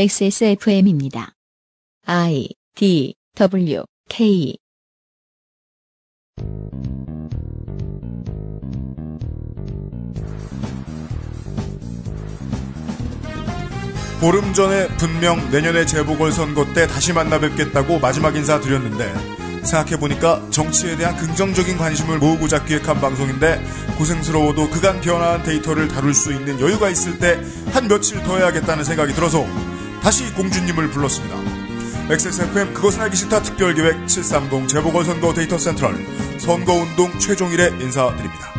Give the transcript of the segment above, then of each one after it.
XSFM입니다. I D W K 보름 전에 분명 내년에 재보궐선거 때 다시 만나 뵙겠다고 마지막 인사 드렸는데 생각해보니까 정치에 대한 긍정적인 관심을 모으고자 기획한 방송인데 고생스러워도 그간 변화한 데이터를 다룰 수 있는 여유가 있을 때 한 며칠 더 해야겠다는 생각이 들어서 다시 공주님을 불렀습니다. XSFM 그것은 알기 싫다 특별기획 730 재보궐선거 데이터 센트럴 선거운동 최종일에 인사드립니다.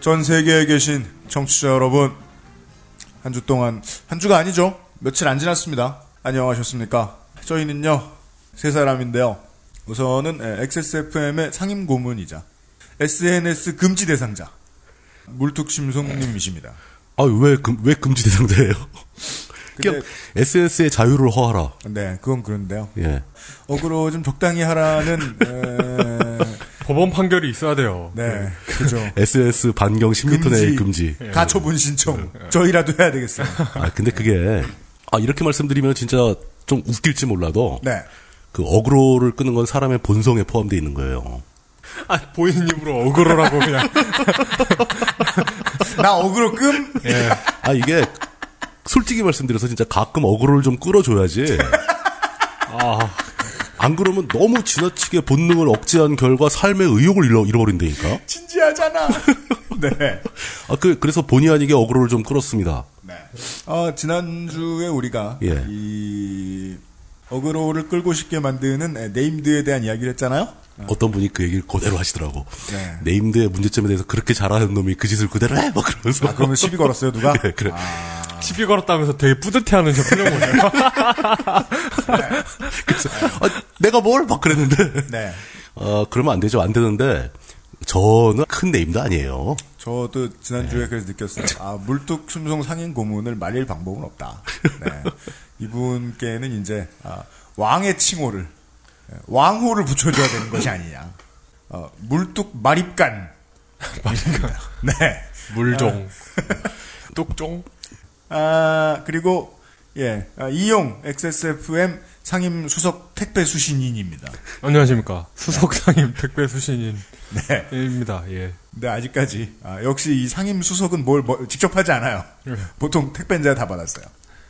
전 세계에 계신 청취자 여러분, 한 주 동안, 한 주가 아니죠. 며칠 안 지났습니다. 안녕하셨습니까? 저희는요, 세 사람인데요. 우선은 XSFM의 상임 고문이자 SNS 금지 대상자, 물뚝심송님이십니다. 아, 왜, 금, 왜 금지 대상자예요? 근데, SNS의 자유를 허하라. 네, 그건 그런데요. 예. 어그로 좀 적당히 하라는, 에, 법원 판결이 있어야 돼요. 네, 그죠. SNS 반경 10m 내의 금지. 가처분 신청. 저희라도 해야 되겠어요. 아, 근데 그게, 아, 이렇게 말씀드리면 진짜 좀 웃길지 몰라도, 네. 그 어그로를 끄는 건 사람의 본성에 포함되어 있는 거예요. 아, 보이는 입으로 어그로라고 그냥. 나 어그로 끔? 예. 아, 이게, 솔직히 말씀드려서 진짜 가끔 어그로를 좀 끌어줘야지. 아, 안 그러면 너무 지나치게 본능을 억제한 결과 삶의 의욕을 잃어, 잃어버린다니까? 진지하잖아. 네. 아, 그, 그래서 본의 아니게 어그로를 좀 끌었습니다. 네. 어, 지난주에 우리가 예. 이 어그로를 끌고 싶게 만드는 에, 네임드에 대한 이야기를 했잖아요. 어떤 분이 그 얘기를 그대로 하시더라고. 네. 네임드의 문제점에 대해서 그렇게 잘하는 놈이 그 짓을 그대로 해! 막 그러면서. 아, 그러면 시비 걸었어요, 누가? 예, 그래. 시비 걸었다면서 되게 뿌듯해하는 저 표정 보네요. 그래서, 아, 내가 뭘? 막 그랬는데. 네. 어, 그러면 안 되죠. 안 되는데, 저는 큰 네임도 아니에요. 저도 지난주에 그래서 느꼈어요. 아, 물뚝 춤송 상인 고문을 말릴 방법은 없다. 네. 이분께는 이제, 아, 왕의 칭호를, 예, 왕호를 붙여줘야 되는 것이 아니냐. 어, 물뚝 마립간. 마립간. 네. 물종. 뚝종. 아, 그리고, 예, 아, 이용 XSFM 상임 수석 택배 수신인입니다. 안녕하십니까. 수석 상임 택배 수신인. 네. 입니다. 예. 근데 아직까지, 아, 역시 이 상임 수석은 뭘, 뭐- 직접 하지 않아요. 보통 택배인자 다 받았어요.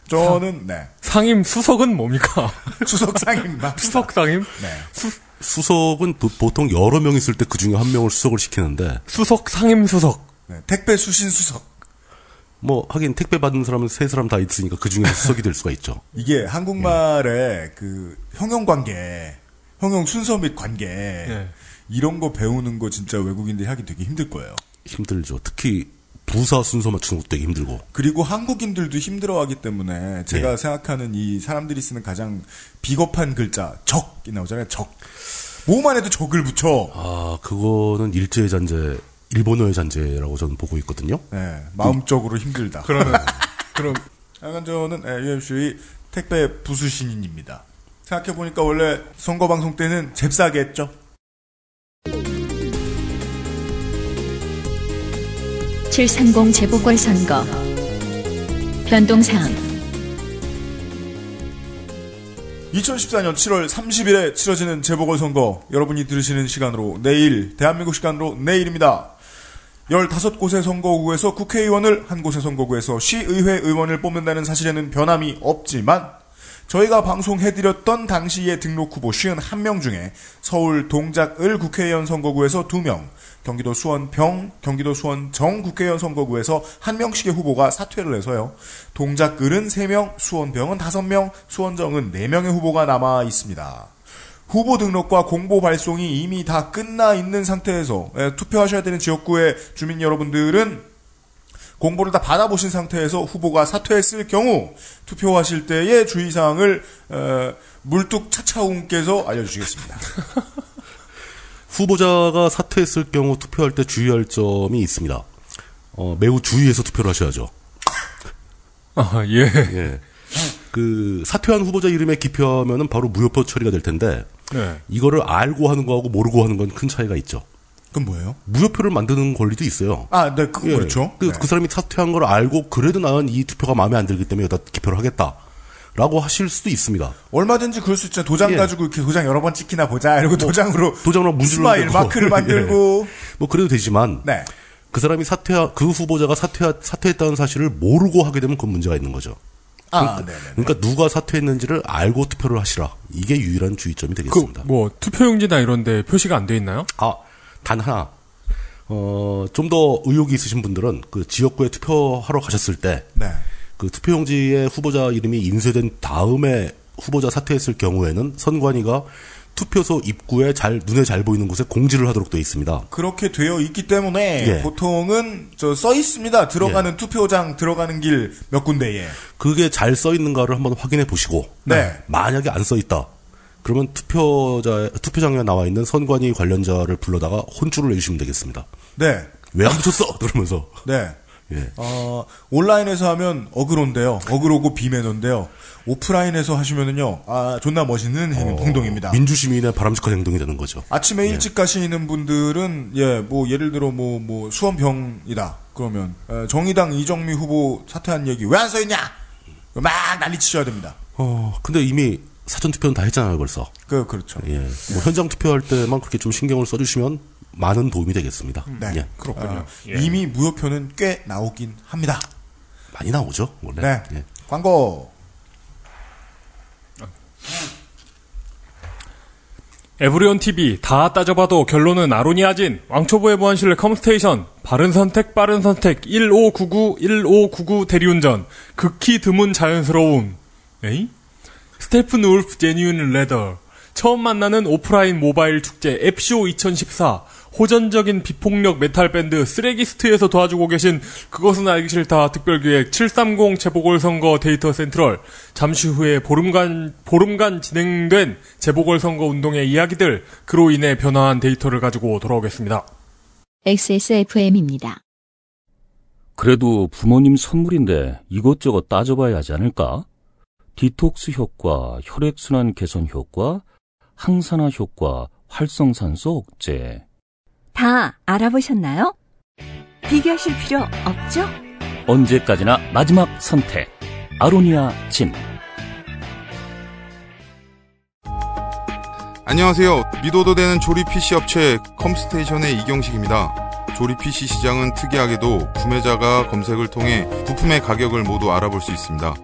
저는, 네. 상임 수석은 뭡니까? 수석 상임만. 수석 상임? 네. 수석은 보, 통 여러 명 있을 때 그 중에 한 명을 수석을 시키는데, 수석 상임 수석. 네. 택배 수신 수석. 뭐, 하긴 택배 받는 사람은 세 사람 다 있으니까 그 중에서 수석이 될 수가 있죠. 이게 한국말의 그 형용 관계, 형용 순서 및 관계, 예. 이런 거 배우는 거 진짜 외국인들이 하기 되게 힘들 거예요. 힘들죠. 특히 부사 순서 맞추는 것도 되게 힘들고. 그리고 한국인들도 힘들어하기 때문에 제가 예. 생각하는 이 사람들이 쓰는 가장 비겁한 글자 적이 나오잖아요. 적. 뭐만 해도 적을 붙여. 아, 그거는 일제의 잔재, 일본어의 잔재라고 저는 보고 있거든요. 네, 마음적으로 힘들다. 그러면, 그럼, 약간 저는 UMC의 택배 부수신인입니다. 생각해보니까 원래 선거방송 때는 잽싸게 했죠. 칠삼공 재보궐선거 변동사항 2014년 7월 30일에 치러지는 재보궐선거 여러분이 들으시는 시간으로 내일 대한민국 시간으로 내일입니다. 15곳의 선거구에서 국회의원을 한 곳의 선거구에서 시의회 의원을 뽑는다는 사실에는 변함이 없지만 저희가 방송해드렸던 당시의 등록 후보 51명 중에 서울 동작을 국회의원 선거구에서 2명, 경기도 수원 병, 경기도 수원 정 국회의원 선거구에서 한 명씩의 후보가 사퇴를 해서요. 동작을은 3명, 수원 병은 5명, 수원 정은 4명의 후보가 남아 있습니다. 후보 등록과 공보 발송이 이미 다 끝나 있는 상태에서 예, 투표하셔야 되는 지역구의 주민 여러분들은 공보를 다 받아보신 상태에서 후보가 사퇴했을 경우 투표하실 때의 주의사항을 어, 물뚝 차차웅께서 알려주시겠습니다. 후보자가 사퇴했을 경우 투표할 때 주의할 점이 있습니다. 어, 매우 주의해서 투표를 하셔야죠. 아, 예. 예. 그 사퇴한 후보자 이름에 기표하면은 바로 무효표 처리가 될 텐데 네. 이거를 알고 하는 거하고 모르고 하는 건 큰 차이가 있죠. 그건 뭐예요? 무효표를 만드는 권리도 있어요. 아, 네, 그, 예. 그렇죠. 그, 네. 그 사람이 사퇴한 걸 알고 그래도 나는 이 투표가 마음에 안 들기 때문에 여기다 기표를 하겠다. 라고 하실 수도 있습니다. 얼마든지 그럴 수 있죠. 도장 예. 가지고 이렇게 도장 여러 번 찍히나 보자. 이러고 도장으로 도장으로 문질러. 마크를 만들고. 뭐 그래도 되지만 네. 그 사람이 사퇴 그 후보자가 사퇴 사퇴했다는 사실을 모르고 하게 되면 그건 문제가 있는 거죠. 아, 네, 네. 그러니까 누가 사퇴했는지를 알고 투표를 하시라. 이게 유일한 주의점이 그, 되겠습니다. 뭐, 투표용지나 이런데 표시가 안 돼 있나요? 아, 단 하나. 어, 좀 더 의욕이 있으신 분들은 그 지역구에 투표하러 가셨을 때 네. 그 투표용지에 후보자 이름이 인쇄된 다음에 후보자 사퇴했을 경우에는 선관위가 투표소 입구에 잘 눈에 잘 보이는 곳에 공지를 하도록 되어 있습니다. 그렇게 되어 있기 때문에 예. 보통은 저 써 있습니다. 들어가는 투표장 들어가는 길 몇 군데에. 그게 잘 써 있는가를 한번 확인해 보시고 네. 만약에 안 써 있다. 그러면 투표자 투표장에 나와 있는 선관위 관련자를 불러다가 혼쭐을 내주시면 되겠습니다. 네. 왜 안 붙였어? 그러면서 네. 예. 어, 온라인에서 하면 어그로인데요. 어그로고 비매너인데요. 오프라인에서 하시면은요, 아, 존나 멋있는 행- 행동입니다. 민주시민의 바람직한 행동이 되는 거죠. 아침에 일찍 가시는 분들은, 예, 뭐, 예를 들어, 뭐, 뭐, 수험병이다. 그러면, 에, 정의당 이정미 후보 사퇴한 얘기 왜 안 써있냐? 막 난리 치셔야 됩니다. 어, 근데 이미 사전 투표는 다 했잖아요, 벌써. 그, 그렇죠. 예. 뭐 현장 투표할 때만 그렇게 좀 신경을 써주시면 많은 도움이 되겠습니다. 네. 예. 그렇군요. 예. 이미 무효표는 꽤 나오긴 합니다. 많이 나오죠, 원래. 네. 예. 광고. 에브리온 TV 다 따져봐도 결론은 아로니아진 왕초보의 무한실내 컴스테이션 바른 선택 빠른 선택 1599 1599 대리운전 극히 드문 자연스러움 에이? Steppenwolf genuine leather 처음 만나는 오프라인 모바일 축제 앱쇼 2014 호전적인 비폭력 메탈 밴드 쓰레기스트에서 도와주고 계신 그것은 알기 싫다 특별기획 730 재보궐선거 Data Central 잠시 후에 보름간 보름간 진행된 재보궐선거 운동의 이야기들 그로 인해 변화한 데이터를 가지고 돌아오겠습니다. XSFM입니다. 그래도 부모님 선물인데 이것저것 따져봐야 하지 않을까? 디톡스 효과, 혈액순환 개선 효과, 항산화 효과, 활성산소 억제. 다 알아보셨나요? 비교하실 필요 없죠? 언제까지나 마지막 선택. 아로니아 진. 안녕하세요. 믿어도 되는 조립 PC 업체 컴스테이션의 이경식입니다. 조립 PC 시장은 특이하게도 구매자가 검색을 통해 부품의 가격을 모두 알아볼 수 있습니다.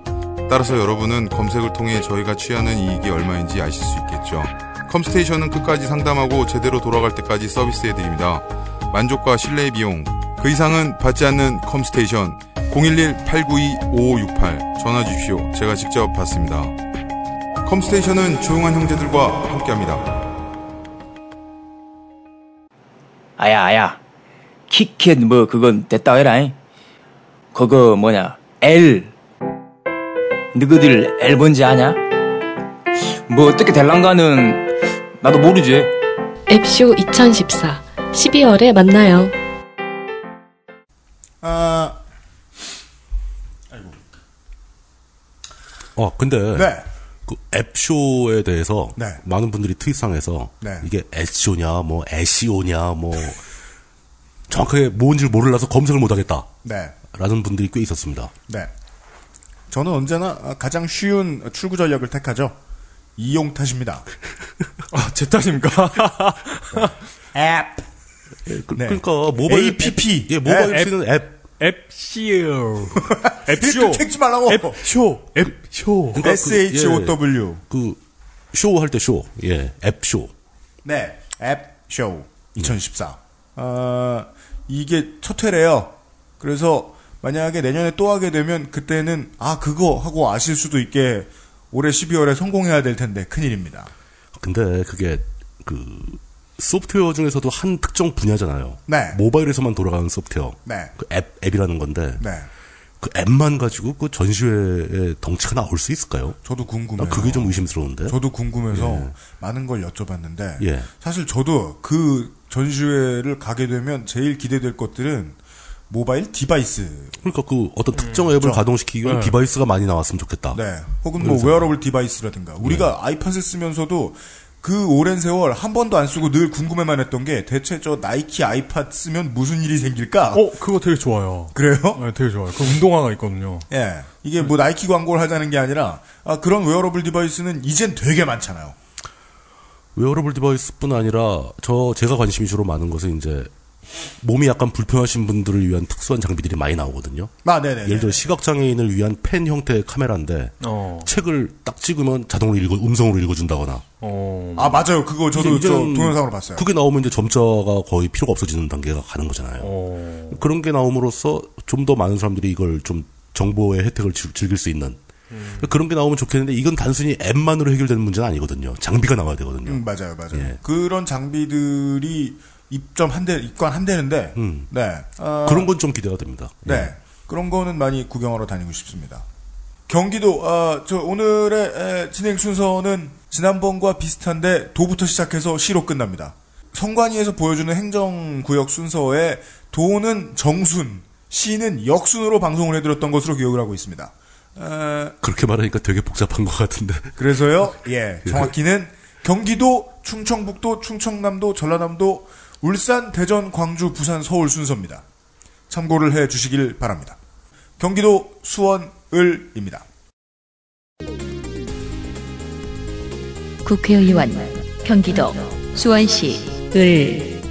따라서 여러분은 검색을 통해 저희가 취하는 이익이 얼마인지 아실 수 있겠죠. 컴스테이션은 끝까지 상담하고 제대로 돌아갈 때까지 서비스해드립니다. 만족과 신뢰의 비용, 그 이상은 받지 않는 컴스테이션 011-892-5568 전화 주십시오. 제가 직접 받습니다. 컴스테이션은 조용한 형제들과 함께합니다. 아야 아야 키켓 뭐 그건 됐다 해라잉 그거 뭐냐 L 너희들 L 뭔지 아냐? 뭐 어떻게 될란가는 나도 모르지 앱쇼 2014 12월에 만나요. 아, 어, 근데 네. 그 앱쇼에 대해서 네. 많은 분들이 트윗상에서 네. 이게 애쇼냐, 뭐 애시오냐, 뭐 정확하게 뭔지를 몰라서 검색을 못하겠다. 네. 라는 분들이 꽤 있었습니다. 네. 저는 언제나 가장 쉬운 출구 전략을 택하죠. 이용 탓입니다. 아, 제 탓입니까? 앱. 그, 네. 러니까 모바일 APP. 예, 모바일 앱. 쓰는 앱. 앱쇼. 앱쇼. 읽지 말라고. 앱쇼. 앱쇼. 그러니까 그, SHOW. 그, 쇼 할 때 쇼. 예, 앱쇼. 네. 앱쇼 2014. 아, 이게 첫 회래요. 그래서 만약에 내년에 또 하게 되면 그때는 아, 그거 하고 아실 수도 있게 올해 12월에 성공해야 될 텐데 큰일입니다. 근데 그게 그 소프트웨어 중에서도 한 특정 분야잖아요. 네. 모바일에서만 돌아가는 소프트웨어. 네. 그 앱, 앱이라는 건데 네. 그 앱만 가지고 그 전시회에 덩치가 나올 수 있을까요? 저도 나 궁금해요. 그게 좀 의심스러운데. 저도 궁금해서 예. 많은 걸 여쭤봤는데 예. 사실 저도 그 전시회를 가게 되면 제일 기대될 것들은 모바일 device 그러니까 그 어떤 특정 앱을 그렇죠. 가동시키기 위한 네. device가 많이 나왔으면 좋겠다. 네. 혹은 뭐 wearable device라든가 우리가 아이팟을 쓰면서도 그 오랜 세월 한 번도 안 쓰고 늘 궁금해만 했던 게 대체 저 나이키 아이팟 쓰면 무슨 일이 생길까? 어, 그거 되게 좋아요. 그래요? 네, 되게 좋아요. 그 운동화가 있거든요. 예. 이게 뭐 나이키 광고를 하자는 게 아니라 아, 그런 wearable device는 이젠 되게 많잖아요. wearable device뿐 아니라 저 제가 관심이 주로 많은 것은 이제 몸이 약간 불편하신 분들을 위한 특수한 장비들이 많이 나오거든요. 아, 네네. 예를 들어 시각 장애인을 위한 펜 형태의 카메라인데 어. 책을 딱 찍으면 자동으로 읽어 음성으로 읽어준다거나. 어. 아 맞아요. 그거 저도 저 동영상으로 봤어요. 그게 나오면 이제 점자가 거의 필요가 없어지는 단계가 가는 거잖아요. 어. 그런 게 나옴으로써 좀 더 많은 사람들이 이걸 좀 정보의 혜택을 즐- 즐길 수 있는 음. 그런 게 나오면 좋겠는데 이건 단순히 앱만으로 해결되는 문제는 아니거든요. 장비가 나와야 되거든요. 음, 맞아요, 맞아요. 예. 그런 장비들이 입점 한 대 입관 한 대는데, 음. 네, 어, 그런 건 좀 기대가 됩니다. 예. 네, 그런 거는 많이 구경하러 다니고 싶습니다. 경기도, 아, 저 오늘의 에, 진행 순서는 지난번과 비슷한데 도부터 시작해서 시로 끝납니다. 성관위에서 보여주는 행정구역 순서에 도는 정순, 시는 역순으로 방송을 해드렸던 것으로 기억을 하고 있습니다. 에, 그렇게 말하니까 되게 복잡한 것 같은데. 그래서요, 예, 정확히는 경기도, 충청북도, 충청남도, 전라남도, 울산, 대전, 광주, 부산, 서울 순서입니다. 참고를 해 주시길 바랍니다. 경기도, 수원, 을입니다. 국회의원 경기도 수원시 을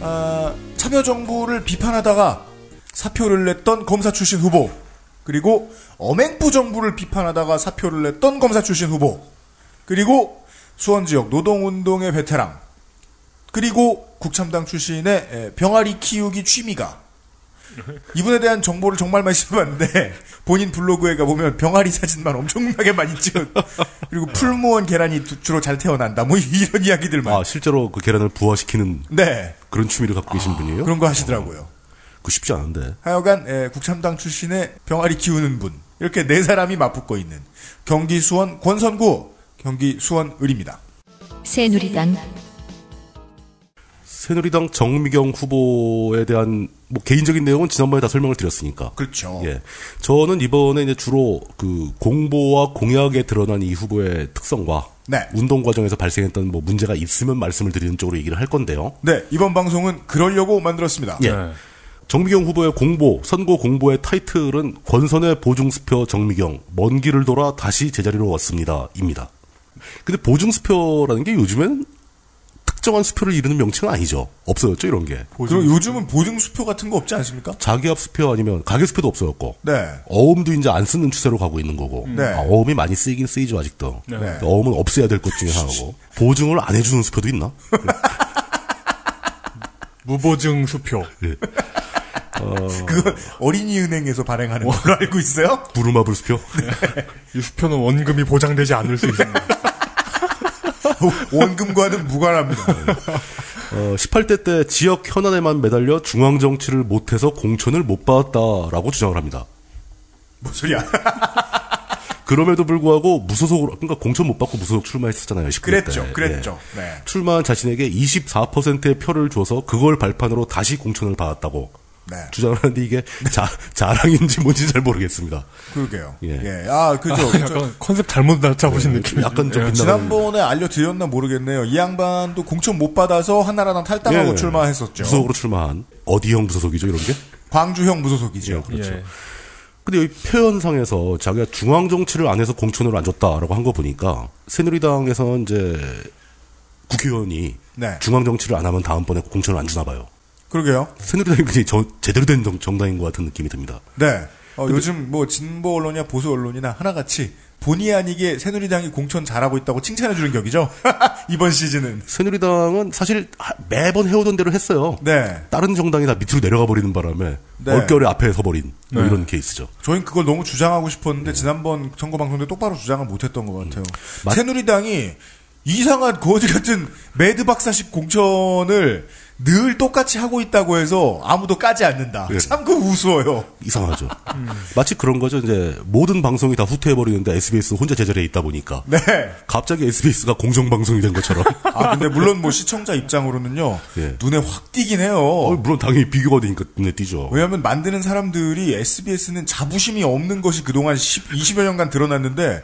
아, 참여정부를 비판하다가 사표를 냈던 검사 출신 후보, 그리고 엄행부 정부를 비판하다가 사표를 냈던 검사 출신 후보, 그리고 수원 지역 노동운동의 베테랑, 그리고 국참당 출신의 에, 병아리 키우기 취미가 이분에 대한 정보를 정말 많이 찾아봤는데 본인 블로그에 가보면 병아리 사진만 엄청나게 많이 찍은 그리고 풀무원 계란이 두- 주로 잘 태어난다 뭐 이런 이야기들만 아 실제로 그 계란을 부화시키는 네 그런 취미를 갖고 계신 분이에요? 그런 거 하시더라고요. 그 쉽지 않은데. 하여간 에, 국참당 출신의 병아리 키우는 분 이렇게 네 사람이 맞붙고 있는 경기 수원 권선구 경기 수원 을입니다. 새누리당 새누리당 정미경 후보에 대한 뭐 개인적인 내용은 지난번에 다 설명을 드렸으니까. 그렇죠. 예. 저는 이번에 이제 주로 그 공보와 공약에 드러난 이 후보의 특성과 네. 운동 과정에서 발생했던 뭐 문제가 있으면 말씀을 드리는 쪽으로 얘기를 할 건데요. 네 이번 방송은 그러려고 만들었습니다. 예. 네. 정미경 후보의 공보, 선거 공보의 타이틀은 권선의 보증수표 정미경, 먼 길을 돌아 다시 제자리로 왔습니다. 입니다. 근데 보증수표라는 게 요즘엔 특정한 수표를 이르는 명칭은 아니죠. 없어졌죠, 이런 게. 그리고 요즘은 보증 수표 같은 거 없지 않습니까? 자기압 수표 아니면 가계 수표도 없어졌고. 네. 어음도 이제 안 쓰는 추세로 가고 있는 거고. 네. 아, 어음이 많이 쓰이긴 쓰이죠, 아직도. 네. 어음은 없애야 될 것 중에 하나고. 보증을 안 해주는 수표도 있나? 무보증 수표. 예. 그거 어린이은행에서 발행하는 걸로 알고 있어요? 부루마블 수표? 이 수표는 원금이 보장되지 않을 수 있습니다. 원금과는 무관합니다. 어, 18대 때 지역 현안에만 매달려 중앙 정치를 못해서 공천을 못 받았다라고 주장을 합니다. 뭔 소리야? 그럼에도 불구하고 무소속으로 그러니까 공천 못 받고 무소속 출마했었잖아요. 19대 그랬죠, 때. 그랬죠. 예. 네. 출마한 자신에게 24%의 표를 줘서 그걸 발판으로 다시 공천을 받았다고 네. 주장을 하는데 이게 자, 자랑인지 뭔지 잘 모르겠습니다. 그러게요. 예. 예. 아, 그죠. 저- 약간 컨셉 잘못 잡으신 느낌. 약간 좀 빗나가는- 지난번에 알려드렸나 모르겠네요. 이 양반도 공천 못 받아서 한나라당 탈당하고 예. 출마했었죠. 무소속으로 출마한 어디형 무소속이죠 이런 게? 광주형 무소속이죠. 그렇죠. 예. 근데 여기 표현상에서 자기가 중앙 정치를 안 해서 공천을 안 줬다라고 한 거 보니까 새누리당에서는 이제 국회의원이 네. 중앙 정치를 안 하면 다음번에 공천을 안 주나 봐요. 그러게요. 새누리당이 굉장히 저- 제대로 된 정, 정당인 것 같은 느낌이 듭니다. 네. 어, 요즘 뭐 진보 언론이나 보수 언론이나 하나같이 본의 아니게 새누리당이 공천 잘하고 있다고 칭찬해주는 격이죠. 이번 시즌은. 새누리당은 사실 하- 매번 해오던 대로 했어요. 네. 다른 정당이 다 밑으로 내려가 버리는 바람에 네. 얼결에 앞에 서버린 뭐 네. 이런 케이스죠. 저희는 그걸 너무 주장하고 싶었는데 지난번 선거 방송 때 똑바로 주장을 못했던 것 같아요. 맞- 새누리당이 이상한 거지 같은 mad 박사식 공천을 늘 똑같이 하고 있다고 해서 아무도 까지 않는다. 예. 참그 우스워요. 이상하죠. 마치 그런 거죠. 이제 모든 방송이 다 후퇴해버리는데 SBS 혼자 제자리에 있다 보니까 네. 갑자기 SBS가 공정방송이 된 것처럼. 아 근데 물론 뭐 시청자 입장으로는요 예. 눈에 확 띄긴 해요. 어, 물론 당연히 비교가 되니까 눈에 띄죠. 왜냐하면 만드는 사람들이 SBS는 자부심이 없는 것이 그동안 10, 20여 년간 드러났는데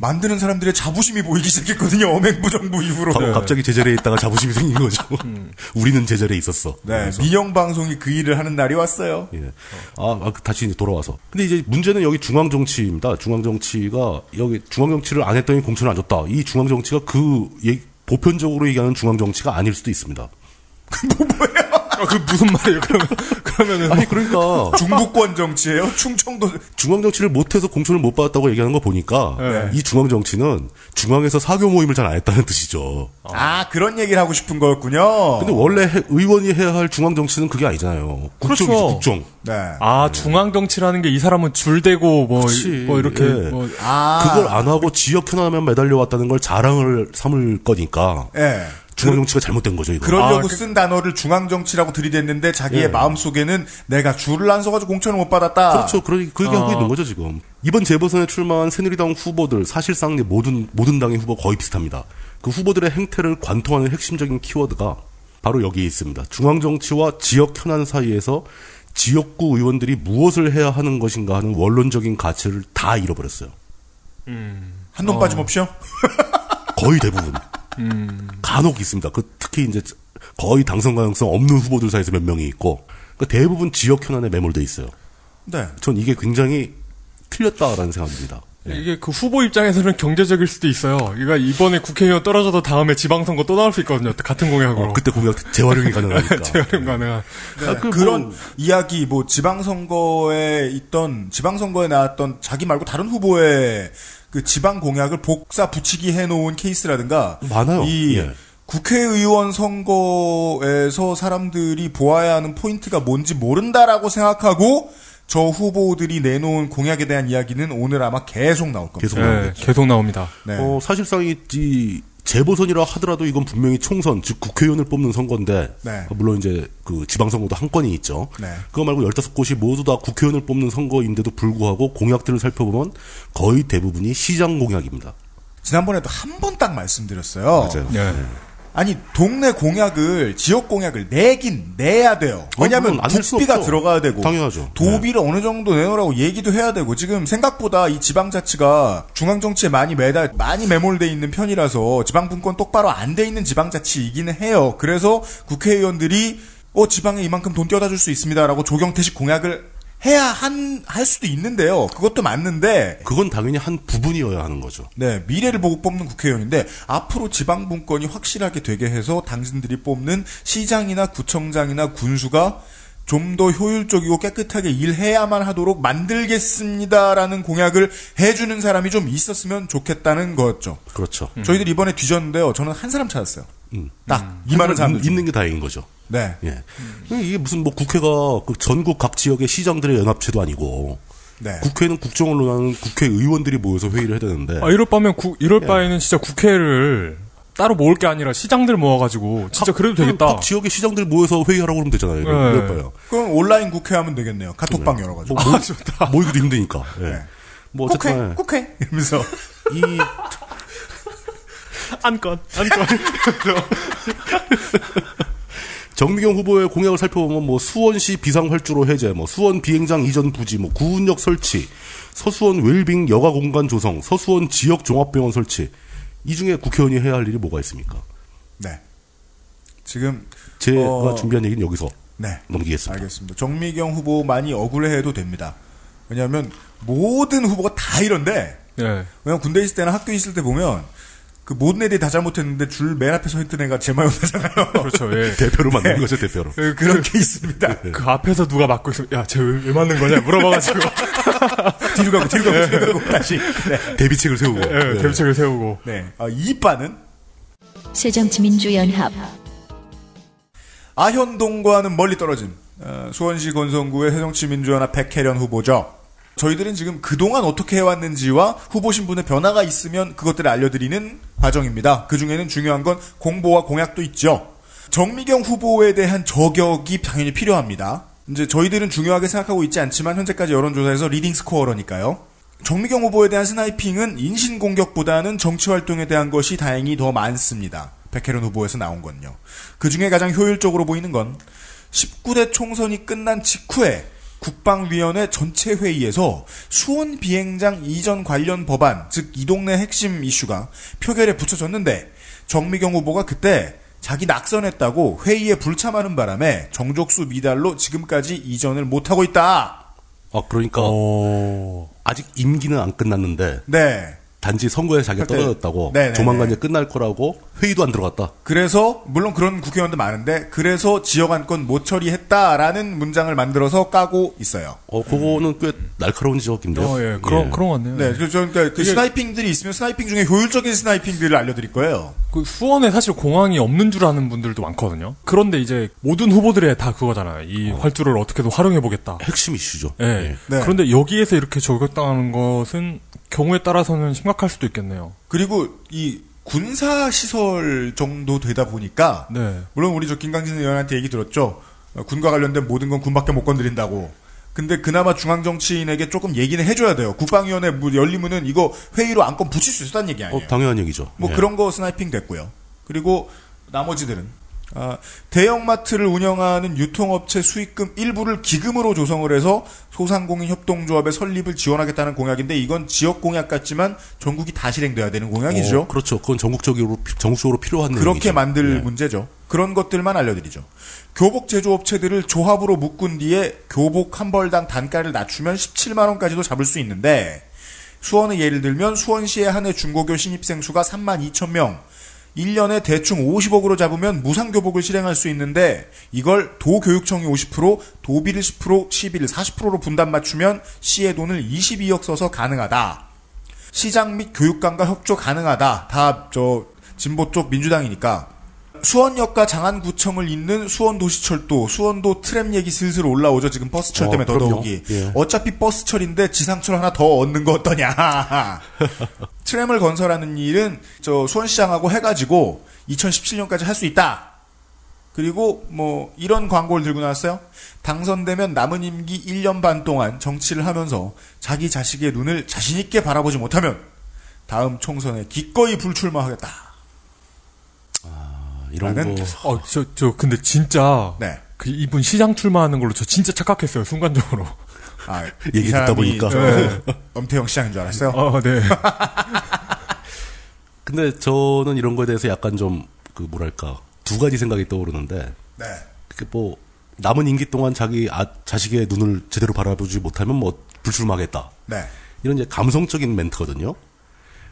만드는 사람들의 자부심이 보이기 시작했거든요. 어맹부정부 이후로. 가- 갑자기 제자리에 있다가 자부심이 생긴 거죠. 우리는 제자리에 있었어. 네. 민영 방송이 그 일을 하는 날이 왔어요. 예. 아, 아, 다시 이제 돌아와서. 근데 이제 문제는 여기 중앙 정치입니다. 중앙 정치가 여기 중앙 정치를 안 했더니 공천을 안 줬다. 이 중앙 정치가 그 보편적으로 얘기하는 중앙 정치가 아닐 수도 있습니다. 아, 그 무슨 말이에요? 그러면 그러면은 아니 그러니까 중부권 정치예요. 충청도 중앙 정치를 못해서 공천을 못 받았다고 얘기하는 거 보니까 네. 이 중앙 정치는 중앙에서 사교 모임을 잘 안 했다는 뜻이죠. 아 그런 얘기를 하고 싶은 거였군요. 근데 원래 해- 의원이 해야 할 중앙 정치는 그게 아니잖아요. 국정이죠, 그렇죠. 국정. 네. 아 중앙 정치라는 게 이 사람은 줄 대고 뭐, 그치. 뭐 이렇게 예. 뭐 아 그걸 안 하고 지역 현안만 매달려 왔다는 걸 자랑을 삼을 거니까 예. 중앙 정치가 잘못된 거죠. 이거. 그러려고 아, 그- 쓴 단어를 중앙 정치라고 들이댔는데 자기의 예. 마음 속에는 내가 줄을 안 서가지고 공천을 못 받았다. 그렇죠. 그러니 그 얘기하고 어. 있는 거죠 지금. 이번 재보선에 출마한 새누리당 후보들 사실상 모든 모든 당의 후보 거의 비슷합니다. 그 후보들의 행태를 관통하는 핵심적인 키워드가 바로 여기에 있습니다. 중앙 정치와 지역 현안 사이에서 지역구 의원들이 무엇을 해야 하는 것인가 하는 원론적인 가치를 다 잃어버렸어요. 한놈 빠짐없이요? 거의 대부분. 간혹 있습니다. 그 특히 이제 거의 당선 가능성 없는 후보들 사이에서 몇 명이 있고 그 대부분 지역 현안에 매몰돼 있어요. 네. 전 이게 굉장히 틀렸다라는 생각입니다. 예. 이게 그 후보 입장에서는 경제적일 수도 있어요. 그러니까 이번에 국회의원 떨어져도 다음에 지방선거 또 나올 수 있거든요. 같은 공약으로. 어, 그때 공약 재활용이 가능하니까. 재활용 가능한. 아, 그 그런 뭐- 이야기 뭐 지방선거에 있던 지방선거에 나왔던 자기 말고 다른 후보의 그 지방 공약을 복사 붙이기 해놓은 케이스라든가 많아요. 이 예. 국회의원 선거에서 사람들이 보아야 하는 포인트가 뭔지 모른다라고 생각하고 저 후보들이 내놓은 공약에 대한 이야기는 오늘 아마 계속 나올 겁니다. 계속 네. 계속 나옵니다. 네. 어, 사실상 이, 이 재보선이라 하더라도 이건 분명히 총선, 즉 국회의원을 뽑는 선거인데, 네. 물론 이제 그 지방선거도 한 건이 있죠. 네. 그거 말고 15곳이 모두 다 국회의원을 뽑는 선거인데도 불구하고 공약들을 살펴보면 거의 대부분이 시장 공약입니다. 지난번에도 한 번 딱 말씀드렸어요. 맞아요. 네. 아니 동네 공약을 지역 공약을 내긴 내야 돼요. 왜냐하면 안낼수 국비가. 들어가야 되고 당연하죠. 도비를 어느 정도 내놓으라고 얘기도 해야 되고 지금 생각보다 이 지방자치가 중앙 정치에 많이 매달 많이 매몰돼 있는 편이라서 지방 분권 똑바로 안 돼 있는 지방자치이기는 해요. 그래서 국회의원들이 어 지방에 이만큼 돈 떼어다 줄 수 있습니다라고 조경태식 공약을 해야 한 할 수도 있는데요. 그것도 맞는데 그건 당연히 한 부분이어야 하는 거죠. 네, 미래를 보고 뽑는 국회의원인데 앞으로 지방 분권이 확실하게 되게 해서 당신들이 뽑는 시장이나 구청장이나 군수가 좀 더 효율적이고 깨끗하게 일해야만 하도록 만들겠습니다라는 공약을 해주는 사람이 좀 있었으면 좋겠다는 거였죠. 그렇죠. 저희들 이번에 뒤졌는데요. 저는 한 사람 찾았어요. 음. 딱이 많은 중에. 있는 게 다행인 거죠. 네, 예. 이게 무슨 뭐 국회가 그 전국 각 지역의 시장들의 연합체도 아니고 네. 국회는 국정을 논하는 국회의원들이 모여서 회의를 해야 되는데 아, 이럴 바면 구, 이럴 예. 바에는 진짜 국회를 따로 모을 게 아니라 시장들 모아가지고 진짜 그래도 되겠다. 각 지역의 시장들 모여서 회의하라고 그러면 되잖아요. 네. 그럼 온라인 국회 하면 되겠네요. 카톡방 열어가지고. 뭐, 모, 모이기도 힘드니까. 예. 네. 뭐 국회, 어쨌든 국회 이러면서 이 안건, 안건. 정미경 후보의 공약을 살펴보면 뭐 수원시 비상활주로 해제, 뭐 수원 비행장 이전 부지, 뭐 구운역 설치, 서수원 웰빙 여가 공간 조성, 서수원 지역 종합병원 설치. 이 중에 국회의원이 해야 할 일이 뭐가 있습니까? 네. 지금 제가 어, 준비한 얘기는 여기서 네. 넘기겠습니다. 알겠습니다. 정미경 후보 많이 억울해해도 됩니다. 왜냐하면 모든 후보가 다 이런데 네. 왜냐면 군대 있을 때나 학교 있을 때 보면 그 모든 애들이 다 잘못했는데 줄 맨 앞에 서 있던 애가 제말 못하잖아요. 그렇죠. 예. 대표로 만든 거죠, 대표로. 그- 그런 게 있습니다. 그 앞에서 누가 맡고 있으면 야, 쟤 왜 맞는 거냐 물어봐가지고 뒤로 가고 뒤로 가고 뒤로 가고 다시. 네. 대비책을 세우고. 예, 네. 대비책을 세우고 네. 아, 이빠는 새정치민주연합 아현동과는 멀리 떨어진 어, 수원시 건성구의 새정치민주연합 백혜련 후보죠. 저희들은 지금 그동안 어떻게 해왔는지와 후보 신분의 변화가 있으면 그것들을 알려드리는 과정입니다. 그 중에는 중요한 건 공보와 공약도 있죠. 정미경 후보에 대한 저격이 당연히 필요합니다. 이제 저희들은 중요하게 생각하고 있지 않지만 현재까지 여론조사에서 leading scorer니까요. 정미경 후보에 대한 sniping은 인신 공격보다는 정치 활동에 대한 것이 다행히 더 많습니다. 백혜련 후보에서 나온 건요. 그 중에 가장 효율적으로 보이는 건 19대 총선이 끝난 직후에 국방위원회 전체 회의에서 수원 비행장 이전 관련 법안, 즉 이 동네 핵심 이슈가 표결에 붙여졌는데 정미경 후보가 그때 자기 낙선했다고 회의에 불참하는 바람에 정족수 미달로 지금까지 이전을 못하고 있다. 아, 그러니까 아직 임기는 안 끝났는데 네. 단지 선거에 자기가 떨어졌다고 네네네. 조만간 이제 끝날 거라고 회의도 안 들어갔다. 그래서 물론 그런 국회의원도 많은데 그래서 지역 안건 못 처리했다라는 문장을 만들어서 까고 있어요. 어, 그거는 꽤 날카로운 지적인데요. 어, 예. 그런, 그런 것 같네요. 네, 그, 저, 그러니까 그 스나이핑들이 있으면 스나이핑 중에 효율적인 스나이핑들을 알려드릴 거예요. 그 수원에 사실 공항이 없는 줄 아는 분들도 많거든요. 그런데 이제 모든 후보들의 다 그거잖아요. 이 활주를 어떻게든 활용해 보겠다. 핵심 이슈죠. 예. 예. 네. 그런데 여기에서 이렇게 저격당하는 것은 경우에 따라서는 심각할 수도 있겠네요. 그리고 이 군사 시설 정도 되다 보니까 네. 물론 우리 저 김강진 의원한테 얘기 들었죠. 어, 군과 관련된 모든 건 군밖에 못 건드린다고. 근데 그나마 중앙 정치인에게 조금 얘기는 해줘야 돼요. 국방위원회 무- 열리면은 이거 회의로 안건 붙일 수 있었다는 얘기 아니에요. 어, 당연한 얘기죠. 뭐 예. 그런 거 스나이핑 됐고요. 그리고 나머지들은 아, 대형마트를 운영하는 유통업체 수익금 일부를 기금으로 조성을 해서 소상공인 협동조합의 설립을 지원하겠다는 공약인데 이건 지역 공약 같지만 전국이 다 실행돼야 되는 공약이죠. 어, 그렇죠. 그건 전국적으로 피- 전국적으로 필요한 그렇게 내용이죠. 만들 예. 문제죠. 그런 것들만 알려드리죠. 교복 제조업체들을 조합으로 묶은 뒤에 교복 한 벌당 단가를 낮추면 17만 원까지도 잡을 수 있는데 수원의 예를 들면 수원시의 한 해 중고교 신입생 수가 3만 2천 명. 1년에 대충 50억으로 잡으면 무상교복을 실행할 수 있는데 이걸 도교육청이 50%, 도비를 10%, 시비를 40%로 분담 맞추면 시의 돈을 22억 써서 가능하다. 시장 및 교육감과 협조 가능하다. 다 저 진보 쪽 민주당이니까. 수원역과 장안구청을 잇는 수원도시철도, 수원도 트램 얘기 슬슬 올라오죠. 지금 버스철 어, 때문에. 더더욱이. 예. 어차피 버스철인데 지상철 하나 더 얻는 거 어떠냐. 트램을 건설하는 일은 저 수원시장하고 해가지고 2017년까지 할 수 있다. 그리고 뭐 이런 광고를 들고 나왔어요. 당선되면 남은 임기 1년 반 동안 정치를 하면서 자기 자식의 눈을 자신 있게 바라보지 못하면 다음 총선에 기꺼이 불출마하겠다. 아, 이런 거 어, 저, 저, 근데 진짜. 네. 그 이분 시장 출마하는 걸로 저 진짜 착각했어요, 순간적으로. 아, 얘기 이 듣다 보니까. 저 네. 엄태영 시장인 줄 알았어요. 어, 네. 근데 저는 이런 거에 대해서 약간 좀 그 뭐랄까 두 가지 생각이 떠오르는데 네. 그게 뭐 남은 임기 동안 자기 아, 자식의 눈을 제대로 바라보지 못하면 뭐 불출마하겠다 네. 이런 이제 감성적인 멘트거든요.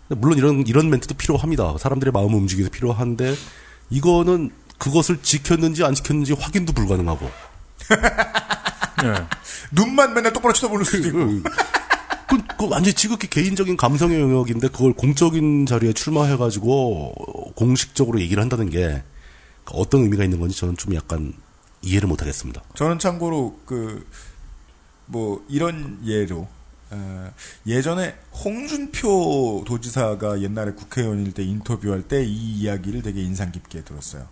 물론 이런 이런 멘트도 필요합니다. 사람들의 마음을 움직이기 필요한데 이거는 그것을 지켰는지 안 지켰는지 확인도 불가능하고 네. 눈만 맨날 똑바로 쳐다보는 수도 있고. 그, 그 완전 지극히 개인적인 감성의 영역인데 그걸 공적인 자리에 출마해가지고 공식적으로 얘기를 한다는 게 어떤 의미가 있는 건지 저는 좀 약간 이해를 못하겠습니다. 저는 참고로 그 뭐 이런 예로 어, 예전에 홍준표 도지사가 옛날에 국회의원일 때 인터뷰할 때 이 이야기를 되게 인상 깊게 들었어요.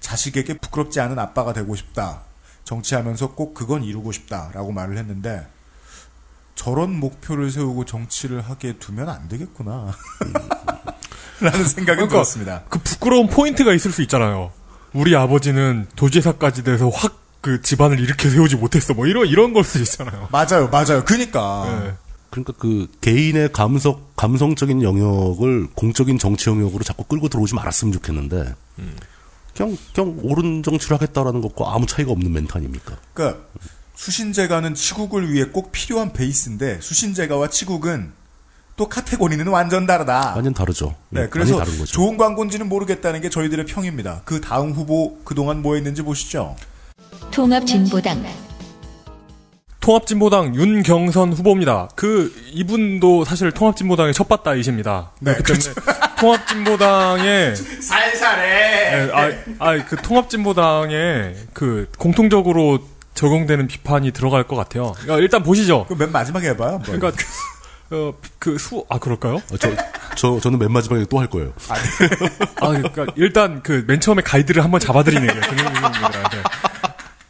자식에게 부끄럽지 않은 아빠가 되고 싶다. 정치하면서 꼭 그건 이루고 싶다라고 말을 했는데 저런 목표를 세우고 정치를 하게 두면 안 되겠구나. 라는 생각이 그러니까 들었습니다. 그 부끄러운 포인트가 있을 수 있잖아요. 우리 아버지는 도지사까지 돼서 확 그 집안을 이렇게 세우지 못했어. 뭐 이런 이런 걸 수 있잖아요. 맞아요, 맞아요. 그니까. 네. 그러니까 그 개인의 감성 감성적인 영역을 공적인 정치 영역으로 자꾸 끌고 들어오지 말았으면 좋겠는데 그냥 그냥 옳은 정치를 하겠다라는 것과 아무 차이가 없는 멘트 아닙니까? 그러니까 수신제가는 치국을 위해 꼭 필요한 베이스인데 수신제가와 치국은 또 카테고리는 완전 다르다. 완전 다르죠. 네, 예, 그래서 많이 다른 거죠. 좋은 광고인지는 모르겠다는 게 저희들의 평입니다. 그 다음 후보 그동안 뭐 했는지 보시죠. 통합진보당 통합진보당 윤경선 후보입니다. 그 이분도 사실 통합진보당의 첫바다이십니다. 네, 그렇기 때문에 통합진보당의 살살해. 네, 아, 아, 그 통합진보당에 그 공통적으로 적용되는 비판이 들어갈 것 같아요. 그러니까 일단 보시죠. 그맨 마지막에 해봐요. 한번. 그러니까 어, 그 수, 아, 그럴까요? 어, 저, 저, 저는 맨 마지막에 또 할 거예요. 아, 그러니까 일단 그 맨 처음에 가이드를 한번 잡아드리는 게 등등등등들한테.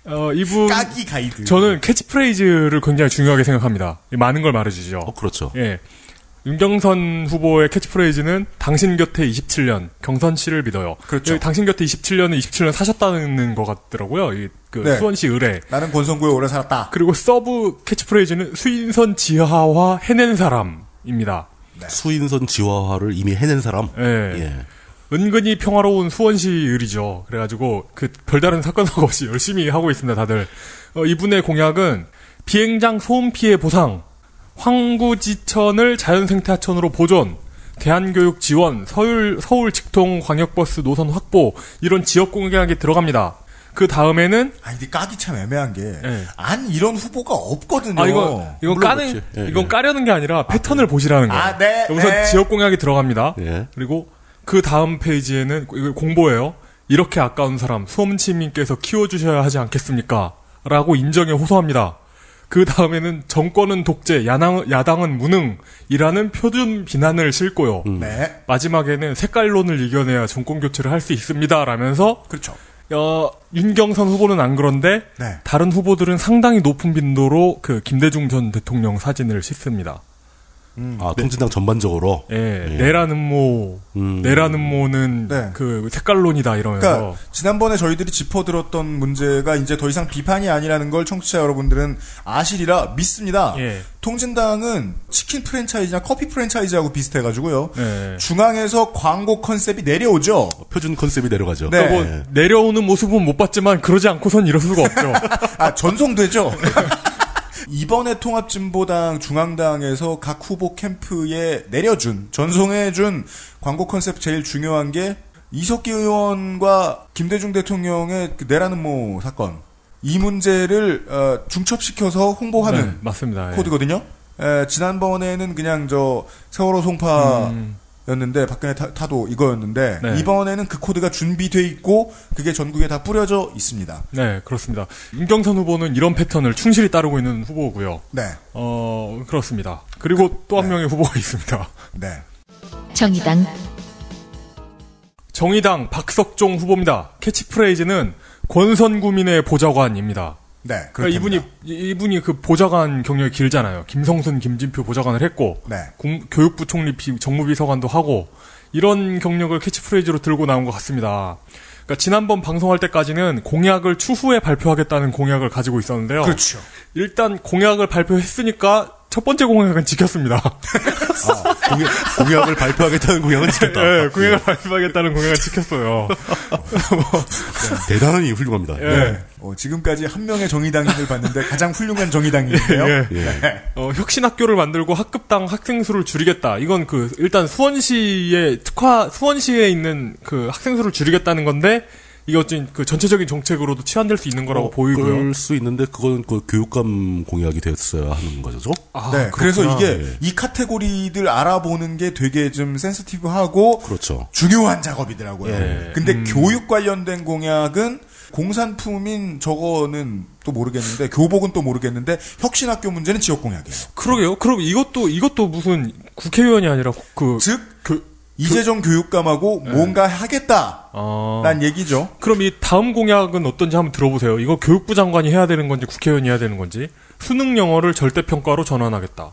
어, 이분 까기 가이드. 저는 캐치프레이즈를 굉장히 중요하게 생각합니다. 많은 걸 말해주죠. 어, 그렇죠. 예. 윤경선 후보의 캐치프레이즈는 당신 곁에 27년 경선 씨를 믿어요. 그렇죠. 당신 곁에 27년은 27년 사셨다는 것 같더라고요. 이, 그 네. 수원시 의뢰. 나는 권선구에 오래 살았다. 그리고 sub 캐치프레이즈는 수인선 지하화 해낸 사람입니다. 수인선 지화화를 이미 해낸 사람. 예. 예. 은근히 평화로운 수원시 을이죠. 그래가지고 그 별다른 사건 사고 없이 열심히 하고 있습니다. 다들 어, 이분의 공약은 비행장 소음 피해 보상, 황구지천을 자연생태하천으로 보존, 대한교육 지원, 서울 서울 직통 광역버스 노선 확보 이런 지역 공약이 들어갑니다. 그 다음에는 아, 근데 까기 참 애매한 게, 예. 안 이런 후보가 없거든요. 아 이거 이건 물론 까는 그렇지. 예, 이건 예. 까려는 게 아니라 패턴을 보시라는 거예요. 아, 네, 여기서 네. 지역 공약이 들어갑니다. 예. 그리고 그 다음 페이지에는 이거 공보예요. 이렇게 아까운 사람 수험치님께서 키워주셔야 하지 않겠습니까? 라고 인정에 호소합니다. 그 다음에는 정권은 독재, 야당, 야당은 무능이라는 표준 비난을 싣고요. 네. 마지막에는 색깔론을 이겨내야 정권 교체를 할 수 있습니다. 라면서 그렇죠. 어, 윤경선 후보는 안 그런데 네. 다른 후보들은 상당히 높은 빈도로 그 김대중 전 대통령 사진을 싣습니다. 아, 통진당 전반적으로. 예, 예. 내라는 모, 음. 내라는 모는 네. 그 색깔론이다 이러면서 그러니까 지난번에 저희들이 짚어들었던 문제가 이제 더 이상 비판이 아니라는 걸 청취자 여러분들은 아시리라 믿습니다. 예. 통진당은 치킨 프랜차이즈나 커피 프랜차이즈하고 비슷해가지고요. 네. 중앙에서 광고 컨셉이 내려오죠. 표준 컨셉이 내려가죠. 네. 뭐 예. 내려오는 모습은 못 봤지만 그러지 않고선 이럴 수가 없죠. 아 전송되죠. 이번에 통합진보당 중앙당에서 각 후보 캠프에 내려준 전송해준 광고 컨셉 제일 중요한 게 이석기 의원과 김대중 대통령의 그 내라는 모 사건 이 문제를 어, 중첩시켜서 홍보하는 네, 맞습니다. 예. 코드거든요. 에, 지난번에는 그냥 저 세월호 송파 였는데 박근혜 타, 타도 이거였는데 네. 이번에는 그 코드가 준비돼 있고 그게 전국에 다 뿌려져 있습니다. 네, 그렇습니다. 윤경선 후보는 이런 패턴을 충실히 따르고 있는 후보고요. 네, 어, 그렇습니다. 그리고 또한 명의 후보가 있습니다. 네. 정의당 정의당 박석종 후보입니다. 캐치프레이즈는 권선구민의 보좌관입니다. 네, 그러니까. 이분이 이- 이분이 그 보좌관 경력이 길잖아요. 김성순, 김진표 보좌관을 했고 네. 공- 교육부 총리 비- 정무비서관도 하고 이런 경력을 캐치프레이즈로 들고 나온 것 같습니다. 그러니까 지난번 방송할 때까지는 공약을 추후에 발표하겠다는 공약을 가지고 있었는데요. 그렇죠. 일단 공약을 발표했으니까 첫 번째 공약은 지켰습니다. 공약, 공약을 발표하겠다는 공약은 지켰다. 네, 공약을 발표하겠다는 공약을 지켰어요. 대단히 훌륭합니다. 예. 네. 어, 지금까지 한 명의 정의당인을 봤는데 가장 훌륭한 정의당인데요. 예. 네. 어, 혁신학교를 만들고 학급당 학생 수를 줄이겠다. 이건 그 일단 수원시에 특화 수원시에 있는 그 학생 수를 줄이겠다는 건데 이게 어쨌든 그 전체적인 정책으로도 치환될 수 있는 거라고 보이고요. 그럴 수 있는데 그건 그 교육감 공약이 됐어야 하는 거죠. 아, 네, 그래서 그렇구나. 이게 예. 이 카테고리들 알아보는 게 되게 좀 센스티브하고 그렇죠. 중요한 작업이더라고요. 예. 근데 음. 교육 관련된 공약은 공산품인 저거는 또 모르겠는데 교복은 또 모르겠는데 혁신학교 문제는 지역 공약이에요. 그러게요. 그럼 이것도 이것도 무슨 국회의원이 아니라 그즉 그, 이재정 교육감하고 뭔가 하겠다란 아, 얘기죠. 그럼 이 다음 공약은 어떤지 한번 들어보세요. 이거 교육부 장관이 해야 되는 건지 국회의원이 해야 되는 건지 수능 영어를 절대 평가로 전환하겠다.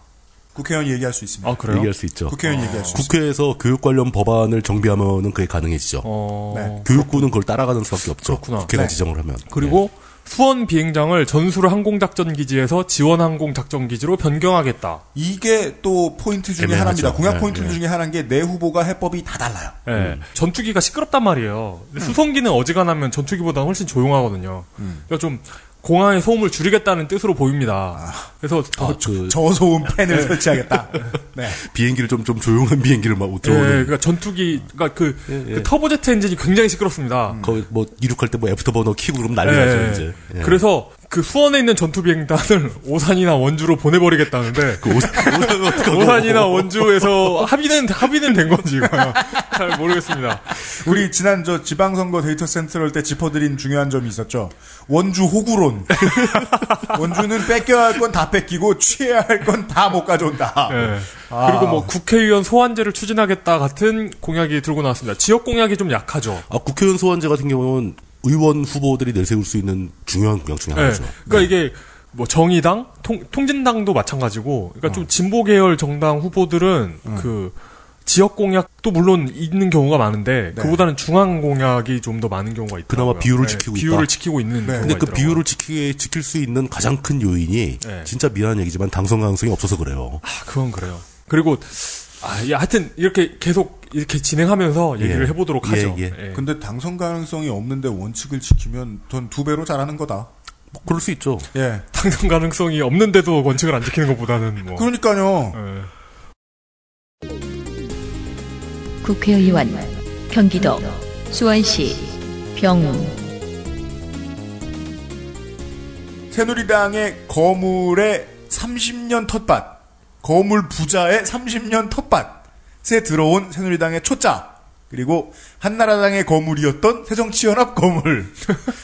국회의원이 얘기할 수 있습니다. 아 그래요? 얘기할 수 있죠. 국회의원이 얘기할 수 있습니다. 국회에서 교육 관련 법안을 정비하면은 그게 가능해지죠. 어, 네. 교육부는 그걸 따라가는 수밖에 없죠. 그렇구나. 국회가 네. 지정을 하면. 그리고 수원 비행장을 전술 항공작전 기지에서 지원 항공작전 기지로 변경하겠다. 이게 또 포인트 중에 애매하죠. 하나입니다. 공약 네, 포인트 네. 중에 하나인 게 내 후보가 해법이 다 달라요. 예. 전투기가 시끄럽단 말이에요. 근데 수송기는 어지간하면 전투기보다 훨씬 조용하거든요. 그러니까 좀 공항의 소음을 줄이겠다는 뜻으로 보입니다. 그래서 아, 그 저소음 팬을 설치하겠다. 네. 비행기를 좀 좀 조용한 비행기를 막 예, 들어오는. 그러니까 전투기, 그러니까 그, 예, 예. 그 터보제트 엔진이 굉장히 시끄럽습니다. 거의 뭐 이륙할 때 뭐 애프터버너 키고 그러면 난리 나죠 예, 이제. 예. 그래서 그 수원에 있는 전투비행단을 오산이나 원주로 보내버리겠다는데 그 오산. 오산 이나 원주에서 합의는 합의는 된 건지. 잘 모르겠습니다. 우리 지난 저 지방선거 데이터 센트럴 때 짚어드린 중요한 점이 있었죠. 원주 호구론. 원주는 뺏겨야 할 건 다 뺏기고 취해야 할 건 다 못 가져온다. 예. 아. 그리고 뭐 국회의원 소환제를 추진하겠다 같은 공약이 들고 나왔습니다. 지역 공약이 좀 약하죠. 아, 국회의원 소환제 같은 경우는 의원 후보들이 내세울 수 있는 중요한 공약 중에 예. 하나죠. 그러니까 이게 뭐 정의당, 통, 통진당도 마찬가지고, 그러니까 좀 진보 계열 정당 후보들은 그 지역 공약도 물론 있는 경우가 많은데 네. 그보다는 중앙 공약이 좀 더 많은 경우가 있다. 그나마 비율을 지키고 있다. 비율을 지키고 있는. 네. 근데 그 있더라고요. 비율을 지키, 지킬 수 있는 가장 큰 요인이 네. 진짜 미안한 얘기지만 당선 가능성이 없어서 그래요. 아, 그건 그래요. 그리고 아, 예, 하여튼 이렇게 계속 이렇게 진행하면서 얘기를 예. 해보도록 예, 하죠. 예. 예. 근데 당선 가능성이 없는데 원칙을 지키면 돈 두 배로 잘하는 거다. 뭐 그럴 수 있죠. 예. 당선 가능성이 없는데도 원칙을 안 지키는 것보다는 뭐. 그러니까요. 예. 국회의원 경기도 수원시 병 새누리당의 거물의 30년 텃밭, 거물 부자의 30년 텃밭 에 들어온 새누리당의 초짜, 그리고 한나라당의 거물이었던 새정치연합 거물,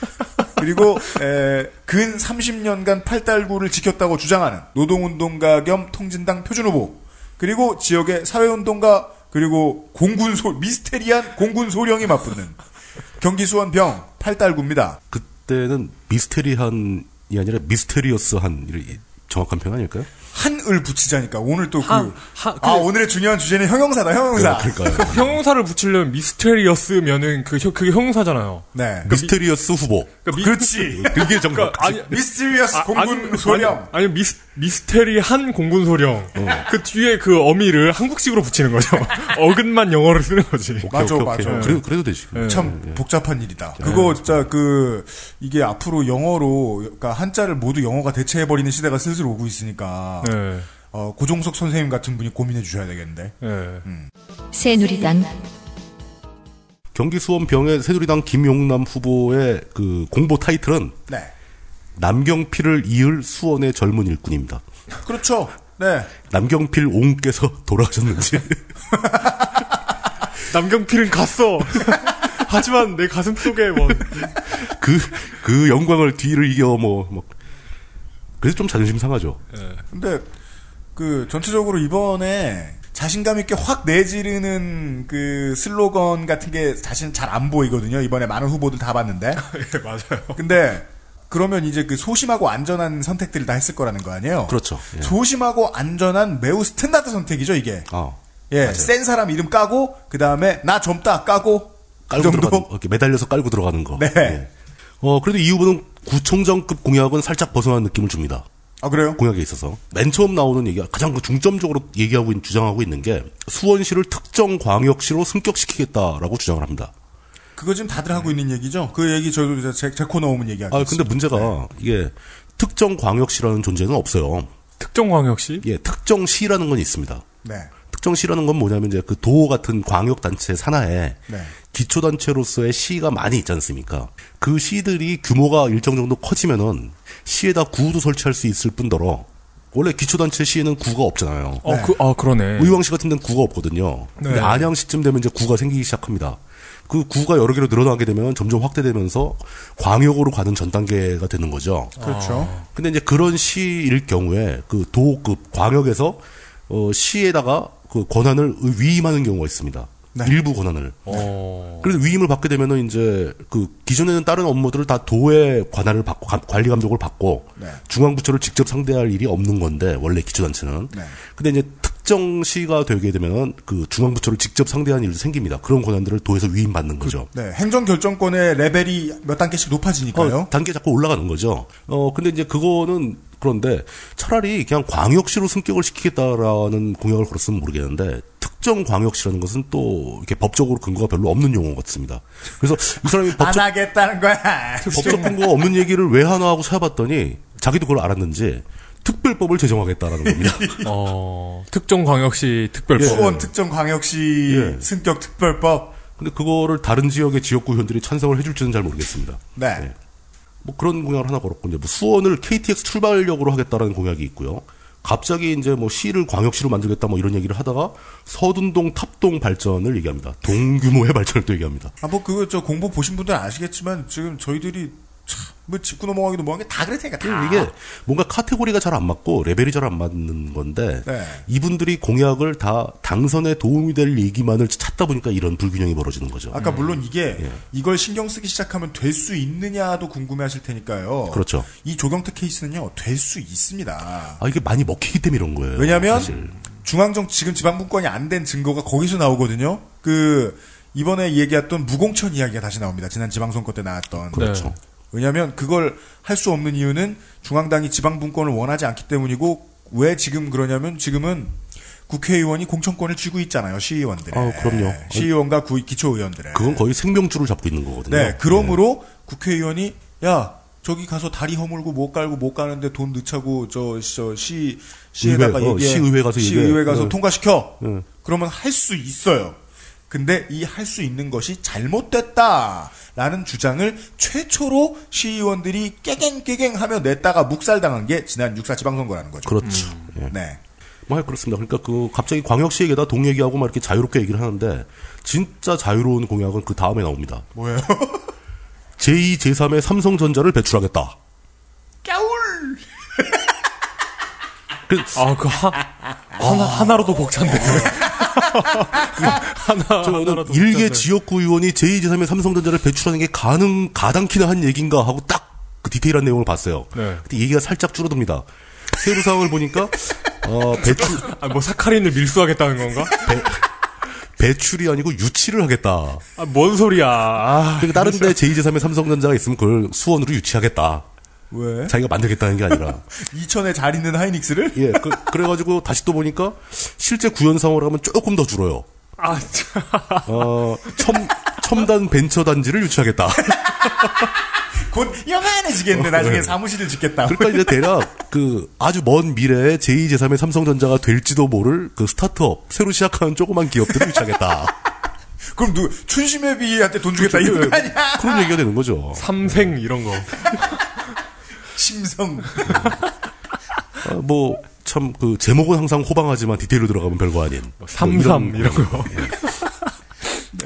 그리고 에, 근 30년간 팔달구를 지켰다고 주장하는 노동운동가 겸 통진당 표준후보, 그리고 지역의 사회운동가 그리고 공군 소 미스테리한 공군 소령이 맞붙는 경기 수원병 팔달구입니다. 그때는 미스테리한이 아니라 미스테리어스한 이 정확한 표현 아닐까요? 한을 붙이자니까 오늘 또그아 그- 오늘의 중요한 주제는 형용사다 형용사. 그러니까요. 형용사를 붙이려면 미스테리어스면은 그 혀- 그게 형용사잖아요. 네. 미스테리어스 후보. 그러니까 미- 그렇지. 그게 정말 그러니까 아니 미스티리어스 아, 공군 아니, 소령. 아니, 아니 미스 미스테리한 공군 소령. 그 뒤에 그 어미를 한국식으로 붙이는 거죠. 어근만 영어를 쓰는 거지. 맞아, 오케이, 오케이. 맞아. 그래도 그래도 되지. 네. 참 예. 복잡한 일이다. 그거 진짜 그 이게 앞으로 영어로 그러니까 한자를 모두 영어가 대체해 버리는 시대가 슬슬 오고 있으니까 네. 어, 고종석 선생님 같은 분이 고민해 주셔야 되겠는데. 네. 새누리당 경기 수원병의 새누리당 김용남 후보의 그 공보 타이틀은 네. 남경필을 이을 수원의 젊은 일꾼입니다. 그렇죠. 네. 남경필 옹께서 돌아가셨는지 남경필은 갔어. 하지만 내 가슴 속에 뭐 그, 그 영광을 뒤를 이겨 뭐, 뭐. 그래서 좀 자존심 상하죠. 근데 그 전체적으로 이번에 자신감 있게 확 내지르는 그 슬로건 같은 게 사실 잘 안 보이거든요. 이번에 많은 후보들 다 봤는데. 예, 맞아요. 근데 그러면 이제 그 소심하고 안전한 선택들을 다 했을 거라는 거 아니에요? 그렇죠. 예. 소심하고 안전한 매우 standard 선택이죠, 이게. 아, 예, 맞아요. 센 사람 이름 까고 그 다음에 나 젊다 까고 그 깔고 정도. 들어가는, 이렇게 매달려서 깔고 들어가는 거. 네. 예. 어, 그래도 이 후보는 구청장급 공약은 살짝 벗어난 느낌을 줍니다. 아 그래요? 공약에 있어서. 맨 처음 나오는 얘기가 가장 그 중점적으로 얘기하고 있는, 주장하고 있는 게 수원시를 특정 광역시로 승격시키겠다라고 주장을 합니다. 그거 지금 다들 하고 있는 얘기죠? 그 얘기 저도 이제 제, 제 코너 오면 얘기하겠습니다. 아, 근데 문제가 이게 특정 광역시라는 존재는 없어요. 특정 광역시 예, 특정시라는 건 있습니다. 네. 특정시라는 건 뭐냐면 이제 그도 같은 광역단체 산하에 네. 기초단체로서의 시가 많이 있지 않습니까? 그 시들이 규모가 일정 정도 커지면은 시에다 구도 설치할 수 있을 뿐더러 원래 기초단체 시에는 구가 없잖아요. 어, 그, 아, 그러네. 의왕시 같은 데는 구가 없거든요. 근데 네. 안양시쯤 되면 이제 구가 생기기 시작합니다. 그 구가 여러 개로 늘어나게 되면 점점 확대되면서 광역으로 가는 전 단계가 되는 거죠. 그렇죠. 근데 이제 그런 시일 경우에 그 도급 광역에서 어 시에다가 그 권한을 위임하는 경우가 있습니다. 네. 일부 권한을. 어. 그래서 위임을 받게 되면은 이제 그 기존에는 다른 업무들을 다 도의 관할을 받고 감- 관리 감독을 받고 네. 중앙 부처를 직접 상대할 일이 없는 건데 원래 기초단체는. 네. 근데 이제 특정 시가 되게 되면은 그 중앙부처를 직접 상대하는 일도 생깁니다. 그런 권한들을 도에서 위임받는 거죠. 네. 행정 결정권의 레벨이 몇 단계씩 높아지니까요. 어, 단계 자꾸 올라가는 거죠. 어, 근데 이제 그거는 그런데 차라리 그냥 광역시로 승격을 시키겠다라는 공약을 걸었으면 모르겠는데 특정 광역시라는 것은 또 이렇게 법적으로 근거가 별로 없는 용어 같습니다. 그래서 이 사람이 안 법적, 하겠다는 거야. 법적 근거가 없는 얘기를 왜 하나 하고 찾아봤더니 자기도 그걸 알았는지 특별법을 제정하겠다라는 겁니다. 어, 특정광역시 특별법. 수원 특정 광역시 예. 승격 특별법. 근데 그거를 다른 지역의 지역구 의원들이 찬성을 해줄지는 잘 모르겠습니다. 네. 뭐 그런 공약을 하나 걸었고 이제 뭐 수원을 KTX 출발역으로 하겠다라는 공약이 있고요. 갑자기 이제 뭐 시를 광역시로 만들겠다 뭐 이런 얘기를 하다가 서둔동 탑동 발전을 얘기합니다. 동규모의 발전을 또 얘기합니다. 아, 뭐, 그거, 저, 공보 보신 분들 은 아시겠지만, 지금 저희들이, 참, 뭐, 짚고 넘어가기도 뭐한 게 다 그럴 테니까, 다. 이게 뭔가 카테고리가 잘 안 맞고 레벨이 잘 안 맞는 건데 네. 이분들이 공약을 다 당선에 도움이 될 얘기만을 찾다 보니까 이런 불균형이 벌어지는 거죠. 아까 물론 이게, 예. 이걸 신경 쓰기 시작하면 될 수 있느냐도 궁금해 하실 테니까요. 그렇죠. 이 조경태 케이스는요, 될 수 있습니다. 아 이게 많이 먹히기 때문에 이런 거예요. 왜냐면, 사실. 중앙정, 지금 지방분권이 안 된 증거가 거기서 나오거든요. 그, 이번에 얘기했던 무공천 이야기가 다시 나옵니다. 지난 지방선거 때 나왔던. 그렇죠. 왜냐하면 그걸 할 수 없는 이유는 중앙당이 지방분권을 원하지 않기 때문이고 왜 지금 그러냐면 지금은 국회의원이 공천권을 쥐고 있잖아요 시의원들의 아, 그럼요. 시의원과 구- 기초의원들의 그건 거의 생명줄을 잡고 있는 거거든요. 네 그러므로 국회의원이 야 저기 가서 다리 허물고 못 깔고 못 가는데 돈 넣자고 저 시 시에다가 의회, 어, 얘기해 시의회 가서 시의회 얘기해. 가서 네. 통과시켜 네. 그러면 할 수 있어요. 근데 이 할 수 있는 것이 잘못됐다라는 주장을 최초로 시의원들이 깨갱깨갱하며 냈다가 묵살당한 게 지난 6.4 지방선거라는 거죠. 그렇죠. 예. 네. 뭐 그렇습니다. 그러니까 그 갑자기 광역시 얘기다 동 얘기하고 막 이렇게 자유롭게 얘기를 하는데 진짜 자유로운 공약은 그 다음에 나옵니다. 뭐예요? 제2, 제3의 삼성전자를 배출하겠다. 까울! 아, 그 하, 하나, 하나로도 벅찬데. 하나, 저는 하나로도 일개. 지역구 의원이 제2, 제3의 삼성전자를 배출하는 게 가능, 가당키나 한 얘기인가 하고 딱 그 디테일한 내용을 봤어요. 네. 근데 얘기가 살짝 줄어듭니다. 세부 사항을 보니까 어, 배출 아, 뭐 사카린을 밀수하겠다는 건가? 배출이 아니고 유치를 하겠다. 아, 뭔 소리야. 아, 그러니까 다른 데 제2, 제3의 삼성전자가 있으면 그걸 수원으로 유치하겠다. 왜? 자기가 만들겠다는 게 아니라. 이천에 잘 있는 하이닉스를? 예, 그, 그래가지고 다시 또 보니까 실제 구현 상으로 하면 조금 더 줄어요. 아, 참. 어, 첨, 첨단 벤처 단지를 유치하겠다. 곧 영한해지겠네. 나중에 네. 사무실을 짓겠다. 그러니까 이제 대략 그 아주 먼 미래에 제2, 제3의 삼성전자가 될지도 모를 그 스타트업, 새로 시작하는 조그만 기업들을 유치하겠다. 그럼 누 춘심회비한테 돈 주겠다 이런 거 아니야? 그런 얘기가 되는 거죠. 삼생, 이런 거. 심성. 아, 뭐, 참, 그, 제목은 항상 호방하지만 디테일로 들어가면 별거 아닌. 삼삼, 뭐 이런 거.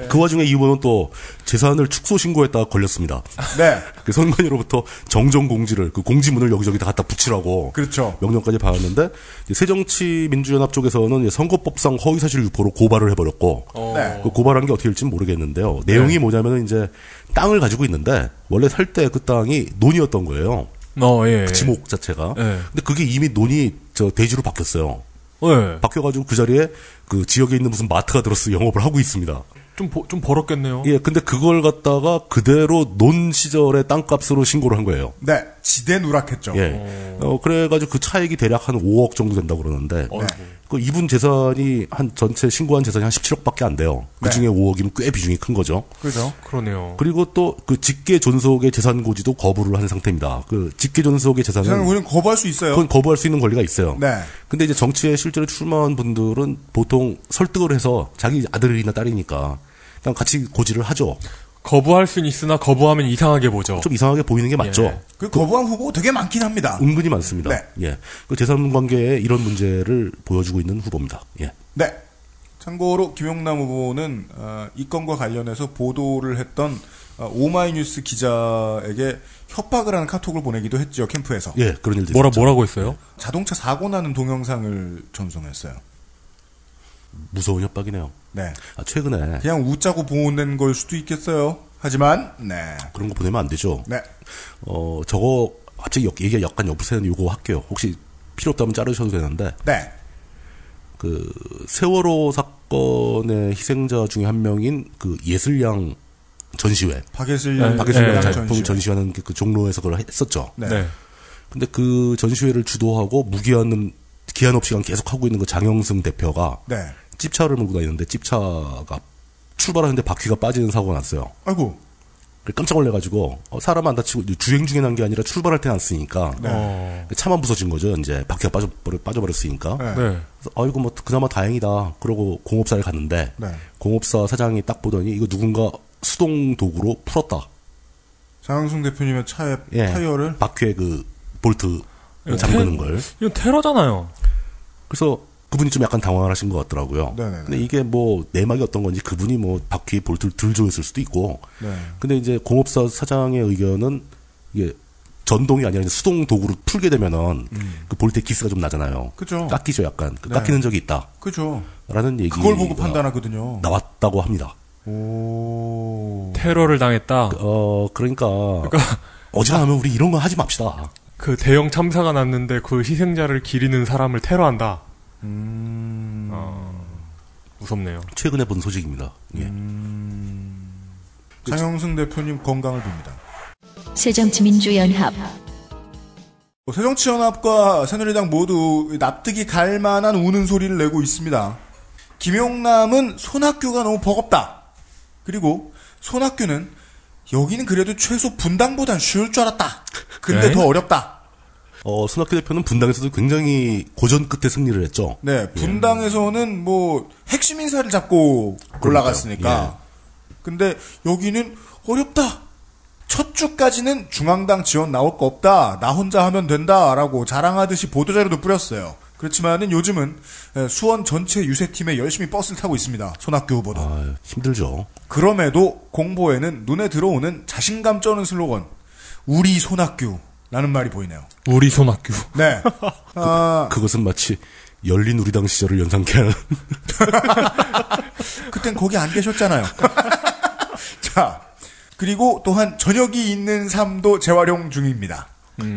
그 와중에 이 의원은 또 재산을 축소 신고했다가 걸렸습니다. 네. 그 선관위로부터 정정 공지를, 그 공지문을 여기저기 다 갖다 붙이라고. 그렇죠. 명령까지 받았는데, 새정치민주연합 쪽에서는 선거법상 허위사실 유포로 고발을 해버렸고, 네. 그 고발한 게 어떻게 될지는 모르겠는데요. 내용이 뭐냐면은 이제 땅을 가지고 있는데, 원래 살 때 그 땅이 논이었던 거예요. 어, 예. 그 지목 자체가. 예. 근데 그게 이미 논이 저 대지로 바뀌었어요. 예. 바뀌어가지고 그 자리에 그 지역에 있는 무슨 마트가 들어서 영업을 하고 있습니다. 좀, 보- 좀 벌었겠네요. 예, 근데 그걸 갖다가 그대로 논 시절의 땅값으로 신고를 한 거예요. 네. 지대 누락했죠. 예. 어, 그래가지고 그 차익이 대략 한 5억 정도 된다고 그러는데, 어이구. 그 이분 재산이 한 전체 신고한 재산이 한 17억밖에 안 돼요. 그 중에 5억이면 꽤 비중이 큰 거죠. 그죠? 그러네요. 그리고 또 그 직계 존속의 재산 고지도 거부를 한 상태입니다. 그 직계 존속의 재산은 저는 우리는 거부할 수 있어요. 그건 거부할 수 있는 권리가 있어요. 네. 근데 이제 정치에 실제로 출마한 분들은 보통 설득을 해서 자기 아들이나 딸이니까 그냥 같이 고지를 하죠. 거부할 수는 있으나 거부하면 이상하게 보죠. 좀 이상하게 보이는 게 맞죠. 예. 그 거부한 후보 되게 많긴 합니다. 은근히 많습니다. 네. 예. 그 재산 관계에 이런 문제를 보여주고 있는 후보입니다. 예. 네. 참고로 김용남 후보는 어, 이 건과 관련해서 보도를 했던 어, 오마이뉴스 기자에게 협박을 하는 카톡을 보내기도 했죠 캠프에서 예, 그런 일도 뭐라, 있었죠. 뭐라고 했어요? 자동차 사고 나는 동영상을 전송했어요. 무서운 협박이네요. 네, 아, 최근에 그냥 웃자고 보낸 걸 수도 있겠어요. 하지만 네, 그런 거 보내면 안 되죠. 네, 어, 저거 갑자기 역- 얘기가 약간 옆으로 요거 할게요. 혹시 필요 없다면 자르셔도 되는데 네, 그 세월호 사건의 희생자 중에 한 명인 그 예슬양 전시회 박예슬 네, 박예슬 네. 작품 전시회하는 그- 그 종로에서 그걸 했었죠. 네. 네. 근데 그 전시회를 주도하고 무기한 기한 없이 계속 하고 있는 그 장영승 대표가 네. 찝차를 몰고 다니는데 찝차가 출발하는데 바퀴가 빠지는 사고가 났어요. 아이고, 깜짝 놀래가지고 어, 사람 안 다치고 주행 중에 난 게 아니라 출발할 때 났으니까 네. 어. 차만 부서진 거죠. 이제 바퀴가 빠져버려, 빠져버렸으니까. 네. 네. 그래서 아이고 뭐 그나마 다행이다. 그러고 공업사를 갔는데 네. 공업사 사장이 딱 보더니 이거 누군가 수동 도구로 풀었다. 장항승 대표님의 차의 예. 타이어를 바퀴에 그 볼트 잠그는 테- 걸. 이건 테러잖아요. 그래서 그분이 좀 약간 당황을 하신 것 같더라고요. 네네네. 근데 이게 뭐 내막이 어떤 건지 그분이 뭐 바퀴 볼트를 들 조였을 수도 있고. 네. 근데 이제 공업사 사장의 의견은 이게 전동이 아니라 이제 수동 도구로 풀게 되면은 그 볼트의 기스가 좀 나잖아요. 그죠. 깎이죠, 약간. 그 네. 깎이는 적이 있다. 그죠. 라는 얘기. 그걸 보고 판단하거든요. 나왔다고 합니다. 오. 테러를 당했다. 어, 그러니까. 어지간하면 우리 이런 거 하지 맙시다. 그 대형 참사가 났는데 그 희생자를 기리는 사람을 테러한다. 음. 어, 무섭네요. 최근에 본 소식입니다. 예. 음. 장영승 대표님 건강을 빕니다. 새정치민주연합 뭐 새정치연합과 새누리당 모두 납득이 갈 만한 우는 소리를 내고 있습니다. 김용남은 손학규가 너무 버겁다. 그리고 손학규는 여기는 그래도 최소 분당보단 쉬울 줄 알았다. 근데 네. 더 어렵다. 어, 손학규 대표는 분당에서도 굉장히 고전 끝에 승리를 했죠. 네, 분당에서는 뭐 핵심 인사를 잡고 올라갔으니까. 그러니까요. 근데 여기는 어렵다. 첫 주까지는 중앙당 지원 나올 거 없다. 나 혼자 하면 된다라고 자랑하듯이 보도자료도 뿌렸어요. 그렇지만은 요즘은 예, 수원 전체 유세팀에 열심히 버스를 타고 있습니다. 손학규 후보도. 아, 힘들죠. 그럼에도 공보에는 눈에 들어오는 자신감 쩌는 슬로건 우리 손학규 라는 말이 보이네요. 우리 손학규. 네. 아, 그것은 마치 열린 우리당 시절을 연상케 하는. 그땐 거기 안 계셨잖아요. 자, 그리고 또한 저녁이 있는 삶도 재활용 중입니다.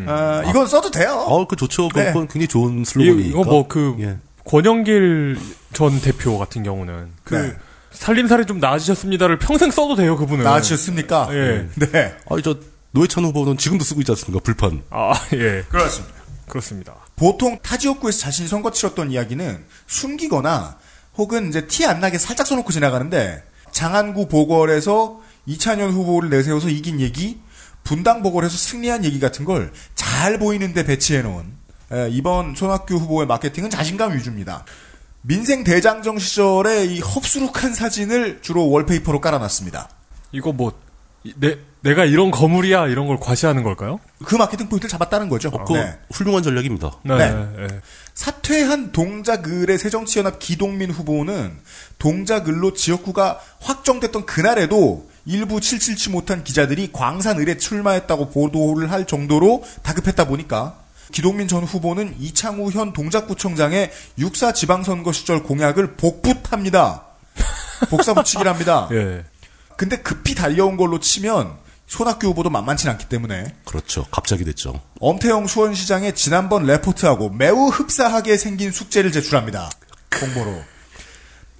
아, 이건 써도 돼요. 어, 그 좋죠. 네. 그건 굉장히 좋은 슬로건이니까. 이거 뭐그 예. 권영길 전 대표 같은 경우는 그 네. 살림살이 좀 나아지셨습니다를 평생 써도 돼요 그분은. 나아지셨습니까? 예. 네. 아니, 저, 노회찬 후보는 지금도 쓰고 있지 않습니까? 불판. 아 예. 그렇습니다. 그렇습니다. 보통 타 지역구에서 자신이 선거 치렀던 이야기는 숨기거나 혹은 이제 티 안 나게 살짝 써놓고 지나가는데 장안구 보궐에서 이찬현 후보를 내세워서 이긴 얘기, 분당 보궐에서 승리한 얘기 같은 걸 잘 보이는데 배치해 놓은 에, 이번 손학규 후보의 마케팅은 자신감 위주입니다. 민생 대장정 시절에 이 흡수룩한 사진을 주로 월페이퍼로 깔아놨습니다. 이거 뭐 내, 내가 이런 거물이야 이런 걸 과시하는 걸까요? 그 마케팅 포인트를 잡았다는 거죠. 그 네. 훌륭한 전략입니다. 네. 네. 예. 사퇴한 동작을의 새정치연합 기동민 후보는 동작을로 지역구가 확정됐던 그날에도 일부 칠칠치 못한 기자들이 광산을에 출마했다고 보도를 할 정도로 다급했다 보니까 기동민 전 후보는 이창우 현 동작구청장의 육사 지방선거 시절 공약을 복붙합니다. 복사 붙이기랍니다. 예. 근데 급히 달려온 걸로 치면 손학규 후보도 만만치 않기 때문에 그렇죠. 갑자기 됐죠. 엄태영 수원시장에 지난번 레포트하고 매우 흡사하게 생긴 숙제를 제출합니다. 공보로.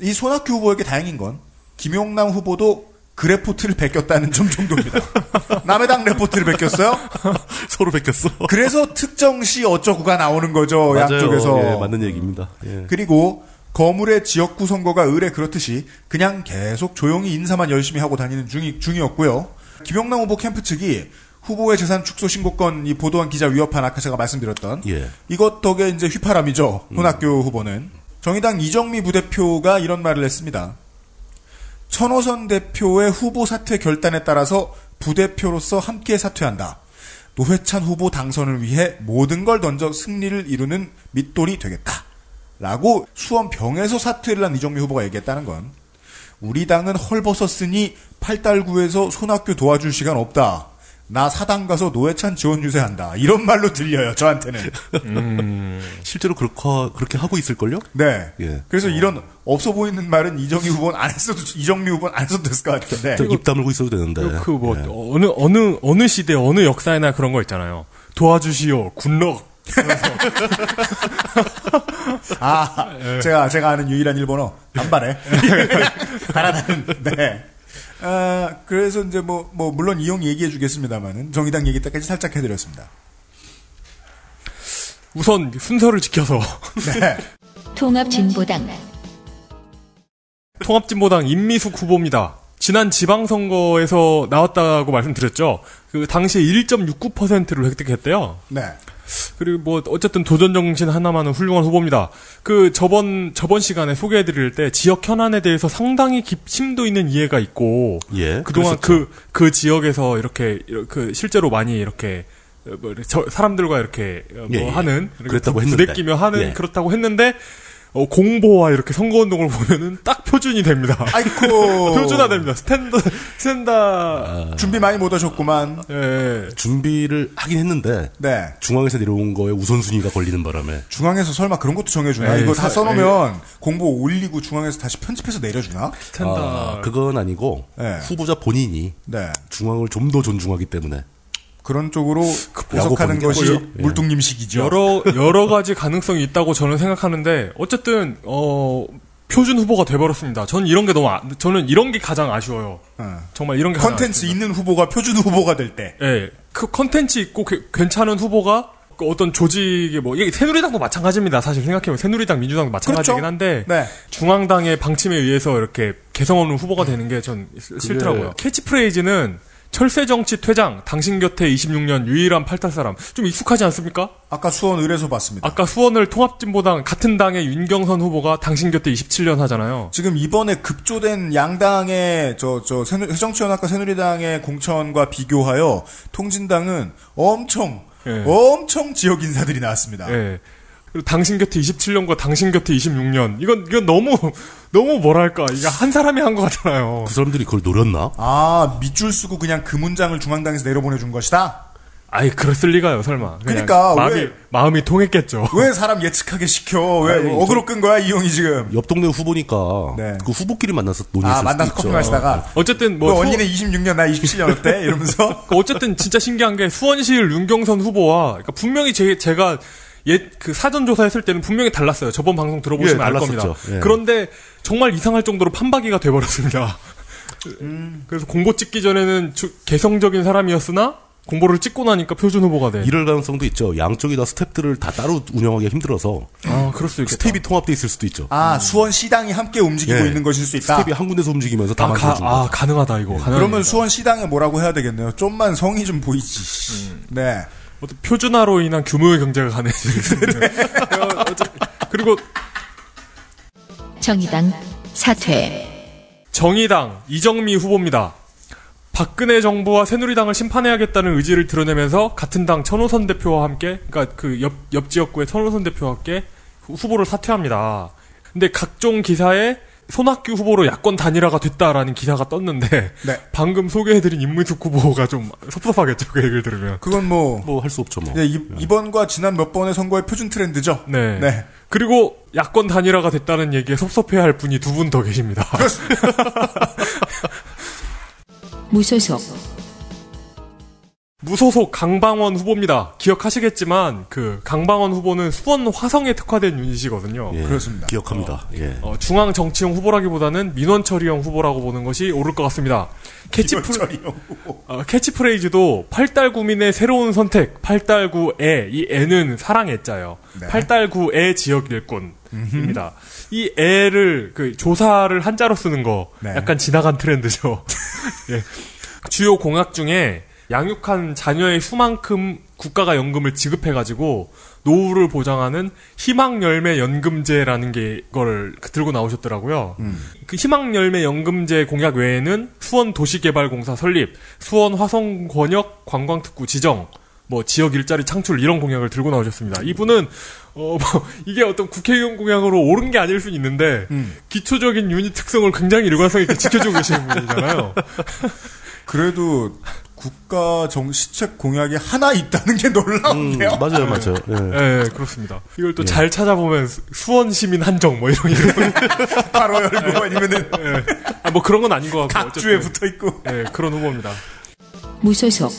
이 손학규 후보에게 다행인 건 김용남 후보도 그 레포트를 베꼈다는 점 정도입니다. 남의 당 레포트를 베꼈어요? 서로 베꼈어. 그래서 특정 시 어쩌구가 나오는 거죠. 맞아요. 양쪽에서. 예, 맞는 얘기입니다. 예. 그리고 거물의 지역구 선거가 으레 그렇듯이 그냥 계속 조용히 인사만 열심히 하고 다니는 중이, 중이었고요. 김용남 후보 캠프 측이 후보의 재산 축소 신고건 이 보도한 기자 위협한 아까 제가 말씀드렸던 예. 이것 덕에 이제 휘파람이죠. 손학규 후보는 정의당 이정미 부대표가 이런 말을 했습니다. 천호선 대표의 후보 사퇴 결단에 따라서 부대표로서 함께 사퇴한다. 노회찬 후보 당선을 위해 모든 걸 던져 승리를 이루는 밑돌이 되겠다. 라고 수원 병에서 사퇴를 한 이정미 후보가 얘기했다는 건 우리 당은 헐벗었으니 팔달구에서 손학규 도와줄 시간 없다. 나 사당 가서 노회찬 지원 유세한다. 이런 말로 들려요. 저한테는. 실제로 그렇게, 그렇게 하고 있을걸요? 네. 예. 그래서 이런 없어 보이는 말은 이정미 후보는 안 했어도 이정미 후보는 안 했어도 됐을 것 같은데. 저입 다물고 있어도 되는데. 그 뭐 예. 어느 어느 어느 시대 어느 역사에나 그런 거 있잖아요. 도와주시오 굿럭. 아, 제가 제가 아는 유일한 일본어 반발해. 달아나는. 네. 아, 그래서 이제 뭐, 뭐, 물론 이용 얘기해 주겠습니다만은, 정의당 얘기 때까지 살짝 해드렸습니다. 우선 순서를 지켜서 네. 통합진보당 통합진보당 임미숙 후보입니다. 지난 지방선거에서 나왔다고 말씀드렸죠. 그 당시에 1.69%를 획득했대요. 네. 그리고 뭐 어쨌든 도전 정신 하나만은 훌륭한 후보입니다. 그 저번 저번 시간에 소개해드릴 때 지역 현안에 대해서 상당히 깊, 심도 있는 이해가 있고 예. 그동안 그랬었죠. 그그 지역에서 이렇게 그 실제로 많이 이렇게 어, 뭐 사람들과 이렇게 어, 뭐 예, 예. 하는 그랬다고 부- 했는데. 부대끼며 하는 예. 그렇다고 했는데 어, 공보와 이렇게 선거운동을 보면은 딱 표준이 됩니다. 아이코. 표준화됩니다. 스탠드 스탠다 준비 많이 못 하셨구만. 예. 준비를 하긴 했는데 네. 중앙에서 내려온 거에 우선순위가 걸리는 바람에 중앙에서 설마 그런 것도 정해주나? 에이, 이거 다 사- 써놓으면 공보 올리고 중앙에서 다시 편집해서 내려주나? 스탠다 아, 그건 아니고 네. 후보자 본인이 네. 중앙을 좀 더 존중하기 때문에 그런 쪽으로 보는 게 것이 뭐예요? 예. 물뚱님식이죠. 여러 여러 가지 가능성이 있다고 저는 생각하는데 어쨌든 어 표준 후보가 돼버렸습니다. 저는 이런 게 너무 아, 저는 이런 게 가장 아쉬워요. 어. 정말 이런 게 가장 컨텐츠. 있는 후보가 표준 후보가 될 때. 예, 그 컨텐츠 있고 그- 괜찮은 후보가 그 어떤 조직의 뭐 이게 새누리당도 마찬가지입니다. 사실 생각해보면 새누리당, 민주당도 마찬가지긴 그렇죠. 한데 네. 중앙당의 방침에 의해서 이렇게 개성 없는 후보가 되는 게 전 싫더라고요. 캐치프레이즈는 철새 정치 퇴장, 당신 곁에 26년 유일한 팔탈 사람. 좀 익숙하지 않습니까? 아까 수원 의뢰소 봤습니다. 아까 수원을 통합진보당 같은 당의 윤경선 후보가 당신 곁에 27년 하잖아요. 지금 이번에 급조된 양당의 저, 저, 새누, 새정치연합과 새누리당의 공천과 비교하여 통진당은 엄청, 예. 엄청 지역 인사들이 나왔습니다. 예. 그리고 당신 곁에 27년과 당신 곁에 26년. 이건, 이건 너무, 너무 뭐랄까. 이게 한 사람이 한 것 같잖아요. 그 사람들이 그걸 노렸나? 아, 밑줄 쓰고 그냥 그 문장을 중앙당에서 내려보내준 것이다? 아이, 그랬을 리가요, 설마. 그러니까 마음이, 왜- 마음이 통했겠죠. 왜 사람 예측하게 시켜? 왜 아니, 어그로 끈 거야, 이용이 지금? 옆 동네 후보니까 네. 그 후보끼리 만나서 논의했을 아, 만나서 있죠. 커피 마시다가. 어쨌든 뭐, 언니는 26년, 나 27년 어때? 이러면서. 그 어쨌든 진짜 신기한 게 수원시를 윤경선 후보와 그러니까 분명히 제, 제가 옛그 사전 조사했을 때는 분명히 달랐어요. 저번 방송 들어보시면 예, 알. 겁니다. 예. 그런데 정말 이상할 정도로 판박이가 돼버렸습니다. 음. 그래서 공보 찍기 전에는 주- 개성적인 사람이었으나 공보를 찍고 나니까 표준 후보가 돼. 이럴 가능성도 있죠. 양쪽이 다 스탭들을 다 따로 운영하기 힘들어서 아 그럴 수 있겠다. 스텝이 통합돼 있을 수도 있죠. 아, 수원 시당이 함께 움직이고 예. 있는 것일 수 있다. 스텝이 한 군데서 움직이면서 다 아, 가, 만들어준 아. 가능하다 이거. 가능합니다. 그러면 수원 시당에 뭐라고 해야 되겠네요. 좀만 성의 좀 보이지. 음. 네. 어떤 표준화로 인한 규모의 경제가 가능해지는. 네. 그리고 정의당 사퇴. 정의당 이정미 후보입니다. 박근혜 정부와 새누리당을 심판해야겠다는 의지를 드러내면서 같은 당 천호선 대표와 함께, 그러니까 그 옆 옆 지역구의 천호선 대표와 함께 후- 후보를 사퇴합니다. 근데 각종 기사에 손학규 후보로 야권 단일화가 됐다라는 기사가 떴는데 네. 방금 소개해드린 임문숙 후보가 좀 섭섭하겠죠 그 얘기를 들으면. 그건 뭐, 뭐 할 수 없죠 뭐. 네, 이, 이번과 지난 몇 번의 선거의 표준 트렌드죠. 네. 네. 그리고 야권 단일화가 됐다는 얘기에 섭섭해할 분이 두 분 더 계십니다. 무소속. 무소속 강방원 후보입니다. 기억하시겠지만 그 강방원 후보는 수원 화성에 특화된 유닛이거든요. 예, 그렇습니다. 기억합니다. 예. 어, 중앙 정치형 후보라기보다는 민원 처리형 후보라고 보는 것이 옳을 것 같습니다. 캐치프, 이원철이요. 어, 캐치프레이즈도 팔달구민의 새로운 선택, 팔달구애, 이 애는 사랑 애자요. 네. 팔달구애 지역 일꾼입니다. 이 애를 그 조사를 한자로 쓰는 거 네. 약간 지나간 트렌드죠. 예. 주요 공약 중에 양육한 자녀의 수만큼 국가가 연금을 지급해가지고 노후를 보장하는 희망열매 연금제라는 게걸 들고 나오셨더라고요. 그 희망열매 연금제 공약 외에는 수원 도시개발공사 설립, 수원 화성 권역 관광특구 지정, 뭐 지역 일자리 창출 이런 공약을 들고 나오셨습니다. 이분은 어, 뭐, 이게 어떤 국회의원 공약으로 옳은 게 아닐 수는 있는데, 기초적인 유닛 특성을 굉장히 일관성 있게 지켜주고 계시는 분이잖아요. 그래도 국가 정시책 공약이 하나 있다는 게 음, 놀라운데요. 맞아요, 맞아요. 예. 네, 그렇습니다. 이걸 또 잘 찾아보면 수- 수원 시민 한정 뭐 이런 이름 바로 열고 아니면은 아, 뭐 그런 건 아닌 것 같고 각주에. 붙어 있고. 네, 그런 후보입니다. 무소속.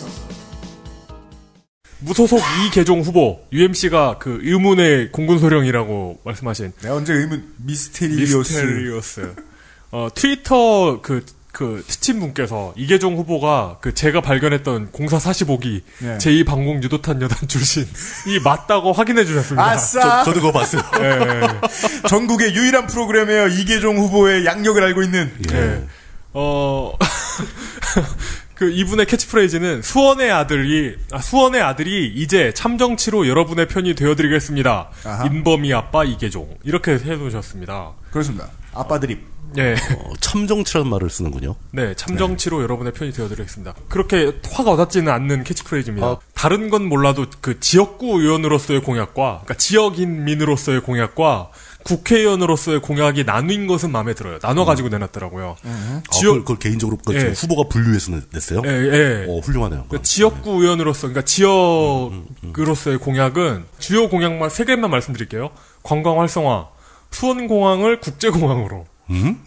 무소속 이계종 후보 UMC가 그 의문의 공군 소령이라고 말씀하신 내가 언제 의문 미스테리오스. 미스테리오스. 어, 트위터 그, 그, 특친 분께서 이계종 후보가 그 제가 발견했던 공사 45기 네. 제2 방공 유도탄 여단 출신 이 맞다고 확인해 주셨습니다. 아싸! 저 도 그거 봤어요. 예, 전국의 유일한 프로그램이에요. 이계종 후보의 양력을 알고 있는. 예. 어, 그 이분의 캐치프레이즈는 수원의 아들이, 아, 수원의 아들이 이제 참정치로 여러분의 편이 되어드리겠습니다. 아하. 인범이 아빠 이계종. 이렇게 해놓으셨습니다. 그렇습니다. 아빠 드립. 예. 어, 참정치라는 말을 쓰는군요. 네, 참정치로 여러분의 편이 되어드리겠습니다. 그렇게 화가 와닿지는 않는 캐치프레이즈입니다. 아. 다른 건 몰라도 그 지역구 의원으로서의 공약과, 그러니까 지역인민으로서의 공약과 국회의원으로서의 공약이 나뉜 것은 마음에 들어요. 나눠가지고 내놨더라고요. 아, 지역- 그걸, 그걸 개인적으로 그 예. 후보가 분류해서 냈- 냈어요? 예, 예. 어, 훌륭하네요. 그러니까 지역구 의원으로서, 그러니까 지역으로서의 공약은 주요 공약만 세 개만 말씀드릴게요. 관광 활성화, 수원공항을 국제공항으로. 음?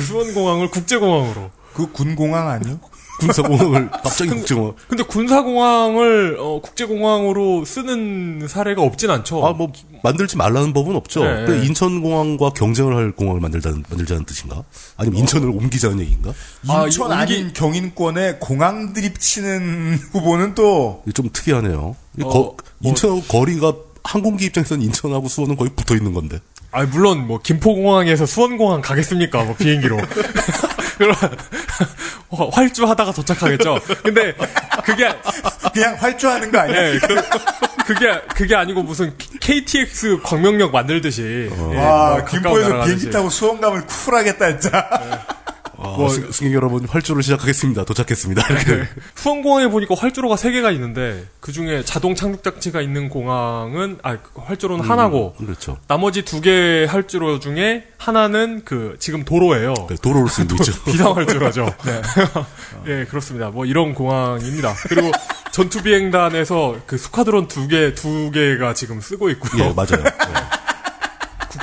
수원공항을 국제공항으로. 그 군공항 아니요? 군사공항을 갑자기 국정화. 근데 군사공항을 어, 국제공항으로 쓰는 사례가 없진 않죠. 아, 뭐, 만들지 말라는 법은 없죠. 네. 근데 인천공항과 경쟁을 할 공항을 만들자는, 만들자는 뜻인가? 아니면 인천을 옮기자는 얘기인가? 아, 인천 이 옮기- 아닌 경인권에 공항 드립 치는 후보는 또 좀 특이하네요. 이 어, 거- 뭐- 인천하고 거리가 항공기 입장에서는 인천하고 수원은 거의 붙어 있는 건데. 아, 물론 뭐 김포공항에서 수원공항 가겠습니까? 뭐 비행기로. 그럼 화- 활주하다가 도착하겠죠. 근데 그게 그냥 활주하는 거 아니야? 예, 그, 그게 그게 아니고 무슨 KTX 광명역 만들듯이 예, 와, 뭐 김포에서 비행기. 타고 수원 감을 쿨하겠다, 진짜. 뭐, 승, 승객 여러분, 활주를 시작하겠습니다. 도착했습니다. 이렇게. 수원공항에 보니까 활주로가 세 개가 있는데 그 중에 자동 착륙 장치가 있는 공항은 아그 활주로는 하나고 그렇죠. 나머지 두 개 활주로 중에 하나는 그 지금 도로예요. 네, 도로를 쓰고 있죠. 비상 활주로죠. 예, 그렇습니다. 뭐 이런 공항입니다. 그리고 전투 비행단에서 그 스쿼드론 두 개 두 개가 지금 쓰고 있고요. 예, 맞아요.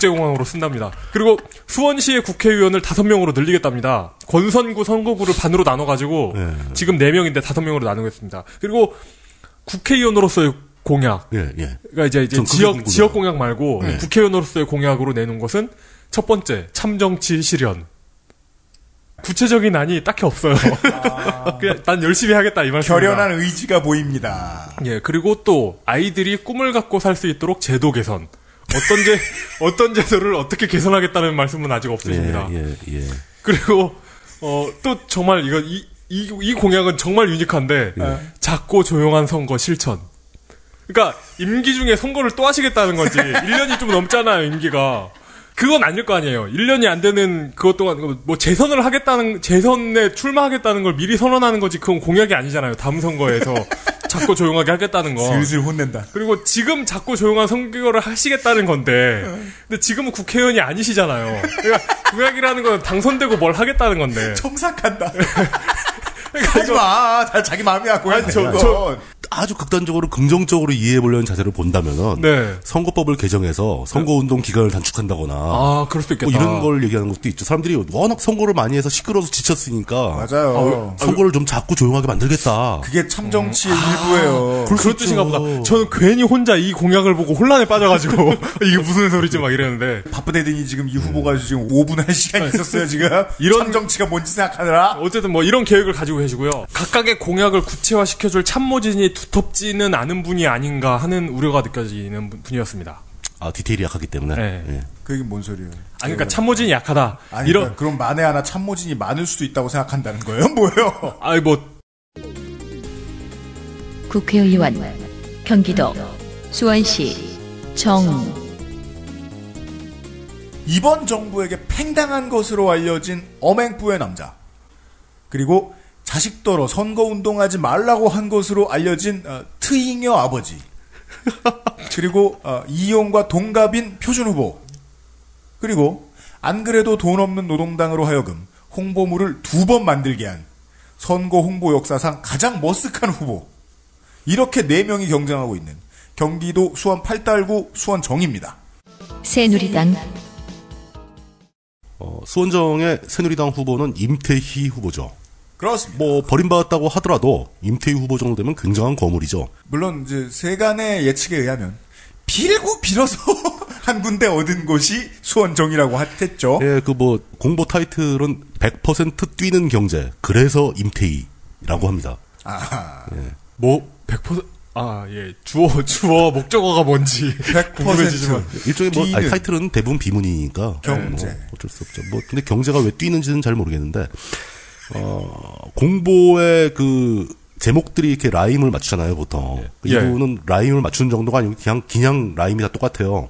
국제공항으로 쓴답니다. 그리고 수원시의 국회의원을 다섯 명으로 늘리겠답니다. 권선구 선거구를 반으로 나눠가지고 예. 지금 네 명인데 다섯 명으로 나누겠습니다. 그리고 국회의원으로서의 공약, 예, 예. 그러니까 이제, 이제 지역 궁금해요. 지역 공약 말고 네. 국회의원으로서의 공약으로 내놓은 것은 첫 번째 참정치 실현. 구체적인 안이 딱히 없어요. 그냥 난 열심히 하겠다 이 말씀입니다. 결연한 의지가 보입니다. 예, 그리고 또 아이들이 꿈을 갖고 살 수 있도록 제도 개선. 어떤 제 어떤 제도를 어떻게 개선하겠다는 말씀은 아직 없으십니다. 예, 예, 예. 그리고 어 또 정말 이거 이, 이, 이 공약은 정말 유니크한데 예. 작고 조용한 선거 실천. 그러니까 임기 중에 선거를 또 하시겠다는 거지. 1년이 좀 넘잖아요, 임기가. 그건 아닐 거 아니에요. 1년이 안 되는 그것 동안 뭐 재선을 하겠다는 재선에 출마하겠다는 걸 미리 선언하는 거지. 그건 공약이 아니잖아요. 다음 선거에서 작고 조용하게 하겠다는 거. 슬슬 혼낸다. 그리고 지금 작고 조용한 선거를 하시겠다는 건데, 근데 지금은 국회의원이 아니시잖아요. 그러니까 공약이라는 건 당선되고 뭘 하겠다는 건데. 청삭한다. 하지 마. 다 자기 마음이야. 고양 저-. 저- 아주 극단적으로 긍정적으로 이해해 보려는 자세를 본다면은 네. 선거법을 개정해서 선거운동 기간을 단축한다거나 아, 그럴 수도 있겠다. 뭐 이런 걸 얘기하는 것도 있죠. 사람들이 워낙 선거를 많이 해서 시끄러워서 지쳤으니까 맞아요. 선거를 좀 작고 조용하게 만들겠다. 그게 참 정치의 일부예요. 그럴 수 그런 뜻인가. 보다. 저는 괜히 혼자 이 공약을 보고 혼란에 빠져가지고, 이게 무슨 소리지 막 이랬는데. 바쁘대더니 지금 이 후보가 지금 5분 할 시간이 있었어요, 지금. 이런- 참 정치가 뭔지 생각하느라. 어쨌든 뭐 이런 계획을 가지고 계시고요. 각각의 공약을 구체화시켜줄 참모진이 두텁지는 않은 분이 아닌가 하는 우려가 느껴지는 분- 분이었습니다. 아 디테일이 약하기 때문에. 네. 예. 그 얘기 뭔 소리예요? 아니, 그러니까 참모진이 약하다. 아니, 이런, 그러니까 그럼 만에 하나 참모진이 많을 수도 있다고 생각한다는 거예요? 뭐예요? 아니, 뭐, 국회의원 경기도 수원시 정 이번 정부에게 팽당한 것으로 알려진 엄행부의 남자. 그리고 자식더러 선거운동하지 말라고 한 것으로 알려진 어, 트잉여 아버지. 그리고 어, 이용과 동갑인 표준 후보. 그리고 안 그래도 돈 없는 노동당으로 하여금 홍보물을 두 번 만들게 한 선거 홍보 역사상 가장 머쓱한 후보. 이렇게 네 명이 경쟁하고 있는 경기도 수원 팔달구 수원정입니다. 새누리당 어, 수원정의 새누리당 후보는 임태희 후보죠. 그렇습니다. 뭐 버림받았다고 하더라도 임태희 후보 정도 되면 굉장한 거물이죠. 물론 이제 세간의 예측에 의하면 빌고 빌어서 한 군데 얻은 곳이 수원정이라고 했죠. 예, 그 뭐 공보 타이틀은 100% 뛰는 경제. 그래서 임태희라고 합니다. 아, 뭐, 100%, 아, 예. 주어, 주어, 목적어가 뭔지. 100% 일종의 뭐. 아니, 타이틀은 대부분 비문이니까 경제. 뭐 어쩔 수 없죠. 뭐 근데 경제가 왜 뛰는지는 잘 모르겠는데 어 공보의 그 제목들이 이렇게 rhyme을 맞추잖아요 보통 그 예. 이분은 rhyme을 맞추는 정도가 아니고 그냥 그냥 rhyme이 다 똑같아요.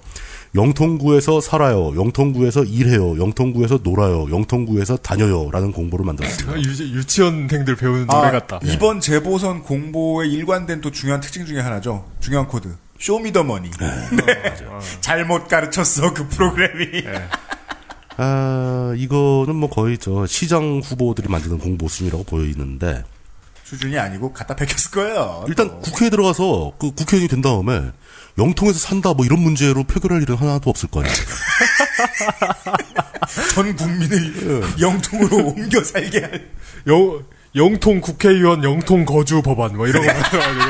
영통구에서 살아요. 영통구에서 일해요. 영통구에서 놀아요. 영통구에서 다녀요라는 공보를 만들었습니다. 유, 유치원생들 배우는 노래 아, 같다. 이번 재보선 공보의 일관된 또 중요한 특징 중에 하나죠. 중요한 코드. Show Me the Money. 네. 잘못 가르쳤어 그 프로그램이. 아 이거는 뭐 거의 저 시장 후보들이 만드는 공보 수준이라고 보이는데 수준이 아니고 갖다 베꼈을 거예요. 일단 국회에 들어가서 그 국회의원이 된 다음에 영통에서 산다 뭐 이런 문제로 표결할 일은 하나도 없을 거 아니에요. 전 국민을 영통으로 옮겨 살게 할. 영, 영통 국회의원 영통 거주 법안, 뭐 이런 거 만들어가지고.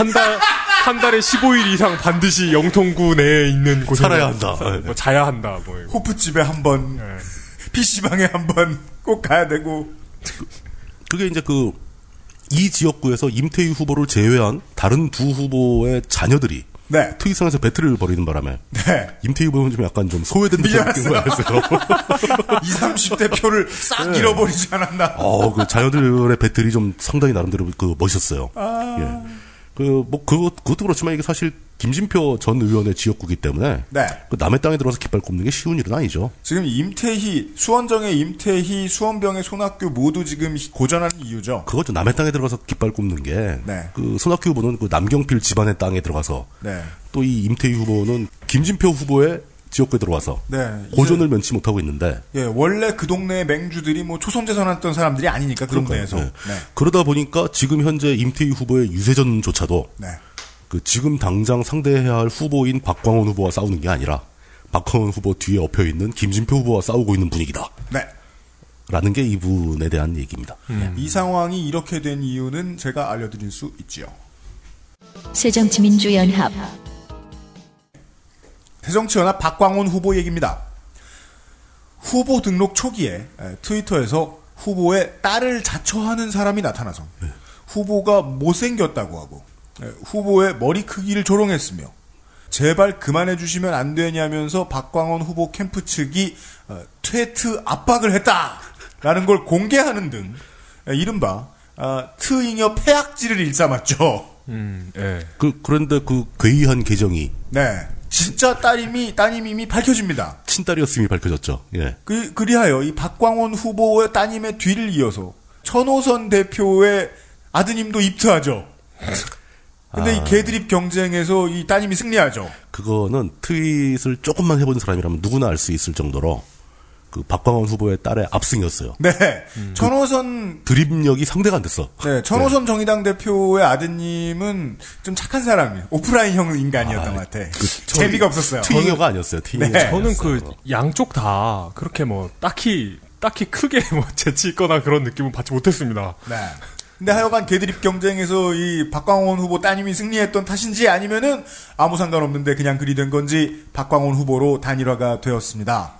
한 달, 한 달에 15일 이상 반드시 영통구 내에 있는 곳에. 살아야 한다. 네. 뭐 자야 한다, 뭐. 이거. 호프집에 한 번, 예. PC방에 한 번 꼭 가야 되고. 그게 이제 그 이 지역구에서 임태희 후보를 제외한 다른 두 후보의 자녀들이 네. 트윗상에서 배틀을 벌이는 바람에 네. 임태희 후보는 좀 약간 좀 소외된 듯한 느낌을 받았어요. 20, 30대 표를 싹 잃어버리지 않았나. 어, 그 자녀들의 배틀이 좀 상당히 나름대로 그 멋있었어요. 예. 그, 뭐, 그것, 그것도 그렇지만 이게 사실 김진표 전 의원의 지역구기 때문에 네. 그 남의 땅에 들어가서 깃발 꼽는 게 쉬운 일은 아니죠. 지금 임태희, 수원정의 임태희, 수원병의 손학규 모두 지금 고전하는 이유죠. 그거죠. 남의 땅에 들어가서 깃발 꼽는 게, 네. 그 손학규 후보는 그 남경필 집안의 땅에 들어가서 네. 또이 임태희 후보는 김진표 후보의 지역구에 들어와서 네. 고전을 면치 못하고 있는데 예, 원래 그 동네의 맹주들이 뭐 초선재선했던 사람들이 아니니까 그 동네에서. 네. 네. 그러다 보니까 지금 현재 임태희 후보의 유세전조차도 네. 그 지금 당장 상대해야 할 후보인 박광원 후보와 싸우는 게 아니라 박광원 후보 뒤에 엎여 있는 김진표 후보와 싸우고 있는 분위기다. 네. 라는 게 이분에 대한 얘기입니다. 이 상황이 이렇게 된 이유는 제가 알려드릴 수 있지요. 새정치민주연합 새정치연합 박광원 후보 얘기입니다. 후보 등록 초기에 에, 트위터에서 후보의 딸을 자처하는 사람이 나타나서 후보가 못생겼다고 하고 에, 후보의 머리 크기를 조롱했으며 제발 그만해 주시면 안 되냐면서 박광원 후보 캠프 측이 어, 퇴트 압박을 했다라는 걸 공개하는 등 에, 이른바 아, 트잉여 폐악질을 일삼았죠. 음, 예. 그, 그런데 그 괴이한 계정이 네, 진짜 따님이 따님임이 밝혀집니다. 친딸이었음이 밝혀졌죠. 예. 그, 그리하여 이 박광원 후보의 따님의 뒤를 이어서 천호선 대표의 아드님도 입투하죠. 근데 이 개드립 경쟁에서 이 따님이 승리하죠. 그거는 트윗을 조금만 해본 사람이라면 누구나 알 수 있을 정도로 그 박광원 후보의 딸의 압승이었어요. 네. 천호선, 드립력이 상대가 안 됐어. 네, 천호선 정의당 대표의 아드님은 좀 착한 사람이에요. 오프라인형 인간이었던 것 같아. 재미가 없었어요. 트윙어가 아니었어요. 트윙어. 네. 저는 그 양쪽 다 그렇게 뭐 딱히 딱히 크게 뭐 재치 있거나 그런 느낌은 받지 못했습니다. 네. 근데 하여간 개드립 경쟁에서 이 박광원 후보 따님이 승리했던 탓인지 아니면은 아무 상관없는데 그냥 그리 된 건지 박광원 후보로 단일화가 되었습니다.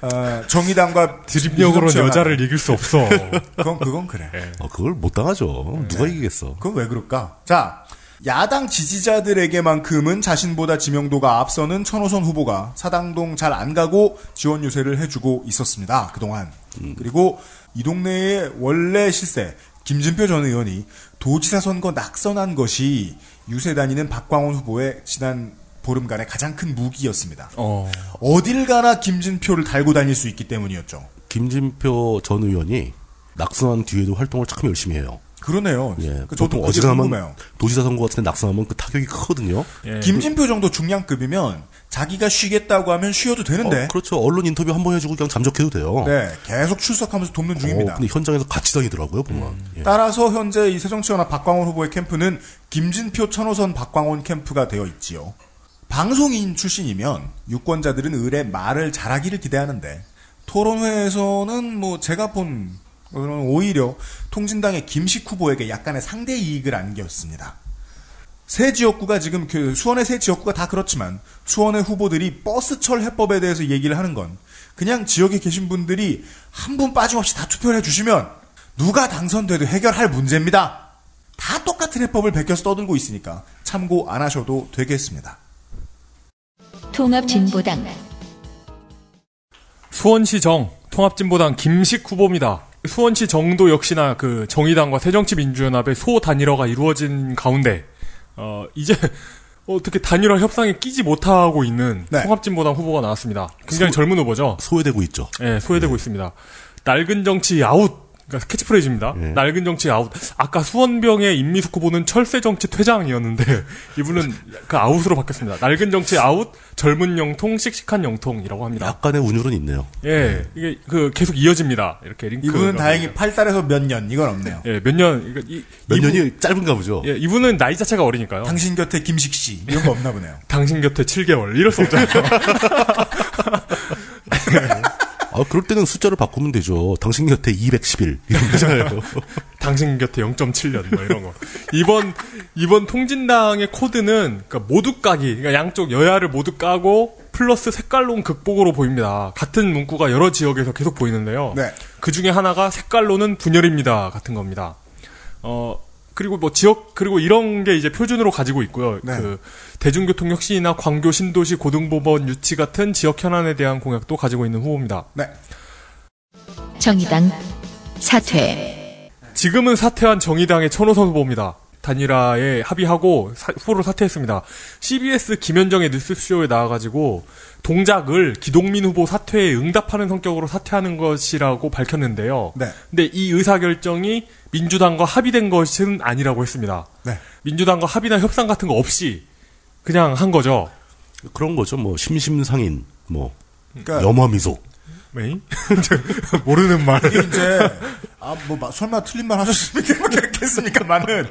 어, 정의당과 드립력으로는 이성철 여자를 이길 수 없어. 그건 그건 그래. 어, 그걸 못 당하죠. 누가 이기겠어. 그건 왜 그럴까? 자, 야당 지지자들에게만큼은 자신보다 지명도가 앞서는 천호선 후보가 사당동 잘 안 가고 지원 유세를 해주고 있었습니다. 그동안. 그리고 이 동네의 원래 실세, 김진표 전 의원이 도지사 선거 낙선한 것이 유세 다니는 박광원 후보의 지난 보름간의 가장 큰 무기였습니다. 어. 어딜 가나 김진표를 달고 다닐 수 있기 때문이었죠. 김진표 전 의원이 낙선한 뒤에도 활동을 참 열심히 해요. 그러네요. 예. 그 저도. 어지간하면 도지사 선거 같은 데 낙선하면 그 타격이 크거든요. 예. 김진표 정도 중량급이면 자기가 쉬겠다고 하면 쉬어도 되는데 어, 그렇죠. 언론 인터뷰 한 번 해주고 그냥 잠적해도 돼요. 네, 계속 출석하면서 돕는 어, 중입니다. 근데 현장에서 같이 다니더라고요, 보면. 예. 따라서 현재 이 새정치연합 박광원 후보의 캠프는 김진표 천호선 박광원 캠프가 되어 있지요. 방송인 출신이면 유권자들은 을의 말을 잘하기를 기대하는데 토론회에서는 뭐 제가 본 오히려 통진당의 김식 후보에게 약간의 상대 이익을 안겼습니다. 새 지역구가 지금 그 수원의 새 지역구가 다 그렇지만 수원의 후보들이 버스철 해법에 대해서 얘기를 하는 건 그냥 지역에 계신 분들이 한 분 빠짐없이 다 투표를 해주시면 누가 당선돼도 해결할 문제입니다. 다 똑같아요. 사티네법을 베껴서 떠들고 있으니까 참고 안 하셔도 되겠습니다. 통합진보당 수원시정 통합진보당 김식 후보입니다. 수원시 정도 역시나 그 정의당과 새정치민주연합의 소 단일화가 이루어진 가운데 어 이제 어떻게 단일화 협상에 끼지 못하고 있는 네. 통합진보당 후보가 나왔습니다. 굉장히 소- 젊은 후보죠. 소외되고 있죠. 예, 소외되고 있습니다. 낡은 정치 아웃. 그러니까 캐치프레이즈입니다. 예. 낡은 정치 아웃. 아까 수원병의 임미숙 후보는 철새 정치 퇴장이었는데 이분은 그 아웃으로 바뀌었습니다. 낡은 정치 아웃, 젊은 영통, 씩씩한 영통이라고 합니다. 약간의 운율은 있네요. 예, 이게 그 계속 이어집니다. 이렇게 링크. 이분은 다행히 8달에서 몇 년 이건 없네요. 예, 몇 년, 이거 이, 몇 이분- 년이 짧은가 보죠. 예, 이분은 나이 자체가 어리니까요. 당신 곁에 김식 씨 이런 거 없나 보네요. 당신 곁에 7개월. 이럴 수 없잖아요. 아, 그럴 때는 숫자를 바꾸면 되죠. 당신 곁에 211 이런 거잖아요. 당신 곁에 0.7년 뭐 이런 거. 이번 이번 통진당의 코드는 그러니까 모두 까기. 그러니까 양쪽 여야를 모두 까고 플러스 색깔론 극복으로 보입니다. 같은 문구가 여러 지역에서 계속 보이는데요. 네. 그 중에 하나가 색깔론은 분열입니다. 같은 겁니다. 어 그리고 뭐 지역 그리고 이런 게 이제 표준으로 가지고 있고요. 네. 그 대중교통 혁신이나 광교 신도시 고등법원 유치 같은 지역 현안에 대한 공약도 가지고 있는 후보입니다. 네. 정의당 사퇴 지금은 사퇴한 정의당의 천호선 후보입니다. 단일화에 합의하고 사- 후보로 사퇴했습니다. CBS 김현정의 뉴스쇼에 나와가지고 동작을 기동민 후보 사퇴에 응답하는 성격으로 사퇴하는 것이라고 밝혔는데요. 네. 근데 이 의사결정이 민주당과 합의된 것은 아니라고 했습니다. 네. 민주당과 합의나 협상 같은 거 없이 그냥 한 거죠. 그런 거죠. 뭐 심심상인, 뭐 그러니까 염화미소. 왜? 모르는 말. 이게 이제 아뭐 설마 틀린 말 하셨습니까?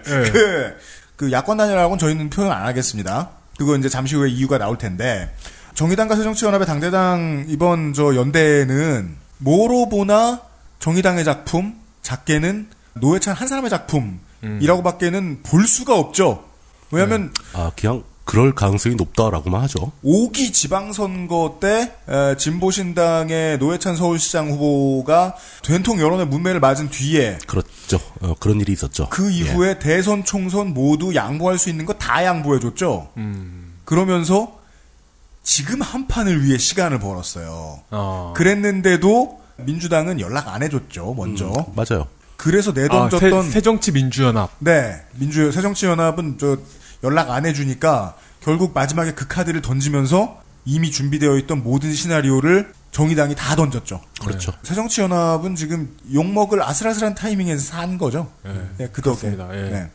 네. 그, 그 야권 단일화하고는 저희는 표현 안 하겠습니다. 그거 이제 잠시 후에 이유가 나올 텐데 정의당과 새정치연합의 당대당 이번 저 연대는 뭐로 보나 정의당의 작품, 작게는 노회찬 한 사람의 작품이라고밖에는 볼 수가 없죠. 왜냐하면 아, 그냥 그럴 가능성이 높다라고만 하죠. 5기 지방선거 때 에, 진보신당의 노회찬 서울시장 후보가 된통 여론의 문매를 맞은 뒤에 그렇죠. 어, 그런 일이 있었죠. 그 이후에 대선 총선 모두 양보할 수 있는 거 다 양보해줬죠. 그러면서 지금 한 판을 위해 시간을 벌었어요. 어. 그랬는데도 민주당은 연락 안 해줬죠. 먼저. 음, 맞아요. 그래서 아, 내던졌던 새, 새정치민주연합. 네 민주 새정치연합은 저 연락 안 해주니까 결국 마지막에 그 카드를 던지면서 이미 준비되어 있던 모든 시나리오를 정의당이 다 던졌죠. 그렇죠. 새정치연합은 지금 욕먹을 아슬아슬한 타이밍에서 산 거죠. 네. 네, 그 덕에. 예. 네.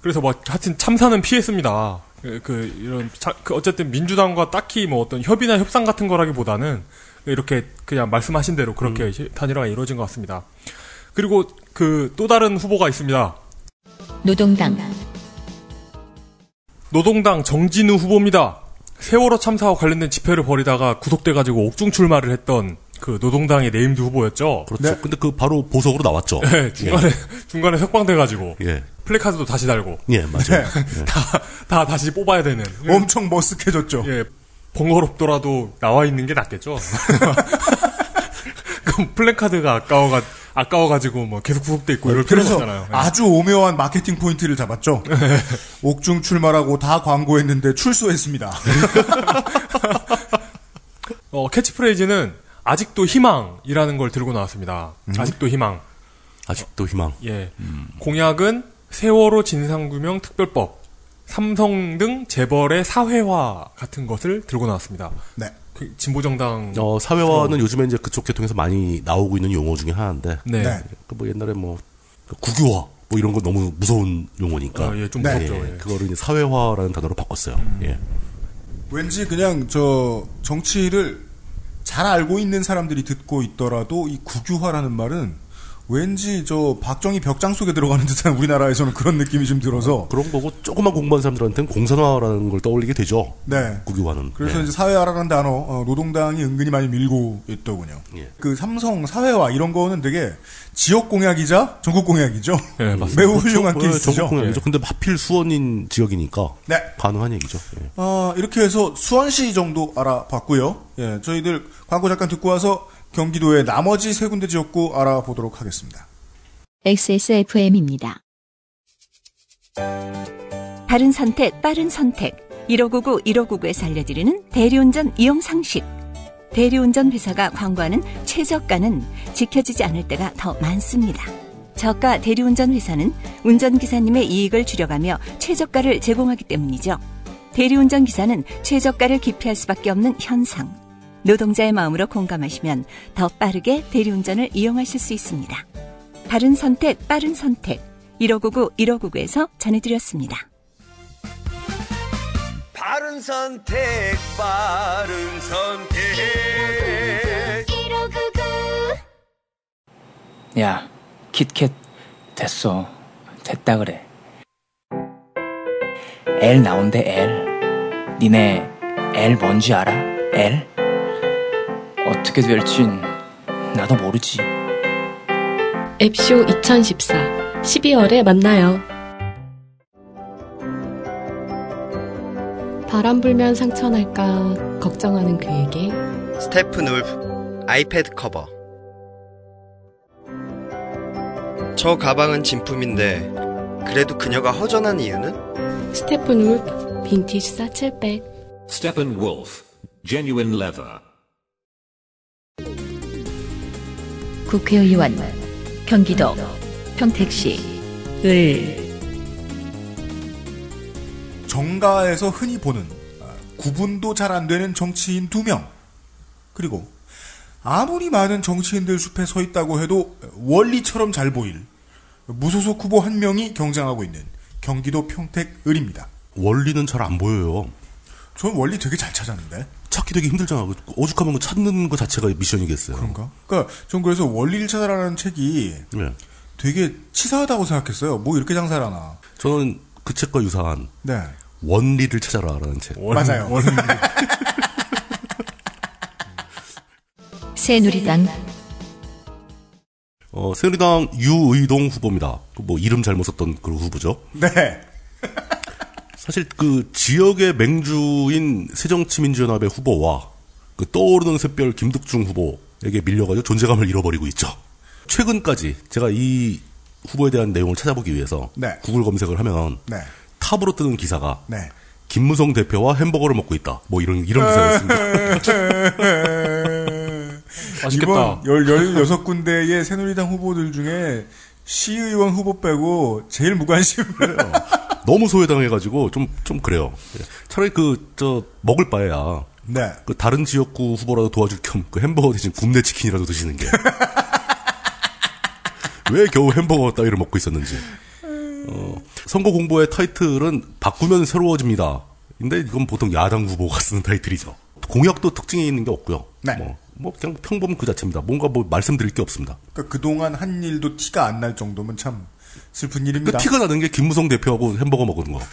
그래서 뭐 하여튼 참사는 피했습니다. 그, 그 이런 자- 그 어쨌든 민주당과 딱히 뭐 어떤 협의나 협상 같은 거라기보다는 이렇게 그냥 말씀하신 대로 그렇게 음. 시- 단일화가 이루어진 것 같습니다. 그리고 그 또 다른 후보가 있습니다. 노동당 노동당 정진우 후보입니다. 세월호 참사와 관련된 집회를 벌이다가 구속돼가지고 옥중 출마를 했던 그 노동당의 named 후보였죠. 그렇죠. 근데 그 바로 보석으로 나왔죠. 네, 중간에 중간에 석방돼가지고 예. 플래카드도 다시 달고 예, 맞아요. 다, 다 다시 뽑아야 되는. 엄청 머쓱해졌죠. 예, 번거롭더라도 나와 있는 게 낫겠죠. 그럼 플래카드가 아까워가 아까워가지고 뭐 계속 구속돼 있고 이럴 필요가 그래서 없잖아요. 예. 아주 오묘한 마케팅 포인트를 잡았죠. 옥중 출마라고 다 광고했는데 출소했습니다. 어, 캐치프레이즈는 아직도 희망이라는 걸 들고 나왔습니다. 음. 아직도 희망. 아직도 희망. 예. 공약은 세월호 진상규명 특별법, 삼성 등 재벌의 사회화 같은 것을 들고 나왔습니다. 네. 그 진보 정당 어, 사회화는 요즘에 이제 그쪽 계통에서 많이 나오고 있는 용어 중에 하나인데. 네. 네. 그뭐 옛날에 뭐 국유화 뭐 이런 거 너무 무서운 용어니까. 어, 예, 좀 네. 무섭죠. 예, 예. 그거를 이제 사회화라는 단어로 바꿨어요. 예. 왠지 그냥 저 정치를 잘 알고 있는 사람들이 듣고 있더라도 이 국유화라는 말은 왠지 저 박정희 벽장 속에 들어가는 듯한 우리나라에서는 그런 느낌이 좀 들어서 그런 거고 조금만 공부한 사람들한테는 공산화라는 걸 떠올리게 되죠. 네. 국유화는. 그래서 예. 이제 사회화라는 단어 어, 노동당이 은근히 많이 밀고 있더군요. 예. 그 삼성 사회화 이런 거는 되게 지역 공약이자 전국 공약이죠. 네, 맞습니다. 매우 훌륭한 그렇죠. 뭐, 케이스죠. 전국 공약이죠. 예. 근데 하필 수원인 지역이니까 네. 가능한 얘기죠. 예. 어, 이렇게 해서 수원시 정도 알아봤고요. 예, 저희들 광고 잠깐 듣고 와서 경기도의 나머지 세 군데 지역구 알아보도록 하겠습니다. XSFM입니다. 바른 선택, 빠른 선택. 1599, 1599에서 알려드리는 대리운전 이용 상식. 대리운전 회사가 광고하는 최저가는 지켜지지 않을 때가 더 많습니다. 저가 대리운전 회사는 운전기사님의 이익을 줄여가며 최저가를 제공하기 때문이죠. 대리운전 기사는 최저가를 기피할 수밖에 없는 현상. 노동자의 마음으로 공감하시면 더 빠르게 대리운전을 이용하실 수 있습니다. 바른 선택, 빠른 선택. 1599, 1599에서 전해드렸습니다. 바른 선택, 바른 선택. 야, 킷캣 됐어. 됐다 그래. L 나온대 L. 니네 L 뭔지 알아? L? 어떻게 될진 나도 모르지. 앱쇼 2014 12월에 만나요. 바람 불면 상처 날까 걱정하는 그에게 스테픈 울프 아이패드 커버. 저 가방은 진품인데 그래도 그녀가 허전한 이유는 스테픈 울프 빈티지 사칠백 Steppenwolf, genuine leather. 국회의원 경기도 평택시 을 정가에서 흔히 보는 아, 구분도 잘 안 되는 정치인 두 명. 그리고 아무리 많은 정치인들 숲에 서 있다고 해도 원리처럼 잘 보일 무소속 후보 한 명이 경쟁하고 있는 경기도 평택 을입니다. 원리는 잘 안 보여요. 전 원리 되게 잘 찾았는데. 찾기 되게 힘들잖아. 그 오죽하면 그 찾는 거 자체가 미션이겠어요. 그런가? 그러니까 전 그래서 원리를 찾아라는 책이 네. 되게 치사하다고 생각했어요. 뭐 이렇게 장사를 하나. 저는 그 책과 유사한 네. 원리를 찾아라라는 책. 맞아요. 새누리당 어, 새누리당 유의동 후보입니다. 그뭐 이름 잘못 썼던 그 후보죠. 네. 사실 그 지역의 맹주인 새정치민주연합의 후보와 그 떠오르는 샛별 김득중 후보에게 밀려가지고 존재감을 잃어버리고 있죠. 최근까지 제가 이 후보에 대한 내용을 찾아보기 위해서 네. 구글 검색을 하면 네. 탑으로 뜨는 기사가 네. 김무성 대표와 햄버거를 먹고 있다. 뭐 이런 이런 기사였습니다. 맛있겠다. 이번 16군데의 새누리당 후보들 중에 시의원 후보 빼고 제일 무관심. 너무 소외당해가지고 좀 좀 그래요. 예. 차라리 그 저 먹을 바에야 네. 그 다른 지역구 후보라도 도와줄 겸 그 햄버거 대신 굽네 치킨이라도 드시는 게. 왜 겨우 햄버거 따위를 먹고 있었는지. 어, 선거 공보의 타이틀은 바꾸면 새로워집니다. 근데 이건 보통 야당 후보가 쓰는 타이틀이죠. 공약도 특징이 있는 게 없고요. 네. 뭐, 뭐 그냥 평범 그 자체입니다. 뭔가 뭐 말씀드릴 게 없습니다. 그러니까 그동안 한 일도 티가 안 날 정도면 참 슬픈 그 일입니다. 티가 나는 게 김무성 대표하고 햄버거 먹은 거.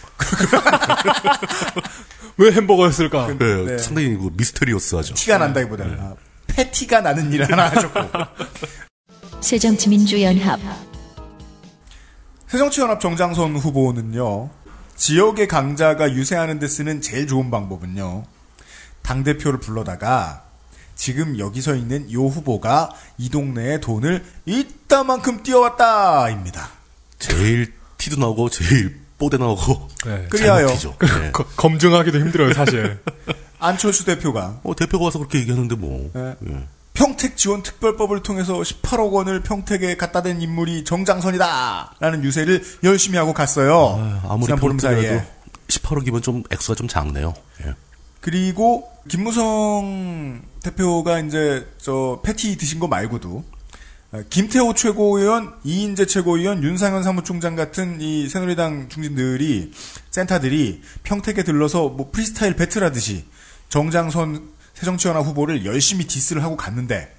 왜 햄버거였을까? 네, 네. 상당히 그 미스테리어스하죠. 티가 난다기보다는 아, 패티가 나는 일을 하나 하셨고. 새정치민주연합 새정치연합 정장선 후보는요. 지역의 강자가 유세하는 데 쓰는 제일 좋은 방법은요. 당대표를 불러다가 지금 여기 서 있는 요 후보가 이 동네에 돈을 이따만큼 띄워왔다입니다. 제일 티도 나고 제일 뽀대 나오고 네. 잘 그리하여 먹히죠. 네. 거- 검증하기도 힘들어요, 사실. 안철수 대표가 어, 대표가 와서 그렇게 얘기하는데 뭐. 네. 예. 평택 지원 특별법을 통해서 18억 원을 평택에 갖다 댄 인물이 정장선이다! 라는 유세를 열심히 하고 갔어요. 아, 아무리 지난 보름 사이에. 평택이라도 18억이면 좀 액수가 좀 작네요. 예. 그리고 김무성 대표가 이제 저 패티 드신 거 말고도 어, 김태호 최고위원, 이인제 최고위원, 윤상현 사무총장 같은 이 새누리당 중진들이 센터들이 평택에 들러서 뭐 프리스타일 battle하듯이 정장선 새정치연합 후보를 열심히 diss를 하고 갔는데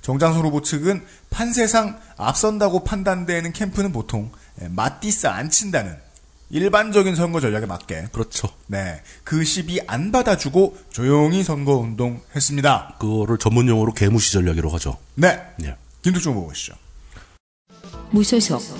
정장선 후보 측은 판세상 앞선다고 판단되는 캠프는 보통 예, 맞디스 안 친다는 일반적인 선거 전략에 맞게 그렇죠. 네. 그 시비 안 받아주고 조용히 선거 운동 했습니다. 그거를 전문 용어로 개무시 전략이라고 하죠. 네. 예. 김두중 후보 보시죠. 무소속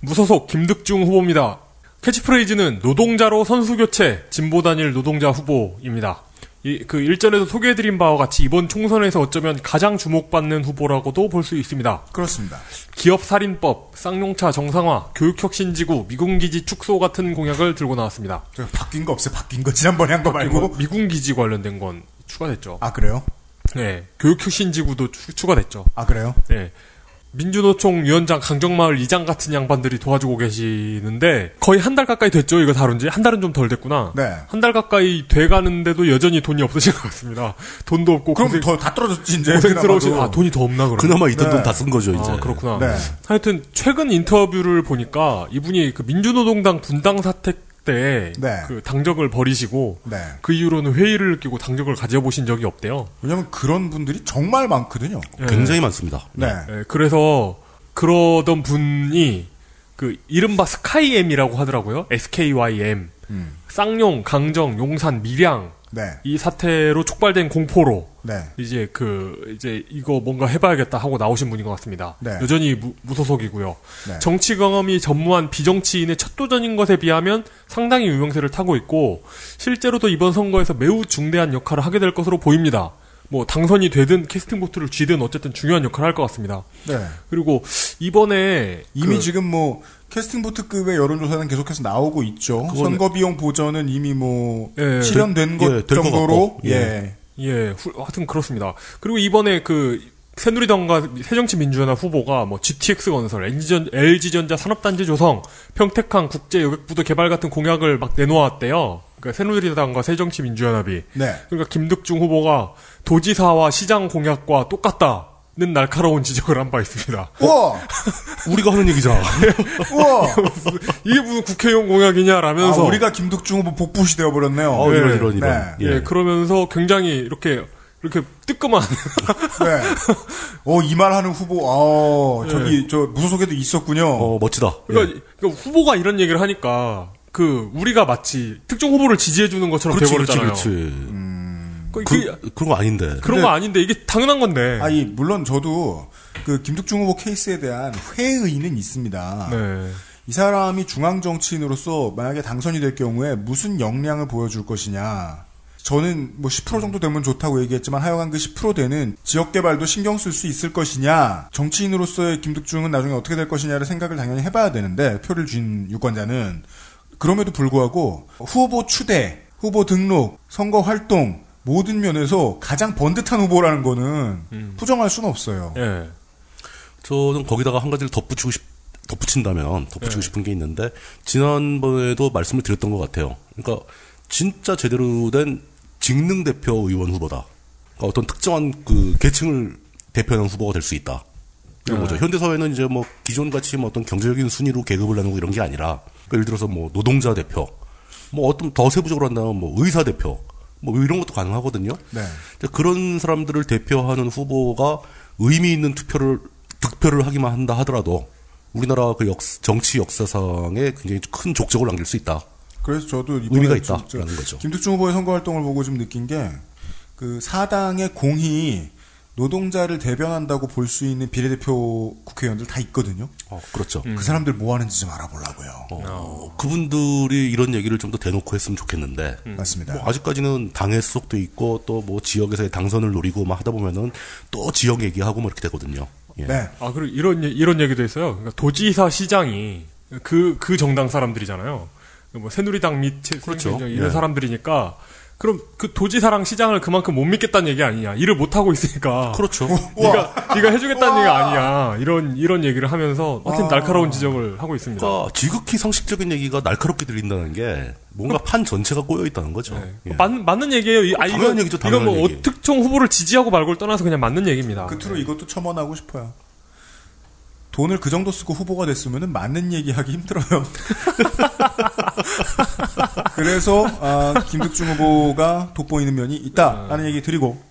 무소속 김득중 후보입니다. 캐치프레이즈는 노동자로 선수 교체, 진보 단일 노동자 후보입니다. 이, 그 일전에도 소개해드린 바와 같이 이번 총선에서 어쩌면 가장 주목받는 후보라고도 볼 수 있습니다. 그렇습니다. 기업 살인법, 쌍용차 정상화, 교육혁신지구, 미군기지 축소 같은 공약을 들고 나왔습니다. 저 바뀐 거 없어요. 바뀐 거 지난번에 한 거 말고. 미군기지 관련된 건 추가됐죠. 아 그래요? 네. 교육혁신지구도 추, 추가됐죠. 아 그래요? 네. 민주노총 위원장 강정마을 이장 같은 양반들이 도와주고 계시는데 거의 한 달 가까이 됐죠 이거 다룬 지한 달은 좀 덜 됐구나 네. 한 달 가까이 돼가는데도 여전히 돈이 없으신 것 같습니다 돈도 없고 그럼 고생, 더다 떨어졌지 이제. 고생스러우신 그나마도. 아 돈이 더 없나 그러면 그나마 있던 네. 돈다 쓴 거죠 이제. 아 그렇구나 네. 하여튼 최근 인터뷰를 보니까 이분이 그 민주노동당 분당 사 택때그 네. 당적을 버리시고 네. 그 이후로는 회의를 끼고 당적을 가져보신 적이 없대요 왜냐면 그런 분들이 정말 많거든요. 굉장히 많습니다. 네. 네, 그래서 그러던 분이 그 이른바 스카이엠이라고 하더라고요. SKYM. 음. 쌍용, 강정, 용산, 밀양 네. 이 사태로 촉발된 공포로 네. 이제 그 이제 이거 뭔가 해봐야겠다 하고 나오신 분인 것 같습니다. 네. 여전히 무, 무소속이고요. 네. 정치 경험이 전무한 비정치인의 첫 도전인 것에 비하면 상당히 유명세를 타고 있고 실제로도 이번 선거에서 매우 중대한 역할을 하게 될 것으로 보입니다. 뭐 당선이 되든 캐스팅 보트를 쥐든 어쨌든 중요한 역할을 할 것 같습니다. 네. 그리고 이번에 이미 그- 지금 뭐 캐스팅 보트급의 여론조사는 계속해서 나오고 있죠. 선거 비용 보전은 이미 뭐 예, 실현된 될- 것 예, 정도로. 예. 예, 후- 하여튼 그렇습니다. 그리고 이번에 그 새누리당과 새정치민주연합 후보가 뭐 GTX 건설, LG전, LG전자 산업단지 조성, 평택항 국제 여객부도 개발 같은 공약을 막 내놓았대요. 그러니까 새누리당과 새정치민주연합이. 네. 그러니까 김득중 후보가 도지사와 시장 공약과 똑같다 는 날카로운 지적을 한 바 있습니다. 우와! 우리가 하는 얘기잖아. 우와! 이게 무슨 국회의원 공약이냐 라면서. 아, 우리가 김득중 후보 복붙이 되어버렸네요. 어, 네. 이런 이런 이런. 네. 예, 그러면서 굉장히 이렇게 이렇게 뜨끔한 네. 어, 이 말 하는 후보, 어, 저기, 저, 무소속에도 있었군요. 어 멋지다. 그러니까, 그러니까 후보가 이런 얘기를 하니까 그 우리가 마치 특정 후보를 지지해 주는 것처럼 그렇지 그렇지 돼버렸잖아요. 그렇지. 그, 그, 그, 그 런 거 아닌데. 그런 거 아닌데 이게 당연한 건데. 아니, 물론 저도 그 김득중 후보 케이스에 대한 회의는 있습니다. 네. 이 사람이 중앙 정치인으로서 만약에 당선이 될 경우에 무슨 역량을 보여줄 것이냐. 저는 뭐 10% 정도 되면 좋다고 얘기했지만 하여간 그 10% 되는 지역 개발도 신경 쓸 수 있을 것이냐. 정치인으로서의 김득중은 나중에 어떻게 될 것이냐를 생각을 당연히 해봐야 되는데 표를 쥔 유권자는 그럼에도 불구하고 후보 추대, 후보 등록, 선거 활동 모든 면에서 가장 번듯한 후보라는 거는 부정할 수는 없어요. 예. 저는 거기다가 한 가지를 덧붙이고 싶, 덧붙인다면 덧붙이고 싶은 게 있는데 지난번에도 말씀을 드렸던 것 같아요. 그러니까 진짜 제대로 된 직능 대표 의원 후보다. 그러니까 어떤 특정한 그 계층을 대표하는 후보가 될 수 있다. 이런 거죠. 현대 사회는 이제 뭐 기존 같이 뭐 어떤 경제적인 순위로 계급을 나누고 이런 게 아니라 그러니까 예를 들어서 뭐 노동자 대표, 뭐 어떤 더 세부적으로 한다면 뭐 의사 대표, 뭐 이런 것도 가능하거든요. 네. 그런 사람들을 대표하는 후보가 의미 있는 투표를 득표를 하기만 한다 하더라도 우리나라 그 역, 정치 역사상에 굉장히 큰 족적을 남길 수 있다. 그래서 저도 의미가 좀- 있다라는 저- 거죠. 김득중 후보의 선거 활동을 보고 좀 느낀 게 그 사당의 공이 노동자를 대변한다고 볼 수 있는 비례대표 국회의원들 다 있거든요. 어, 그렇죠. 그 사람들 뭐 하는지 좀 알아보려고요. 어, 그분들이 이런 얘기를 좀 더 대놓고 했으면 좋겠는데 맞습니다. 뭐 아직까지는 당의 수속도 있고 또 뭐 지역에서의 당선을 노리고 막 하다 보면은 또 지역 얘기하고 뭐 이렇게 되거든요. 예. 네. 아 그리고 이런 얘- 이런 얘기도 있어요. 그러니까 도지사 시장이 그 그 정당 사람들이잖아요. 뭐 새누리당 및 그렇죠. 이런 예. 사람들이니까 그럼 그 도지사랑 시장을 그만큼 못 믿겠다는 얘기 아니냐? 일을 못 하고 있으니까. 그렇죠. 네가 네가 해주겠다는 얘기가 아니야. 이런 이런 얘기를 하면서 하여튼 날카로운 지적을 하고 있습니다. 그러니까 지극히 상식적인 얘기가 날카롭게 들린다는 게 뭔가 판 전체가 꼬여 있다는 거죠. 예. 맞, 맞는 얘기예요. 이- 아, 당연한 이거, 얘기죠, 당연한 뭐 얘기. 어, 특정 후보를 지지하고 말고를 떠나서 그냥 맞는 얘기입니다. 끝으로 이것도 첨언하고 싶어요. 돈을 그 정도 쓰고 후보가 됐으면 맞는 얘기하기 힘들어요. 그래서 아, 김득중 후보가 돋보이는 면이 있다라는 얘기 드리고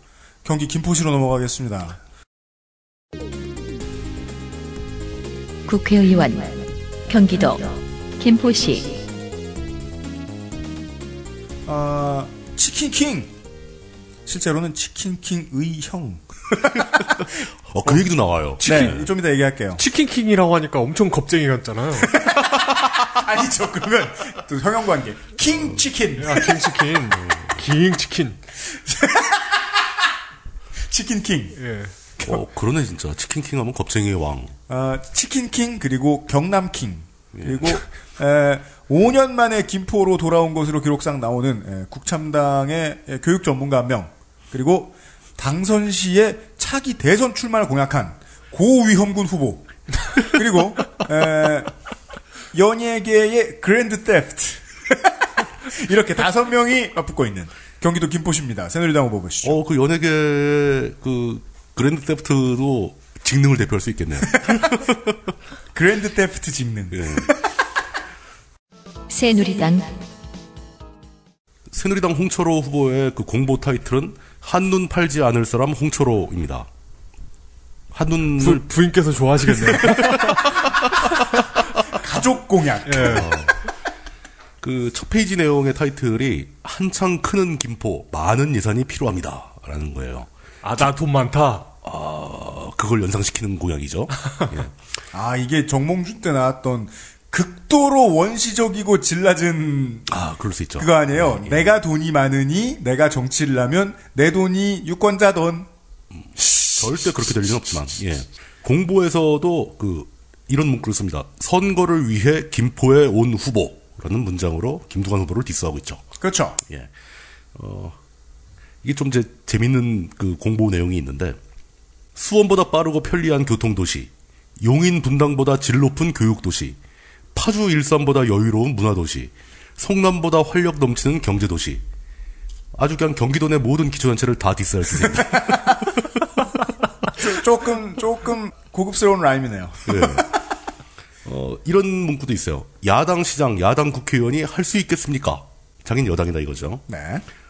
경기 김포시로 넘어가겠습니다. 국회의원 경기도 김포시 아, 치킨킹 실제로는 치킨킹의 형. 어, 그 얘기도 나와요. 네, 좀 이따 얘기할게요. 치킨킹이라고 하니까 엄청 겁쟁이 같잖아요. 아니죠. 그러면 또 형용 관계. 킹 치킨. 아, 킹치킨. 킹 치킨. 치킨킹. 예. 어, 그러네 진짜. 치킨킹 하면 겁쟁이의 왕. 어, 치킨킹 그리고 경남킹 그리고 에, 5년 만에 김포로 돌아온 것으로 기록상 나오는 에, 국참당의 에, 교육 전문가 한 명 그리고 당선 시에 차기 대선 출마를 공약한 고위험군 후보 그리고 에, 연예계의 그랜드 테프트 이렇게 다섯 명이 맞붙고 있는 경기도 김포시입니다. 새누리당 후보 보시죠. 어, 그 연예계 그 Grand Theft도 직능을 대표할 수 있겠네요. Grand Theft 직능. 예. 새누리당 새누리당 홍철호 후보의 그 공보 타이틀은 한눈 팔지 않을 사람 홍철호입니다. 한눈을 부, 부인께서 좋아하시겠네요. 가족 공약. 그 첫 페이지 내용의 타이틀이 한창 크는 김포 많은 예산이 필요합니다라는 거예요. 아, 나 돈 많다. 아, 그걸 연상시키는 공약이죠. 예. 아 이게 정몽준 때 나왔던 극도로 원시적이고 질낮은 아, 그럴 수 있죠. 그거 아니에요. 예, 예. 내가 돈이 많으니 내가 정치를 하면 내 돈이 유권자 돈. 절대 그렇게 될 리는 없지만, 예. 공보에서도 그, 이런 문구를 씁니다. 선거를 위해 김포에 온 후보라는 문장으로 김두관 후보를 디스하고 있죠. 그렇죠. 예. 어, 이게 좀 제, 재밌는 그 공보 내용이 있는데, 수원보다 빠르고 편리한 교통도시, 용인 분당보다 질 높은 교육도시, 파주 일산보다 여유로운 문화도시, 성남보다 활력 넘치는 경제도시, 아주 그냥 경기도 내 모든 기초단체를 다 디스할 기세입니다. 조- 조금 조금 고급스러운 라임이네요. 네. 어, 이런 문구도 있어요. 야당 시장, 야당 국회의원이 할 수 있겠습니까? 자기는 여당이다 이거죠. 네.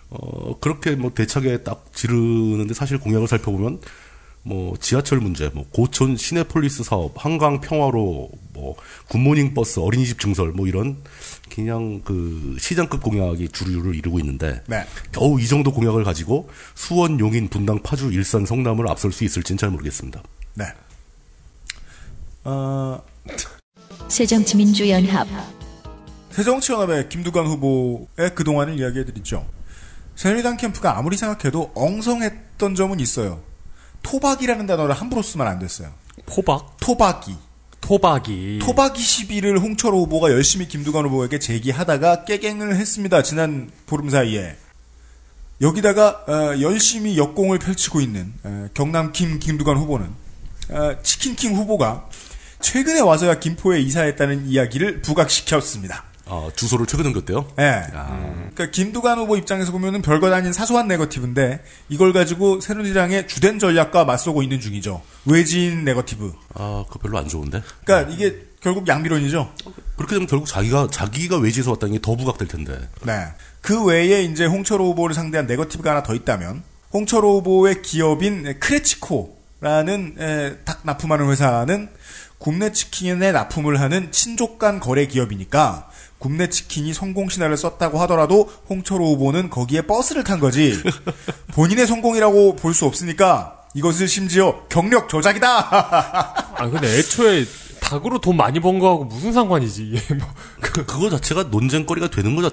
어, 그렇게 뭐 대차게 딱 지르는데 사실 공약을 살펴보면 뭐 지하철 문제, 뭐 고촌 시네폴리스 사업, 한강 평화로, 뭐 굿모닝 버스, 어린이집 증설, 뭐 이런 그냥 그 시장급 공약이 주류를 이루고 있는데 네. 겨우 이 정도 공약을 가지고 수원, 용인, 분당, 파주, 일산, 성남을 앞설 수 있을지는 잘 모르겠습니다. 네. 어, 새정치민주연합 새정치연합의 김두관 후보의 그동안을 이야기해드리죠. 새누리당 캠프가 아무리 생각해도 엉성했던 점은 있어요. 토박이라는 단어를 함부로 쓰면 안 됐어요. 포박? 토박이. 토박이. 토박이 시비를 홍철호 후보가 열심히 김두관 후보에게 제기하다가 깨갱을 했습니다. 지난 보름 사이에. 여기다가 어, 열심히 역공을 펼치고 있는 어, 경남 김 김두관 후보는 어, 치킨킹 후보가 최근에 와서야 김포에 이사했다는 이야기를 부각시켰습니다. 아, 주소를 최근 옮겼대요? 예. 그러니까 김두관 후보 입장에서 보면은 별것 아닌 사소한 네거티브인데 이걸 가지고 새누리당의 주된 전략과 맞서고 있는 중이죠. 외진 네거티브. 아, 그거 별로 안 좋은데? 그러니까 이게 결국 양비론이죠. 그렇게 되면 결국 자기가, 자기가 외지에서 왔다는 게 더 부각될 텐데. 네. 그 외에 이제 홍철호 후보를 상대한 네거티브가 하나 더 있다면 홍철호 후보의 기업인 크레치코라는 에, 닭 납품하는 회사는 굽네 치킨에 납품을 하는 친족 간 거래 기업이니까 굽네 치킨이 성공 신화를 썼다고 하더라도 홍철호 후보는 거기에 버스를 탄 거지 본인의 성공이라고 볼 수 없으니까 이것을 심지어 경력 조작이다. 아 근데 애초에 닭으로 돈 많이 번 거하고 무슨 상관이지? 이게 뭐 그, 그거 자체가 논쟁거리가 되는 거자,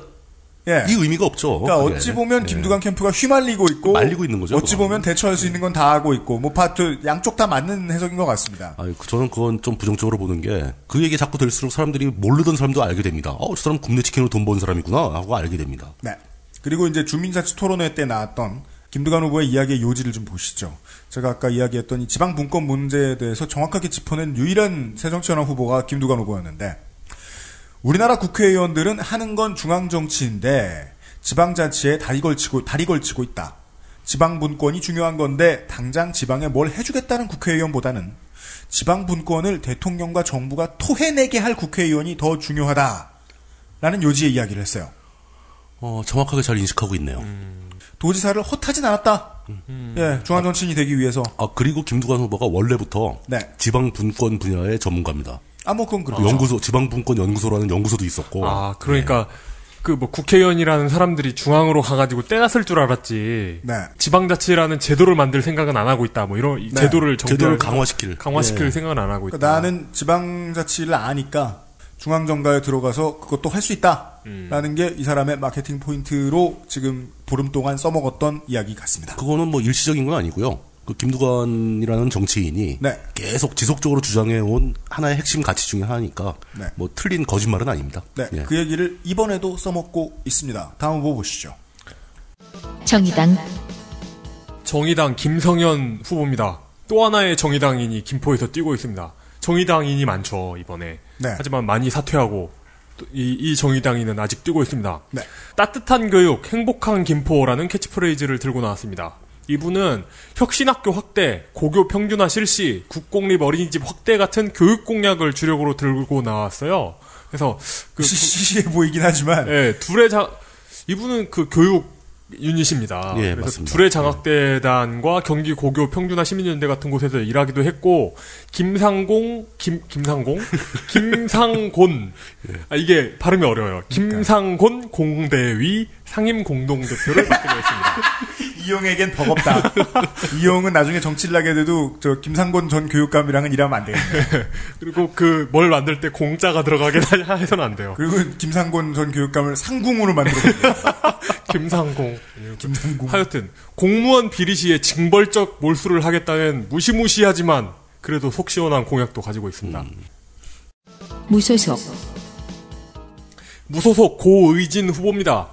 예. 이 의미가 없죠. 그러니까. 어찌 보면 예. 김두관 캠프가 휘말리고 있고 말리고 있는 거죠, 어찌 그건. 보면 대처할 수 있는 건 다 하고 있고 뭐 파트 양쪽 다 맞는 해석인 것 같습니다. 아니, 그 저는 그건 좀 부정적으로 보는 게, 그 얘기 자꾸 들을수록 사람들이 모르던 사람도 알게 됩니다. 어, 저 사람 굽네 치킨으로 돈 번 사람이구나, 하고 알게 됩니다. 네. 그리고 이제 주민자치 토론회 때 나왔던 김두관 후보의 이야기의 요지를 좀 보시죠. 제가 아까 이야기했던 이 지방 분권 문제에 대해서 정확하게 짚어낸 유일한 새정치연합 후보가 김두관 후보였는데 우리나라 국회의원들은 하는 건 중앙 정치인데 지방자치에 다리 걸치고 다리 걸치고 있다. 지방 분권이 중요한 건데 당장 지방에 뭘 해주겠다는 국회의원보다는 지방 분권을 대통령과 정부가 토해내게 할 국회의원이 더 중요하다라는 요지의 이야기를 했어요. 어, 정확하게 잘 인식하고 있네요. 도지사를 헛하진 않았다. 예, 중앙 정치인이 되기 위해서. 아, 그리고 김두관 후보가 원래부터 네. 지방 분권 분야의 전문가입니다. 아, 뭐 그건 그 그렇죠. 연구소, 지방 분권 연구소라는 연구소도 있었고. 아 그러니까 그 뭐 국회의원이라는 사람들이 중앙으로 가가지고 떼놨을 줄 알았지. 네. 지방자치라는 제도를 만들 생각은 안 하고 있다. 뭐 이런 이 네. 제도를 정비할 제도를 강화시킬. 강화시킬 예. 생각은 안 하고 있다. 그러니까 나는 지방자치를 아니까 중앙정가에 들어가서 그것도 할 수 있다. 라는 게이 사람의 마케팅 포인트로 지금 보름 동안 써먹었던 이야기 같습니다. 그거는 뭐 일시적인 건 아니고요. 그 김두관이라는 정치인이 네. 계속 지속적으로 주장해온 하나의 핵심 가치 중에 하나니까 네. 뭐 틀린 거짓말은 아닙니다. 네, 예. 그 얘기를 이번에도 써먹고 있습니다. 다음 후보 보시죠. 정의당 정의당 김성현 후보입니다. 또 하나의 정의당인이 김포에서 뛰고 있습니다. 정의당인이 많죠 이번에. 네. 하지만 많이 사퇴하고 또 이, 이 정의당인은 아직 뛰고 있습니다. 네. 따뜻한 교육, 행복한 김포라는 캐치프레이즈를 들고 나왔습니다. 이분은 혁신학교 확대, 고교 평준화 실시, 국공립 어린이집 확대 같은 교육 공약을 주력으로 들고 나왔어요. 그래서 그 시시해 보이긴 하지만 예, 둘의 자 이분은 그 교육 유닛입니다. 예, 그래서 맞습니다. 둘의 장학대단과 경기 고교 평준화 시민연대 같은 곳에서 일하기도 했고 김상공 김 김상공 김상곤 아, 이게 발음이 어려워요. 김상곤 공대위 상임 공동대표를 맡기로 했습니다. 이용에겐 버겁다. 이용은 나중에 정치를 하게 돼도 저 김상곤 전 교육감이랑은 일하면 안 되겠네. 그리고 그 뭘 만들 때 공짜가 들어가게 해서는 안 돼요. 그리고 김상곤 전 교육감을 상궁으로 만들었거든요. 김상공. 김상궁. 하여튼 공무원 비리 시에 징벌적 몰수를 하겠다는 무시무시하지만 그래도 속 시원한 공약도 가지고 있습니다. 무소속 무소속 고의진 후보입니다.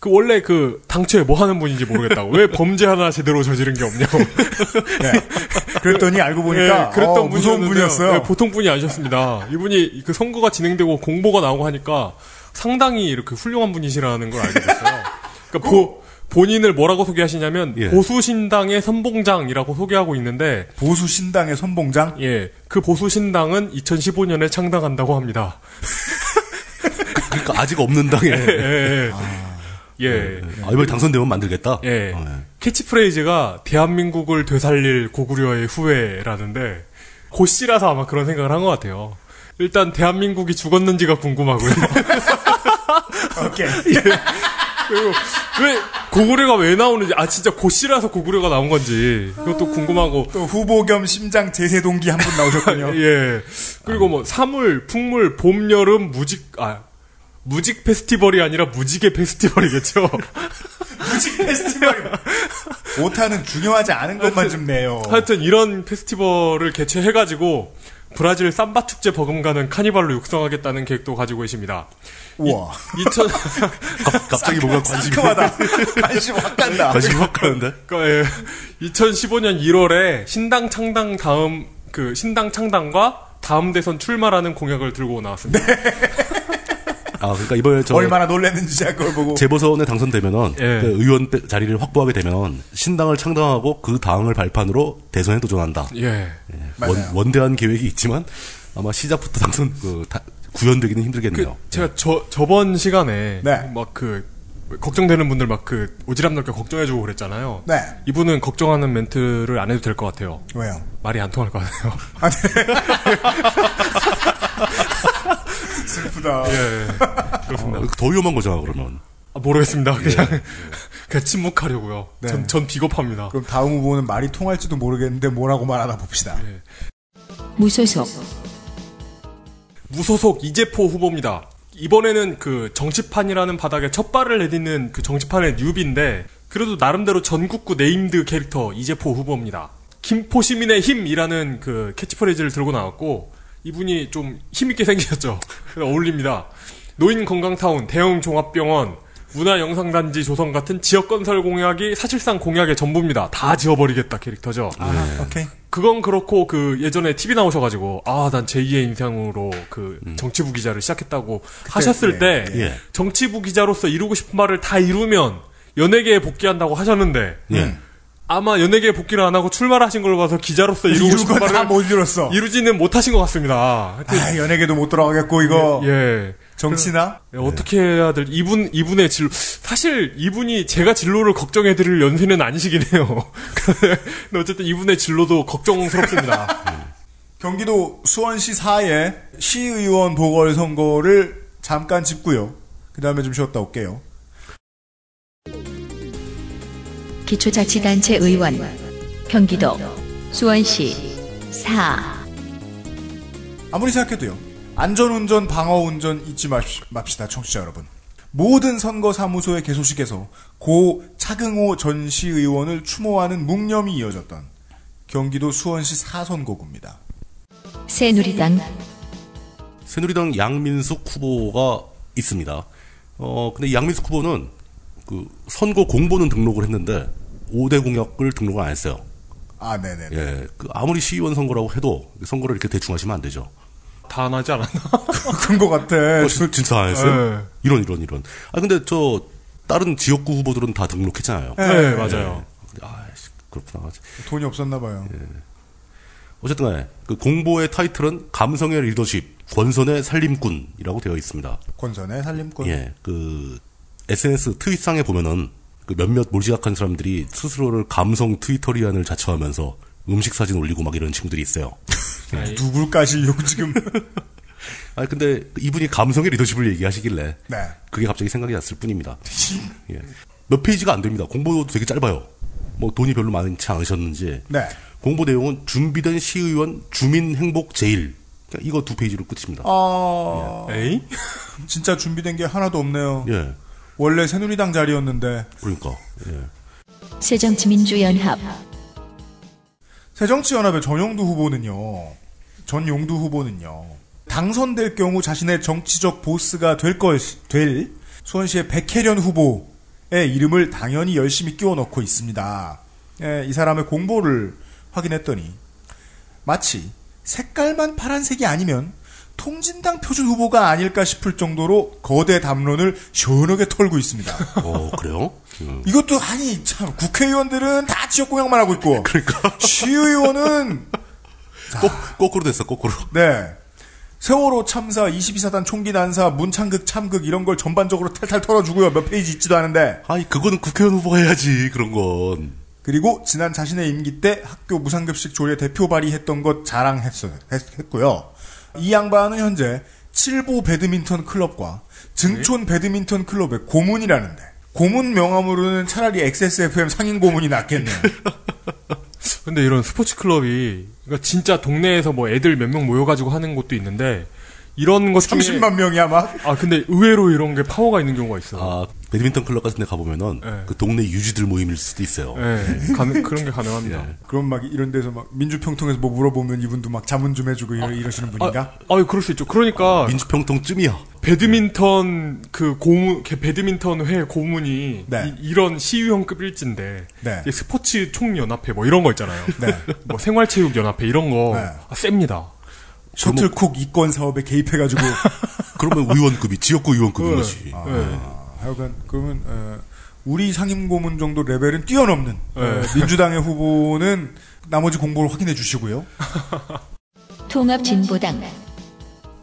그 원래 그 당초에 뭐 하는 분인지 모르겠다고 왜 범죄 하나 제대로 저지른 게 없냐고. 그랬더니 알고 보니까 예, 그랬던 어, 무서운. 분이었어요. 예, 보통 분이 아니셨습니다. 이분이 그 선거가 진행되고 공보가 나오고 하니까 상당히 이렇게 훌륭한 분이시라는 걸 알게 됐어요. 그러니까 보- 본인을 뭐라고 소개하시냐면 예. 보수 신당의 선봉장이라고 소개하고 있는데 보수 신당의 선봉장? 예, 그 보수 신당은 2015년에 창당한다고 합니다. 그러니까 아직 없는 당에 예, 예, 예. 예. 아, 이번에 당선되면 만들겠다. 예. 캐치프레이즈가 대한민국을 되살릴 고구려의 후회라는데 고씨라서 아마 그런 생각을 한 것 같아요. 일단 대한민국이 죽었는지가 궁금하고요. 오케이. 그리고 왜 고구려가 왜 나오는지 아 진짜 고씨라서 고구려가 나온 건지 그것도 궁금하고 또 후보 겸 심장 제세 동기 한 분 나오셨군요. 예. 그리고 뭐 사물, 풍물, 봄, 여름, 무직 아 무직 페스티벌이 아니라 무지개 페스티벌이겠죠. 무직 페스티벌. 오타는 중요하지 않은 것만 좀 내요. 하여튼 이런 페스티벌을 개최해가지고 브라질 삼바 축제 버금가는 카니발로 육성하겠다는 계획도 가지고 계십니다. 우와. 2000 갑자기 뭔가 관심이 상큼하다. 관심 확 간다. 관심이 확 가는데. 그러니까 예. 2015년 1월에 신당 창당 다음 그 신당 창당과 다음 대선 출마라는 공약을 들고 나왔습니다. 아, 그러니까 이번에 저 얼마나 놀랐는지 제가 그걸 보고. 재보선에 당선되면은 예. 그 의원 때- 자리를 확보하게 되면 신당을 창당하고 그 당을 발판으로 대선에 도전한다. 예. 원, 원대한 계획이 있지만 아마 시작부터 당선 그 다- 구현되기는 힘들겠네요. 제가 저 저번 시간에 네. 막그 걱정되는 분들 막 그 오지랖 넓게 걱정해주고 그랬잖아요. 네. 이분은 걱정하는 멘트를 안 해도 될 것 같아요. 왜요? 말이 안 통할 것 같아요. 아, 네. 슬프다. 예, 그렇습니다. 어, 더 위험한 거잖아 그러면. 아, 모르겠습니다. 그냥 그냥 침묵하려고요. 네. 전, 전 비겁합니다. 그럼 다음 후보는 말이 통할지도 모르겠는데 뭐라고 말하나 봅시다. 무소속 무소속 이재포 후보입니다. 이번에는 그 정치판이라는 바닥에 첫 발을 내딛는 그 정치판의 newbie인데 그래도 나름대로 전국구 named 캐릭터 이재포 후보입니다. 김포 시민의 힘이라는 그 캐치프레이즈를 들고 나왔고 이분이 좀 힘있게 생기셨죠. 어울립니다. 노인 건강타운, 대형 종합병원, 문화영상단지 조성 같은 지역 건설 공약이 사실상 공약의 전부입니다. 다 지어버리겠다 캐릭터죠. 아, 오케이. 그건 그렇고 그 예전에 TV 나오셔가지고 아 난 제2의 인생으로 그 정치부 기자를 시작했다고 하셨을 네, 때 예. 정치부 기자로서 이루고 싶은 말을 다 이루면 연예계에 복귀한다고 하셨는데 예. 아마 연예계에 복귀를 안 하고 출마하신 걸 봐서 기자로서 이루고 싶은 말을 못 이뤘어. 이루지는 못하신 것 같습니다. 아, 연예계도 못 돌아가겠고 이거 예. 정치나 예, 어떻게 해야 될 이분 이분의 진로 사실 이분이 제가 진로를 걱정해 드릴 연세는 아니시긴 해요. 근데 어쨌든 이분의 진로도 걱정스럽습니다. 경기도 수원시 사의 시의원 보궐 선거를 잠깐 짚고요. 그 다음에 좀 쉬었다 올게요. 기초자치단체 의원 경기도 수원시 4 아무리 생각해도요. 안전운전, 방어운전 잊지 맙시- 맙시다, 청취자 여러분. 모든 선거사무소의 개소식에서 고 차경호 전 시의원을 추모하는 묵념이 이어졌던 경기도 수원시 사선거구입니다. 새누리당 새누리당 양민숙 후보가 있습니다. 어, 근데 양민숙 후보는 그 선거 공보는 등록을 했는데 5대 공약을 등록을 안 했어요. 아, 네네. 예, 그 아무리 시의원 선거라고 해도 선거를 이렇게 대충 하시면 안 되죠. 다 안 하지 않았나? 그런 것 같아. 어, 진- 진짜 안 했어요? 네. 이런 이런 이런. 아 근데 저 다른 지역구 후보들은 다 등록했잖아요. 네, 맞아요. 아, 그렇구나. 돈이 없었나 봐요. 어쨌든 간에 그 공보의 타이틀은 감성의 리더십, 권선의 살림꾼이라고 되어 있습니다. 권선의 살림꾼. 예, 그 SNS 트윗상에 보면은 그 몇몇 몰지각한 사람들이 스스로를 감성 트위터리안을 자처하면서 음식 사진 올리고 막 이런 친구들이 있어요. 누굴까지요 지금? 아니 근데 이분이 감성의 리더십을 얘기하시길래 네. 그게 갑자기 생각이 났을 뿐입니다. 예. 몇 페이지가 안 됩니다. 공보도 되게 짧아요. 뭐 돈이 별로 많지 않으셨는지 네. 공보 내용은 준비된 시의원 주민 행복 제일 그러니까 이거 두 페이지로 끝입니다. 아, 에이? 진짜 준비된 게 하나도 없네요. 예, 원래 새누리당 자리였는데 그러니까 예. 새정치민주연합 새정치연합의 전용두 후보는요. 전용두 후보는요. 당선될 경우 자신의 정치적 보스가 될 것, 될 수원시의 백혜련 후보의 이름을 당연히 열심히 끼워 넣고 있습니다. 예, 이 사람의 공보를 확인했더니 마치 색깔만 파란색이 아니면 통진당 표준 후보가 아닐까 싶을 정도로 거대 담론을 시원하게 털고 있습니다. 어 그래요? 음. 이것도 아니 참 국회의원들은 다 지역 공약만 하고 있고 그러니까 시의원은 거, 거꾸로 됐어 거꾸로. 네 세월호 참사 22사단 총기 난사 문창극 참극 이런 걸 전반적으로 탈탈 털어주고요 몇 페이지 있지도 않은데 아니 그거는 국회의원 후보가 해야지 그런 건. 그리고 지난 자신의 임기 때 학교 무상급식 조례 대표 발의했던 것 자랑했어요 했, 했고요 이 양반은 현재 칠보 배드민턴 클럽과 증촌 배드민턴 클럽의 고문이라는데 고문 명함으로는 차라리 XSFM 상인 고문이 낫겠네요. 근데 이런 스포츠 클럽이 그러니까 진짜 동네에서 뭐 애들 몇 명 모여가지고 하는 곳도 있는데 이런 것 중에 30만 명이 아마 아 근데 의외로 이런 게 파워가 있는 경우가 있어. 아 배드민턴 클럽 같은 데 가보면은 네. 그 동네 유지들 모임일 수도 있어요. 네, 가능, 그런 게 가능합니다. 그럼 막 이런 데서 막 민주평통에서 뭐 물어보면 이분도 막 자문 좀 해주고 이러, 이러 시는 분인가? 아, 아, 그럴 수 있죠. 그러니까 민주평통쯤이야. 배드민턴 그 고문, 걔 배드민턴 회 고문이 네. 이, 런 시의원급 일진데 네. 스포츠 총연합회 뭐 이런 거 있잖아요. 네. 뭐 생활체육연합회 이런 거 네. 아, 셉니다. 셔틀콕 이권 사업에 개입해가지고 그러면 의원급이 지역구 의원급인 네. 거지. 아, 네. 하여간 그러면 어, 우리 상임고문 정도 레벨은 뛰어넘는 네. 어, 민주당의 후보는 나머지 공보를 확인해 주시고요. 통합진보당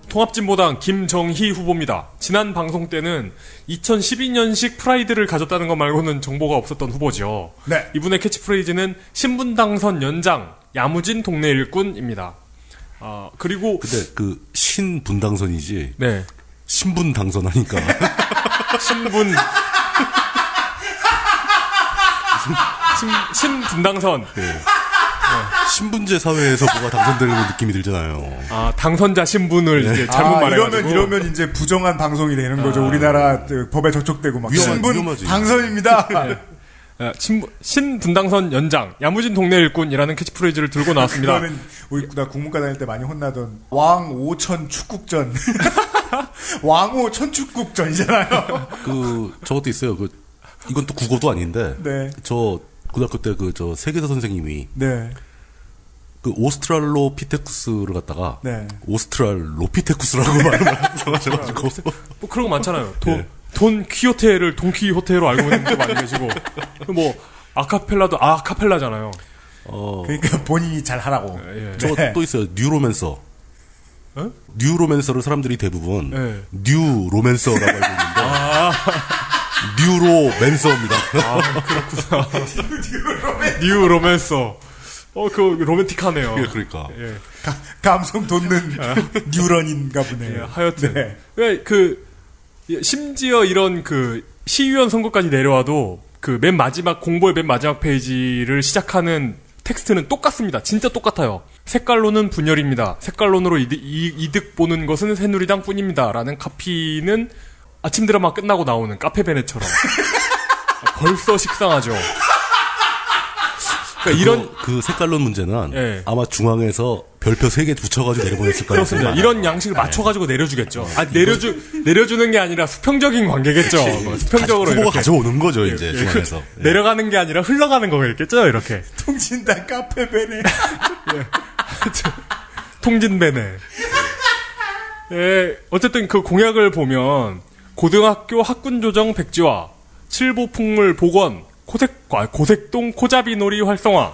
통합진보당 김정희 후보입니다. 지난 방송 때는 2012년식 프라이드를 가졌다는 것 말고는 정보가 없었던 후보죠. 네. 이분의 캐치프레이즈는 신분당선 연장 야무진 동네 일꾼입니다. 아 그리고 근데 그 신분당선이지 네 신분 당선하니까 신분 신, 신분당선 신분제 사회에서 뭐가 당선되는 느낌이 들잖아요. 아 당선자 신분을 이제 잘못 아, 말해가지고 이러면 이러면 이제 부정한 방송이 되는 거죠. 아. 우리나라 그 법에 저촉되고 막 위험하- 신분 위험하지. 당선입니다. 아, 신분, 신분당선 연장 야무진 동네 일꾼이라는 캐치프레이즈를 들고 나왔습니다. 그거는 우리 나 국문과 다닐 때 많이 혼나던 왕 오천 축국전. 왕호 천축국전이잖아요. 그 저것도 있어요. 그 이건 또 국어도 아닌데 네. 저 고등학교 때 그 저 세계사 선생님이 네. 그 오스트랄로피테쿠스를 갖다가 네. 오스트랄로피테쿠스라고 말을 하셔가지고 뭐 그런 거 많잖아요. 돈, 예. 돈 퀴호테를 돈퀴호테로 알고 있는 분도 많이 계시고 뭐 아카펠라도 아카펠라잖아요. 어, 그러니까 본인이 잘 하라고. 예. 저 네. 또 있어요. Neuromancer. 어? Neuromancer를 사람들이 대부분 네. Neuromancer라고 알고 있는데 Neuromancer입니다. New Romancer. 어, 그 로맨틱하네요. 예, 그러니까. 예. 가- 감성 돋는 뉴런인가 예, 보네요. 하여튼 네. 왜 그 심지어 이런 그 시의원 선거까지 내려와도 그 맨 마지막 공보의 맨 마지막 페이지를 시작하는 텍스트는 똑같습니다. 진짜 똑같아요. 색깔론은 분열입니다. 색깔론으로 이득, 이- 이득 보는 것은 새누리당 뿐입니다. 라는 카피는 아침 드라마 끝나고 나오는 카페베네처럼 벌써 식상하죠. 그러니까 이런 그 색깔론 문제는 예. 아마 중앙에서 별표 3개 붙여가지고 내려보냈을 거예요. 그렇습니다. 이런 양식을 맞춰가지고 내려주겠죠. 아, 내려주, 내려주는 게 아니라 수평적인 관계겠죠. 뭐 수평적으로. 후보가 이렇게. 가져오는 거죠, 예, 이제 예, 중앙에서. 그 내려가는 게 아니라 흘러가는 거겠죠, 이렇게. 통진당 카페 베네. 통진배네. 예, 어쨌든 그 공약을 보면 고등학교 학군 조정 백지화, 칠보 풍물 복원, 코색, 아, 고색동 코자비놀이 활성화,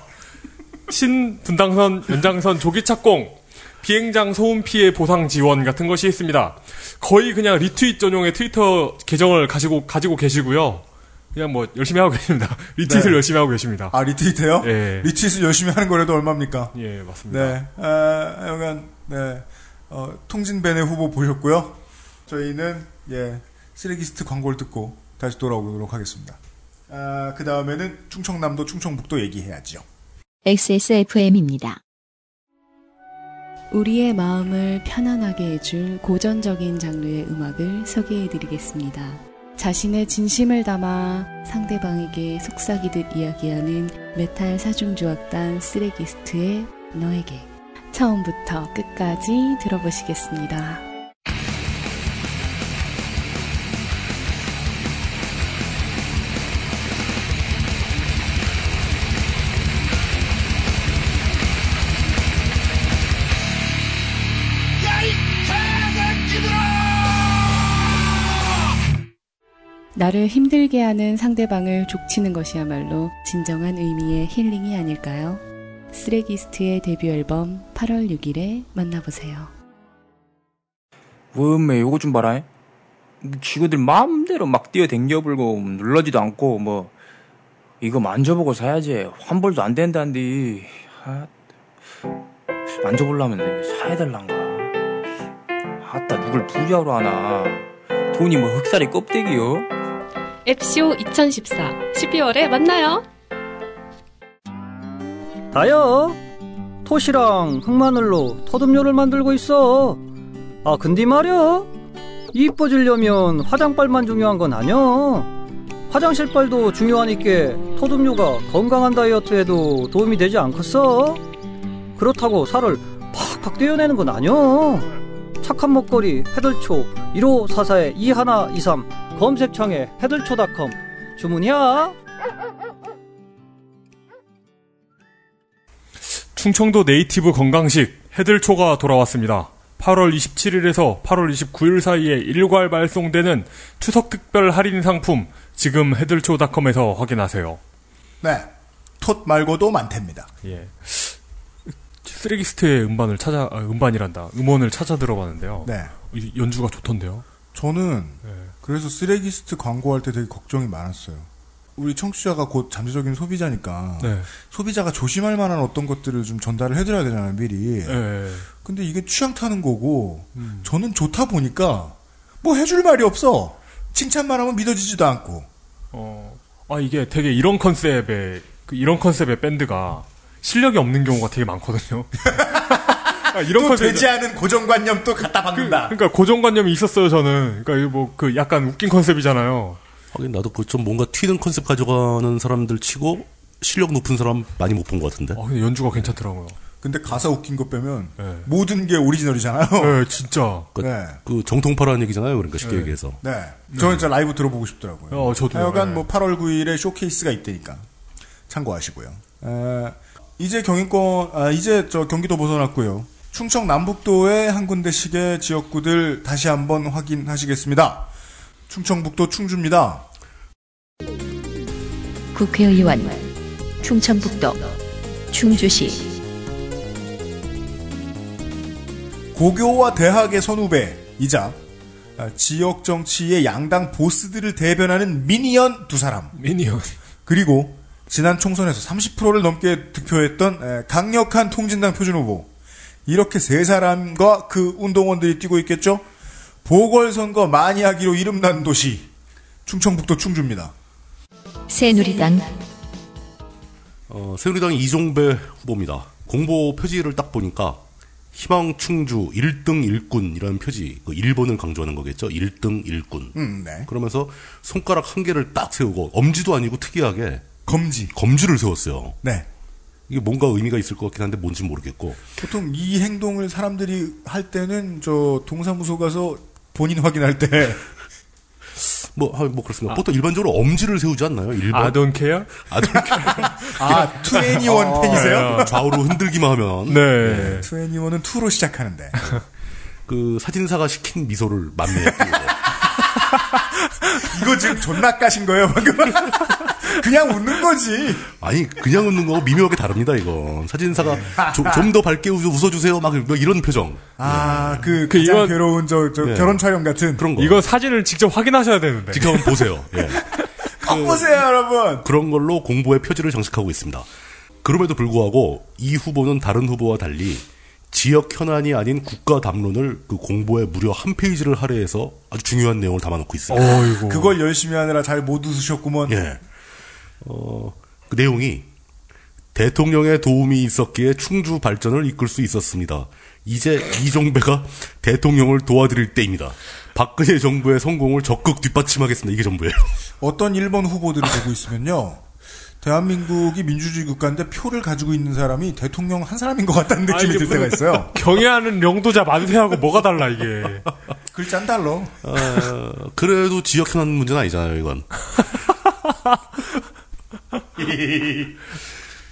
신분당선 연장선 조기 착공, 비행장 소음 피해 보상 지원 같은 것이 있습니다. 거의 그냥 리트윗 전용의 트위터 계정을 가지고 가지고 계시고요. 그냥 뭐 열심히 하고 계십니다. retweet을 네. 열심히 하고 계십니다. 아, retweet해요? 예. retweet을 열심히 하는 거라도 얼마입니까? 예, 맞습니다. 네. 아, 여간, 네. 어, 통진당의 후보 보셨고요. 저희는, 예, 쓰레기스트 광고를 듣고 다시 돌아오도록 하겠습니다. 아, 그 다음에는 충청남도, 충청북도 얘기해야죠. XSFM입니다. 우리의 마음을 편안하게 해줄 고전적인 장르의 음악을 소개해드리겠습니다. 자신의 진심을 담아 상대방에게 속삭이듯 이야기하는 메탈 사중조악단 쓰레기스트의 너에게 처음부터 끝까지 들어보시겠습니다. 나를 힘들게 하는 상대방을 족치는 것이야말로 진정한 의미의 힐링이 아닐까요? 쓰레기스트의 데뷔 앨범 8월 6일에 만나보세요. 뭐매 요거 좀 봐라. 지구들 마음대로 막 뛰어댕겨 불고 눌러지도 않고 뭐 이거 만져보고 사야지 환불도 안 된다는데 아, 만져보려면 사야될란가 아따 누굴 부자로 하나 돈이 뭐 흑살이 껍데기요 앱쇼 2014 12월에 만나요. 다요. 토시랑 흑마늘로 토듬료를 만들고 있어. 아 근데 말이야. 이뻐지려면 화장빨만 중요한 건 아니야. 화장실빨도 중요하니까 토듬료가 건강한 다이어트에도 도움이 되지 않겠어? 그렇다고 살을 팍팍 떼어내는 건 아니야. 착한 먹거리 해들초 1544에 2123 검색창에 해들초닷컴 주문이야. 충청도 네이티브 건강식 해들초가 돌아왔습니다. 8월 27일에서 8월 29일 사이에 일괄 발송되는 추석 특별 할인 상품 지금 해들초닷컴에서 확인하세요. 네. 톳 말고도 많답니다. 예. 쓰레기스트의 음반을 찾아 아, 음반이란다. 음원을 찾아 들어봤는데요. 네. 이 연주가 좋던데요. 저는 네. 그래서 쓰레기스트 광고할 때 되게 걱정이 많았어요. 우리 청취자가 곧 잠재적인 소비자니까 네. 소비자가 조심할 만한 어떤 것들을 좀 전달을 해드려야 되잖아요 미리. 네. 근데 이게 취향 타는 거고 음. 저는 좋다 보니까 뭐 해줄 말이 없어. 칭찬만 하면 믿어지지도 않고. 어, 아 이게 되게 이런 컨셉의 그 이런 컨셉의 밴드가 실력이 없는 경우가 되게 많거든요. 아, 이런 또 컨셉 되지 않은 고정관념 또 갖다 박는다. 그 러니까 고정관념이 있었어요 저는. 그러니까 뭐 그 약간 웃긴 컨셉이잖아요. 하긴 나도 그 좀 뭔가 튀는 컨셉 가져가는 사람들 치고 실력 높은 사람 많이 못 본 것 같은데. 아, 근데 연주가 괜찮더라고요. 근데 가사 웃긴 거 빼면 네. 모든 게 오리지널이잖아요. 네, 진짜. 그, 네. 그 정통파라는 얘기잖아요. 그러니까 쉽게 네. 얘기해서. 네. 저는 진짜 라이브 들어보고 싶더라고요. 어, 저도요. 하여간 네. 뭐 8월 9일에 쇼케이스가 있다니까 참고하시고요. 에, 이제 경인권, 아, 이제 저 경기도 벗어났고요. 충청 남북도의 한 군데씩의 지역구들 다시 한번 확인하시겠습니다. 충청북도 충주입니다. 국회의원 충청북도 충주시 고교와 대학의 선후배이자 아, 지역 정치의 양당 보스들을 대변하는 미니언 두 사람. 미니언. 그리고 지난 총선에서 30%를 넘게 득표했던 에, 강력한 통진당 표준 후보. 이렇게 세 사람과 그 운동원들이 뛰고 있겠죠? 보궐선거 많이 하기로 이름난 도시. 충청북도 충주입니다. 새누리당 어, 새누리당 이종배 후보입니다. 공보 표지를 딱 보니까 희망 충주 1등 일꾼이라는 표지, 그 1번을 강조하는 거겠죠. 1등 일꾼. 음, 네. 그러면서 손가락 한 개를 딱 세우고 엄지도 아니고 특이하게 검지. 검지를 세웠어요. 네. 이게 뭔가 의미가 있을 것 같긴 한데 뭔지 모르겠고. 보통 이 행동을 사람들이 할 때는 저 동사무소 가서 본인 확인할 때 뭐, 아, 뭐 그렇습니다. 보통 일반적으로 엄지를 세우지 않나요? 1번. I don't care? I don't care. 아, 2NE1 팬이세요? 좌우로 흔들기만 하면. 네. 2NE1은 2로 시작하는데. 그 사진사가 시킨 미소를 띄우고. 이거 지금 존나 까신 거예요, 방금? 그냥 웃는 거지. 아니, 그냥 웃는 거하고 미묘하게 다릅니다, 이건. 사진사가 네. 좀더 밝게 웃- 웃어 주세요. 막 이런 표정. 아, 그, 그 가장 이건- 괴로운 저, 저 네. 결혼 촬영 같은. 그런 거. 이거 사진을 직접 확인하셔야 되는데. 직접 한번 보세요. 예. 꼭 보세요, 여러분. 그런 걸로 공보의 표지를 장식하고 있습니다. 그럼에도 불구하고 이 후보는 다른 후보와 달리 지역 현안이 아닌 국가 담론을 그 공보에 무려 한 페이지를 할애해서 아주 중요한 내용을 담아놓고 있어요. 어이고. 그걸 열심히 하느라 잘 못 웃으셨구먼. 예. 어, 그 내용이 대통령의 도움이 있었기에 충주 발전을 이끌 수 있었습니다. 이제 이종배가 대통령을 도와드릴 때입니다. 박근혜 정부의 성공을 적극 뒷받침하겠습니다. 이게 전부예요. 어떤 일본 후보들이 되고 있으면요. 대한민국이 민주주의 국가인데 표를 가지고 있는 사람이 대통령 한 사람인 것 같다는 아, 느낌이 이게 들 때가 있어요. 경애하는 영도자 만세하고 뭐가 달라, 이게. 글자 한 달러. 어, 그래도 지역 현안 문제는 아니잖아요, 이건.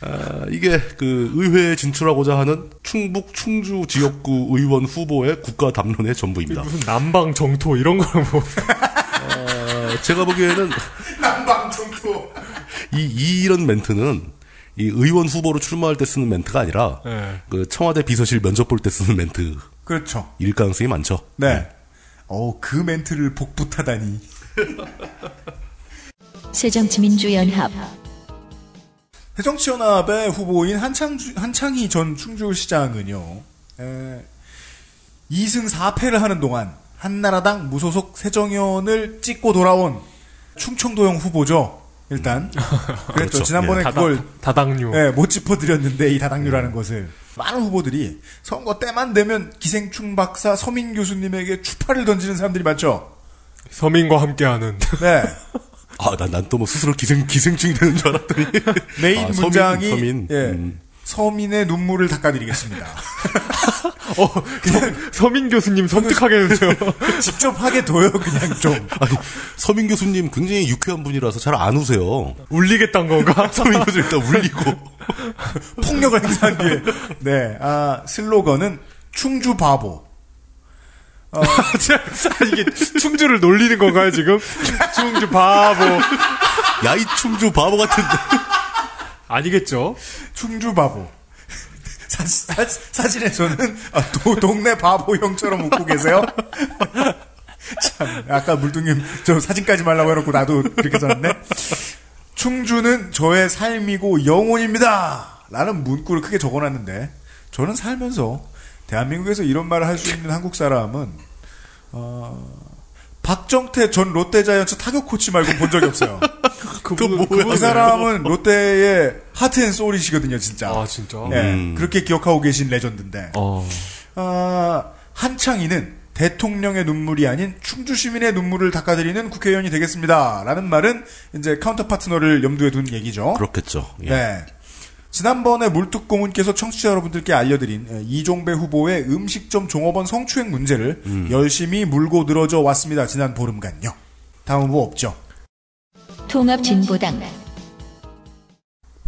아, 이게 그 의회에 진출하고자 하는 충북 충주 지역구 의원 후보의 국가 담론의 전부입니다. 무슨 남방 정토 이런 걸 뭐. 어, 제가 보기에는 남방청토. 이, 이 이런 멘트는 이 의원 후보로 출마할 때 쓰는 멘트가 아니라 네. 그 청와대 비서실 면접 볼 때 쓰는 멘트일 그렇죠. 가능성이 많죠. 네. 어, 그 멘트를 복붙하다니. 새정치민주연합 새정치연합의 후보인 한창, 한창희 전 충주시장은요, 에, 2승 4패를 하는 동안 한나라당 무소속 새정연을 찍고 돌아온 충청도형 후보죠. 일단. 그랬죠. 그렇죠. 지난번에 예. 그걸 다당류. 예, 못 짚어드렸는데 이 다당류라는 것을 많은 후보들이 선거 때만 되면 기생충 박사 서민 교수님에게 추파를 던지는 사람들이 많죠. 서민과 함께하는. 네. 아, 난, 난 또 뭐 스스로 기생, 기생충이 되는 줄 알았더니. 메인 아, 서민, 문장이 서민. 예, 음. 서민의 눈물을 닦아드리겠습니다. 어, 서, 민 교수님 섬뜩하게 해주세요. 직접 하게 둬요, 그냥 좀. 아니, 서민 교수님 굉장히 유쾌한 분이라서 잘 안 우세요. 울리겠단 건가? 서민 교수 일단 울리고. 폭력을 행사한 뒤에. 네, 아, 슬로건은 충주 바보. 어, 이게 충주를 놀리는 건가요, 지금? 충주 바보. 야, 이 충주 바보 같은데. 아니겠죠? 충주 바보. 사, 사, 사진에서는 아, 도, 동네 바보 형처럼 웃고 계세요. 참, 아까 물뚱님 저 사진까지 말라고 해놓고 나도 그렇게 썼네. 충주는 저의 삶이고 영혼입니다. 라는 문구를 크게 적어놨는데 저는 살면서 대한민국에서 이런 말을 할 수 있는 한국 사람은 어, 박정태 전 롯데자이언츠 타격 코치 말고 본 적이 없어요. 그분, 그 사람은 롯데의 하트앤소울이시거든요, 진짜. 아, 진짜? 네, 음. 그렇게 기억하고 계신 레전드인데. 어. 아, 한창이는 대통령의 눈물이 아닌 충주 시민의 눈물을 닦아드리는 국회의원이 되겠습니다. 라는 말은 이제 counter partner를 염두에 둔 얘기죠. 그렇겠죠. 예. 네. 지난번에 물뚝 고문께서 청취자 여러분들께 알려드린 에, 이종배 후보의 음식점 종업원 성추행 문제를 음. 열심히 물고 늘어져 왔습니다. 지난 보름간요. 다음 후보 없죠. 통합진보당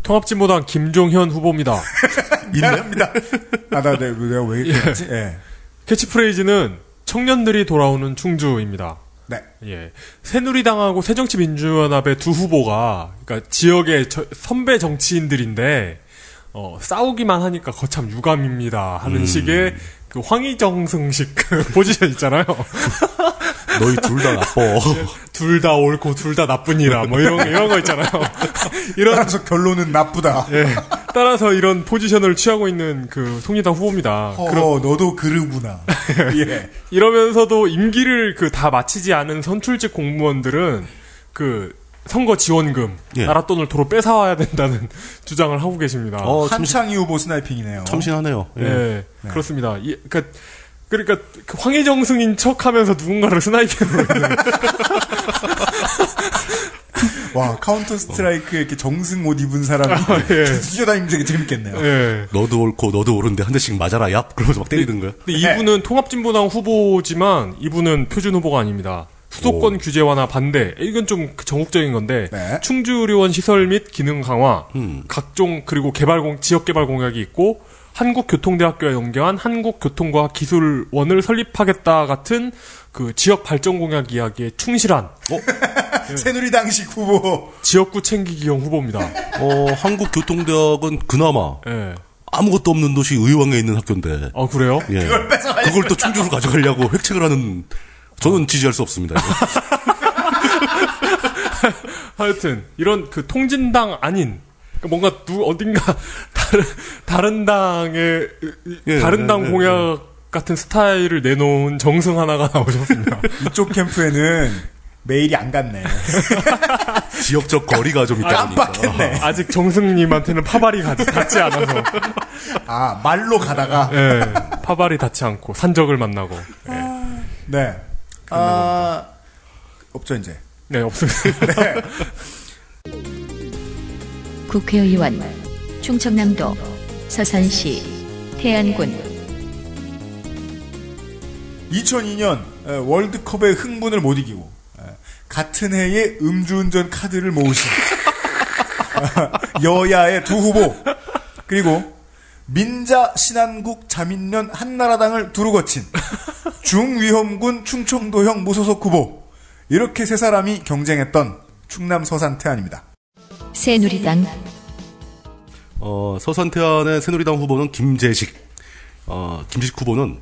통합진보당 김종현 후보입니다. 미안합니다. 아, 나, 내, 내가 왜 이랬지? 예. 캐치프레이즈는 청년들이 돌아오는 충주입니다. 네. 예. 새누리당하고 새정치민주연합의 두 후보가, 그러니까 지역의 저- 선배 정치인들인데, 어, 싸우기만 하니까 거참 유감입니다. 하는 음. 식의 그 황희정승식 그 포지션 있잖아요. 너희 둘 다 나빠. 둘 다 옳고 둘 다 나뿐이라 뭐 이런 이런 거 있잖아요. 이런 따라서 결론은 나쁘다. 예. 따라서 이런 포지션을 취하고 있는 그 통일당 후보입니다. 어, 그럼 너도 그르구나. 예. 이러면서도 임기를 그 다 마치지 않은 선출직 공무원들은 그 선거 지원금 예. 나라 돈을 도로 뺏어와야 된다는 주장을 하고 계십니다. 어, 한창희 후보 sniping이네요. 참신하네요. 예. 예, 그렇습니다. 이, 그러니까 그러니까 그 황희 정승인 척하면서 누군가를 sniping으로 있는 와 Counter Strike에 이렇게 정승 옷 입은 사람이 예. 뛰어다니면 되게 재밌겠네요. 예. 너도 옳고 너도 옳은데 한 대씩 맞아라 얍 그러면서 막 때리는 거야. 근데 이분은 통합진보당 후보지만 이분은 표준 후보가 아닙니다. 수도권 규제 완화 반대. 이건 좀그 전국적인 건데 네. 충주 의료원 시설 및 기능 강화, 음. 각종 그리고 개발 공 지역 개발 공약이 있고 한국교통대학교와 연계한 한국교통과학 기술원을 설립하겠다 같은 그 지역 발전 공약 이야기에 충실한 새누리당식 후보. 지역구 챙기기형 후보입니다. 어, 한국교통대학은 그나마 예. 아무것도 없는 도시 의왕에 있는 학교인데. 아 그래요? 예. 그걸 뺏어가려고 그걸 또 충주로 가져가려고 획책을 하는 저는 지지할 수 없습니다. 이거. 하여튼 이런 그 통진당 아닌 그러니까 뭔가 누 어딘가 다른 다른 당의 예, 다른 예, 당 예, 공약 같은 스타일을 내놓은 정승 하나가 나오셨습니다. 이쪽 캠프에는 메일이 안 갔네. 지역적 거리가 좀 있다 보니까. 깜빡했네. 아직 정승님한테는 파발이 가- 닿지 않아서 아 말로 가다가 예, 파발이 닿지 않고 산적을 만나고 예. 네. 아 없죠 이제. 네 없습니다. 국회의원 충청남도 서산시 태안군 2002년 월드컵의 흥분을 못 이기고 에, 같은 해에 음주운전 카드를 모으신 여야의 두 후보 그리고 민자 신한국 자민련 한나라당을 두루 거친 중위험군 충청도형 무소속 후보 이렇게 세 사람이 경쟁했던 충남 서산 태안입니다. 새누리당 어, 서산 태안의 새누리당 후보는 김재식. 어, 김재식 후보는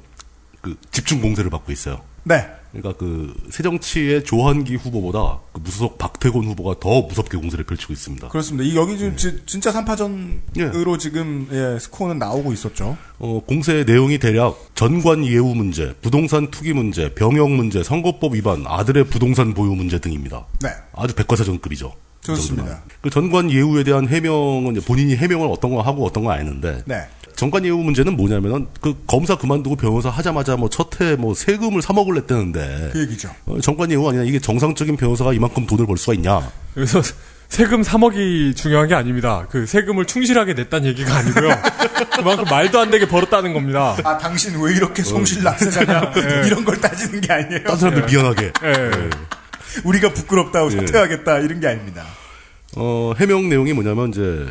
그 집중 공세를 받고 있어요. 네. 그러니까 그 새정치의 조한기 후보보다 그 무소속 박태곤 후보가 더 무섭게 공세를 펼치고 있습니다. 그렇습니다. 이 여기 지금 지- 진짜 3파전으로 지금 예, 스코어는 나오고 있었죠. 어, 공세 내용이 대략 전관 예우 문제, 부동산 투기 문제, 병역 문제, 선거법 위반, 아들의 부동산 보유 문제 등입니다. 네. 아주 백과사전급이죠. 이 좋습니다. 그 전관 예우에 대한 해명은 본인이 해명을 어떤 거 하고 어떤 거안 했는데 네. 전관 예우 문제는 뭐냐면은 그 검사 그만두고 변호사 하자마자 뭐 첫해 뭐 세금을 3억을 냈다는데 그 얘기죠. 어, 전관 예우 아니냐 이게 정상적인 변호사가 이만큼 돈을 벌 수가 있냐? 그래서 세금 3억이 중요한 게 아닙니다. 그 세금을 충실하게 냈다는 얘기가 아니고요. 그만큼 말도 안 되게 벌었다는 겁니다. 아 당신 왜 이렇게 성실낙세자냐 예. 이런 걸 따지는 게 아니에요. 딴 사람들 미안하게. 예. 우리가 부끄럽다고 예. 사퇴하겠다 이런 게 아닙니다. 어, 해명 내용이 뭐냐면 이제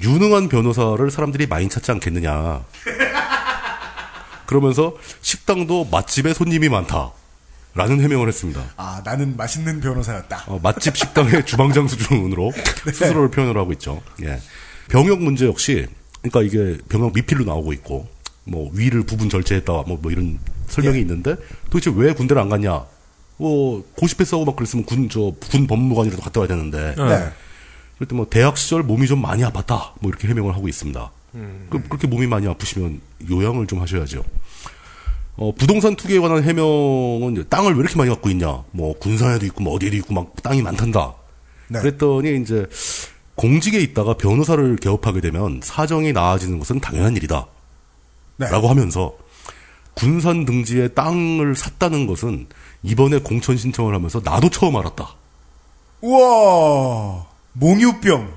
유능한 변호사를 사람들이 많이 찾지 않겠느냐. 그러면서 식당도 맛집에 손님이 많다. 라는 해명을 했습니다. 아 나는 맛있는 변호사였다. 어, 맛집 식당의 주방장 수준으로 스스로를 표현을 하고 있죠. 예. 병역 문제 역시, 그러니까 이게 병역 미필로 나오고 있고, 뭐 위를 부분 절제했다, 뭐, 뭐 이런 설명이 있는데, 도대체 왜 군대를 안 갔냐? 뭐 고시패스하고 막 그랬으면 군 저 군 법무관이라도 갔다 와야 되는데, 네. 그때 뭐 대학 시절 몸이 좀 많이 아팠다, 뭐 이렇게 해명을 하고 있습니다. 그, 그렇게 몸이 많이 아프시면 요양을 좀 하셔야죠. 어, 부동산 투기에 관한 해명은 땅을 왜 이렇게 많이 갖고 있냐. 뭐 군산에도 있고 뭐 어디에도 있고 막 땅이 많단다. 네. 그랬더니 이제 공직에 있다가 변호사를 개업하게 되면 사정이 나아지는 것은 당연한 일이다. 네. 라고 하면서 군산 등지에 땅을 샀다는 것은 이번에 공천 신청을 하면서 나도 처음 알았다. 우와 몽유병.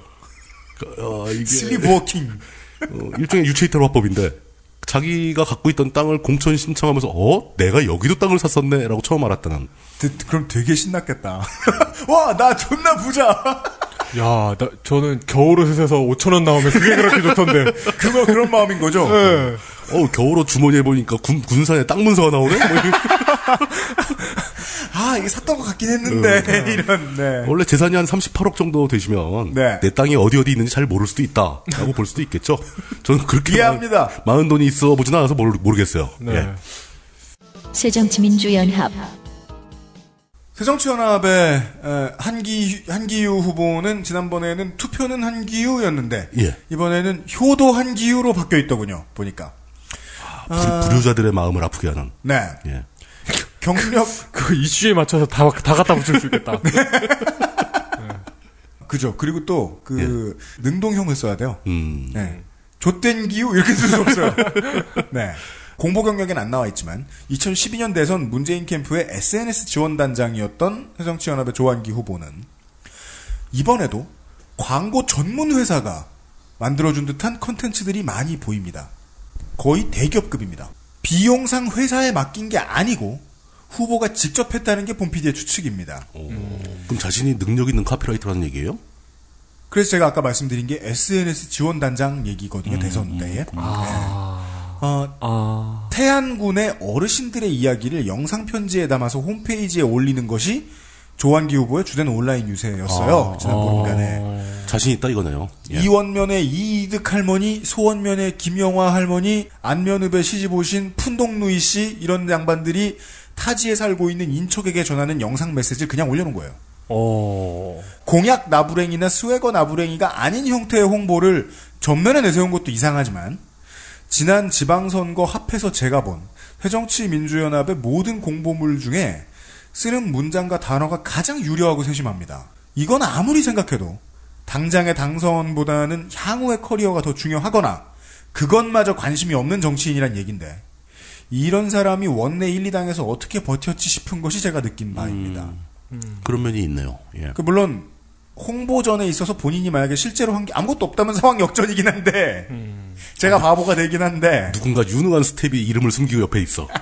어, 이게 sleepwalking 어, 일종의 유체이탈 화법인데 자기가 갖고 있던 땅을 공천 신청하면서 어? 내가 여기도 땅을 샀었네라고 처음 알았다는. 드- 그럼 되게 신났겠다. 와 나 존나 부자. 야, 나, 저는 겨울옷 에서 5천 원 나오면 그게 그렇게 좋던데. 그거 그런 마음인 거죠. 네. 어 겨울옷 주머니에 보니까 군 군산에 땅 문서가 나오네 뭐. 아 이게 샀던 것 같긴 했는데 이런 네. 원래 재산이 한 38억 정도 되시면 네. 내 땅이 어디 어디 있는지 잘 모를 수도 있다 라고 볼 수도 있겠죠. 저는 그렇게 이해합니다. 많은, 많은 돈이 있어 보진 않아서 모르, 모르겠어요. 네. 예. 새정치민주연합 새정치연합의 에, 한기 한기유 후보는 지난번에는 투표는 한기유였는데 예. 이번에는 효도 한기유로 바뀌어 있더군요. 보니까 불, 불효자들의 마음을 아프게 하는. 네 예. 경력 그 이슈에 맞춰서 다, 다 갖다 붙일 수 있겠다. 그죠. 그리고 또그 능동형을 써야 돼요. 음. 네. 좆된 기후 이렇게 쓸 수 없어요. 네. 공보 경력엔 안 나와 있지만 2012년 대선 문재인 캠프의 SNS 지원단장이었던 새정치연합의 조한기 후보는 이번에도 광고 전문 회사가 만들어준 듯한 컨텐츠들이 많이 보입니다. 거의 대기업급입니다. 비용상 회사에 맡긴 게 아니고 후보가 직접 했다는 게 본PD의 추측입니다. 그럼 자신이 능력 있는 카피라이터라는 얘기예요? 그래서 제가 아까 말씀드린 게 SNS 지원단장 얘기거든요, 대선 때에. 네. 어, 태안군의 어르신들의 이야기를 영상 편지에 담아서 홈페이지에 올리는 것이 조한기 후보의 주된 온라인 유세였어요. 아, 지난 보름간에. 자신 있다 이거네요. 예. 이원면의 이이득 할머니, 소원면의 김영화 할머니, 안면읍에 시집 오신 푼동누이 씨 이런 양반들이 타지에 살고 있는 인척에게 전하는 영상 메시지를 그냥 올려놓은 거예요. 어. 공약 나부랭이나 스웨거 나부랭이가 아닌 형태의 홍보를 전면에 내세운 것도 이상하지만 지난 지방선거 합해서 제가 본 새정치민주연합의 모든 공보물 중에 쓰는 문장과 단어가 가장 유려하고 세심합니다. 이건 아무리 생각해도 당장의 당선보다는 향후의 커리어가 더 중요하거나 그것마저 관심이 없는 정치인이란 얘긴데 이런 사람이 원내 1, 2당에서 어떻게 버텼지 싶은 것이 제가 느낀 바입니다. 그런 면이 있네요. 예. 그 물론 홍보전에 있어서 본인이 만약에 실제로 한 게 아무것도 없다면 상황 역전이긴 한데 제가 바보가 되긴 한데 누군가 유능한 스텝이 이름을 숨기고 옆에 있어.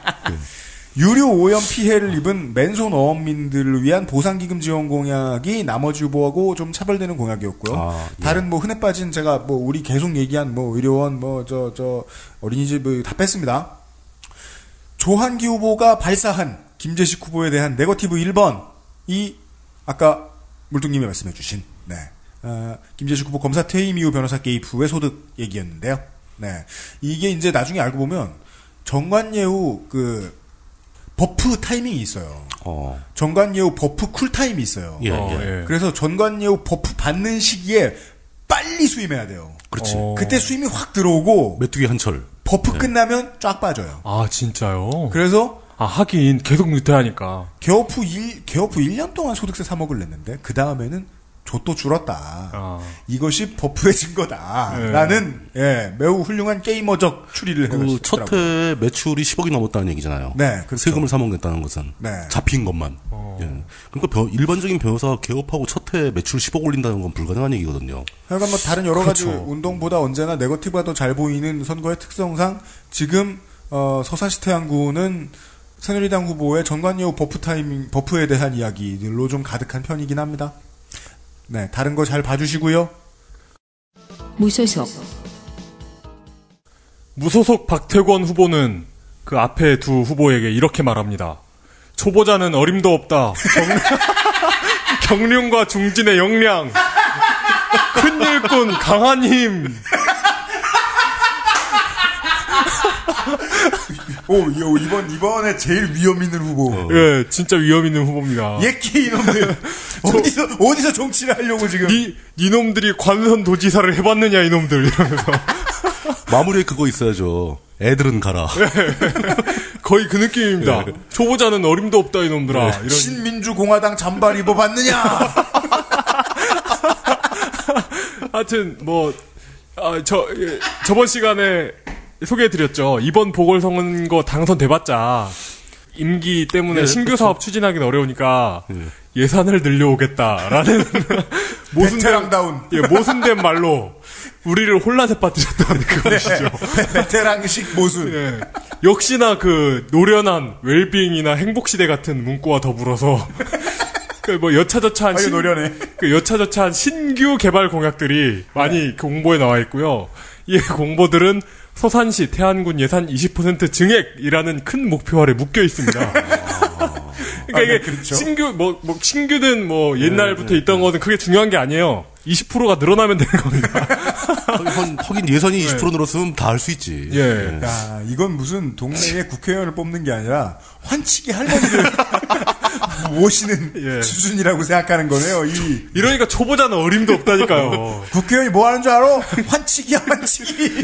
유료 오염 피해를 입은 맨손 어업민들을 위한 보상기금 지원 공약이 나머지 후보하고 좀 차별되는 공약이었고요. 아, 예. 다른 뭐 흔해 빠진 제가 뭐 우리 계속 얘기한 뭐 의료원 뭐 저 저 어린이집 뭐 다 뺐습니다. 조한기 후보가 발사한 김재식 후보에 대한 네거티브 1번이 아까 물뚱님이 말씀해 주신 네. 어, 김재식 후보 검사 퇴임 이후 변호사 개입 후의 소득 얘기였는데요. 네. 이게 이제 나중에 알고 보면 전관예우 그 buff 타이밍이 있어요. 어. 전관예우 buff cool time이 있어요. 예, 어, 예. 예. 그래서 전관예우 buff 받는 시기에 빨리 수임해야 돼요. 그렇지. 어. 그때 수임이 확 들어오고 메뚜기 한철. 버프 끝나면 쫙 빠져요. 아, 진짜요? 그래서 아, 하긴 계속 유퇴하니까. 개업 후 1, 개업 후 1년 동안 소득세 3억을 냈는데 그 다음에는 좆도 줄었다. 아. 이것이 buff의 증거다라는 예, 매우 훌륭한 게이머적 추리를 그 해냈더라고요. 첫해 매출이 10억이 넘었다는 얘기잖아요. 네, 그렇죠. 세금을 3억 냈다는 것은 네. 잡힌 것만. 예. 그러니까 변- 일반적인 변호사가 개업하고 첫해 매출 10억 올린다는 건 불가능한 얘기거든요. 하여간 뭐 다른 여러 가지 그렇죠. 운동보다 언제나 네거티브가 더 잘 보이는 선거의 특성상 지금 어, 서산시 태안구는 새누리당 후보의 전관예우 buff 타이밍 buff에 대한 이야기들로 좀 가득한 편이긴 합니다. 네, 다른 거 잘 봐주시고요. 무소속 무소속 박태권 후보는 그 앞에 두 후보에게 이렇게 말합니다. 초보자는 어림도 없다. 경, 경륜과 중진의 역량. 큰 일꾼 강한 힘. 오, 요, 이번 이번에 제일 위험 있는 후보. 예, 진짜 위험 있는 후보입니다. 예끼 이놈들 어디서 어디서 정치를 하려고 지금? 니, 니놈들이 관선 도지사를 해봤느냐, 이놈들. 이러면서. 마무리에 그거 있어야죠. 애들은 가라. 거의 그 느낌입니다. 초보자는 어림도 없다, 이놈들아. 이런. 신민주공화당 잠발 입어봤느냐? 하여튼 뭐 아, 저 예, 저번 시간에 소개해드렸죠. 이번 보궐선거 당선돼봤자 임기 때문에 예, 신규 그렇죠. 사업 추진하기는 어려우니까 예산을 늘려오겠다라는 모순된 베테랑다운. 예, 모순된 말로 우리를 혼란에 빠뜨렸다는 그것이죠. 베테랑식 모순. 예. 역시나 그 노련한 웰빙이나 행복시대 같은 문구와 더불어서 그뭐 여차저차한 아유, 노련해. 그 여차저차한 신규 개발 공약들이 많이 그 공보에 나와 있고요. 이 공보들은 서산시 태안군 예산 20% 증액이라는 큰 목표 아래 묶여 있습니다. 그러니까 아, 네, 이게 그렇죠. 신규 뭐, 뭐 신규든 뭐 옛날부터 있던 것은 그게 중요한 게 아니에요. 20%가 늘어나면 되는 겁니다. 하긴, 하긴 예산이 20% 늘었으면 다 할 수 있지. 예. 야, 이건 무슨 동네에 국회의원을 뽑는 게 아니라 환치기 할머니를 모시는 예. 수준이라고 생각하는 거네요. 이 이러니까 초보자는 어림도 없다니까요. 국회의원이 뭐 하는 줄 알아? 환치기야, 환치기.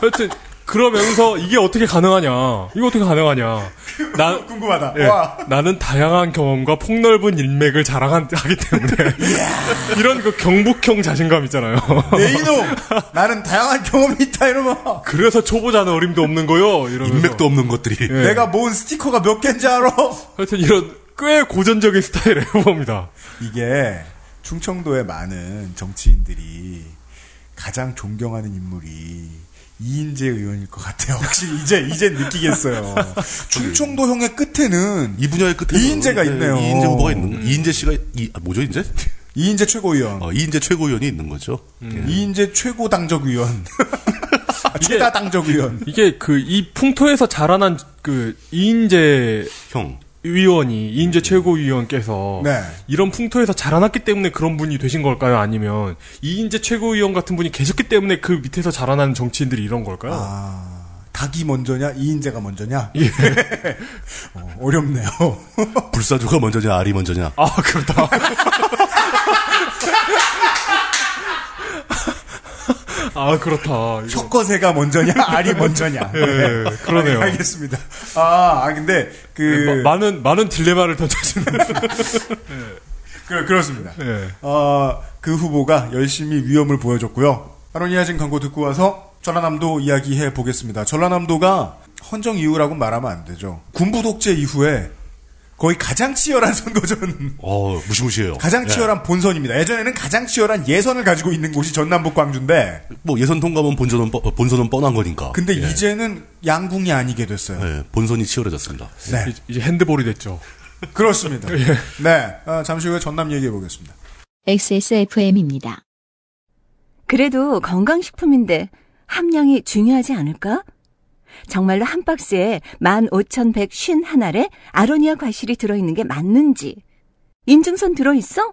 하여튼 그러면서 이게 어떻게 가능하냐? 이거 어떻게 가능하냐? 나 궁금하다. 예, 와. 나는 다양한 경험과 폭넓은 인맥을 자랑하기 때문에 이런 그 경북형 자신감 있잖아요. 내 이놈! 나는 다양한 경험이 있다, 이러면. 그래서 초보자는 어림도 없는 거요. 이러면서. 인맥도 없는 것들이. 예. 내가 모은 스티커가 몇 개인지 알아? 하여튼 이런 꽤 고전적인 스타일의 후보입니다. 이게 충청도에 많은 정치인들이 가장 존경하는 인물이 이인재 의원일 것 같아요. 확실히 이제 이제 느끼겠어요. 충청도 형의 끝에는 이 분야의 끝에 이인재가 있네요. 이인재 후보가 있는 이인재 씨가 이 아, 뭐죠 이제? 이인재 최고위원. 어, 이인재 최고위원이 있는 거죠. 음. 이인재 최고 당적위원. 아, 최다 당적위원. 이게 그 이 풍토에서 자라난 그 이인재 형 의원이 이인재 최고위원께서 네. 이런 풍토에서 자라났기 때문에 그런 분이 되신 걸까요? 아니면 이인재 최고위원 같은 분이 계셨기 때문에 그 밑에서 자라난 정치인들이 이런 걸까요? 아, 닭이 먼저냐, 이인재가 먼저냐? 예. 어, 어렵네요. 불사조가 먼저냐 알이 먼저냐? 아 그렇다. 아 그렇다. 이거. 혁거새가 먼저냐, 알이 먼저냐? 예, 그러네요. 아, 알겠습니다. 아, 아 근데 그 마- 많은 많은 딜레마를 던져주는. 그, 그렇습니다. 예. 어, 그 후보가 열심히 위험을 보여줬고요. 아로니아진 광고 듣고 와서 전라남도 이야기해 보겠습니다. 전라남도가 헌정 이후라고 말하면 안 되죠. 군부 독재 이후에 거의 가장 치열한 선거전, 어 무시무시해요. 가장 예. 치열한 본선입니다. 예전에는 가장 치열한 예선을 가지고 있는 곳이 전남북 광주인데, 뭐 예선 통과면 본선은 뻔- 본선은 뻔한 거니까. 근데 예. 이제는 양궁이 아니게 됐어요. 예, 본선이 치열해졌습니다. 네. 이제- 이제 핸드볼이 됐죠. 그렇습니다. 예. 네. 어, 잠시 후에 전남 얘기해 보겠습니다. XSFM입니다. 그래도 건강식품인데 함량이 중요하지 않을까? 정말로 한 박스에 15,151알에 아로니아 과실이 들어있는 게 맞는지. 인증선 들어있어?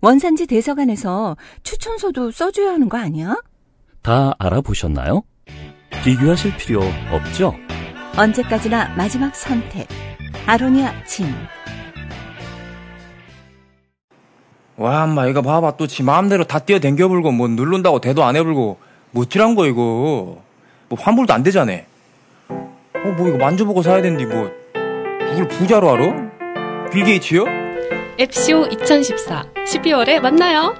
원산지 대서관에서 추천서도 써줘야 하는 거 아니야? 다 알아보셨나요? 비교하실 필요 없죠? 언제까지나 마지막 선택. 아로니아 진. 와, 엄마, 이거 봐봐. 또 지 마음대로 다 뛰어댕겨 불고, 뭐, 누른다고 대도 안 해불고, 뭐, 어찌란 거, 이거. 뭐, 환불도 안 되잖아. 어, 뭐, 이거 만져보고 사야 되는데, 뭐, 누굴 부자로 알아? 빌 게이츠요? 앱쇼 2014 12월에 만나요.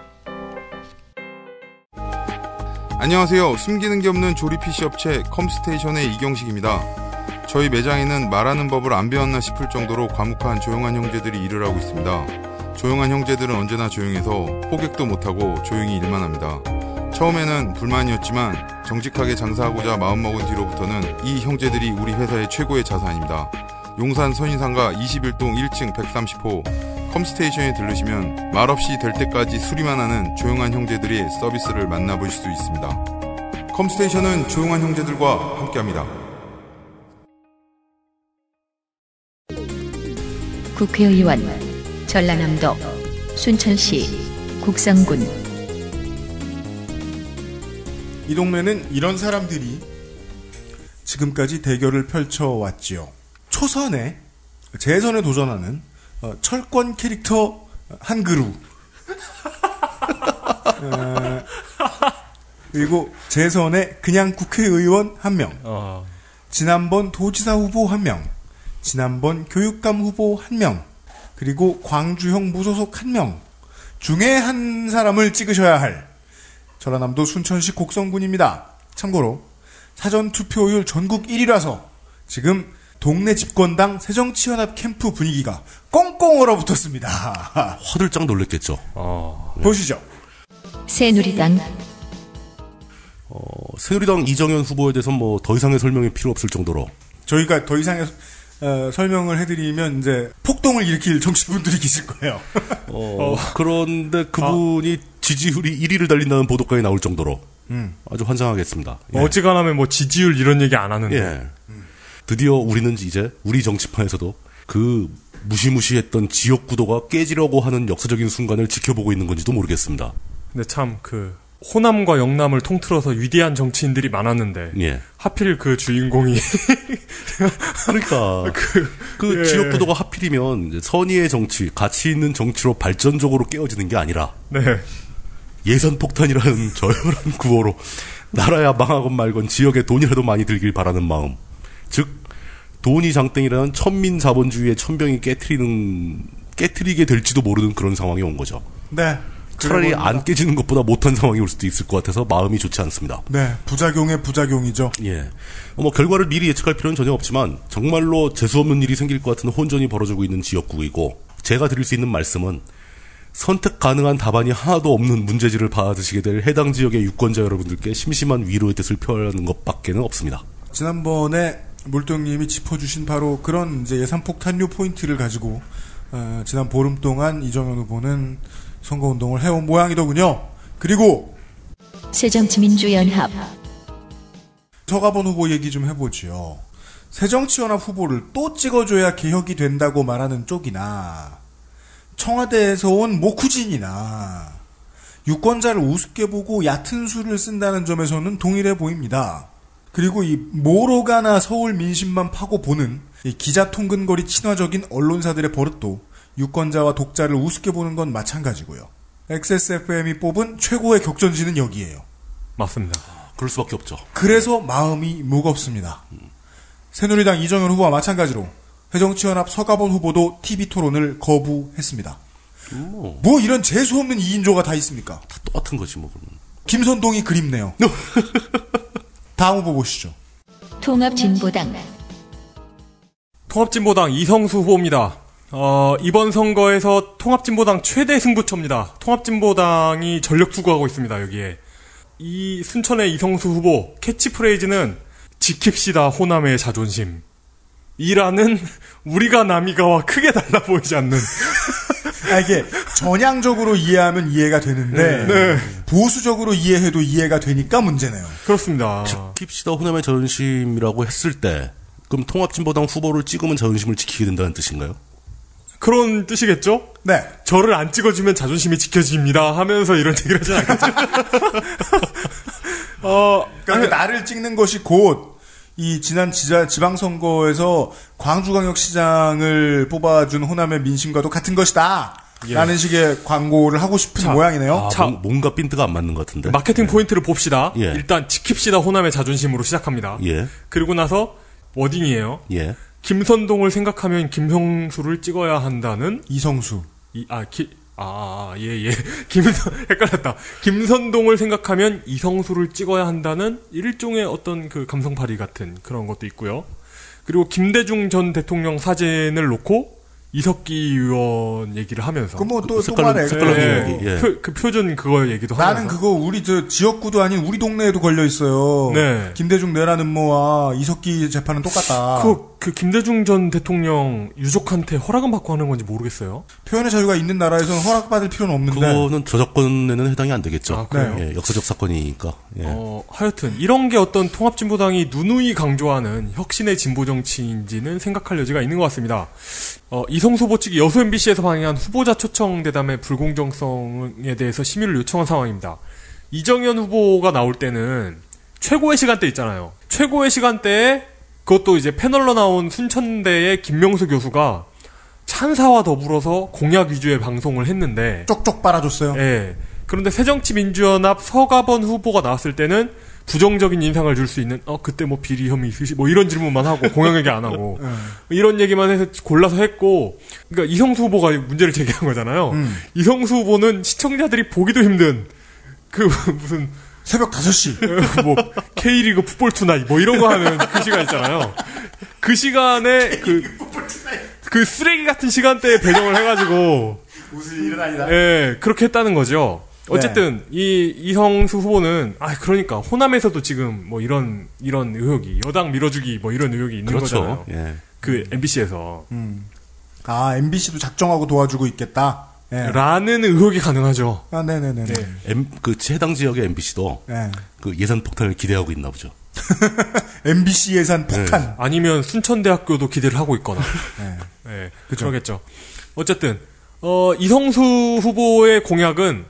안녕하세요. 숨기는 게 없는 조립 PC 업체 컴스테이션의 이경식입니다. 저희 매장에는 말하는 법을 안 배웠나 싶을 정도로 과묵한 조용한 형제들이 일을 하고 있습니다. 조용한 형제들은 언제나 조용해서 호객도 못하고 조용히 일만 합니다. 처음에는 불만이었지만 정직하게 장사하고자 마음먹은 뒤로부터는 이 형제들이 우리 회사의 최고의 자산입니다. 용산 선인상가 21동 1층 130호 컴스테이션에 들르시면 말없이 될 때까지 수리만 하는 조용한 형제들의 서비스를 만나보실 수 있습니다. 컴스테이션은 조용한 형제들과 함께합니다. 국회의원 전라남도 순천시 국성군 이 동네는 이런 사람들이 지금까지 대결을 펼쳐왔지요. 초선에 재선에 도전하는 어, 철권 캐릭터 한 그루. 어, 그리고 재선에 그냥 국회의원 한 명, 아, 지난번 도지사 후보 한 명, 지난번 교육감 후보 한 명, 그리고 광주형 무소속 한 명. 중에 한 사람을 찍으셔야 할 전라남도 순천시 곡성군입니다. 참고로 사전 투표율 전국 1위라서 지금 동네 집권당 새정치연합 캠프 분위기가 꽁꽁 얼어붙었습니다. 화들짝 놀랬겠죠. 어. 보시죠. 새누리당 어, 새누리당 이정현 후보에 대해서 뭐 더 이상의 설명이 필요 없을 정도로 저희가 더 이상의 어, 설명을 해드리면 이제 폭동을 일으킬 정치분들이 계실 거예요. 어, 그런데 그분이 지지율이 1위를 달린다는 보도까지 나올 정도로 음. 아주 환장하겠습니다. 예. 어지간하면 뭐 지지율 이런 얘기 안 하는데. 예. 드디어 우리는 이제 우리 정치판에서도 그 무시무시했던 지역 구도가 깨지려고 하는 역사적인 순간을 지켜보고 있는 건지도 모르겠습니다. 근데 참 그 호남과 영남을 통틀어서 위대한 정치인들이 많았는데 예. 하필 그 주인공이 그러니까 그, 그 예. 지역 구도가 하필이면 선의의 정치, 가치 있는 정치로 발전적으로 깨어지는 게 아니라 네. 예산 폭탄이라는 저열한 구호로 나라야 망하건 말건 지역에 돈이라도 많이 들길 바라는 마음. 즉 돈이 장땡이라는 천민 자본주의의 천병이 깨트리는 깨트리게 될지도 모르는 그런 상황이 온 거죠. 네. 차라리 안 깨지는 것보다 못한 상황이 올 수도 있을 것 같아서 마음이 좋지 않습니다. 네, 부작용의 부작용이죠. 예. 어, 뭐 결과를 미리 예측할 필요는 전혀 없지만 정말로 재수 없는 일이 생길 것 같은 혼전이 벌어지고 있는 지역국이고 제가 드릴 수 있는 말씀은 선택 가능한 답안이 하나도 없는 문제지를 받으시게 될 해당 지역의 유권자 여러분들께 심심한 위로의 뜻을 표하는 것밖에는 없습니다. 지난번에 물동님이 짚어주신 바로 그런 이제 예산 폭 탄요 포인트를 가지고 어, 지난 보름 동안 이정현 후보는 선거 운동을 해온 모양이더군요. 그리고 새정치민주연합 서가번 후보 얘기 좀 해보지요. 새정치연합 후보를 또 찍어줘야 개혁이 된다고 말하는 쪽이나 청와대에서 온 모쿠진이나 유권자를 우습게 보고 얕은 수를 쓴다는 점에서는 동일해 보입니다. 그리고 이 모로가나 서울 민심만 파고 보는 이 기자 통근거리 친화적인 언론사들의 버릇도 유권자와 독자를 우습게 보는 건 마찬가지고요. XSFM이 뽑은 최고의 격전지는 여기에요. 맞습니다. 그럴 수밖에 없죠. 그래서 마음이 무겁습니다. 새누리당 이정현 후보와 마찬가지로 회정치연합 서가본 후보도 TV 토론을 거부했습니다. 뭐 이런 재수 없는 2인조가 다 있습니까? 다 똑같은 거지 뭐 그러면. 김선동이 그립네요. 다음 후보 보시죠. 통합진보당 통합진보당 이성수 후보입니다. 어, 이번 선거에서 통합진보당 최대 승부처입니다. 통합진보당이 전력 투구하고 있습니다, 여기에. 이 순천의 이성수 후보, 캐치프레이즈는 지킵시다 호남의 자존심. 이라는 우리가 남이가와 크게 달라 보이지 않는. 아, 이게 전향적으로 이해하면 이해가 되는데 네. 보수적으로 이해해도 이해가 되니까 문제네요. 그렇습니다. 킵시다 호남의 자존심이라고 했을 때 그럼 통합진보당 후보를 찍으면 자존심을 지키게 된다는 뜻인가요? 그런 뜻이겠죠? 네. 저를 안 찍어주면 자존심이 지켜집니다 하면서 이런 얘기를 하진 않겠죠? 어, 그러니까 나를 찍는 것이 곧 이 지난 지자, 지방선거에서 광주광역시장을 뽑아준 호남의 민심과도 같은 것이다. 예. 라는 식의 광고를 하고 싶은 모양이네요. 아, 뭔- 뭔가 핀트가 안 맞는 것 같은데. 마케팅 포인트를 봅시다. 예. 일단 지킵시다 호남의 자존심으로 시작합니다. 예. 그리고 나서 워딩이에요. 예. 김선동을 생각하면 김성수를 찍어야 한다는 이성수. 이, 아, 기, 아, 예, 예. 김선, 헷갈렸다. 김선동을 생각하면 이성수를 찍어야 한다는 일종의 어떤 그 감성파리 같은 그런 것도 있고요. 그리고 김대중 전 대통령 사진을 놓고 이석기 의원 얘기를 하면서. 그뭐또 또 말해. 색깔론 예. 예. 표, 그 표준 그거 얘기도 나는 하면서. 그거 우리 저 지역구도 아닌 우리 동네에도 걸려 있어요. 네. 김대중 내란 음모와 이석기 재판은 똑같다. 그, 그 김대중 전 대통령 유족한테 허락은 받고 하는 건지 모르겠어요. 표현의 자유가 있는 나라에서는 허락받을 필요는 없는데. 그거는 저작권에는 해당이 안 되겠죠. 아, 그래요? 예, 역사적 사건이니까. 예. 어, 하여튼 이런 게 어떤 통합진보당이 누누이 강조하는 혁신의 진보 정치인지는 생각할 여지가 있는 것 같습니다. 어, 이 성수 후보 측이 여수 MBC에서 방영한 후보자 초청 대담의 불공정성에 대해서 심의를 요청한 상황입니다. 이정현 후보가 나올 때는 최고의 시간대 있잖아요. 최고의 시간대에 그것도 이제 패널로 나온 순천대의 김명수 교수가 찬사와 더불어서 공약 위주의 방송을 했는데 쪽쪽 빨아줬어요. 예. 그런데 새정치민주연합 서갑원 후보가 나왔을 때는 부정적인 인상을 줄 수 있는 어 그때 뭐 비리 혐의 있으시 뭐 이런 질문만 하고 공약 얘기 안 하고 이런 얘기만 해서 골라서 했고 그러니까 이성수 후보가 문제를 제기한 거잖아요. 음. 이성수 후보는 시청자들이 보기도 힘든 그 무슨 새벽 5시 뭐 K리그 Football Tonight 뭐 이런 거 하는 그 시간 있잖아요. 그 시간에 그, 그 쓰레기 같은 시간대에 배정을 해가지고 무슨 일은 아니다. 예, 그렇게 했다는 거죠. 네. 어쨌든 이 이성수 후보는 아 그러니까 호남에서도 지금 뭐 이런 이런 의혹이 여당 밀어주기 뭐 이런 의혹이 있는 그렇죠. 거잖아요. 예. 그 MBC에서 음. 아, MBC도 작정하고 도와주고 있겠다. 예. 라는 의혹이 가능하죠. 아, 네네네. 네. M, 그 해당 지역의 MBC도 네. 그 예산 폭탄을 기대하고 있나 보죠. MBC 예산 폭탄. 아니면 순천대학교도 기대를 하고 있거나. 네. 네, 그죠. 그러겠죠. 어쨌든 어, 이성수 후보의 공약은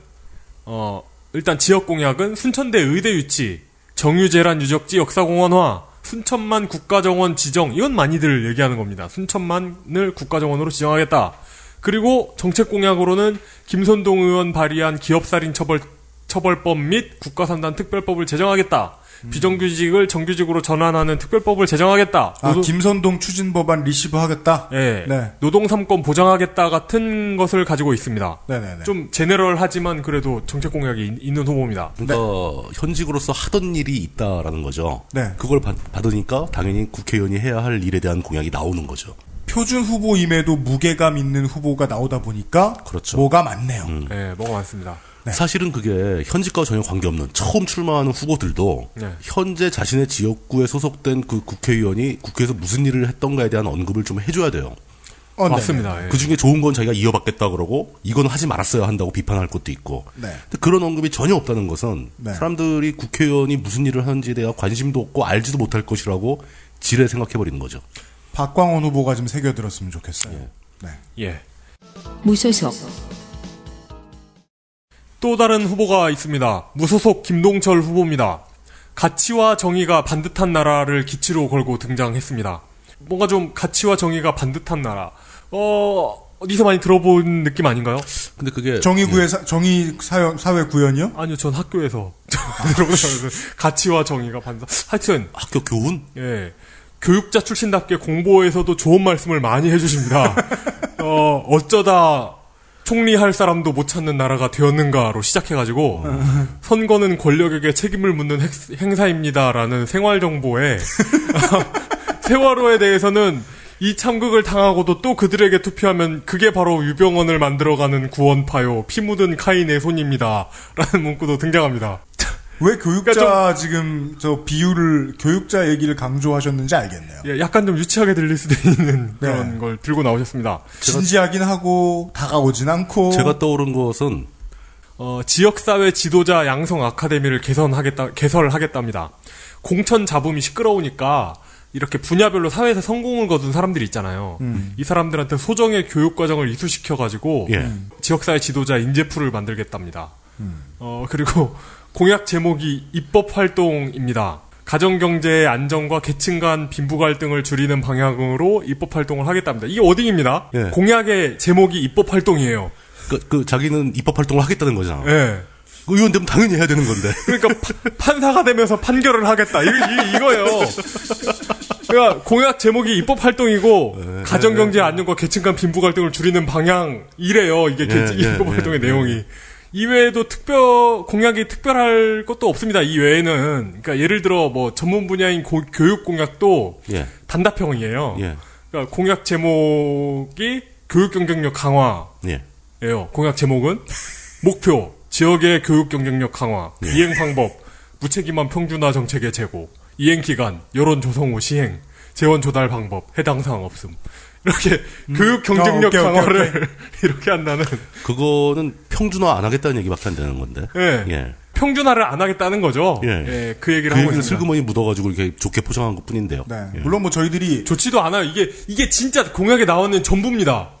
어, 일단 지역 공약은 순천대 의대 유치, 정유재란 유적지 역사공원화, 순천만 국가정원 지정 이건 많이들 얘기하는 겁니다. 순천만을 국가정원으로 지정하겠다. 그리고 정책 공약으로는 김선동 의원 발의한 기업살인 처벌 처벌법 및 국가산단 특별법을 제정하겠다. 비정규직을 정규직으로 전환하는 특별법을 제정하겠다. 아, 노동- 김선동 추진 법안 리시브 하겠다? 예. 네. 노동 3권 보장하겠다 같은 것을 가지고 있습니다. 네네네. 좀 general하지만 그래도 정책 공약이 있- 있는 후보입니다. 그러니까 현직으로서 하던 일이 있다라는 거죠. 네. 그걸 받, 받으니까 당연히 국회의원이 해야 할 일에 대한 공약이 나오는 거죠. 표준 후보임에도 무게감 있는 후보가 나오다 보니까 그렇죠. 뭐가 많네요. 네, 뭐가 많습니다. 사실은 그게 현직과 전혀 관계없는 처음 출마하는 후보들도 네. 현재 자신의 지역구에 소속된 그 국회의원이 국회에서 무슨 일을 했던가에 대한 언급을 좀 해줘야 돼요. 어, 네. 맞습니다. 예. 그 중에 좋은 건 자기가 이어받겠다 그러고 이건 하지 말았어야 한다고 비판할 것도 있고. 네. 근데 그런 언급이 전혀 없다는 것은 네. 사람들이 국회의원이 무슨 일을 하는지에 대한 관심도 없고 알지도 못할 것이라고 지레 생각해 버리는 거죠. 박광원 후보가 좀 새겨들었으면 좋겠어요. 네. 예. 무소속 또 다른 후보가 있습니다. 무소속 김동철 후보입니다. 가치와 정의가 반듯한 나라를 기치로 걸고 등장했습니다. 뭔가 좀 가치와 정의가 반듯한 나라. 어, 어디서 많이 들어본 느낌 아닌가요? 근데 그게 정의구의 사, 정의 사회, 사회 구현이요? 아니요, 전 학교에서 들어보면서 가치와 정의가 반듯. 하여튼 학교 교훈? 예. 교육자 출신답게 공보에서도 좋은 말씀을 많이 해주십니다. 어, 어쩌다 총리할 사람도 못 찾는 나라가 되었는가로 시작해가지고 선거는 권력에게 책임을 묻는 행- 행사입니다라는 생활 정보에 세월호에 대해서는 이 참극을 당하고도 또 그들에게 투표하면 그게 바로 유병원을 만들어가는 구원파요 피 묻은 카인의 손입니다. 라는 문구도 등장합니다. 왜 교육자 그러니까 지금 저 비율을 교육자 얘기를 강조하셨는지 알겠네요. 예, 약간 좀 유치하게 들릴 수도 있는 네. 그런 걸 들고 나오셨습니다. 진지하긴 하고 다가오진 않고 제가 떠오른 것은 어, 지역사회 지도자 양성 아카데미를 개선하겠다, 개설하겠답니다. 공천 잡음이 시끄러우니까 이렇게 분야별로 사회에서 성공을 거둔 사람들이 있잖아요. 음. 이 사람들한테 소정의 교육 과정을 이수시켜 가지고 예. 지역사회 지도자 인재풀을 만들겠답니다. 음. 어, 그리고 공약 제목이 입법 활동입니다. 가정 경제의 안정과 계층 간 빈부 갈등을 줄이는 방향으로 입법 활동을 하겠답니다. 이게 워딩입니다. 예. 공약의 제목이 입법 활동이에요. 그, 그 자기는 입법 활동을 하겠다는 거잖아. 예. 그 의원 되면 당연히 해야 되는 건데. 그러니까 파- 판사가 되면서 판결을 하겠다. 이, 이, 이거예요. 그러니까 공약 제목이 입법 활동이고 네, 가정 경제 안정과 계층 간 빈부 갈등을 줄이는 방향 이래요. 이게 개- 예, 예, 입법 예, 활동의 예. 내용이. 이외에도 특별 공약이 특별할 것도 없습니다. 이 외에는 그러니까 예를 들어 뭐 전문 분야인 고- 교육 공약도 예. 단답형이에요. 예. 그러니까 공약 제목이 교육 경쟁력 강화. 예. 공약 제목은 목표 지역의 교육 경쟁력 강화, 예. 이행 방법, 무책임한 평준화 정책의 제고, 이행 기간, 여론 조성 후 시행, 재원 조달 방법, 해당 사항 없음. 이렇게 교육 경쟁력 아, 오케이, 오케이, 강화를 이렇게 한다는 그거는 평준화 안 하겠다는 얘기밖에 안 되는 건데. 예. 예. 평준화를 안 하겠다는 거죠. 예. 예, 그 얘기를 그 하고 있습니다. 슬그머니 묻어가지고 이렇게 좋게 포장한 것 뿐인데요. 네. 예. 물론 뭐 저희들이 좋지도 않아요. 이게 이게 진짜 공약에 나오는 전부입니다.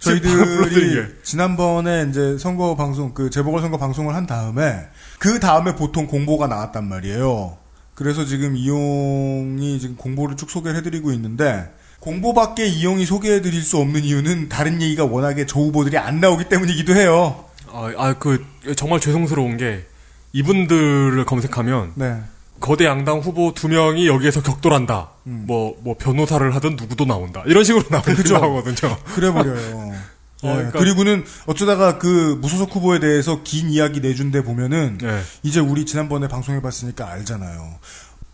저희들이 게. 지난번에 이제 선거 방송 그 재보궐 선거 방송을 한 다음에 그 다음에 보통 공보가 나왔단 말이에요. 그래서 지금 이용이 지금 공보를 쭉 소개를 해드리고 있는데 공보밖에 이용이 소개해드릴 수 없는 이유는 다른 얘기가 워낙에 저 후보들이 안 나오기 때문이기도 해요. 아, 아, 그 정말 죄송스러운 게 이분들을 검색하면 네. 거대 양당 후보 두 명이 여기에서 격돌한다. 뭐, 뭐, 변호사를 하든 누구도 나온다. 이런 식으로 나오는 그죠. 나오거든요. 그래버려요. 예, 그러니까- 그리고는 어쩌다가 그 무소속 후보에 대해서 긴 이야기 내준 데 보면은 네. 이제 우리 지난번에 방송해봤으니까 알잖아요.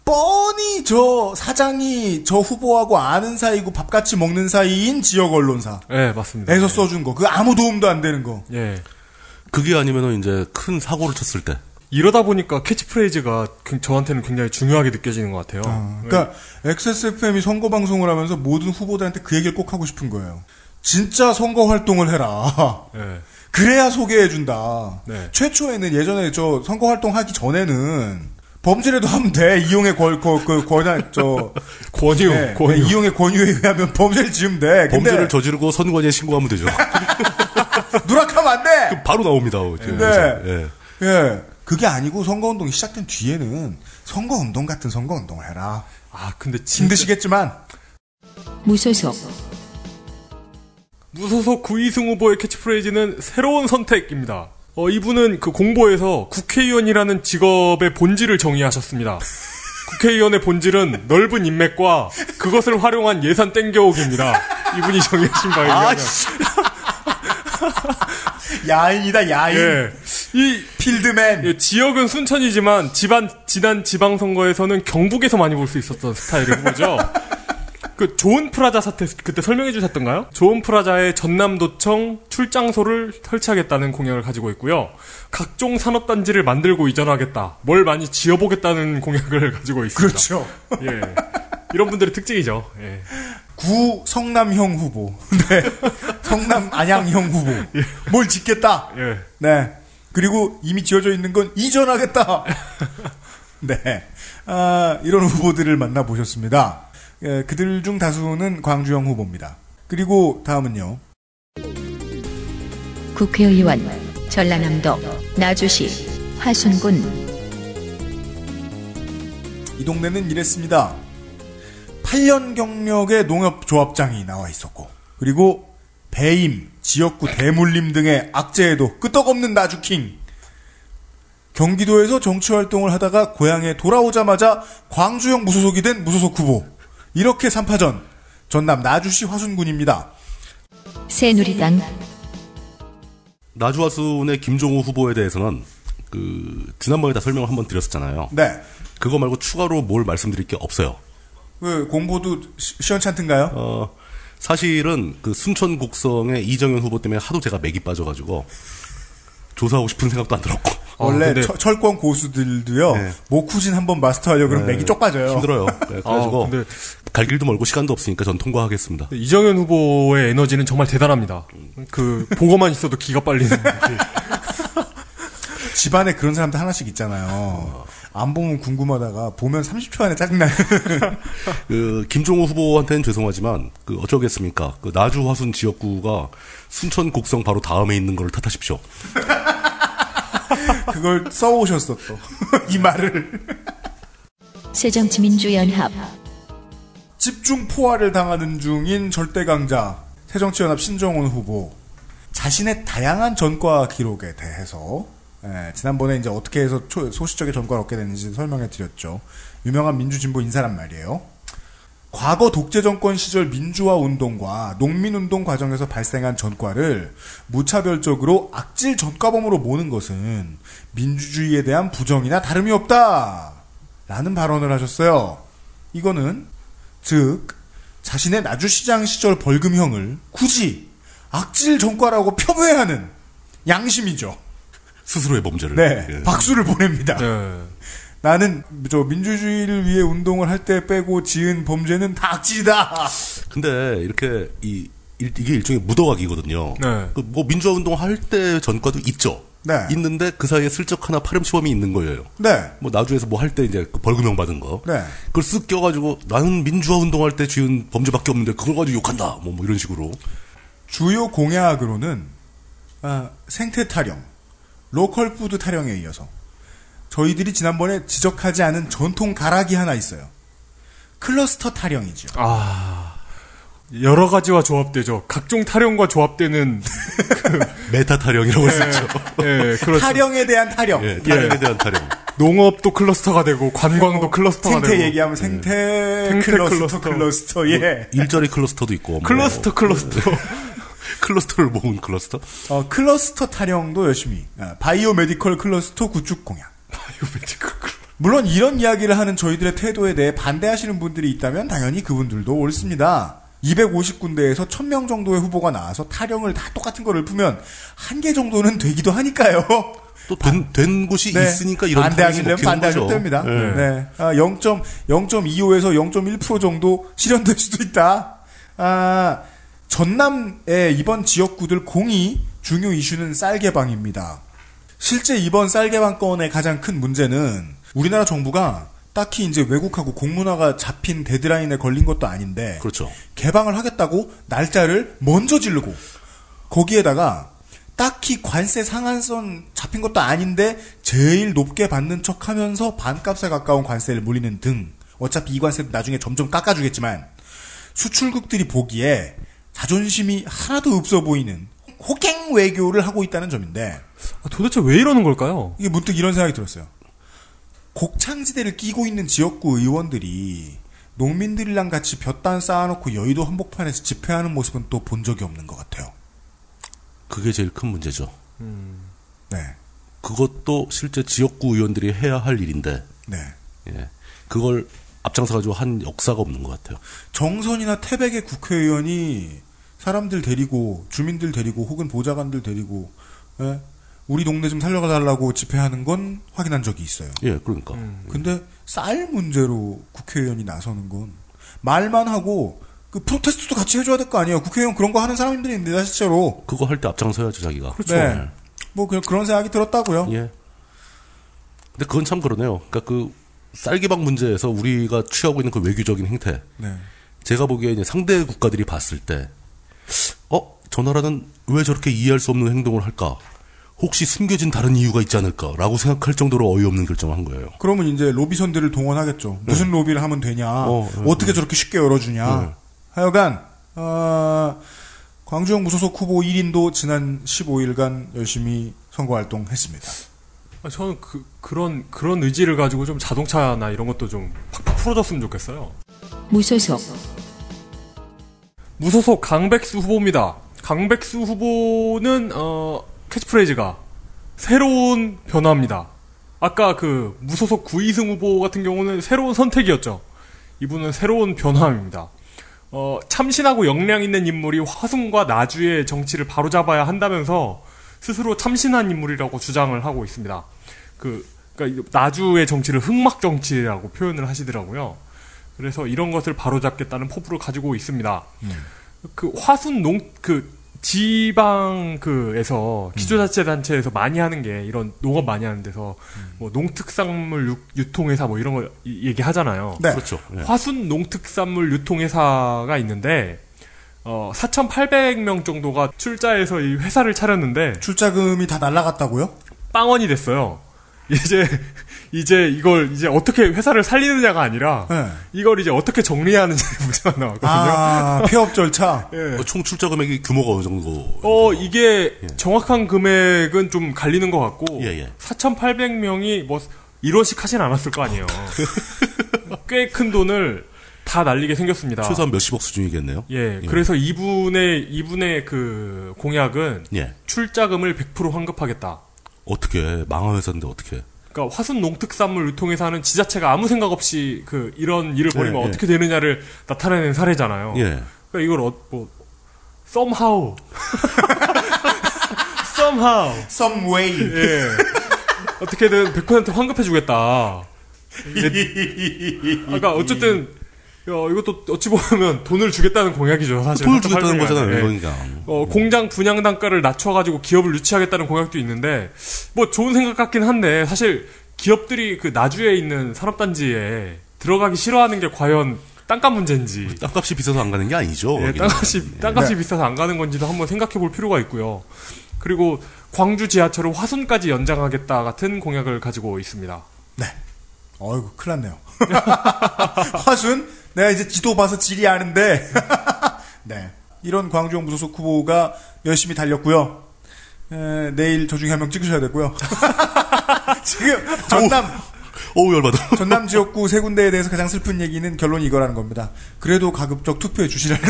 뻔히 저 사장이 저 후보하고 아는 사이고 밥 같이 먹는 사이인 지역 언론사에서 네, 맞습니다. 써준 거. 그 아무 도움도 안 되는 거. 예. 그게 아니면은 이제 큰 사고를 쳤을 때. 이러다 보니까 캐치프레이즈가 그- 저한테는 굉장히 중요하게 느껴지는 것 같아요. 그러니까 XSFM이 선거 방송을 하면서 모든 후보들한테 그 얘기를 꼭 하고 싶은 거예요. 진짜 선거 활동을 해라. 예. 그래야 소개해준다. 네. 최초에는 예전에 저 선거 활동 하기 전에는 범죄라도 하면 돼. 이용의 권, 권, 그, 권한, 저. 권유, 네, 권유. 네, 이용의 권유에 의하면 범죄를 지으면 돼. 범죄를 저지르고 선관위에 신고하면 되죠. 누락하면 안 돼! 그럼 바로 나옵니다. 네. 예. 예. 그게 아니고 선거운동이 시작된 뒤에는 선거운동 같은 선거운동을 해라. 아, 근데 진짜 힘드시겠지만. 무소속 무소속 구이승 후보의 캐치프레이즈는 새로운 선택입니다. 어, 이분은 그 공보에서 국회의원이라는 직업의 본질을 정의하셨습니다. 국회의원의 본질은 넓은 인맥과 그것을 활용한 예산 땡겨오기입니다. 이분이 정의하신 바에 아, 의하면. 야인이다, 야인. 예. 이 필드맨. 예, 지역은 순천이지만 지방 지난 지방 선거에서는 경북에서 많이 볼 수 있었던 스타일의 후보죠. 그 좋은 프라자 사태 그때 설명해 주셨던가요? 좋은 프라자의 전남도청 출장소를 설치하겠다는 공약을 가지고 있고요. 각종 산업단지를 만들고 이전하겠다. 뭘 많이 지어보겠다는 공약을 가지고 있습니다. 그렇죠. 예. 이런 분들의 특징이죠. 예. 구 성남형 후보. 네. 성남 안양형 후보. 뭘 짓겠다. 예. 네. 그리고 이미 지어져 있는 건 이전하겠다. 네. 아, 이런 후보들을 만나보셨습니다. 예, 그들 중 다수는 광주형 후보입니다. 그리고 다음은요. 국회의원 전라남도 나주시 화순군 이 동네는 이랬습니다. 8년 경력의 농협조합장이 나와 있었고, 그리고 배임, 지역구 대물림 등의 악재에도 끄떡없는 나주킹. 경기도에서 정치활동을 하다가 고향에 돌아오자마자 광주형 무소속이 된 무소속 후보. 이렇게 3파전. 전남 나주시 화순군입니다. 새누리당 나주화순의 김종우 후보에 대해서는 그 지난번에 다 설명을 한번 드렸었잖아요. 네. 그거 말고 추가로 뭘 말씀드릴 게 없어요. 그 공보도 시- 시원찮던가요? 어, 사실은 그 순천 곡성의 이정현 후보 때문에 하도 제가 맥이 빠져가지고 조사하고 싶은 생각도 안 들었고. 원래 근데 철- 철권 고수들도요, 모쿠진 한번 마스터하려고 그러면 네, 맥이 쪽 빠져요. 힘들어요. 네, 그래가지고 아, 근데- 갈 길도 멀고 시간도 없으니까 전 통과하겠습니다. 이정현 후보의 에너지는 정말 대단합니다. 그 보고만 있어도 기가 빨리는. 집안에 그런 사람들 하나씩 있잖아요. 안 보면 궁금하다가 보면 30초 안에 짜증나는. 그 김종호 후보한테는 죄송하지만 그 어쩌겠습니까? 그 나주 화순 지역구가 순천 곡성 바로 다음에 있는 걸 탓하십시오. 그걸 써오셨어 또. 이 말을. 새정치민주연합 집중 포화를 당하는 중인 절대 강자 새정치연합 신정훈 후보 자신의 다양한 전과 기록에 대해서 예, 지난번에 이제 어떻게 해서 초- 소시적인 전과를 얻게 됐는지 설명해 드렸죠. 유명한 민주진보 인사란 말이에요. 과거 독재 정권 시절 민주화 운동과 농민 운동 과정에서 발생한 전과를 무차별적으로 악질 전과범으로 모는 것은 민주주의에 대한 부정이나 다름이 없다. 라는 발언을 하셨어요. 이거는 즉 자신의 나주시장 시절 벌금형을 굳이 악질 전과라고 폄훼하는 양심이죠. 스스로의 범죄를. 네, 예. 박수를 보냅니다. 네. 나는 저 민주주의를 위해 운동을 할 때 빼고 지은 범죄는 다 악질이다. 근데 이렇게 이 일- 이게 일종의 묻어가기거든요. 네. 그 뭐 민주화 운동 할 때 전과도 있죠. 네. 있는데 그 사이에 슬쩍 하나 파렴치범이 있는 거예요. 네. 뭐 나주에서 뭐 할 때 이제 그 벌금형 받은 거. 네. 그걸 쓱 껴가지고 나는 민주화 운동할 때 지은 범죄밖에 없는데 그걸 가지고 욕한다. 뭐, 뭐 이런 식으로. 주요 공약으로는 아, 생태 타령, 로컬 푸드 타령에 이어서 저희들이 지난번에 지적하지 않은 전통 가락이 하나 있어요. 클러스터 타령이죠. 아 여러 가지와 조합되죠. 각종 타령과 조합되는 meta 타령이라고 할수 예. 예, 그렇죠. 타령에 대한 타령. 예, 타령에 대한 타령. 농업도 클러스터가 되고 관광도 클러스터가 생태 되고 얘기하면 생태, 생태 클러스터, 클러스터. 클러스터, 예. 일자리 클러스터도 있고. 뭐. 클러스터 클러스터. 클러스터를 모은 클러스터? 어, 클러스터 타령도 열심히. 아, bio medical 클러스터 구축 공약. 물론 이런 이야기를 하는 저희들의 태도에 대해 반대하시는 분들이 있다면 당연히 그분들도 옳습니다. 250군데에서 1000명 정도의 후보가 나와서 타령을 다 똑같은 걸 읊으면 한 개 정도는 되기도 하니까요. 또 된, 된 곳이 네. 있으니까 이런 반대하시려면 타령이 반대하셔도. 됩니다. 네. 네. 아, 0. 0.25에서 0.1% 정도 실현될 수도 있다. 아, 전남의 이번 지역구들 공이 중요 이슈는 쌀 개방입니다. 실제 이번 쌀 개방 건의 가장 큰 문제는 우리나라 정부가 딱히 이제 외국하고 공문화가 잡힌 데드라인에 걸린 것도 아닌데 그렇죠. 개방을 하겠다고 날짜를 먼저 지르고 거기에다가 딱히 관세 상한선 잡힌 것도 아닌데 제일 높게 받는 척하면서 반값에 가까운 관세를 물리는 등 어차피 이 관세도 나중에 점점 깎아주겠지만 수출국들이 보기에 자존심이 하나도 없어 보이는 호갱 외교를 하고 있다는 점인데 아, 도대체 왜 이러는 걸까요? 이게 문득 이런 생각이 들었어요. 곡창지대를 끼고 있는 지역구 의원들이 농민들이랑 같이 볕단 쌓아놓고 여의도 한복판에서 집회하는 모습은 또 본 적이 없는 것 같아요. 그게 제일 큰 문제죠. 네. 그것도 실제 지역구 의원들이 해야 할 일인데, 네. 예. 그걸 앞장서가지고 한 역사가 없는 것 같아요. 정선이나 태백의 국회의원이 사람들 데리고 주민들 데리고 혹은 보좌관들 데리고 예? 우리 동네 좀 살려달라고 집회하는 건 확인한 적이 있어요. 예, 그러니까. 근데 쌀 문제로 국회의원이 나서는 건 말만 하고 그 프로테스트도 같이 해줘야 될 거 아니에요. 국회의원 그런 거 하는 사람들이 있는데 실제로. 그거 할 때 앞장서야죠, 자기가. 그렇죠. 네. 뭐 그냥 그런 생각이 들었다고요. 예. 근데 그건 참 그러네요. 그러니까 그 쌀기방 문제에서 우리가 취하고 있는 그 외교적인 행태. 네. 제가 보기에 이제 상대 국가들이 봤을 때, 어, 저 나라는 왜 저렇게 이해할 수 없는 행동을 할까? 혹시 숨겨진 다른 이유가 있지 않을까라고 생각할 정도로 어이없는 결정을 한 거예요. 그러면 이제 로비선들을 동원하겠죠. 무슨 로비를 하면 되냐? 어, 어, 떻게 저렇게 쉽게 열어주냐? 네. 하여간 어, 광주형 무소속 후보 1인도 지난 15일간 열심히 선거 활동했습니다. 아, 저는 그, 그런, 그런 의지를 가지고 좀 자동차나 이런 것도 좀 팍팍 풀어줬으면 좋겠어요. 무소속 무소속 강백수 후보입니다. 강백수 후보는 어, 캐치프레이즈가 새로운 변화입니다. 아까 그 무소속 구이승 후보 같은 경우는 새로운 선택이었죠. 이분은 새로운 변화입니다. 어, 참신하고 역량 있는 인물이 화순과 나주의 정치를 바로잡아야 한다면서 스스로 참신한 인물이라고 주장을 하고 있습니다. 그, 그러니까 나주의 정치를 흑막 정치라고 표현을 하시더라고요. 그래서 이런 것을 바로잡겠다는 포부를 가지고 있습니다. 그 화순 농, 그 지방 그에서 기초자치 단체에서 많이 하는 게 이런 농업 많이 하는 데서 뭐 농특산물 유- 유통회사 뭐 이런 거 이- 얘기하잖아요. 네. 그렇죠. 예. 화순 농특산물 유통회사가 있는데 어 4,800명 정도가 출자해서 이 회사를 차렸는데 출자금이 다 날라갔다고요? 빵원이 됐어요. 이제 이제 이걸 이제 어떻게 회사를 살리느냐가 아니라 네. 이걸 이제 어떻게 정리하느냐 문제가 나왔거든요. 아, 폐업 절차. 예. 어, 총 출자 금액이 규모가 어느 정도? 어, 이게 정확한 금액은 좀 갈리는 것 같고, 예, 예. 4,800명이 뭐, 1원씩 하진 않았을 거 아니에요. 꽤 큰 돈을 다 날리게 생겼습니다. 최소한 몇십억 수준이겠네요. 예, 그래서 이분의, 이분의 그 공약은 예. 출자금을 100% 환급하겠다. 어떻게 망한 회사인데 어떻게? 그러니까 화순 농특산물 유통회사는 지자체가 아무 생각 없이 그 이런 일을 벌이면 예, 예. 어떻게 되느냐를 나타내는 사례잖아요. 예. 그러니까 이걸 어, 뭐 somehow somehow some way 예. 어떻게든 100% 환급해 주겠다. 그러니까 어쨌든 어, 이것도 어찌 보면 돈을 주겠다는 공약이죠, 사실. 돈을 주겠다는 거잖아요, 예. 그러니까. 어, 공장 분양 단가를 낮춰가지고 기업을 유치하겠다는 공약도 있는데, 뭐 좋은 생각 같긴 한데, 사실 기업들이 그 나주에 있는 산업단지에 들어가기 싫어하는 게 과연 땅값 문제인지. 땅값이 비싸서 안 가는 게 아니죠. 예, 거기는. 땅값이, 땅값이 네. 비싸서 안 가는 건지도 한번 생각해 볼 필요가 있고요. 그리고 광주 지하철을 화순까지 연장하겠다 같은 공약을 가지고 있습니다. 어이구, 큰일 났네요. 화순? 내가 이제 지도 봐서 지리 아는데. 네. 이런 광주형 무소속 후보가 열심히 달렸고요. 에, 내일 저 중에 한 명 찍으셔야 되고요. 지금 전남 어우 열받아. 전남 지역구 세 군데에 대해서 가장 슬픈 얘기는 결론이 이거라는 겁니다. 그래도 가급적 투표해 주시라는.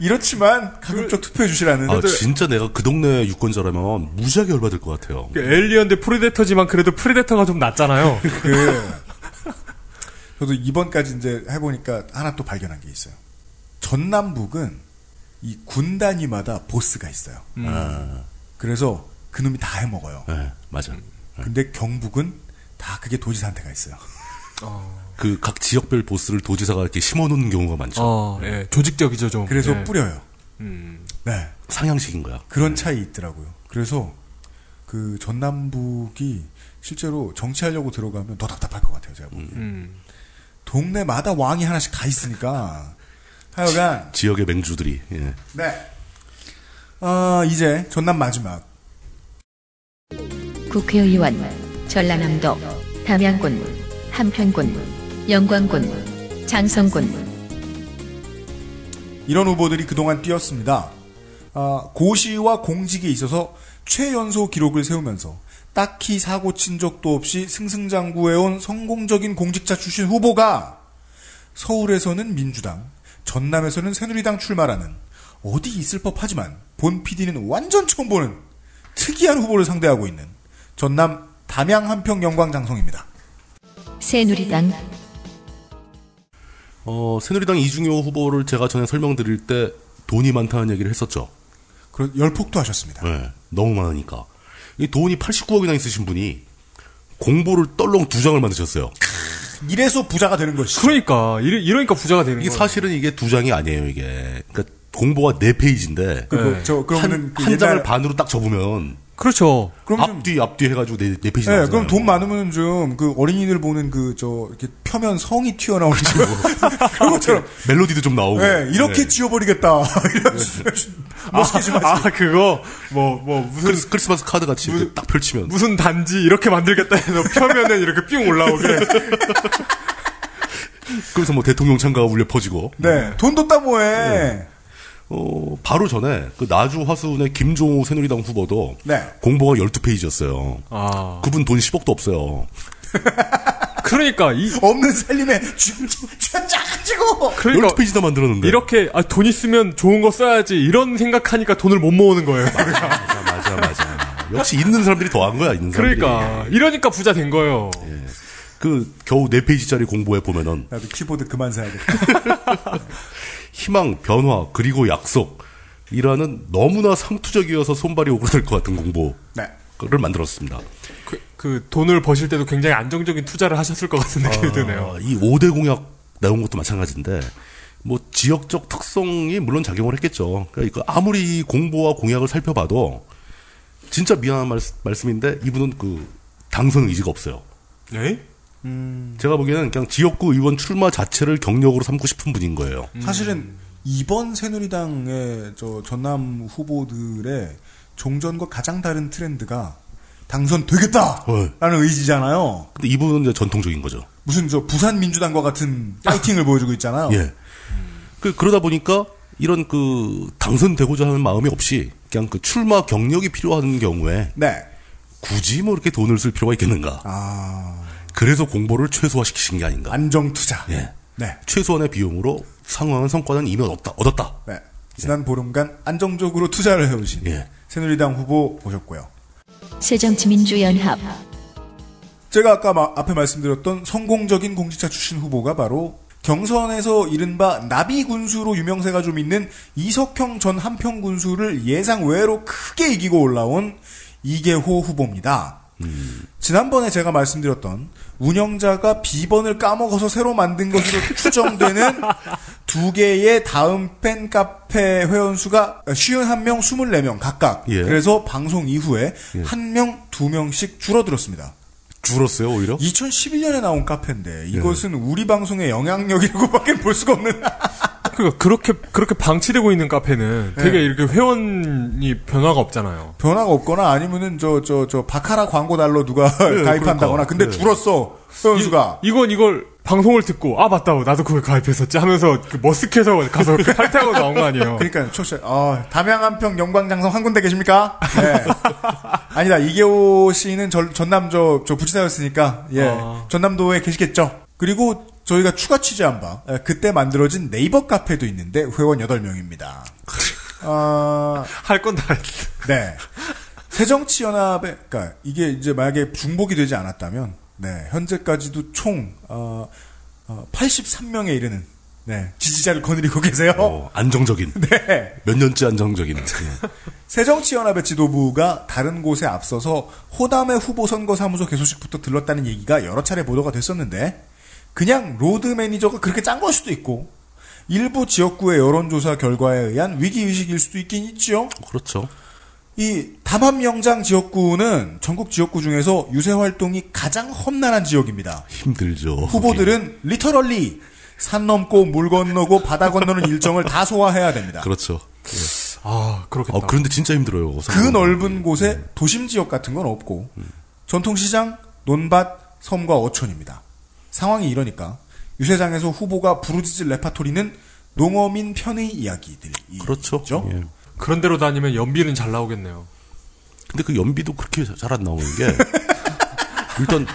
이렇지만 가급적 투표해 주시라는. 아 진짜 내가 그 동네 유권자라면 무지하게 열받을 것 같아요. 그 에일리언 대 프레데터지만 그래도 프레데터가 좀 낫잖아요. 그 저도 이번까지 이제 해보니까 하나 또 발견한 게 있어요. 전남북은 이 군 단위마다 보스가 있어요. 음. 아, 그래서 그놈이 다 해먹어요. 네, 맞아. 근데 경북은 다 그게 도지사한테가 있어요. 그각 지역별 보스를 도지사가 이렇게 심어놓는 경우가 많죠. 어, 예, 조직적이죠 좀. 그래서 예. 뿌려요. 음. 네. 상향식인 거야. 그런 차이 있더라고요. 그래서 그 전남북이 실제로 정치하려고 들어가면 더 답답할 것 같아요. 제가 보기에. 음. 동네마다 왕이 하나씩 다 있으니까. 하여간 지 역의 맹주들이. 예. 네. 어, 이제 전남 마지막. 국회의원 전라남도 담양군 한편군 영광군 장성군 이런 후보들이 그동안 뛰었습니다. 아, 고시와 공직에 있어서 최연소 기록을 세우면서 딱히 사고 친 적도 없이 승승장구해온 성공적인 공직자 출신 후보가 서울에서는 민주당, 전남에서는 새누리당 출마라는 어디 있을 법하지만 본 PD는 완전 처음 보는 특이한 후보를 상대하고 있는 전남 담양 한평 영광장성입니다. 새누리당 어, 새누리당 이중효 후보를 제가 전에 설명드릴 때 돈이 많다는 얘기를 했었죠. 그 열폭도 하셨습니다. 네, 너무 많으니까. 이 돈이 89억이나 있으신 분이 공보를 떨렁 두 장을 만드셨어요. 이래서 부자가 되는 것이죠. 그러니까 이러, 이러니까 부자가 되는 거예요. 사실은 이게 두 장이 아니에요, 이게. 그러니까 공보가 네 페이지인데 그 뭐, 저, 그러면은 한, 그 한 장을 반으로 딱 접으면 그렇죠. 그럼 좀- 앞뒤 앞뒤 해가지고 네, 네 페이지 네. 그럼 돈 많으면 좀 그 어린이들 보는 그 저 이렇게 표면 성이 튀어나오는 그런 것처럼 멜로디도 좀 나오고. 네, 이렇게 네. 지워버리겠다. 이런 멋있게 좀 하지. 아 그거 뭐뭐 무슨 크리스, 크리스마스 카드 같이 이렇게 딱 펼치면 무슨 단지 이렇게 만들겠다 해서 펴면은 이렇게 삥 올라오게. 그래서 뭐 대통령 참가가 울려 퍼지고. 네, 돈도 따모해. 어, 바로 전에 그 나주 화순의 김종우 새누리당 후보도 네. 공보가 12페이지였어요. 아 그분 돈 10억도 없어요. 그러니까 이 없는 살림에 쥐쥐쥐가지고 그러니까 12페이지나 만들었는데. 이렇게 아, 돈 있으면 좋은 거 써야지 이런 생각하니까 돈을 못 모으는 거예요. 맞아, 맞아, 맞아. 역시 있는 사람들이 더한 거야, 있는 사람들이. 그러니까 이러니까 부자 된 거예요. 그 겨우 4 페이지짜리 공보에 보면은 나도 키보드 그만 사야겠다. 희망, 변화, 그리고 약속이라는 너무나 상투적이어서 손발이 오그라들 것 같은 공보를 네. 만들었습니다. 그, 그 돈을 버실 때도 굉장히 안정적인 투자를 하셨을 것 같은 느낌이 드네요. 아, 이 5대 공약 나온 것도 마찬가지인데 뭐 지역적 특성이 물론 작용을 했겠죠. 그러니까 아무리 이 공보와 공약을 살펴봐도 진짜 미안한 말, 말씀인데 이분은 그 당선 의지가 없어요. 네? 제가 보기에는 그냥 지역구 의원 출마 자체를 경력으로 삼고 싶은 분인 거예요. 사실은 이번 새누리당의 저 전남 후보들의 종전과 가장 다른 트렌드가 당선되겠다라는 의지잖아요. 근데 이분은 이제 전통적인 거죠. 무슨 저 부산 민주당과 같은 파이팅을 보여주고 있잖아요. 예. 그, 그러다 보니까 이런 그 당선되고자 하는 마음이 없이 그냥 그 출마 경력이 필요한 경우에 네. 굳이 뭐 이렇게 돈을 쓸 필요가 있겠는가. 아. 그래서 공보를 최소화시키신 게 아닌가. 안정 투자. 예. 네. 최소한의 비용으로 상황한 성과는 이미 얻었다. 얻었다. 네. 지난 보름간 안정적으로 투자를 해오신 예. 새누리당 후보 모셨고요. 새정치민주연합 제가 아까 마- 앞에 말씀드렸던 성공적인 공직자 출신 후보가 바로 경선에서 이른바 나비 군수로 유명세가 좀 있는 이석형 전 한평 군수를 예상 외로 크게 이기고 올라온 이계호 후보입니다. 지난번에 제가 말씀드렸던 운영자가 비번을 까먹어서 새로 만든 것으로 추정되는 두 개의 다음 팬 카페 회원수가 51명, 24명 각각. 예. 그래서 방송 이후에 예. 한 명, 두 명씩 줄어들었습니다. 줄었어요, 오히려? 2011년에 나온 카페인데 이것은 우리 방송의 영향력이라고밖에 볼 수가 없는 그러니까 그렇게 그렇게 방치되고 있는 카페는 되게 네. 이렇게 회원이 변화가 없잖아요. 변화가 없거나 아니면은 저 저 저 바카라 광고 달러 누가 네, 가입한다거나 그러니까. 근데 네. 줄었어 회원수가 이, 건 이걸 방송을 듣고 아 맞다 나도 그걸 가입했었지 하면서 그 머쓱해서 가서 그 탈퇴하고 나온 거 아니에요. 그러니까 초시 아 담양 한평 영광장성 한 군데 계십니까? 네. 아니다 이계호 씨는 전, 전남 저, 저 부지사였으니까 예 아. 전남도에 계시겠죠. 그리고 저희가 추가 취재한 바 예, 그때 만들어진 네이버 카페도 있는데 회원 8명입니다. 아, 할건 다 했어. 네. 새정치연합에, 그니까, 이게 이제 만약에 중복이 되지 않았다면, 네, 현재까지도 총, 어, 83명에 이르는, 네, 지지자를 거느리고 계세요. 어, 안정적인. 네. 몇 년째 안정적인. 예. 새정치연합의 지도부가 다른 곳에 앞서서 호남의 후보 선거 사무소 개소식부터 들렀다는 얘기가 여러 차례 보도가 됐었는데 그냥 로드 매니저가 그렇게 짠 걸 수도 있고 일부 지역구의 여론조사 결과에 의한 위기의식일 수도 있긴 있죠. 그렇죠. 이 담합명장 지역구는 전국 지역구 중에서 유세 활동이 가장 험난한 지역입니다. 힘들죠. 후보들은 리터럴리 산 넘고 물 건너고 바다 건너는 일정을 다 소화해야 됩니다. 그렇죠. 아 그렇겠다. 어, 그런데 진짜 힘들어요. 그 넓은 곳에 도심 지역 같은 건 없고 전통시장, 논밭, 섬과 어촌입니다. 상황이 이러니까 유세장에서 후보가 부르짖을 레파토리는 농어민 편의 이야기들이 그렇죠. 예. 그런 데로 다니면 연비는 잘 나오겠네요. 근데 그 연비도 그렇게 잘 안 나오는 게 일단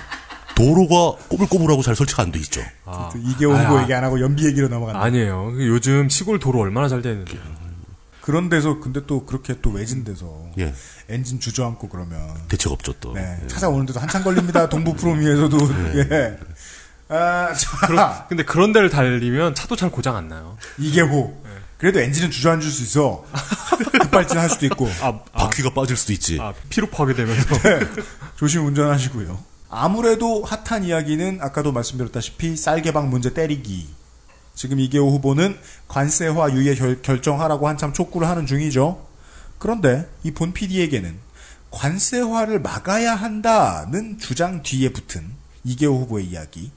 도로가 꼬불꼬불하고 잘 설치가 안 돼 있죠. 아. 이계호 후보 얘기 안 하고 연비 얘기로 넘어간다. 아니에요. 요즘 시골 도로 얼마나 잘 되는데. 그런 데서 근데 또 그렇게 또 외진 데서 예. 엔진 주저앉고 그러면 대책 없죠 또. 네, 예. 찾아오는데도 한참 걸립니다. 동부 프로미에서도 예. 아, 자, 그런- 근데 그런 데를 달리면 차도 잘 고장 안 나요. 이계호. 네. 그래도 엔진은 주저앉을 수 있어. 급발진 할 수도 있고. 아, 바퀴가 빠질 수도 있지. 아, 피로 파괴되면서. 네. 조심 운전하시고요. 아무래도 핫한 이야기는 아까도 말씀드렸다시피 쌀 개방 문제 때리기. 지금 이계호 후보는 관세화 유예 결, 결정하라고 한참 촉구를 하는 중이죠. 그런데 이 본 PD에게는 관세화를 막아야 한다는 주장 뒤에 붙은 이계호 후보의 이야기.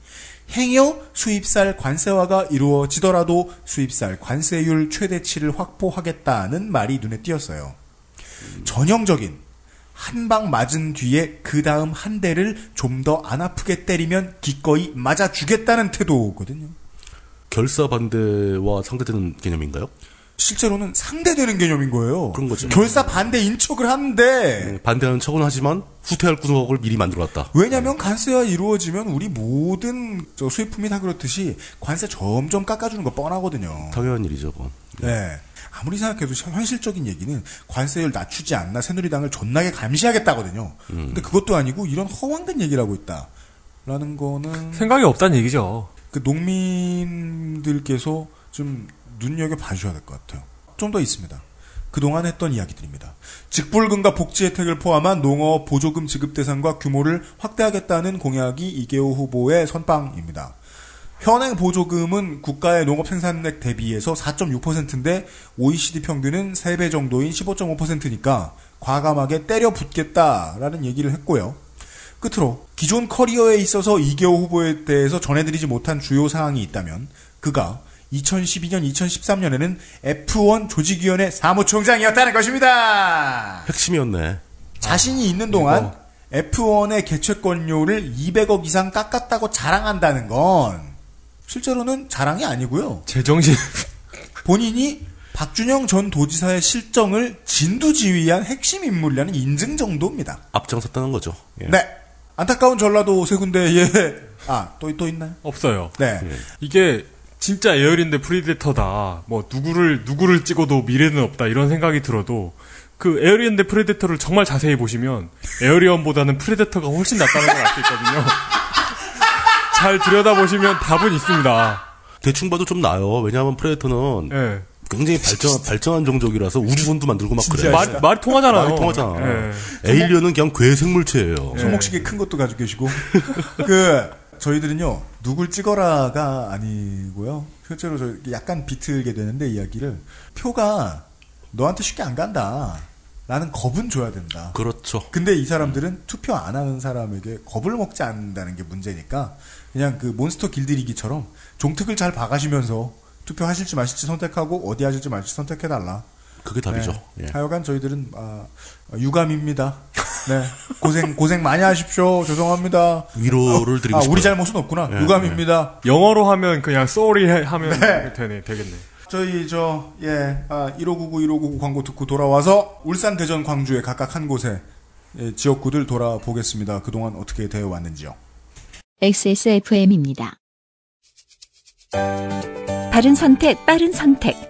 행여 수입쌀 관세화가 이루어지더라도 수입쌀 관세율 최대치를 확보하겠다는 말이 눈에 띄었어요. 전형적인 한 방 맞은 뒤에 그 다음 한 대를 좀 더 안 아프게 때리면 기꺼이 맞아 주겠다는 태도거든요. 결사 반대와 상대되는 개념인가요? 실제로는 상대되는 개념인 거예요. 그런 거죠. 결사 반대 인 척을 하는데 네, 반대하는 척은 하지만 후퇴할 구석을 미리 만들어놨다. 왜냐하면 관세가 이루어지면 우리 모든 저 수입품이 다 그렇듯이 관세 점점 깎아주는 거 뻔하거든요. 당연한 일이죠, 그건. 네. 아무리 생각해도 현- 현실적인 얘기는 관세율 낮추지 않나 새누리당을 존나게 감시하겠다거든요. 음. 근데 그것도 아니고 이런 허황된 얘기를 하고 있다. 라는 거는 생각이 없다는 얘기죠. 그 농민들께서 좀 눈여겨 봐주셔야 될 것 같아요. 좀 더 있습니다. 그동안 했던 이야기들입니다. 직불금과 복지 혜택을 포함한 농어 보조금 지급 대상과 규모를 확대하겠다는 공약이 이계호 후보의 선빵입니다. 현행 보조금은 국가의 농업 생산액 대비해서 4.6%인데 OECD 평균은 3배 정도인 15.5%니까 과감하게 때려 붙겠다라는 얘기를 했고요. 끝으로 기존 커리어에 있어서 이계호 후보에 대해서 전해드리지 못한 주요 사항이 있다면 그가 2012년, 2013년에는 F1 조직위원회 사무총장이었다는 것입니다. 핵심이었네. 자신이 있는 동안 F1의 개최권료를 200억 이상 깎았다고 자랑한다는 건 실제로는 자랑이 아니고요. 제정신. 본인이 박준영 전 도지사의 실정을 진두지휘한 핵심 인물이라는 인증 정도입니다. 앞장섰다는 거죠. 예. 네. 안타까운 전라도 세 군데에 아, 또, 또 있나요? 없어요. 네. 이게 진짜 에어리언 대 프레데터다. 뭐 누구를 누구를 찍어도 미래는 없다. 이런 생각이 들어도 그 에어리언 대 프레데터를 정말 자세히 보시면 에어리언보다는 프레데터가 훨씬 낫다는 걸 알 수 있거든요. 잘 들여다보시면 답은 있습니다. 대충 봐도 좀 나요. 왜냐하면 프레데터는 예. 굉장히 발전, 발전한 종족이라서 우주선도 만들고 막 그래. 말, 말이 통하잖아요. 말이 통하잖아. 예. 에일리언은 그냥 괴생물체예요. 손목시계 큰 것도 가지고 계시고. 그, 저희들은요, 누굴 찍어라가 아니고요. 실제로 저 약간 비틀게 되는데, 이야기를. 표가 너한테 쉽게 안 간다. 라는 겁은 줘야 된다. 그렇죠. 근데 이 사람들은 투표 안 하는 사람에게 겁을 먹지 않는다는 게 문제니까, 그냥 그 몬스터 길들이기처럼 종특을 잘 봐가시면서 투표하실지 마실지 선택하고 어디 하실지 말지 선택해달라. 그게 답이죠. 네. 예. 하여간 저희들은 아, 유감입니다. 네 고생 고생 많이 하십시오. 죄송합니다. 위로를 드리고 아, 싶어요. 우리 잘못은 없구나. 예, 유감입니다. 영어로 하면 그냥 sorry 해- 하면 네. 되네, 되겠네. 저희 저예 아, 1599 1599 광고 듣고 돌아와서 울산 대전 광주의 각각 한 곳에 예, 지역구들 돌아보겠습니다. 그동안 어떻게 되어 왔는지요. XSFM입니다. 바른 선택, 빠른 선택.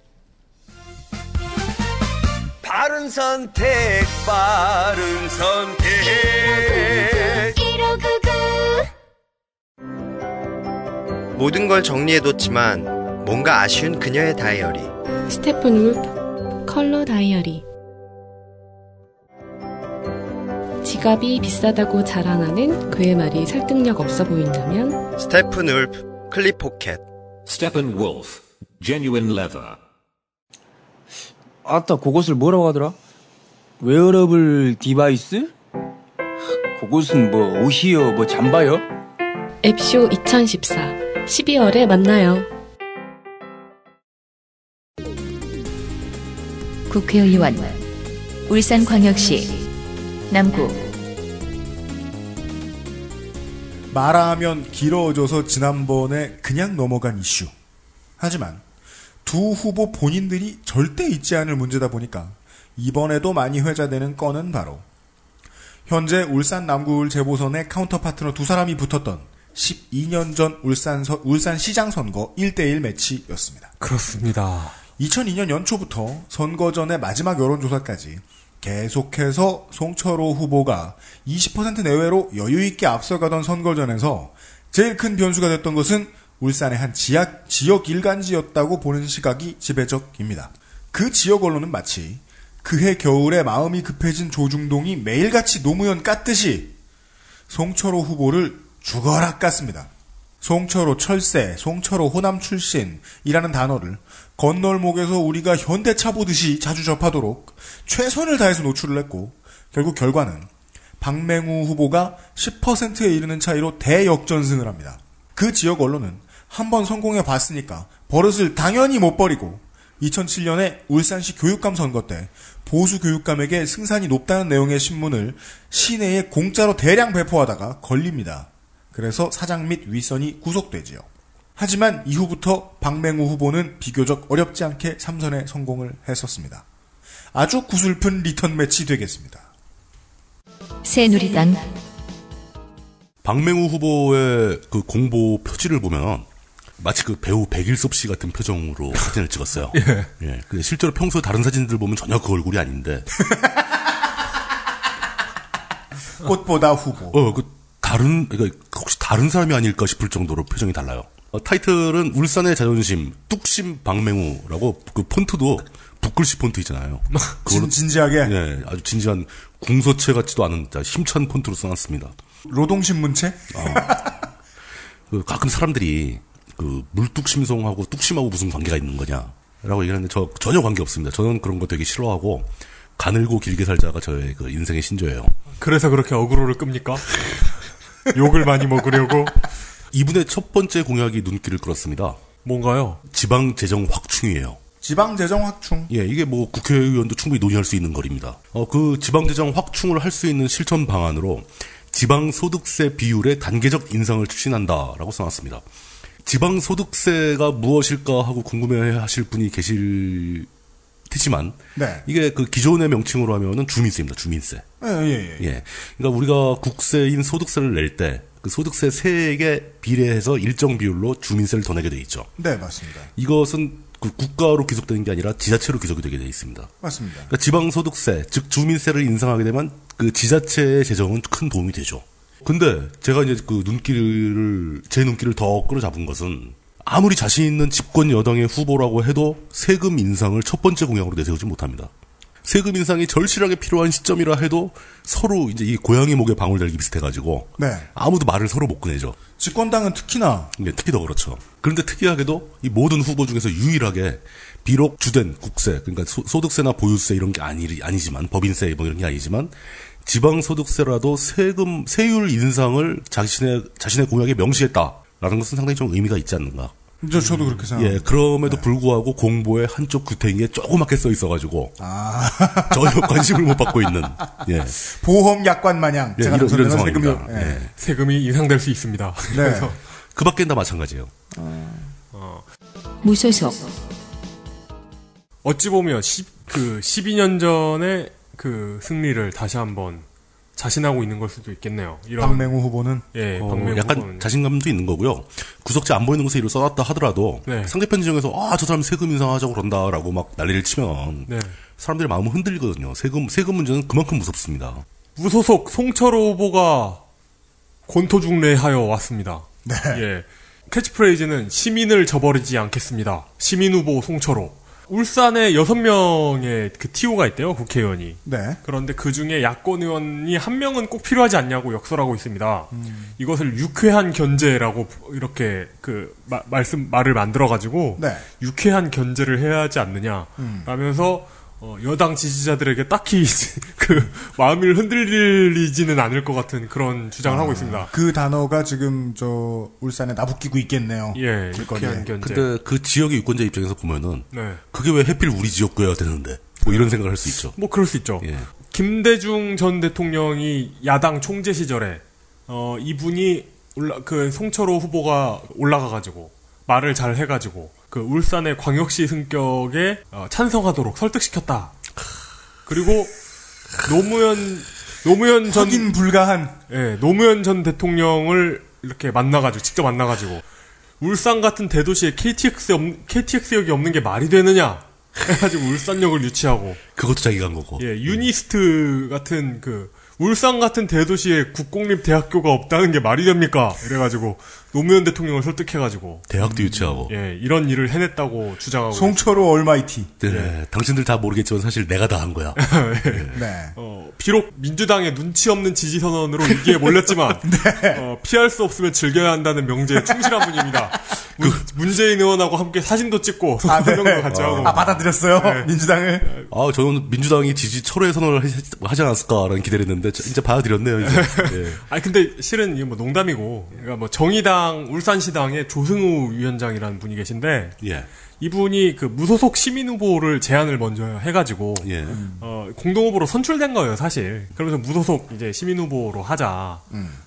바른 선택, 바른 선택. 모든 걸 정리해뒀지만 뭔가 아쉬운 그녀의 다이어리. 스테픈 울프 컬러 다이어리 지갑이 비싸다고 자랑하는 그의 말이 설득력 없어 보인다면 스테픈 울프 클립 포켓. Steppenwolf, genuine leather. 아따 그것을 뭐라고 하더라? wearable device? 그것은 뭐 옷이요 뭐 잠바요? 앱쇼 2014 12월에 만나요. 국회의원 울산광역시 남구 말하면 길어져서 지난번에 그냥 넘어간 이슈. 하지만 두 후보 본인들이 절대 잊지 않을 문제다 보니까 이번에도 많이 회자되는 건은 바로 현재 울산 남구을 재보선의 counter partner 두 사람이 붙었던 12년 전 울산 서, 울산 시장 선거 1대1 매치였습니다. 그렇습니다. 2002년 연초부터 선거 전의 마지막 여론조사까지 계속해서 송철호 후보가 20% 내외로 여유 있게 앞서가던 선거전에서 제일 큰 변수가 됐던 것은 울산의 한 지역, 지역 일간지였다고 보는 시각이 지배적입니다. 그 지역 언론은 마치 그해 겨울에 마음이 급해진 조중동이 매일같이 노무현 깠듯이 송철호 후보를 죽어라 깠습니다. 송철호 철새, 송철호 호남 출신이라는 단어를 건널목에서 우리가 현대차 보듯이 자주 접하도록 최선을 다해서 노출을 했고 결국 결과는 박맹우 후보가 10%에 이르는 차이로 대역전승을 합니다. 그 지역 언론은 한번 성공해 봤으니까 버릇을 당연히 못 버리고 2007년에 울산시 교육감 선거 때 보수 교육감에게 승산이 높다는 내용의 신문을 시내에 공짜로 대량 배포하다가 걸립니다. 그래서 사장 및 윗선이 구속되지요. 하지만 이후부터 박맹우 후보는 비교적 어렵지 않게 3선에 성공을 했었습니다. 아주 구슬픈 리턴 매치 되겠습니다. 새누리당 박맹우 후보의 그 공보 표지를 보면 마치 그 배우 백일섭 씨 같은 표정으로 사진을 찍었어요. 예. 예. 근데 실제로 평소 다른 사진들 보면 전혀 그 얼굴이 아닌데. 꽃보다 후보. 어, 그 다른 그러니까 혹시 다른 사람이 아닐까 싶을 정도로 표정이 달라요. 어, 타이틀은 울산의 자존심 뚝심 박맹우라고 그 폰트도 붓글씨 폰트 있잖아요. 진- 진지하게? 예, 아주 진지한 궁서체 같지도 않은 자, 힘찬 폰트로 써놨습니다. 노동신문체? 그 가끔 사람들이 그 물뚝심송하고 뚝심하고 무슨 관계가 있는 거냐라고 얘기하는데 저 전혀 관계 없습니다. 저는 그런 거 되게 싫어하고 가늘고 길게 살자가 저의 그 인생의 신조예요. 그래서 그렇게 어그로를 끕니까? 욕을 많이 먹으려고? 이분의 첫 번째 공약이 눈길을 끌었습니다. 뭔가요? 지방 재정 확충이에요. 지방 재정 확충. 예, 이게 뭐 국회의원도 충분히 논의할 수 있는 거리입니다. 어, 그 지방 재정 확충을 할 수 있는 실천 방안으로 지방 소득세 비율의 단계적 인상을 추진한다라고 써놨습니다. 지방 소득세가 무엇일까 하고 궁금해하실 분이 계실 테지만 네. 이게 그 기존의 명칭으로 하면은 주민세입니다. 주민세. 예, 예, 예. 예. 그러니까 우리가 국세인 소득세를 낼 때 그 소득세 세액에 비례해서 일정 비율로 주민세를 더 내게 돼 있죠. 네, 맞습니다. 이것은 그 국가로 귀속되는 게 아니라 지자체로 귀속이 되게 돼 있습니다. 맞습니다. 그러니까 지방소득세, 즉 주민세를 인상하게 되면 그 지자체의 재정은 큰 도움이 되죠. 근데 제가 이제 그 눈길을 제 눈길을 더 끌어잡은 것은 아무리 자신 있는 집권 여당의 후보라고 해도 세금 인상을 첫 번째 공약으로 내세우지 못합니다. 세금 인상이 절실하게 필요한 시점이라 해도 서로 이제 이 고양이 목에 방울 달기 비슷해가지고 네. 아무도 말을 서로 못 꺼내죠. 집권당은 특히나 예, 특히 더 그렇죠. 그런데 특이하게도 이 모든 후보 중에서 유일하게 비록 주된 국세, 그러니까 소, 득세나 보유세 이런 게 아니, 아니지만 법인세 뭐 이런 게 아니지만 지방소득세라도 세금 세율 인상을 자신의 자신의 공약에 명시했다라는 것은 상당히 좀 의미가 있지 않는가. 저, 저도 그렇게 생각합니다. 예, 그럼에도 불구하고 공보에 한쪽 구탱이에 조그맣게 써 있어가지고 전혀 관심을 못 받고 있는 예. 보험 약관 마냥 예, 제가 이런, 이런 상황입니다. 세금이- 예. 예. 세금이 인상될 수 있습니다. 네. 그래서 그 밖엔 다 마찬가지예요. 무소속 어찌 보면 10, 그 12년 전에 그 승리를 다시 한번 자신하고 있는 걸 수도 있겠네요. 이런 박맹우 후보는 예, 어, 박맹우 약간 후보는. 자신감도 있는 거고요. 구석지 안 보이는 곳에 이를 써놨다 하더라도 네. 상대편 지역에서 아 저 사람 세금 인상하자고 그런다라고 막 난리를 치면 네. 사람들의 마음은 흔들리거든요. 세금 세금 문제는 그만큼 무섭습니다. 무소속 송철호 후보가 권토중례하여 왔습니다. 네. 예. 캐치프레이즈는 시민을 저버리지 않겠습니다. 시민 후보 송철호. 울산에 여섯 명의 그 TO가 있대요, 국회의원이. 네. 그런데 그 중에 야권 의원이 한 명은 꼭 필요하지 않냐고 역설하고 있습니다. 음. 이것을 유쾌한 견제라고 이렇게 그 마- 말씀 말을 만들어 가지고 네. 유쾌한 견제를 해야 하지 않느냐 음. 라면서 어, 여당 지지자들에게 딱히 그 마음을 흔들리지는 않을 것 같은 그런 주장을 하고 있습니다. 그 단어가 지금 저 울산에 나붙기고 있겠네요. 예, 견제. 근데 그 지역의 유권자 입장에서 보면은 네. 그게 왜 해필 우리 지역구여야 되는데 뭐 이런 생각을 할 수 있죠. 뭐 그럴 수 있죠. 예. 김대중 전 대통령이 야당 총재 시절에 어 이분이 올라 그 송철호 후보가 올라가 가지고 말을 잘 해가지고 그 울산의 광역시 승격에 어, 찬성하도록 설득시켰다. 그리고 노무현 노무현 전 확인 불가한 예 노무현 전 대통령을 이렇게 만나가지고 직접 만나가지고 울산 같은 대도시에 KTX 없, KTX역이 없는 게 말이 되느냐 해가지고 울산역을 유치하고 그것도 자기가 한 거고. 예, 유니스트 같은 그 울산 같은 대도시에 국공립 대학교가 없다는 게 말이 됩니까? 이래가지고 노무현 대통령을 설득해가지고 대학도 유치하고. 예 이런 일을 해냈다고 주장하고 송철호 얼마이티. 네, 당신들 다 모르겠지만 사실 내가 다 한 거야. 네. 어, 비록 민주당의 눈치 없는 지지 선언으로 위기에 몰렸지만 어, 피할 수 없으면 즐겨야 한다는 명제에 충실한 분입니다. 문, 문재인 의원하고 함께 사진도 찍고 아, 네. 설명도 같이 하고 아, 받아들였어요? 네. 민주당을? 아, 저는 민주당이 지지 철회 선언을 하지, 하지 않았을까라는 기대를 했는데 저- 진짜 받아들였네요. 이제. 예. 아니 근데 실은 이게 뭐 농담이고 그러니까 뭐 정의당 울산시당의 조승우 위원장이라는 분이 계신데 예. 이분이 그 무소속 시민 후보를 제안을 먼저 해가지고 예. 어, 공동 후보로 선출된 거예요 사실. 그러면서 무소속 이제 시민 후보로 하자.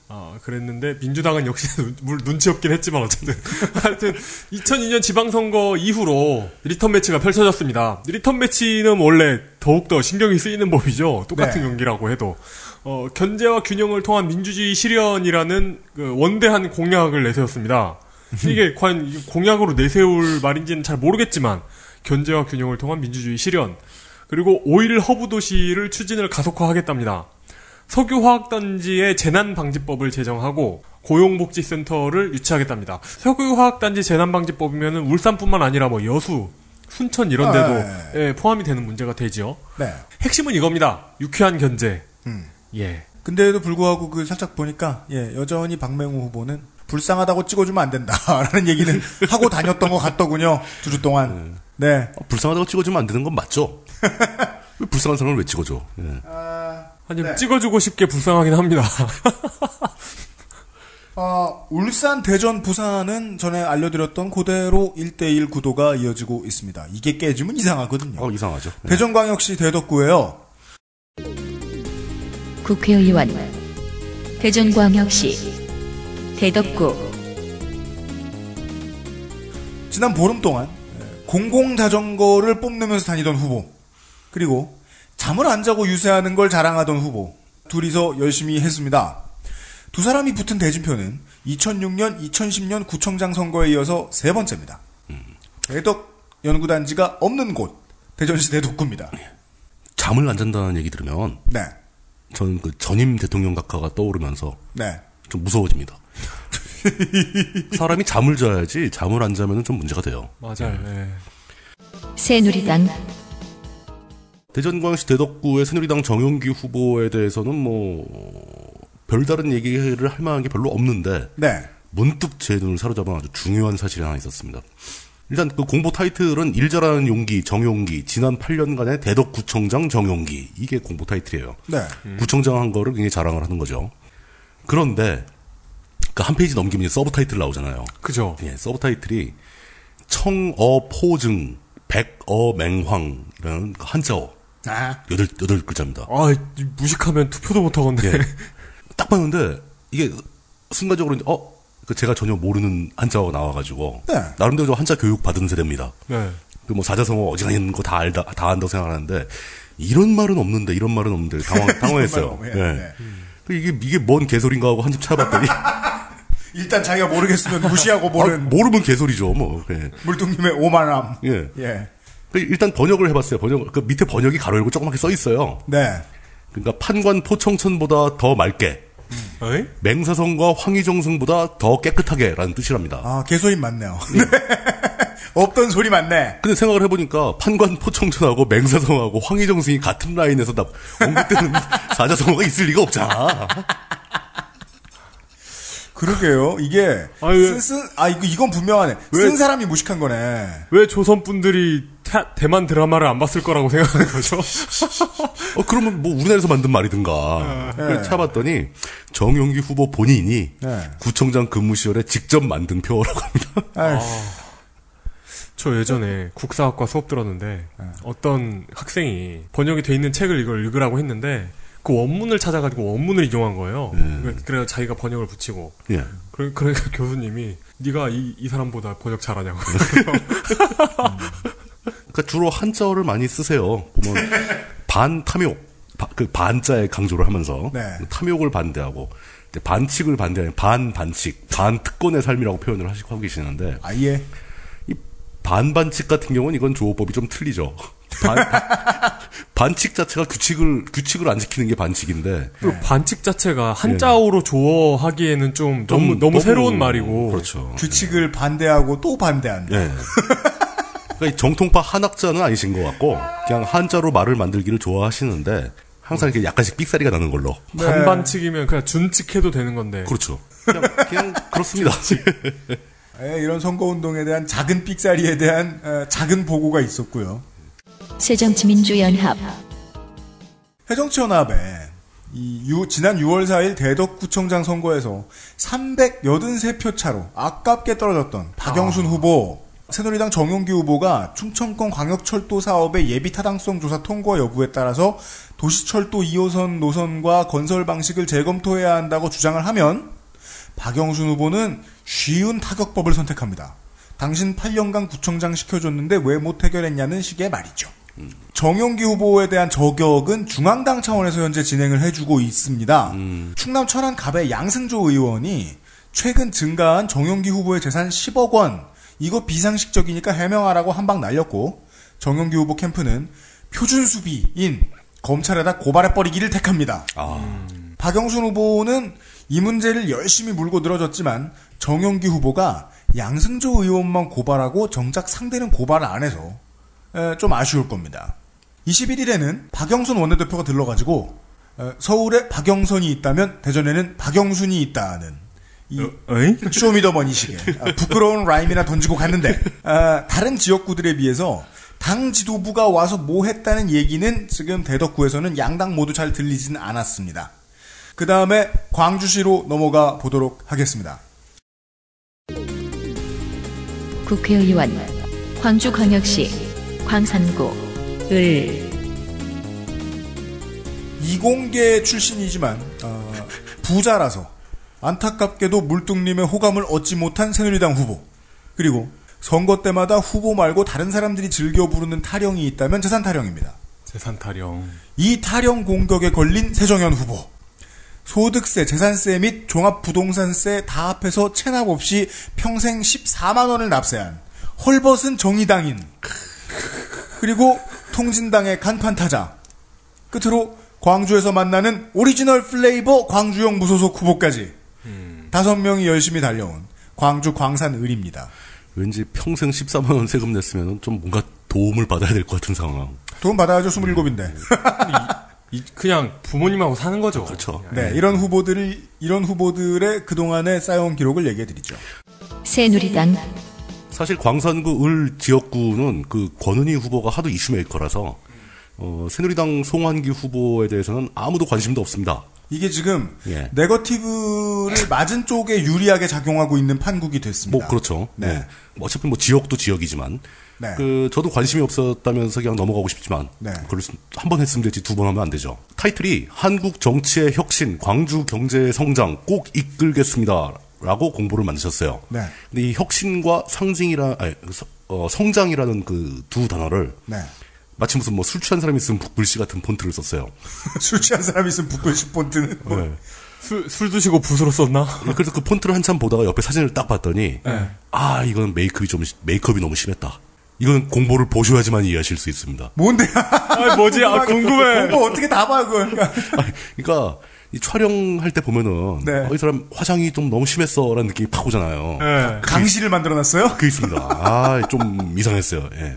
어, 그랬는데 민주당은 역시 눈, 물- 눈치 없긴 했지만 어쨌든 하여튼 2002년 지방선거 이후로 리턴 매치가 펼쳐졌습니다. 리턴 매치는 원래 더욱더 신경이 쓰이는 법이죠. 똑같은 네. 경기라고 해도 어, 견제와 균형을 통한 민주주의 실현이라는 그 원대한 공약을 내세웠습니다. 이게 과연 이 공약으로 내세울 말인지는 잘 모르겠지만 견제와 균형을 통한 민주주의 실현 그리고 오일 허브 도시를 추진을 가속화하겠답니다. 석유화학단지의 재난방지법을 제정하고 고용복지센터를 유치하겠답니다. 석유화학단지 재난방지법이면 울산뿐만 아니라 뭐 여수, 순천 이런 데도 아, 예, 포함이 되는 문제가 되죠. 네. 핵심은 이겁니다. 유쾌한 견제. 음. 예. 근데도 불구하고 그 살짝 보니까 예 여전히 박맹우 후보는 불쌍하다고 찍어주면 안 된다라는 얘기는 하고 다녔던 것 같더군요 두 주 동안. 네. 어, 불쌍하다고 찍어주면 안 되는 건 맞죠? 왜 불쌍한 사람을 왜 찍어줘? 예. 아니 네. 찍어주고 싶게 불쌍하긴 합니다. 어, 울산, 대전, 부산은 전에 알려드렸던 그대로 1대1 구도가 이어지고 있습니다. 이게 깨지면 이상하거든요. 어, 이상하죠. 네. 대전광역시 대덕구에요. 국회의원 대전광역시 대덕구 지난 보름 동안 공공자전거를 뽐내면서 다니던 후보 그리고 잠을 안 자고 유세하는 걸 자랑하던 후보 둘이서 열심히 했습니다. 두 사람이 붙은 대진표는 2006년, 2010년 구청장 선거에 이어서 세 번째입니다. 대덕 연구단지가 없는 곳 대전시 대덕구입니다. 잠을 안 잔다는 얘기 들으면 네, 저는 그 전임 대통령 각하가 떠오르면서 네. 좀 무서워집니다. 사람이 잠을 자야지 잠을 안 자면 좀 문제가 돼요. 맞아요. 예. 새누리당 대전광역시 대덕구의 새누리당 정용기 후보에 대해서는 뭐 별다른 얘기를 할 만한 게 별로 없는데 네. 문득 제 눈을 사로잡은 아주 중요한 사실이 하나 있었습니다. 일단 그 공보 타이틀은 일 잘하는 용기 정용기 지난 8년간의 대덕구청장 정용기 이게 공보 타이틀이에요. 네. 구청장 한 거를 굉장히 자랑을 하는 거죠. 그런데 그 한 페이지 넘기면 이제 서브 타이틀 나오잖아요. 그죠. 예, 서브 타이틀이 청어포증 백어맹황이라는 그 한자어 아. 여덟 여덟 글자입니다. 아, 무식하면 투표도 못 하겠네. 예. 딱 봤는데 이게 순간적으로 이제 어, 그 제가 전혀 모르는 한자어가 나와가지고 네. 나름대로 저 한자 교육 받은 세대입니다. 네. 그뭐 사자성어 어지간히 있는 거다 알다 다 안다고 생각하는데 이런 말은 없는데 이런 말은 없는데 당황 당황했어요. 예, 예. 그 이게 이게 뭔 개소리인가 하고 한참 찾아봤더니 일단 자기가 모르겠으면 무시하고 아, 모르는 모르면 개소리죠. 뭐. 예. 물뚱님의 오만함. 예. 예. 그 일단 번역을 해봤어요. 번역 그 밑에 번역이 가로 열고 조그맣게 써 있어요. 네. 그러니까 판관 포청천보다 더 맑게, 어이? 맹사성과 황희정승보다 더 깨끗하게라는 뜻이랍니다. 아, 개소임 맞네요. 없던 소리 맞네. 근데 생각을 해보니까 판관 포청천하고 맹사성하고 황희정승이 같은 라인에서 다 언급되는 사자성어가 있을 리가 없잖아. 그러게요. 이게 아니, 왜- 쓴, 쓴, 아 이거 이건 분명하네. 왜- 쓴 사람이 무식한 거네. 왜 조선 분들이 타- 대만 드라마를 안 봤을 거라고 생각하는 거죠. 어, 그러면 뭐 우리나라에서 만든 말이든가. 네. 찾아봤더니 정용기 후보 본인이 네. 구청장 근무 시절에 직접 만든 표라고 합니다. 아유. 저 예전에 국사학과 수업 들었는데 네. 어떤 학생이 번역이 돼 있는 책을 이걸 읽으라고 했는데 그 원문을 찾아가지고 원문을 이용한 거예요. 그래- 그래서 자기가 번역을 붙이고. 예. 그래, 그러니까 교수님이 네가 이, 이 사람보다 번역 잘하냐고. 그러니까 주로 한자어를 많이 쓰세요. 보면 반 탐욕, 바- 그 반자에 강조를 하면서 네. 탐욕을 반대하고 반칙을 반대하는 반 반칙, 반 특권의 삶이라고 표현을 하시고 하고 계시는데 아예 이 반반칙 같은 경우는 이건 조어법이 좀 틀리죠. 반, 반칙 자체가 규칙을 규칙을 안 지키는 게 반칙인데 그리고 반칙 자체가 한자어로 조어하기에는 좀 너무 너무, 너무- 새로운 말이고. 그렇죠. 규칙을 반대하고 또 반대한다. 예. 그러니까 이 정통파 한학자는 아니신 것 같고 그냥 한자로 말을 만들기를 좋아하시는데 항상 이렇게 약간씩 삑사리가 나는 걸로. 반반칙이면 그냥 준칙해도 되는 건데. 그렇죠. 그냥, 그냥 그렇습니다. 예, 이런 선거운동에 대한 작은 삑사리에 대한 어, 작은 보고가 있었고요. 새정치민주연합 해정치연합에 이 유- 지난 6월 4일 대덕구청장 선거에서 383표 차로 아깝게 떨어졌던 박영순 후보, 새누리당 정용기 후보가 충청권 광역철도 사업의 예비 타당성 조사 통과 여부에 따라서 도시철도 2호선 노선과 건설 방식을 재검토해야 한다고 주장을 하면 박영순 후보는 쉬운 타격법을 선택합니다. 당신 8년간 구청장 시켜줬는데 왜 못 해결했냐는 식의 말이죠. 정용기 후보에 대한 저격은 중앙당 차원에서 현재 진행을 해주고 있습니다. 충남 천안 갑의 양승조 의원이 최근 증가한 정용기 후보의 재산 10억 원 이거 비상식적이니까 해명하라고 한 방 날렸고 정용기 후보 캠프는 표준 수비인 검찰에다 고발해버리기를 택합니다. 박영순 후보는 이 문제를 열심히 물고 늘어졌지만 정용기 후보가 양승조 의원만 고발하고 정작 상대는 고발을 안 해서 에, 좀 아쉬울 겁니다. 21일에는 박영선 원내대표가 들러가지고 에, 서울에 박영선이 있다면 대전에는 박영순이 있다는 이 쇼미더머니식의 아, 부끄러운 라임이나 던지고 갔는데 아, 다른 지역구들에 비해서 당 지도부가 와서 뭐 했다는 얘기는 지금 대덕구에서는 양당 모두 잘 들리지는 않았습니다. 그 다음에 광주시로 넘어가 보도록 하겠습니다. 국회의원 광주광역시 광산구 을 이공계 출신이지만 어, 부자라서 안타깝게도 물뚱님의 호감을 얻지 못한 새누리당 후보 그리고 선거 때마다 후보 말고 다른 사람들이 즐겨 부르는 타령이 있다면 재산 타령입니다. 재산 타령. 이 타령 공격에 걸린 세정현 후보 소득세, 재산세 및 종합부동산세 다 합해서 체납 없이 평생 14만 원을 납세한 헐벗은 정의당인 그리고 통진당의 간판 타자 끝으로 광주에서 만나는 오리지널 플레이버 광주형 무소속 후보까지 다섯 명이 열심히 달려온 광주 광산을입니다. 왠지 평생 14만 원 세금 냈으면 좀 뭔가 도움을 받아야 될 것 같은 상황. 돈 받아야죠 27인데. 이- 그냥 부모님하고 사는 거죠. 그렇죠. 네, 이런 후보들이 이런 후보들의 그동안의 쌓여온 기록을 얘기해 드리죠. 새누리당 사실 광산구 을 지역구는 그 권은희 후보가 하도 이슈메이커라서 어, 새누리당 송환기 후보에 대해서는 아무도 관심도 없습니다. 이게 지금 예. 네거티브를 맞은 쪽에 유리하게 작용하고 있는 판국이 됐습니다. 뭐 그렇죠. 네. 네. 뭐 어차피 뭐 지역도 지역이지만 네. 그 저도 관심이 없었다면서 그냥 넘어가고 싶지만 네. 그걸 한 번 했으면 되지 두 번 하면 안 되죠. 타이틀이 한국 정치의 혁신, 광주 경제의 성장 꼭 이끌겠습니다. 라고 공보를 만드셨어요. 네. 근데 이 혁신과 상징이라 아니, 서- 어, 성장이라는 그 두 단어를 네. 마치 무슨 뭐 술 취한 사람이 쓴 북글씨 같은 폰트를 썼어요. 술 취한 사람이 쓴 북글씨 폰트는 뭐 네. 술, 술 드시고 붓으로 썼나? 그래서 그 폰트를 한참 보다가 옆에 사진을 딱 봤더니 네. 아 이건 메이크업이 좀 메이크업이 너무 심했다. 이건 공보를 보셔야지만 이해하실 수 있습니다. 뭔데? 아, 뭐지? 아, 궁금해. 뭐 어떻게 다 봐, 그걸. 그러니까 이 촬영할 때 보면은 네. 어, 이 사람 화장이 좀 너무 심했어라는 느낌이 팍 오잖아요. 네. 강시를 만들어 놨어요? 그 있습니다. 아, 좀 이상했어요. 예.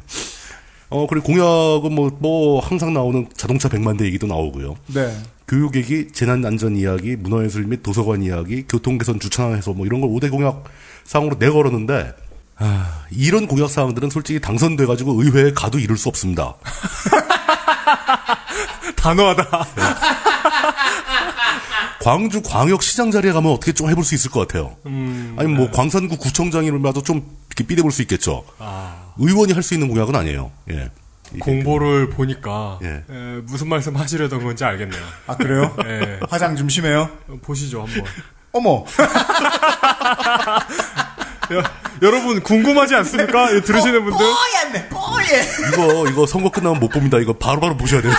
어, 그리고 공약은 뭐, 뭐, 항상 나오는 자동차 100만 대 얘기도 나오고요. 네. 교육 얘기, 재난 안전 이야기, 문화예술 및 도서관 이야기, 교통 개선 주차해서 뭐 이런 걸 5대 공약 상으로 내걸었는데, 아, 이런 공약 사항들은 솔직히 당선돼 가지고 의회에 가도 이룰 수 없습니다. 단호하다. 광주 광역시장 자리에 가면 어떻게 좀 해볼 수 있을 것 같아요. 음, 아니 뭐 광산구 구청장이라도 좀 이렇게 삐대볼 수 있겠죠. 아. 의원이 할 수 있는 공약은 아니에요. 예. 공보를 보니까 예. 에, 무슨 말씀 하시려던 건지 알겠네요. 아 그래요? 예. 화장 좀 심해요. 보시죠 한번. 어머. 여 러분 궁금하지 않습니까? 이거 들으시는 분들? 뽀얗네, 뽀얘. 이거 이거 선거 끝나면 못 봅니다. 이거 바로바로 보셔야 돼요.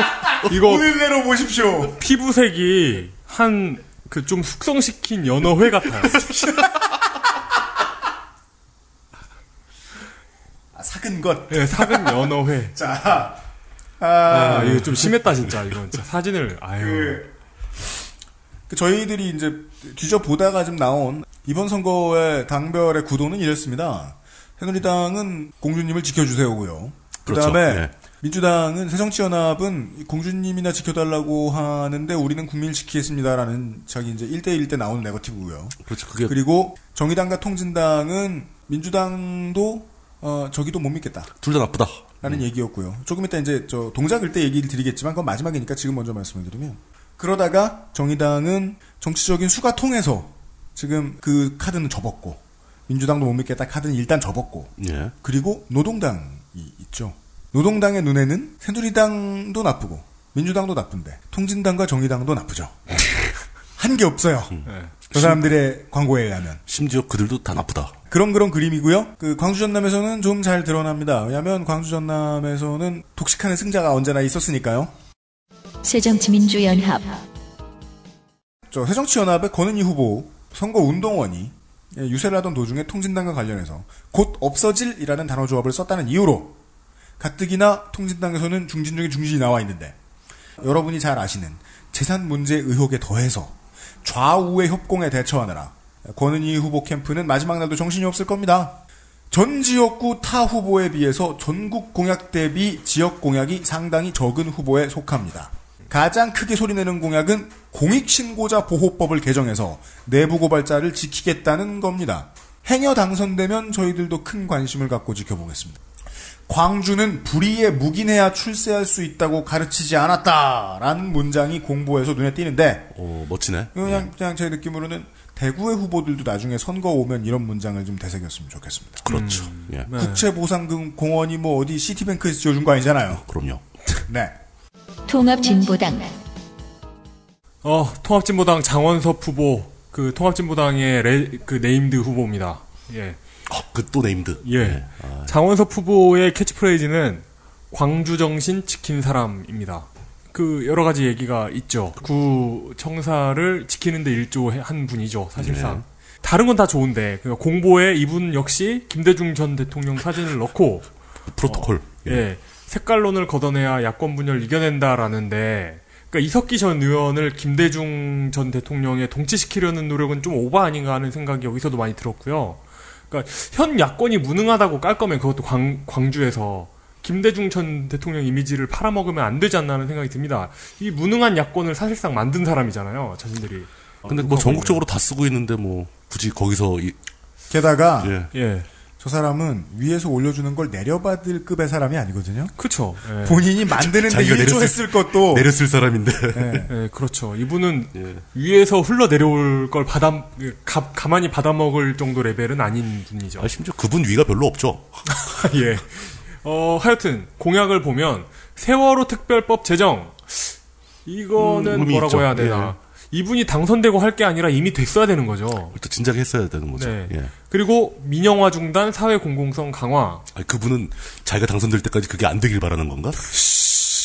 이거 오늘 내로 보십시오. 피부색이 한 그 좀 숙성시킨 연어회 같아요. 아, 삭은 것. 네, 삭은 연어회. 자, 아, 아, 이거 좀 심했다 진짜 이건 진짜 사진을 아유. 그, 그 저희들이 이제 뒤져 보다가 좀 나온 이번 선거의 당별의 구도는 이랬습니다. 새누리당은 공주님을 지켜주세요고요. 그렇죠. 그다음에 네. 민주당은 새정치연합은 공주님이나 지켜달라고 하는데 우리는 국민을 지키겠습니다라는 자기 이제 1대1 때 나오는 네거티브고요. 그렇죠. 그게 그리고 정의당과 통진당은 민주당도 어 저기도 못 믿겠다. 둘 다 나쁘다. 라는 얘기였고요. 조금 이따 이제 저 동작 을때 얘기를 드리겠지만 그건 마지막이니까 지금 먼저 말씀을 드리면 그러다가 정의당은 정치적인 수가 통해서 지금 그 카드는 접었고 민주당도 못 믿겠다 카드는 일단 접었고 예. 그리고 노동당이 있죠. 노동당의 눈에는 새누리당도 나쁘고 민주당도 나쁜데 통진당과 정의당도 나쁘죠. 한 게 없어요. 네. 저 사람들의 광고에 의하면. 심지어 그들도 다 나쁘다. 그런 그런 그림이고요. 그 광주 전남에서는 좀 잘 드러납니다. 왜냐하면 광주 전남에서는 독식하는 승자가 언제나 있었으니까요. 새정치민주연합 저 새정치연합의 권은희 후보 선거 운동원이 예, 유세를 하던 도중에 통진당과 관련해서 곧 없어질이라는 단어 조합을 썼다는 이유로 가뜩이나 통진당에서는 중진 중에 중진이 나와 있는데 여러분이 잘 아시는 재산 문제 의혹에 더해서 좌우의 협공에 대처하느라 권은희 후보 캠프는 마지막 날도 정신이 없을 겁니다. 전 지역구 타 후보에 비해서 전국 공약 대비 지역 공약이 상당히 적은 후보에 속합니다. 가장 크게 소리내는 공약은 공익신고자 보호법을 개정해서 내부 고발자를 지키겠다는 겁니다. 행여 당선되면 저희들도 큰 관심을 갖고 지켜보겠습니다. 광주는 불의에 묵인해야 출세할 수 있다고 가르치지 않았다라는 문장이 공보에서 눈에 띄는데 어, 멋지네. 그냥 그냥 제 느낌으로는 대구의 후보들도 나중에 선거 오면 이런 문장을 좀 되새겼으면 좋겠습니다. 그렇죠. 예. 네. 국채 보상금 공원이 뭐 어디 시티뱅크에서 지어준 거 아니잖아요. 그럼요. 네. 통합진보당 어, 통합진보당 장원섭 후보, 그 통합진보당의 레, 그 네임드 후보입니다. 예. 아, 그 또 네임드. 예. 장원섭 후보의 캐치프레이즈는 광주 정신 지킨 사람입니다. 그 여러 가지 얘기가 있죠. 구 청사를 지키는데 일조한 분이죠. 사실상. 다른 건 다 좋은데 그 공보에 이분 역시 김대중 전 대통령 사진을 넣고 프로토콜. 예. 색깔론을 걷어내야 야권 분열 이겨낸다라는데 그러니까 이석기 전 의원을 김대중 전 대통령에 동치시키려는 노력은 좀 오버 아닌가 하는 생각이 여기서도 많이 들었고요. 그러니까 현 야권이 무능하다고 깔 거면 그것도 광, 광주에서 김대중 전 대통령 이미지를 팔아먹으면 안 되지 않나 하는 생각이 듭니다. 이 무능한 야권을 사실상 만든 사람이잖아요, 자신들이. 근데 뭐 전국적으로 다 쓰고 있는데 뭐 굳이 거기서 이, 게다가 예. 예. 저 사람은 위에서 올려주는 걸 내려받을 급의 사람이 아니거든요. 그쵸. 예. 본인이 만드는데 일조했을 것도 내렸을 사람인데. 네. 예, 그렇죠. 이분은 예. 위에서 흘러 내려올 걸 받아, 가, 가만히 받아먹을 정도 레벨은 아닌 분이죠. 아, 심지어 그분 위가 별로 없죠. 예. 어, 하여튼, 공약을 보면, 세월호 특별법 제정. 이거는 음, 뭐라고 있죠. 해야 되나. 이분이 당선되고 할 게 아니라 이미 됐어야 되는 거죠. 또 진작에 했어야 되는 거죠. 네. 예. 그리고 민영화 중단 사회 공공성 강화. 아니, 그분은 자기가 당선될 때까지 그게 안 되길 바라는 건가?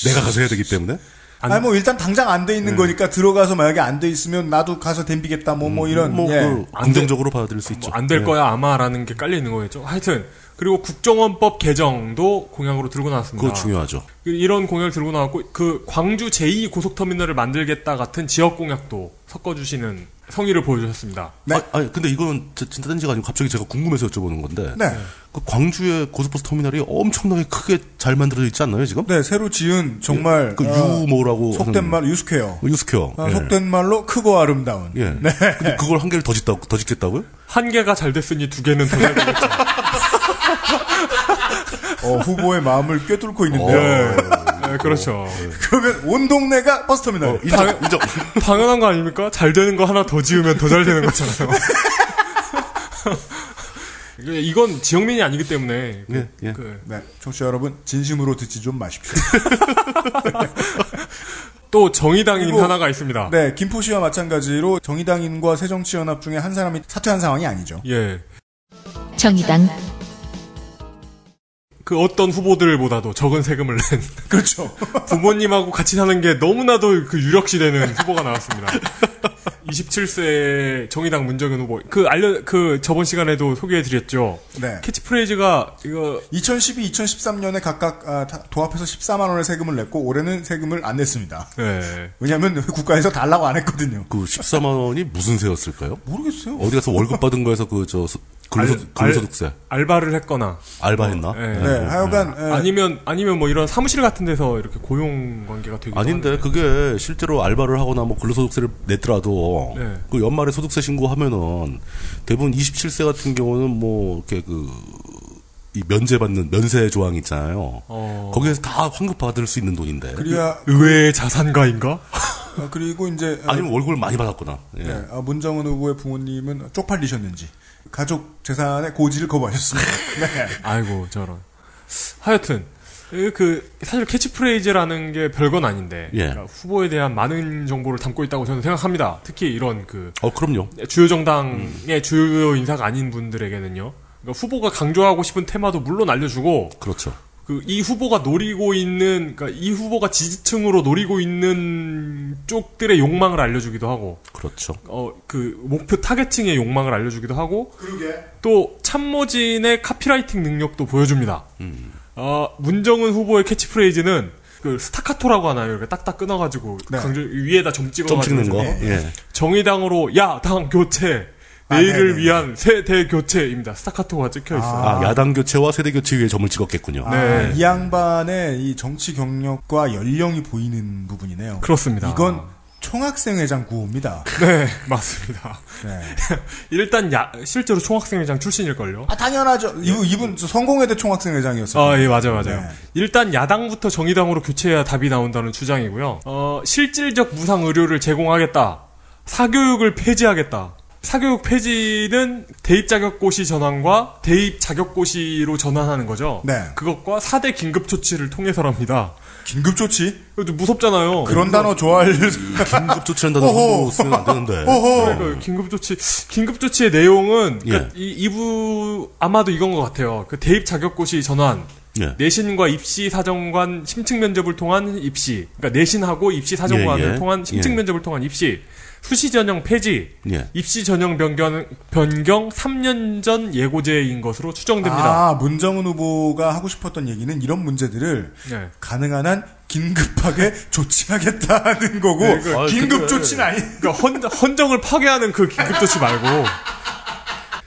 내가 가서 해야 되기 때문에? 안- 아니 뭐 일단 당장 안돼 네. 있는 거니까 들어가서 만약에 안 돼 있으면 나도 가서 댐비겠다 뭐뭐 이런 뭐, 예. 그 긍정적으로 받아들일 수 있죠. 안될 예. 거야 아마라는 게 깔려 있는 거겠죠. 하여튼 그리고 국정원법 개정도 공약으로 들고 나왔습니다. 그거 중요하죠. 그 이런 공약을 들고 나왔고 그 광주 제2 고속터미널을 만들겠다 같은 지역 공약도 섞어주시는 성의를 보여주셨습니다. 네. 아, 아니, 근데 이건 저- 진짜 딴지가 아니고 갑자기 제가 궁금해서 여쭤보는 건데. 네. 그 광주의 고속버스 터미널이 엄청나게 크게 잘 만들어져 있지 않나요, 지금? 네, 새로 지은 정말 그 어, 유모라고. 속된 말 유스퀘어. 어, 유스퀘어. 어, 예. 속된 말로 크고 아름다운. 예. 네. 근데 그걸 한 개를 더 짓다, 더 짓겠다고요? 한 개가 잘 됐으니 두 개는 더잘 되겠죠. 어, 후보의 마음을 꿰뚫고 있는데요. 네, 그렇죠. 그러면 온 동네가 버스터미널. 당, 당연한 거 아닙니까? 잘 되는 거 하나 더 지으면 더 잘 되는 거잖아요. 이건 지역민이 아니기 때문에. 그, 예, 그, 네, 청취자 여러분 진심으로 듣지 좀 마십시오. 또 정의당인 그리고- 하나가 있습니다. 네, 김포시와 마찬가지로 정의당인과 새정치연합 중에 한 사람이 사퇴한 상황이 아니죠. 예. 정의당 그 어떤 후보들보다도 적은 세금을 낸 그렇죠. 부모님하고 같이 사는 게 너무나도 그 유력시되는 후보가 나왔습니다. 27세 정의당 문정현 후보. 그 알려 그 저번 시간에도 소개해드렸죠. 네. 캐치프레이즈가 이거 2012, 2013년에 각각 아, 다- 도합해서 14만 원의 세금을 냈고 올해는 세금을 안 냈습니다. 네. 왜냐하면 국가에서 달라고 안 했거든요. 그 14만 원이 무슨 세였을까요? 모르겠어요. 어디 가서 월급 받은 거에서 그저 근로소, 알- 근로소득세 알 바를 했거나 알바했나? 예. 네, 하여간 예. 아니면 아니면 뭐 이런 사무실 같은 데서 이렇게 고용 관계가 되기도 아닌데 하는데. 그게 실제로 알바를 하거나 뭐 근로소득세를 냈더라도 네. 그 연말에 소득세 신고하면은 대부분 27세 같은 경우는 뭐 이렇게 그 이 면제받는 면세 조항 있잖아요. 어. 거기에서 다 환급 받을 수 있는 돈인데. 그래야 의외의 자산가인가? 아, 그리고 이제 아, 아니면 월급을 많이 받았구나. 예. 네, 아, 문정은 후보의 부모님은 쪽팔리셨는지 가족 재산의 고지를 거부하셨습니다. 네. 아이고 저런. 하여튼 그- 그 사실 캐치프레이즈라는 게 별건 아닌데 예. 그러니까 후보에 대한 많은 정보를 담고 있다고 저는 생각합니다. 특히 이런 그 어 그럼요. 주요 정당의 주요 인사가 아닌 분들에게는요. 그러니까 후보가 강조하고 싶은 테마도 물론 알려주고 그렇죠. 그 이 후보가 노리고 있는 그러니까 이 후보가 지지층으로 노리고 있는 쪽들의 욕망을 알려주기도 하고 그렇죠. 어 그 목표 타겟층의 욕망을 알려주기도 하고 그러게. 또 참모진의 카피라이팅 능력도 보여줍니다. 음. 어, 문정은 후보의 캐치프레이즈는 그 스타카토라고 하나요? 이렇게 딱딱 끊어가지고 네. 강조 위에다 점 찍어가지고 점 찍는 거. 좀 예. 정의당으로 야 당 교체 아, 내일을 네네. 위한 세대 교체입니다. 스타카토가 찍혀 있어요. 아, 야당 교체와 세대 교체 위에 점을 찍었겠군요. 아, 네. 이 양반의 이 정치 경력과 연령이 보이는 부분이네요. 그렇습니다. 이건 총학생회장 구호입니다. 네 맞습니다. 네. 일단 야 실제로 총학생회장 출신일걸요. 아, 당연하죠. 이분, 이분 저 성공회대 총학생회장이었어요. 아, 예, 맞아요, 맞아요. 네. 일단 야당부터 정의당으로 교체해야 답이 나온다는 주장이고요. 어, 실질적 무상 의료를 제공하겠다. 사교육을 폐지하겠다. 사교육 폐지는 대입 자격고시 전환과 대입 자격고시로 전환하는 거죠. 네. 그것과 4대 긴급 조치를 통해서랍니다. 긴급 조치? 이거 좀 무섭잖아요. 그런 단어 좋아할. 긴급 조치한 단어. 함부로 쓰면 안 되는데. 어허. 그러니까 긴급 조치, 긴급 조치의 내용은 예. 그러니까 이, 이부 아마도 이건 것 같아요. 그 대입 자격고시 전환, 예. 내신과 입시 사정관 심층 면접을 통한 입시, 그러니까 내신하고 입시 사정관을 예, 예. 통한 심층 예. 면접을 통한 입시, 수시 전형 폐지, 예. 입시 전형 변경 변경 3년 전 예고제인 것으로 추정됩니다. 아, 문정은 후보가 하고 싶었던 얘기는 이런 문제들을 네. 가능한 한 긴급하게 조치하겠다는 거고 네, 그- 아, 긴급 근데- 조치는 아니. 그러니까 헌, 헌정을 파괴하는 그 긴급 조치 말고.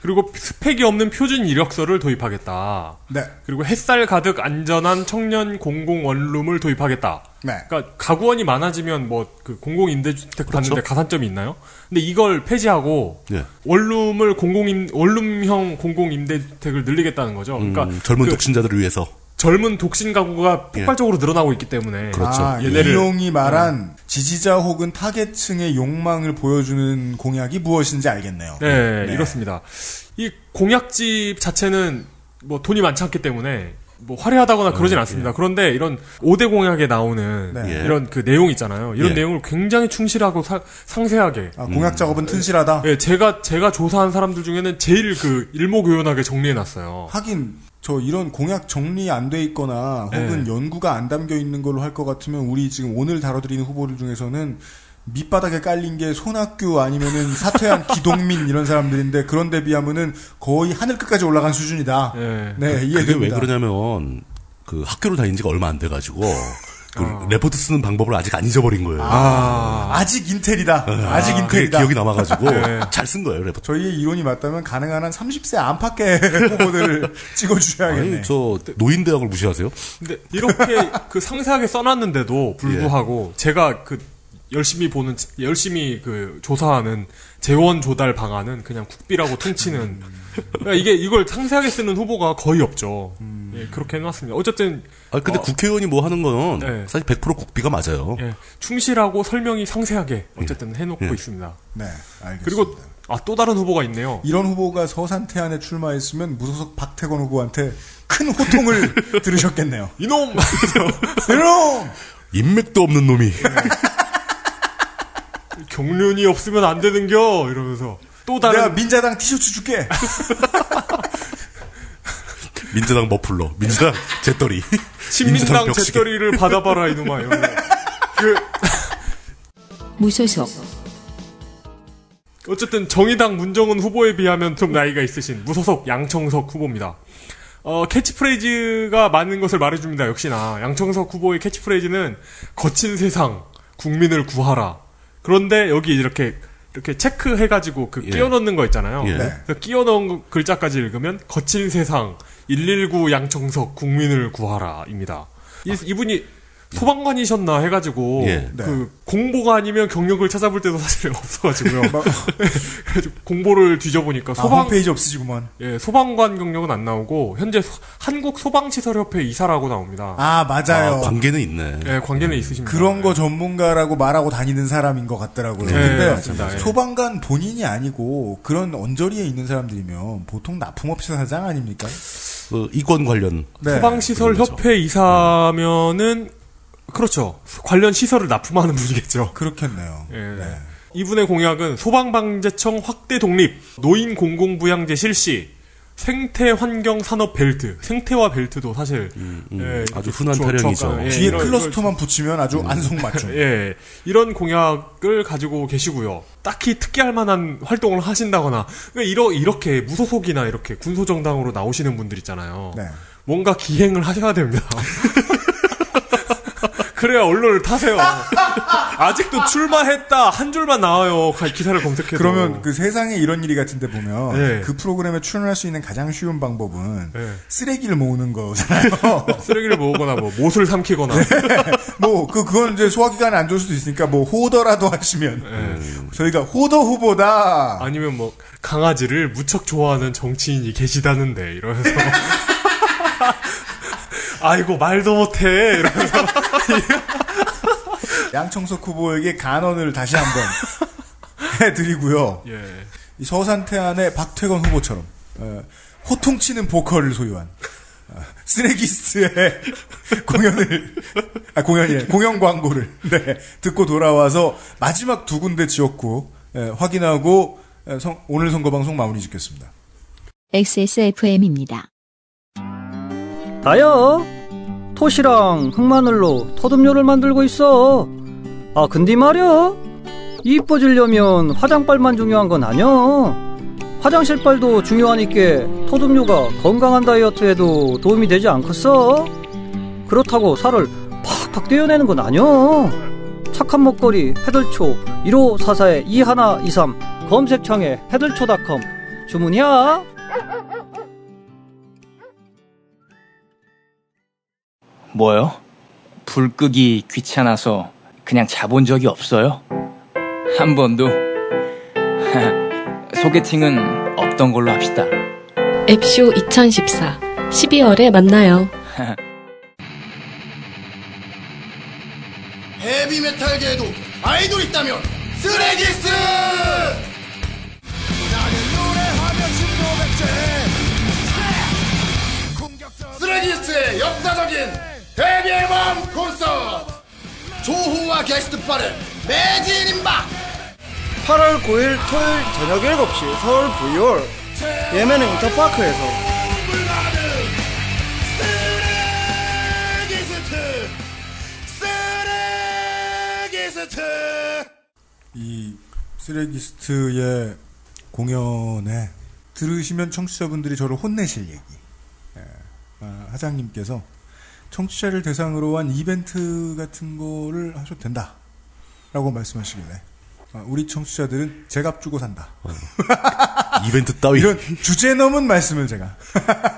그리고 스펙이 없는 표준 이력서를 도입하겠다. 네. 그리고 햇살 가득 안전한 청년 공공 원룸을 도입하겠다. 네. 그러니까 가구원이 많아지면 뭐 그 공공 임대주택 그렇죠. 받는데 가산점이 있나요? 근데 이걸 폐지하고 예. 원룸을 공공 임 원룸형 공공 임대주택을 늘리겠다는 거죠. 그러니까 음, 젊은 그 독신자들을 위해서. 젊은 독신 가구가 폭발적으로 늘어나고 있기 때문에 그렇죠. 아, 얘네를 이용이 말한 지지자 혹은 타겟층의 욕망을 보여주는 공약이 무엇인지 알겠네요. 네, 네. 이렇습니다. 이 공약집 자체는 뭐 돈이 많지 않기 때문에 뭐 화려하다거나 그러진 않습니다. 그런데 이런 5대 공약에 나오는 네. 예. 이런 그 내용 있잖아요. 이런 예. 내용을 굉장히 충실하고 사- 상세하게 아, 공약 작업은 튼실하다. 예, 제가 제가 조사한 사람들 중에는 제일 그 일목요연하게 정리해 놨어요. 하긴 저 이런 공약 정리 안 돼 있거나 혹은 네. 연구가 안 담겨 있는 걸로 할 것 같으면 우리 지금 오늘 다뤄드리는 후보들 중에서는 밑바닥에 깔린 게 손학규 아니면은 사퇴한 기동민 이런 사람들인데 그런데 비하면은 거의 하늘 끝까지 올라간 수준이다. 예. 네, 그게 이해됩니다. 왜 그러냐면 그 학교를 다닌 지가 얼마 안 돼가지고 그 레포트 쓰는 방법을 아직 안 잊어버린 거예요. 아, 아직 인텔이다. 아직 그게 인텔이다. 기억이 남아가지고 네. 잘쓴 거예요 레포트. 저희의 이론이 맞다면 가능한 한 30세 안팎의 후보들을 찍어주셔야겠네. 아니 저 노인 대학을 무시하세요? 근데 이렇게 그 상세하게 써놨는데도 불구하고 제가 그 열심히 보는 열심히 그 조사하는 재원 조달 방안은 그냥 국비라고 통치는 그러니까 이게 이걸 상세하게 쓰는 후보가 거의 없죠. 예, 그렇게 해놨습니다. 어쨌든 아 근데 어, 국회의원이 뭐 하는 건 네. 사실 100% 국비가 맞아요. 예, 충실하고 설명이 상세하게 어쨌든 해놓고 예. 있습니다. 네, 알겠습니다. 그리고 아 또 다른 후보가 있네요. 이런 후보가 서산 태안에 출마했으면 무소속 박태권 후보한테 큰 호통을 들으셨겠네요. 이놈! 이놈! 인맥도 없는 놈이. 경륜이 없으면 안 되는겨 이러면서 또 다른 내가 민자당 티셔츠 줄게. 민주당 머플러, 민주당 재떨이, 신민당. 재떨이를 받아봐라 이놈아. 그 무소속 어쨌든 정의당 문정은 후보에 비하면 좀 나이가 있으신 무소속 양청석 후보입니다. 어, 캐치프레이즈가 많은 것을 말해줍니다. 역시나 양청석 후보의 캐치프레이즈는 거친 세상 국민을 구하라. 그런데 여기 이렇게 이렇게 체크해가지고 그 예. 끼워 넣는 거 있잖아요. 예. 네. 그 끼워 넣은 글자까지 읽으면 거친 세상 119 양청석 국민을 구하라입니다. 이, 이분이 소방관이셨나 해가지고 예. 그 공보가 아니면 경력을 찾아볼 때도 사실 없어가지고요. 공보를 뒤져보니까 아, 소방 홈페이지 없으시구만. 예, 소방관 경력은 안 나오고 현재 소- 한국 소방시설협회 이사라고 나옵니다. 아, 맞아요. 아, 관계는 있네. 예, 관계는 있으십니다. 그런 거 전문가라고 말하고 다니는 사람인 것 같더라고요. 네, 근데 맞습니다. 예. 소방관 본인이 아니고 그런 언저리에 있는 사람들이면 보통 납품업체 사장 아닙니까? 그 이권 관련. 네. 소방시설협회 이사면은 그렇죠. 관련 시설을 납품하는 분이겠죠. 그렇겠네요. 예. 네. 이분의 공약은 소방방재청 확대 독립, 노인 공공부양제 실시, 생태 환경 산업 벨트, 생태화 벨트도 사실 음, 예, 아주 흔한 조- 타령이죠. 예, 뒤에 클러스터만 붙이면 아주 안성맞춤. 예, 이런 공약을 가지고 계시고요. 딱히 특기할 만한 활동을 하신다거나, 그러니까 이러, 이렇게 무소속이나 이렇게 군소정당으로 나오시는 분들 있잖아요. 네. 뭔가 기행을 하셔야 됩니다. 그래야 언론을 타세요. 아직도 출마했다 한 줄만 나와요. 가- 기사를 검색해도. 그러면 그 세상에 이런 일이 같은데 보면 네. 그 프로그램에 출연할 수 있는 가장 쉬운 방법은 네. 쓰레기를 모으는 거잖아요. 쓰레기를 모으거나 뭐 못을 삼키거나. 뭐그 그건 이제 소화기관에 안 좋을 수도 있으니까 뭐 호더라도 하시면 예. 저희가 호더 후보다 아니면 뭐 강아지를 무척 좋아하는 정치인이 계시다는데 이러면서 아이고 말도 못해 이러면서 양청석 후보에게 간언을 다시 한번 해드리고요. 예. 이 서산태안의 박태건 후보처럼 어, 호통치는 보컬을 소유한 어, 쓰레기스트의 공연을 아 공연이 공연 광고를 네, 듣고 돌아와서 마지막 두 군데 지었고 예, 확인하고 예, 성- 오늘 선거 방송 마무리 짓겠습니다. XSFM입니다. 다요. 토시랑 흑마늘로 터듬요를 만들고 있어. 아, 근데 말이야. 이뻐지려면 화장빨만 중요한 건 아니야. 화장실 빨도 중요하니까 터듬요가 건강한 다이어트에도 도움이 되지 않겠어? 그렇다고 살을 팍팍 떼어내는 건 아니야. 착한 먹거리 해들초 1544에 2123 검색창에 해들초닷컴 주문이야. 뭐요? 불 끄기 귀찮아서 그냥 자본 적이 없어요? 한 번도? 소개팅은 없던 걸로 합시다. 앱쇼 2014 12월에 만나요. 헤비메탈계에도 아이돌 있다면 쓰레기스! 신도백제 쓰레기스의 역사적인 데뷔 앨범 콘서트. 조후와 게스트파를 매진 임박. 8월 9일 토요일 저녁 7시 서울 V홀 예매는 인터파크에서. 쓰레기스트. 이 쓰레기스트의 공연에 들으시면 청취자분들이 저를 혼내실 얘기. 예, 아, 하장님께서 청취자를 대상으로 한 이벤트 같은 거를 하셔도 된다. 라고 말씀하시길래. 아, 우리 청취자들은 제값 주고 산다. 이벤트 따위. 이런 주제 넘은 말씀을 제가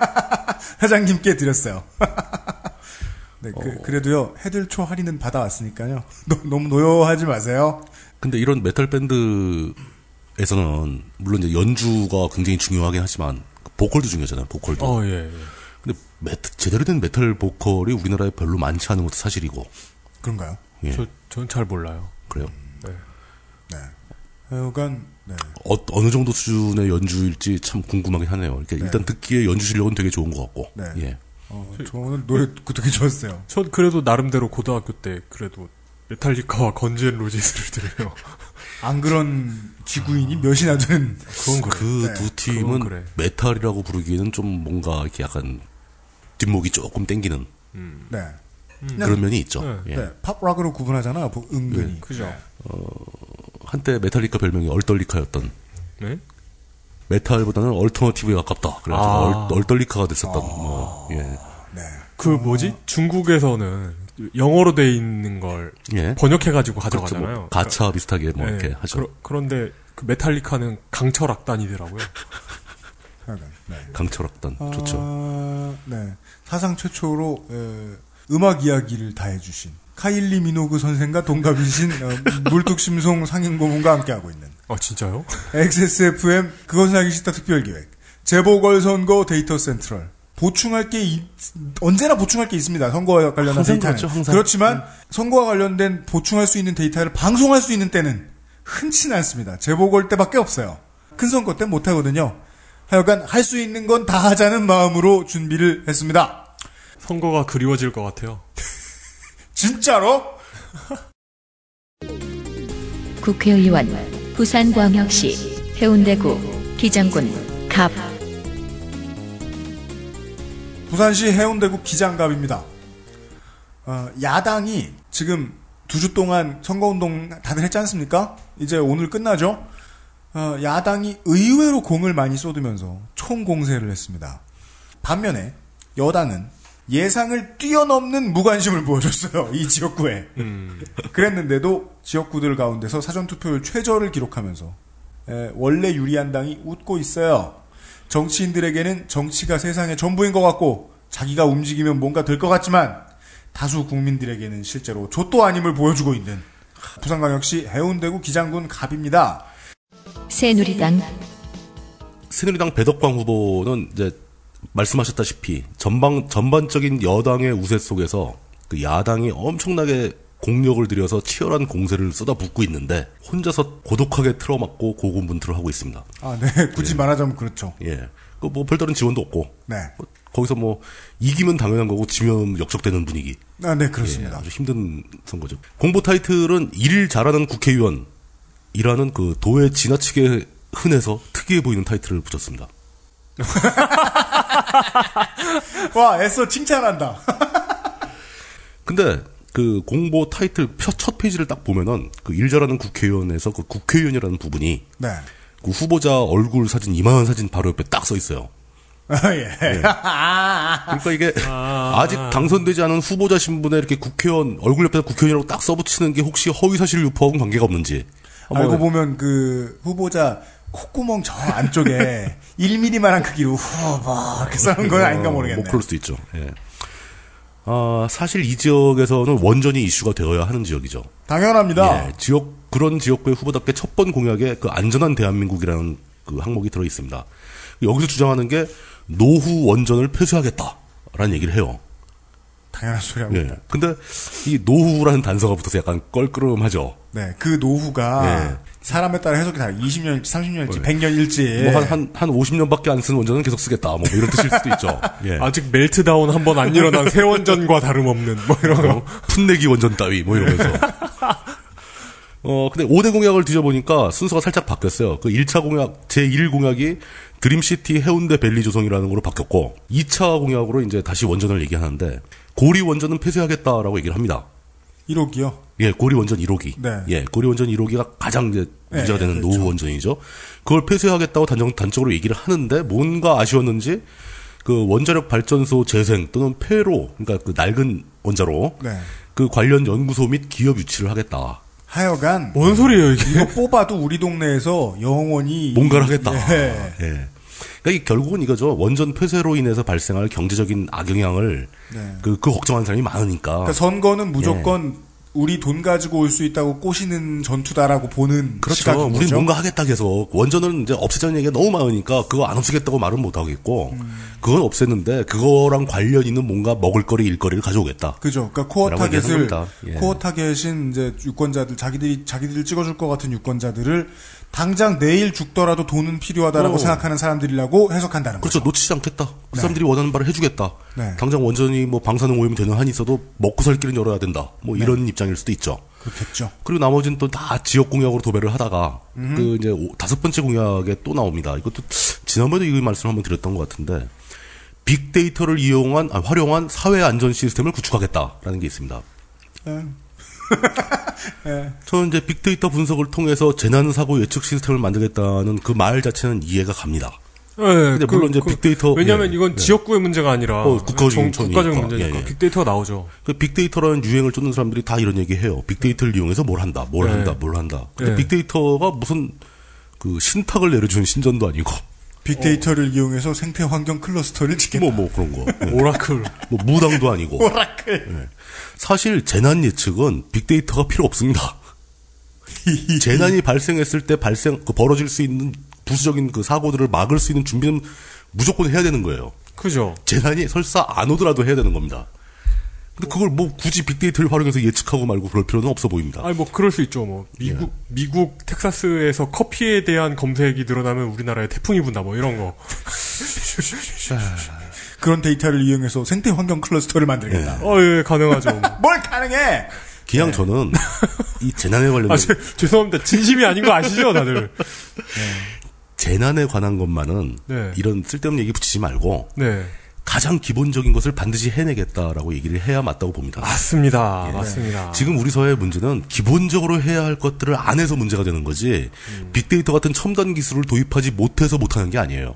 하장님께 드렸어요. 네, 그, 래도요 해들초 할인은 받아왔으니까요. 너, 너무 노여하지 마세요. 근데 이런 메탈 밴드의 에서는 물론 이제 연주가 굉장히 중요하긴 하지만 보컬도 중요하잖아요. 보컬도. 어, 예, 예. 근데 메트, 제대로 된 메탈 보컬이 우리나라에 별로 많지 않은 것도 사실이고. 그런가요? 예. 저, 전 잘 몰라요. 그래요? 네. 네. 하여간 네. 어, 느 정도 수준의 연주일지 참 궁금하긴 하네요. 이렇게 네. 일단 듣기에 연주 실력은 되게 좋은 것 같고. 네. 예. 어, 저는 노래 되게 좋았어요. 전 그래도 나름대로 고등학교 때 그래도 메탈리카와 건즈 앤 로지스를 들어요. 안 그런 지구인이 몇이나 되는 그건 그래. 그 네. 두 팀은 그래. 메탈이라고 부르기에는 좀 뭔가 이렇게 약간 뒷목이 조금 땡기는 네. 그런 면이 있죠. 네. 예. 네. 팝락으로 구분하잖아. 보- 은근히. 그죠. 한때 메탈리카 별명이 얼떨리카였던 네? 메탈보다는 얼터너티브에 가깝다. 그래가지고 아. 얼, 얼떨리카가 됐었던. 뭐, 예. 그 뭐지? 중국에서는 영어로 돼 있는 걸 예. 번역해가지고 그렇죠. 가져가잖아요. 뭐 가차 비슷하게 뭐 네. 이렇게 하죠. 그런데 그 메탈리카는 강철 악단이더라고요. 네. 강철악단 좋죠. 아, 네. 사상 최초로 에, 음악 이야기를 다 해주신 카일리 미노그 선생과 동갑이신 어, 물뚝심송 상임 고문과 함께하고 있는 아 진짜요? XSFM 그것은 알기 싫다 특별기획 재보궐선거 데이터 센트럴 보충할 게 있- 언제나 보충할 게 있습니다. 선거와 항상 데이터는 그렇죠. 그렇지만 선거와 관련된 보충할 수 있는 데이터를 방송할 수 있는 때는 흔치 않습니다. 재보궐 때밖에 없어요. 큰 선거 때 못 하거든요. 하여간 할 수 있는 건 다 하자는 마음으로 준비를 했습니다. 선거가 그리워질 것 같아요. 진짜로? 국회의원, 부산광역시, 해운대구, 기장군, 갑, 부산시 해운대구 기장갑입니다. 어, 야당이 지금 두 주 동안 선거운동 다들 했지 않습니까? 이제 오늘 끝나죠? 어, 야당이 의외로 공을 많이 쏟으면서 총공세를 했습니다. 반면에 여당은 예상을 뛰어넘는 무관심을 보여줬어요. 이 지역구에. 음. 그랬는데도 지역구들 가운데서 사전투표율 최저를 기록하면서 에, 원래 유리한 당이 웃고 있어요. 정치인들에게는 정치가 세상의 전부인 것 같고 자기가 움직이면 뭔가 될 것 같지만 다수 국민들에게는 실제로 좆도 아님을 보여주고 있는 부산광역시 해운대구 기장군 갑입니다. 새누리당, 새누리당 배덕광 후보는 이제 말씀하셨다시피 전방 전반적인 여당의 우세 속에서 그 야당이 엄청나게 공력을 들여서 치열한 공세를 쏟아붓고 있는데 혼자서 고독하게 틀어막고 고군분투를 하고 있습니다. 아, 네. 굳이 말하자면 그렇죠. 예. 그뭐 별다른 지원도 없고 네. 뭐 거기서 뭐 이기면 당연한 거고 지면 역적되는 분위기. 아, 네, 그렇습니다. 예, 아주 힘든 선거죠. 공보 타이틀은 일 잘하는 국회의원 이라는 그 도에 지나치게 흔해서 특이해 보이는 타이틀을 붙였습니다. 와, 애써 칭찬한다. 근데 그 공보 타이틀 펴- 첫 페이지를 딱 보면은 그일 잘하는 국회의원에서 그 국회의원이라는 부분이 네. 그 후보자 얼굴 사진 이만한 사진 바로 옆에 딱 써 있어요. 아, 예. 그러니까 이게 아... 직 당선되지 않은 후보자 신분에 이렇게 국회의원 얼굴 옆에 국회의원이라고 딱 써붙이는 게 혹시 허위사실 유포하고는 관계가 없는지 한번 알고 보면 그 후보자 콧구멍 저 안쪽에 1mm만한 크기로 후보 이렇게 써는 건 아닌가 모르겠네. 뭐 그럴 수도 있죠. 예. 아, 사실 이 지역에서는 원전이 이슈가 되어야 하는 지역이죠. 당연합니다. 예, 지역 그런 지역구의 후보답게 첫 번 공약에 그 안전한 대한민국이라는 그 항목이 들어 있습니다. 여기서 주장하는 게 노후 원전을 폐쇄하겠다라는 얘기를 해요. 당연한 소리 예. 있다. 근데 이 노후라는 단서가 붙어서 약간 껄끄름하죠. 네, 그 노후가 예. 사람에 따라 해석이 다르 20년일지, 30년일지, 100년일지. 뭐 한, 한, 한 50년밖에 안 쓴 원전은 계속 쓰겠다. 뭐 이런 뜻일 수도 있죠. 예. 아직 멜트다운 한 번 안 일어난 새 원전과 다름없는 뭐 이런 거. 어, 풋내기 원전 따위 뭐 이러면서. 어, 근데 5대 공약을 뒤져보니까 순서가 살짝 바뀌었어요. 그 1차 공약, 제1 공약이 드림시티 해운대 밸리 조성이라는 걸로 바뀌었고, 2차 공약으로 이제 다시 원전을 얘기하는데, 고리 원전은 폐쇄하겠다라고 얘기를 합니다. 1호기요. 예, 고리 원전 1호기. 네. 예, 고리 원전 1호기가 가장 이제 문제가 예, 되는 그렇죠. 노후 원전이죠. 그걸 폐쇄하겠다고 단정, 단적으로 얘기를 하는데 뭔가 아쉬웠는지 그 원자력 발전소 재생 또는 폐로, 그러니까 그 낡은 원자로 네. 그 관련 연구소 및 기업 유치를 하겠다. 하여간 뭔 소리예요 이게? 이거 뽑아도 우리 동네에서 영원히 뭔가를 하겠다. 예. 예. 그러니까 결국은 이거죠. 원전 폐쇄로 인해서 발생할 경제적인 악영향을 네. 그, 그 걱정하는 사람이 많으니까. 그러니까 선거는 무조건 우리 돈 가지고 올 수 있다고 꼬시는 전투다라고 보는 그렇죠. 우리. 뭔가 하겠다 계속 원전은 이제 없애자는 얘기가 너무 많으니까 그거 안 없애겠다고 말은 못 하겠고 그건 없앴는데 그거랑 관련 있는 뭔가 먹을거리 일거리를 가져오겠다. 그죠. 그러니까 코어 타겟을. 예. 코어 타겟인 이제 유권자들 자기들이 자기들을 찍어줄 것 같은 유권자들을 당장 내일 죽더라도 돈은 필요하다라고 어. 생각하는 사람들이라고 해석한다는 거죠. 그렇죠. 놓치지 않겠다. 그 네. 사람들이 원하는 바를 해주겠다. 네. 당장 원전이 뭐 방사능 오염이 되는 한이 있어도 먹고 살 길은 열어야 된다. 뭐 네. 이런 입장일 수도 있죠. 그렇겠죠. 그리고 나머지는 또 다 지역 공약으로 도배를 하다가 음. 그 이제 오- 다섯 번째 공약에 또 나옵니다. 이것도 지난번에도 이 말씀을 한번 드렸던 것 같은데 빅데이터를 이용한 아, 활용한 사회 안전 시스템을 구축하겠다라는 게 있습니다. 예. 예. 저는 이제 빅데이터 분석을 통해서 재난 사고 예측 시스템을 만들겠다는 그 말 자체는 이해가 갑니다. 예, 근데 그- 물론 이제 그- 빅데이터 왜냐하면 예, 이건 예. 지역구의 문제가 아니라 어, 국가적인 정- 국가적인 문제니까. 예, 예. 빅데이터가 나오죠. 그 빅데이터라는 유행을 쫓는 사람들이 다 이런 얘기 해요. 빅데이터를 이용해서 뭘 한다, 뭘 네. 한다, 뭘 한다. 근데 네. 빅데이터가 무슨 그 신탁을 내려주는 신전도 아니고. 빅데이터를 이용해서 생태 환경 클러스터를 짓겠다. 뭐, 뭐 그런 거. 예. 오라클. 뭐 무당도 아니고. 오라클. 예. 사실 재난 예측은 빅데이터가 필요 없습니다. 재난이 발생했을 때 발생, 그 벌어질 수 있는 부수적인 그 사고들을 막을 수 있는 준비는 무조건 해야 되는 거예요. 그죠. 재난이 설사 안 오더라도 해야 되는 겁니다. 근데 그걸 뭐 굳이 빅데이터를 활용해서 예측하고 말고 그럴 필요는 없어 보입니다. 아니 뭐 그럴 수 있죠. 뭐 미국 미국 텍사스에서 커피에 대한 검색이 늘어나면 우리나라에 태풍이 분다 뭐 이런 거. 그런 데이터를 이용해서 생태 환경 클러스터를 만들겠다. 어, 예, 가능하죠. 뭘 가능해? 그냥 저는 이 재난에 관련된 아, 제- 죄송합니다. 진심이 아닌 거 아시죠, 다들? 재난에 관한 것만은 네. 이런 쓸데없는 얘기 붙이지 말고 네. 가장 기본적인 것을 반드시 해내겠다라고 얘기를 해야 맞다고 봅니다. 맞습니다. 예. 맞습니다. 지금 우리 사회의 문제는 기본적으로 해야 할 것들을 안 해서 문제가 되는 거지 빅데이터 같은 첨단 기술을 도입하지 못해서 못하는 게 아니에요.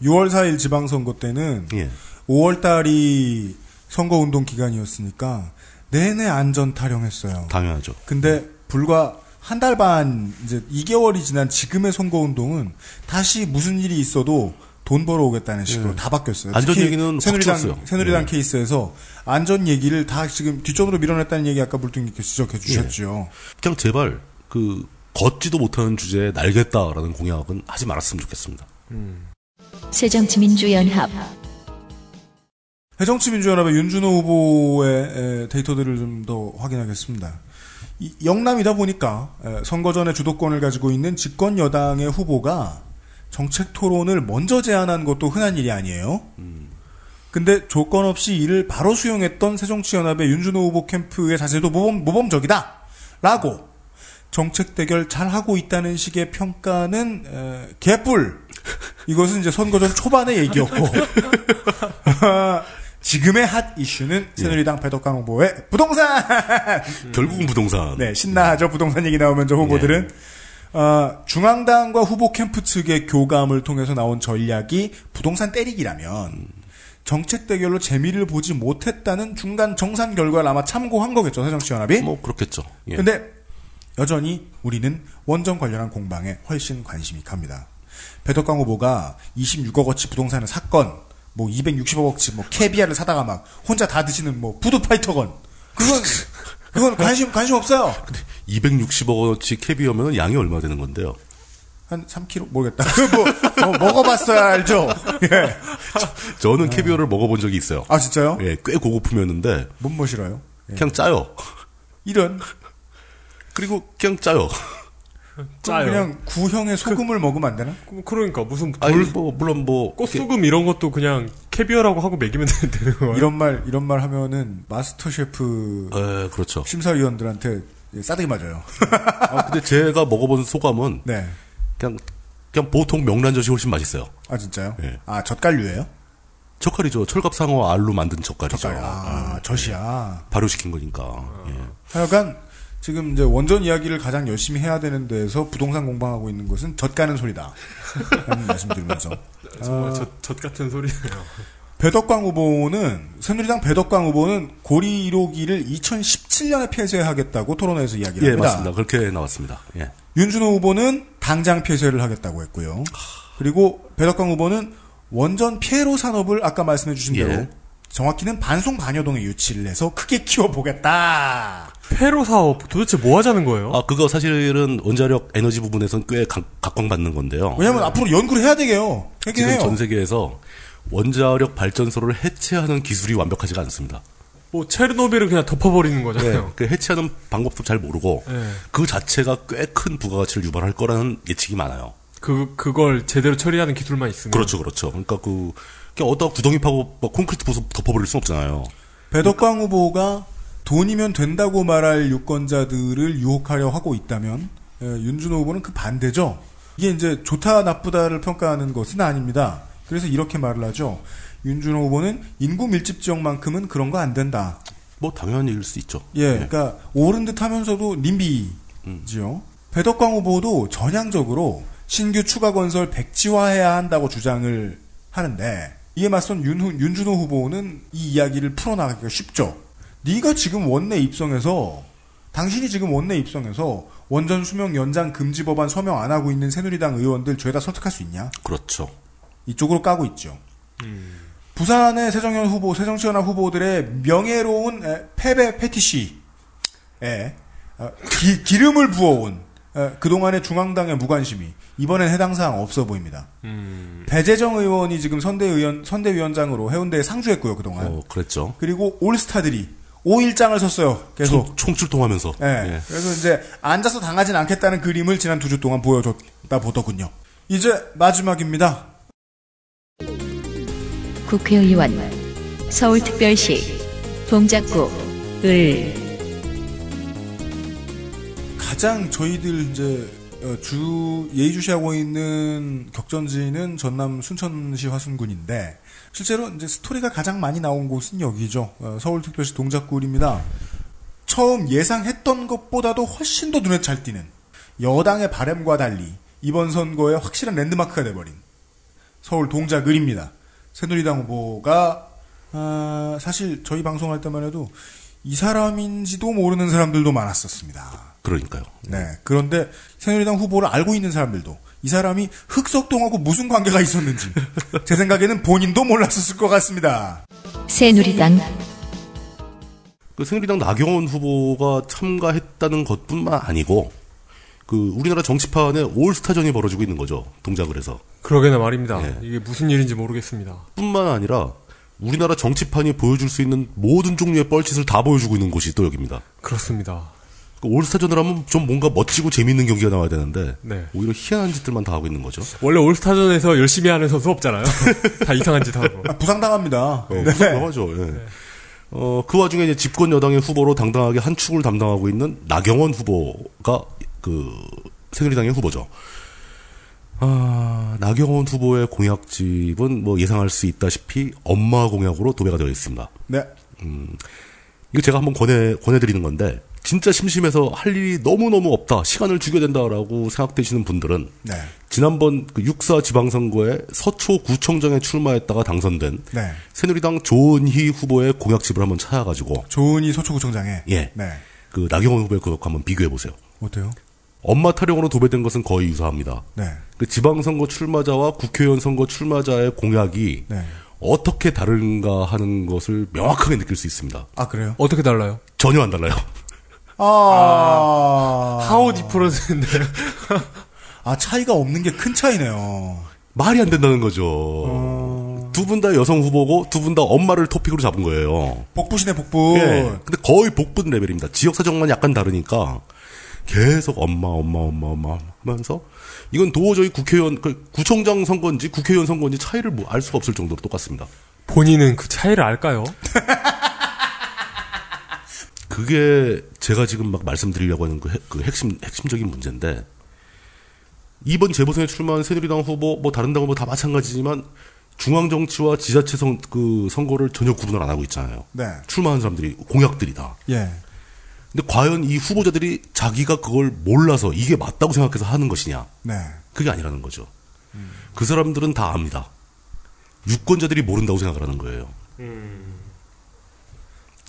6월 4일 지방선거 때는 예. 5월 달이 선거운동 기간이었으니까 내내 안전 타령했어요. 당연하죠. 근데 불과 한 달 반, 이제 2개월이 지난 지금의 선거운동은 다시 무슨 일이 있어도 돈 벌어오겠다는 식으로 예. 다 바뀌었어요. 안전 얘기는 확 새누리당. 새누리당 예. 케이스에서 안전 얘기를 다 지금 뒷전으로 밀어냈다는 얘기 아까 물뚱님께 지적해 주셨죠. 그냥 제발 그 걷지도 못하는 주제에 날겠다라는 공약은 하지 말았으면 좋겠습니다. 새정치민주연합 해정치민주연합의 윤준호 후보의 에, 데이터들을 좀 더 확인하겠습니다. 이, 영남이다 보니까 에, 선거 전에 주도권을 가지고 있는 집권 여당의 후보가 정책 토론을 먼저 제안한 것도 흔한 일이 아니에요. 근데 조건 없이 이를 바로 수용했던 새정치연합의 윤준호 후보 캠프의 자세도 모범, 모범적이다. 라고 정책 대결 잘 하고 있다는 식의 평가는 에, 개뿔. 이것은 이제 선거 전 초반의 얘기였고 지금의 핫 이슈는 새누리당 배덕강 후보의 부동산. 결국은 부동산. 네, 신나하죠. 부동산 얘기 나오면 저 후보들은 어, 중앙당과 후보 캠프 측의 교감을 통해서 나온 전략이 부동산 때리기라면 정책 대결로 재미를 보지 못했다는 중간 정산 결과를 아마 참고한 거겠죠. 새정치 연합이. 뭐 그렇겠죠. 예. 근데 여전히 우리는 원전 관련한 공방에 훨씬 관심이 갑니다. 배덕광 후보가 26억어치 부동산을 샀건 뭐 260억어치 뭐 캐비아를 사다가 막 혼자 다 드시는 뭐 food fighter건 그건 그건 관심 관심 없어요. 260억어치 캐비어면 양이 얼마 되는 건데요? 한 3kg 모르겠다. 뭐, 뭐 먹어봤어야 알죠. 예. 저 는 캐비어를 먹어본 적이 있어요. 아 진짜요? 예, 꽤 고급품이었는데 뭔 맛이래요? 예. 그냥 짜요. 이런 그리고 그냥 짜요. 짜요. 그냥 구형의 소금을 먹으면 안 되나? 그- 그러니까 무슨 아니 돌, 뭐 물론 뭐 꽃소금 이런 것도 그냥 캐비어라고 하고 먹이면 되는 거예요. 이런 말 이런 말 하면은 마스터 셰프 예, 그렇죠. 심사위원들한테 싸대기 맞아요. 아, 근데 제가 먹어본 소감은 네. 그냥 그냥 보통 명란젓이 훨씬 맛있어요. 아 진짜요? 예. 아 젓갈류예요? 젓갈이죠. 철갑상어 알로 만든 젓갈이죠. 젓갈. 아 젓이야. 발효시킨 거니까. 예. 하여간 지금 이제 원전 이야기를 가장 열심히 해야 되는 데에서 부동산 공방하고 있는 것은 젓 가는 소리다. 라는 말씀드리면서. 정말 아, 젖, 젖 같은 소리네요. 배덕광 후보는 새누리당 배덕광 후보는 고리 1호기를 2017년에 폐쇄하겠다고 토론회에서 이야기를 예, 합니다. 맞습니다. 그렇게 나왔습니다. 예. 윤준호 후보는 당장 폐쇄를 하겠다고 했고요. 그리고 배덕광 후보는 원전 피해로 산업을 아까 말씀해 주신 대로 예. 정확히는 반송 반여동에 유치를 해서 크게 키워보겠다. 폐로 사업 도대체 뭐 하자는 거예요? 아, 그거 사실은 원자력 에너지 부분에서는 꽤 각- 각광받는 건데요. 왜냐면 앞으로 연구를 해야 되게요. 지금 해요. 전 세계에서 원자력 발전소를 해체하는 기술이 완벽하지가 않습니다. 뭐 체르노빌을 그냥 덮어버리는 거잖아요. 그 해체하는 방법도 잘 모르고 네. 그 자체가 꽤 큰 부가가치를 유발할 거라는 예측이 많아요. 그 그걸 제대로 처리하는 기술만 있으면 그렇죠, 그렇죠. 그러니까 그 어디다 구덩이 파고 뭐 콘크리트 부서 덮어버릴 순 없잖아요. 배덕광 후보가 돈이면 된다고 말할 유권자들을 유혹하려 하고 있다면 예, 윤준호 후보는 그 반대죠. 이게 이제 좋다 나쁘다를 평가하는 것은 아닙니다. 그래서 이렇게 말을 하죠. 윤준호 후보는 인구 밀집 지역만큼은 그런 거 안 된다. 뭐 당연한 얘기일 수 있죠. 예, 그러니까 옳은 듯 하면서도 님비지요. 배덕광 후보도 전향적으로 신규 추가 건설 백지화해야 한다고 주장을 하는데 이에 맞선 윤, 윤준호 후보는 이 이야기를 풀어나가기가 쉽죠. 네가 지금 원내 입성해서 당신이 지금 원내 입성해서 원전 수명 연장 금지 법안 서명 안 하고 있는 새누리당 의원들 죄다 설득할 수 있냐? 그렇죠. 이쪽으로 까고 있죠. 부산의 새정현 후보, 새정치연합 후보들의 명예로운 에, 패배 패티시에 어, 기, 기름을 부어온 에, 그동안의 중앙당의 무관심이 이번엔 해당 사항 없어 보입니다. 배재정 의원이 지금 선대의원, 선대위원장으로 해운대에 상주했고요, 그동안. 어, 그랬죠. 그리고 올스타들이 5일장을 섰어요, 계속. 총, 총출동하면서. 예. 예. 그래서 이제 앉아서 당하진 않겠다는 그림을 지난 두 주 동안 보여줬다 보더군요. 이제 마지막입니다. 국회의원 서울특별시 동작구 을 가장 저희들 이제 어, 주 예의주시하고 있는 격전지는 전남 순천시 화순군인데 실제로 이제 스토리가 가장 많이 나온 곳은 여기죠. 어, 서울특별시 동작구입니다. 처음 예상했던 것보다도 훨씬 더 눈에 잘 띄는 여당의 바램과 달리 이번 선거에 확실한 랜드마크가 돼버린 서울 동작을입니다. 새누리당 후보가 아, 사실 저희 방송할 때만 해도 이 사람인지도 모르는 사람들도 많았었습니다. 그러니까요. 네. 그런데 새누리당 후보를 알고 있는 사람들도 이 사람이 흑석동하고 무슨 관계가 있었는지 제 생각에는 본인도 몰랐었을 것 같습니다. 새누리당 그 새누리당 나경원 후보가 참가했다는 것뿐만 아니고 그 우리나라 정치판에 올스타전이 벌어지고 있는 거죠. 동작을 해서. 그러게나 말입니다. 예. 이게 무슨 일인지 모르겠습니다. 뿐만 아니라 우리나라 정치판이 보여줄 수 있는 모든 종류의 뻘짓을 다 보여주고 있는 곳이 또 여기입니다. 그렇습니다. 그 올스타전을 하면 좀 뭔가 멋지고 재밌는 경기가 나와야 되는데 네. 오히려 희한한 짓들만 다 하고 있는 거죠. 원래 올스타전에서 열심히 하는 선수 없잖아요. 다 이상한 짓 하고. 부상당합니다. 어, 네. 부상당하죠. 예. 어, 그 와중에 이제 집권 여당의 후보로 당당하게 한 축을 담당하고 있는 나경원 후보가 그 새누리당의 후보죠. 아, 나경원 후보의 공약집은 뭐 예상할 수 있다시피 엄마 공약으로 도배가 되어 있습니다. 네. 음, 이거 제가 한번 권해, 권해드리는 건데, 진짜 심심해서 할 일이 너무너무 없다, 시간을 죽여야 된다라고 생각되시는 분들은, 네. 지난번 그 육사 지방선거에 서초 구청장에 출마했다가 당선된 네. 새누리당 조은희 후보의 공약집을 한번 찾아가지고, 조은희 서초구청장에 예. 네. 그 나경원 후보의 그거 한번 비교해 보세요. 어때요? 엄마 타령으로 도배된 것은 거의 유사합니다. 네. 그 지방선거 출마자와 국회의원 선거 출마자의 공약이 네. 어떻게 다른가 하는 것을 명확하게 느낄 수 있습니다. 아 그래요? 어떻게 달라요? 전혀 안 달라요. 아, how difference인데. 아 차이가 없는 게 큰 차이네요. 말이 안 된다는 거죠. 두분 다 여성 후보고 두 분 다 엄마를 토픽으로 잡은 거예요. 복붙이네 복붙. 예. 근데 거의 복붙 레벨입니다. 지역 사정만 약간 다르니까 계속 엄마 엄마 엄마 엄마 하면서 이건 도저히 국회의원 그 구청장 선거인지 국회의원 선거인지 차이를 뭐 알 수가 없을 정도로 똑같습니다. 본인은 그 차이를 알까요? 그게 제가 지금 막 말씀드리려고 하는 그, 핵, 그 핵심 핵심적인 문제인데 이번 재보선에 출마한 새누리당 후보 뭐 다른 당은 뭐다 마찬가지지만 중앙 정치와 지자체 선, 그 선거를 전혀 구분을 안 하고 있잖아요. 네. 출마한 사람들이 공약들이 다. 예. 근데 과연 이 후보자들이 자기가 그걸 몰라서 이게 맞다고 생각해서 하는 것이냐? 네. 그게 아니라는 거죠. 그 사람들은 다 압니다. 유권자들이 모른다고 생각을 하는 거예요.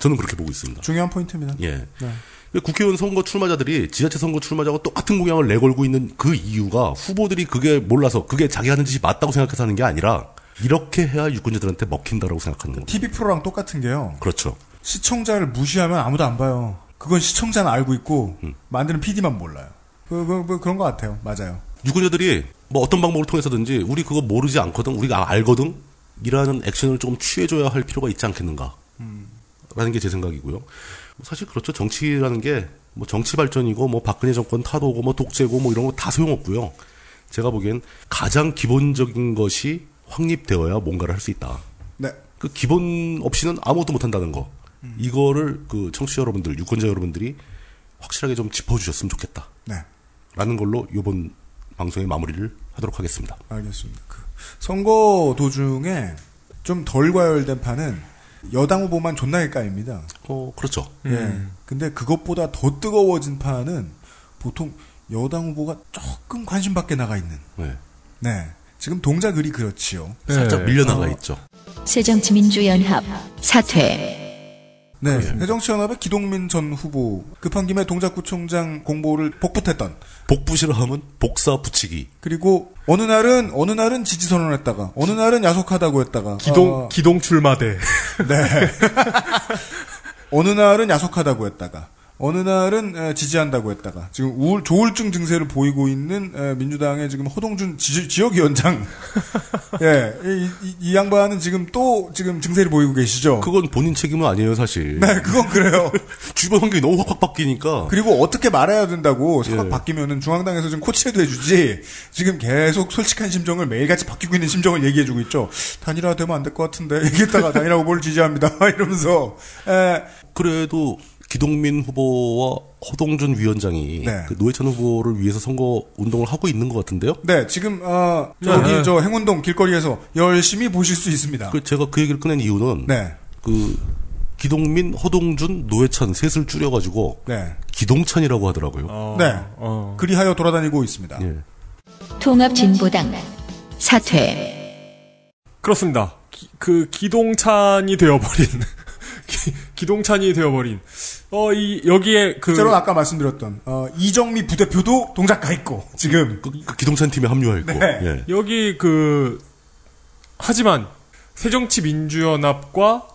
저는 그렇게 보고 있습니다. 중요한 포인트입니다. 예. 네. 국회의원 선거 출마자들이 지자체 선거 출마자와 똑같은 공약을 내걸고 있는 그 이유가 후보들이 그게 몰라서 그게 자기 하는 짓이 맞다고 생각해서 하는 게 아니라 이렇게 해야 유권자들한테 먹힌다라고 생각하는 겁니다. TV 프로랑 똑같은 게요. 그렇죠. 시청자를 무시하면 아무도 안 봐요. 그건 시청자는 알고 있고 만드는 PD만 몰라요. 그, 그, 그, 그런 것 같아요. 맞아요. 유권자들이 뭐 어떤 방법을 통해서든지 우리 그거 모르지 않거든, 우리가 알거든, 이라는 액션을 좀 취해줘야 할 필요가 있지 않겠는가. 라는 게 제 생각이고요. 사실 그렇죠. 정치라는 게 뭐 정치 발전이고 뭐 박근혜 정권 타도고 뭐 독재고 뭐 이런 거 다 소용없고요. 제가 보기엔 가장 기본적인 것이 확립되어야 뭔가를 할 수 있다. 네. 그 기본 없이는 아무것도 못 한다는 거. 이거를 그 청취자 여러분들, 유권자 여러분들이 확실하게 좀 짚어주셨으면 좋겠다. 네. 라는 걸로 이번 방송의 마무리를 하도록 하겠습니다. 알겠습니다. 그 선거 도중에 좀 덜 과열된 판은 여당 후보만 존나게 까입니다. 어, 그렇죠. 예. 근데 그것보다 더 뜨거워진 판은 보통 여당 후보가 조금 관심 밖에 나가 있는. 네. 네. 지금 동작을이 그렇지요. 살짝 밀려나가 어, 있죠. 새정치민주연합 사퇴. 네. 새정치연합의 기동민 전 후보 급한 김에 동작구청장 공보를 복붙했던. 복부 싫어하면 복사 붙이기. 그리고 어느 날은 어느 날은 지지 선언했다가 어느 날은 야속하다고 했다가 기동 어, 기동 출마대. 네. 어느 날은 야속하다고 했다가 어느 날은 에, 지지한다고 했다가 지금 우울 조울증 증세를 보이고 있는 에, 민주당의 지금 허동준 지, 지역위원장 예, 이, 이- 이 양반은 지금 또 지금 증세를 보이고 계시죠. 그건 본인 책임은 아니에요, 사실. 네, 그건 그래요. 주변 환경이 너무 확확 바뀌니까. 그리고 어떻게 말해야 된다고 상황 바뀌면은 중앙당에서 좀 코치해도 해주지 지금 계속 솔직한 심정을 매일같이 바뀌고 있는 심정을 얘기해주고 있죠. 단일화 되면 안 될 것 같은데 얘기했다가 단일화 후보를 지지합니다 이러면서 에, 그래도 기동민 후보와 허동준 위원장이 네. 그 노회찬 후보를 위해서 선거 운동을 하고 있는 것 같은데요. 네, 지금 어, 저기 네. 저 행운동 길거리에서 열심히 보실 수 있습니다. 그 제가 그 얘기를 꺼낸 이유는 네. 그 기동민, 허동준, 노회찬 셋을 줄여가지고 네. 기동찬이라고 하더라고요. 네. 그리하여 돌아다니고 있습니다. 예. 통합진보당 사퇴. 그렇습니다. 기- 그 기동찬이 되어버린 기, 기동찬이 되어버린 어 이 여기에 그 실제로 아까 말씀드렸던 어, 이정미 부대표도 동작가 있고 지금 그 기동찬 팀에 합류했고 네. 예. 여기 그 하지만 새정치민주연합과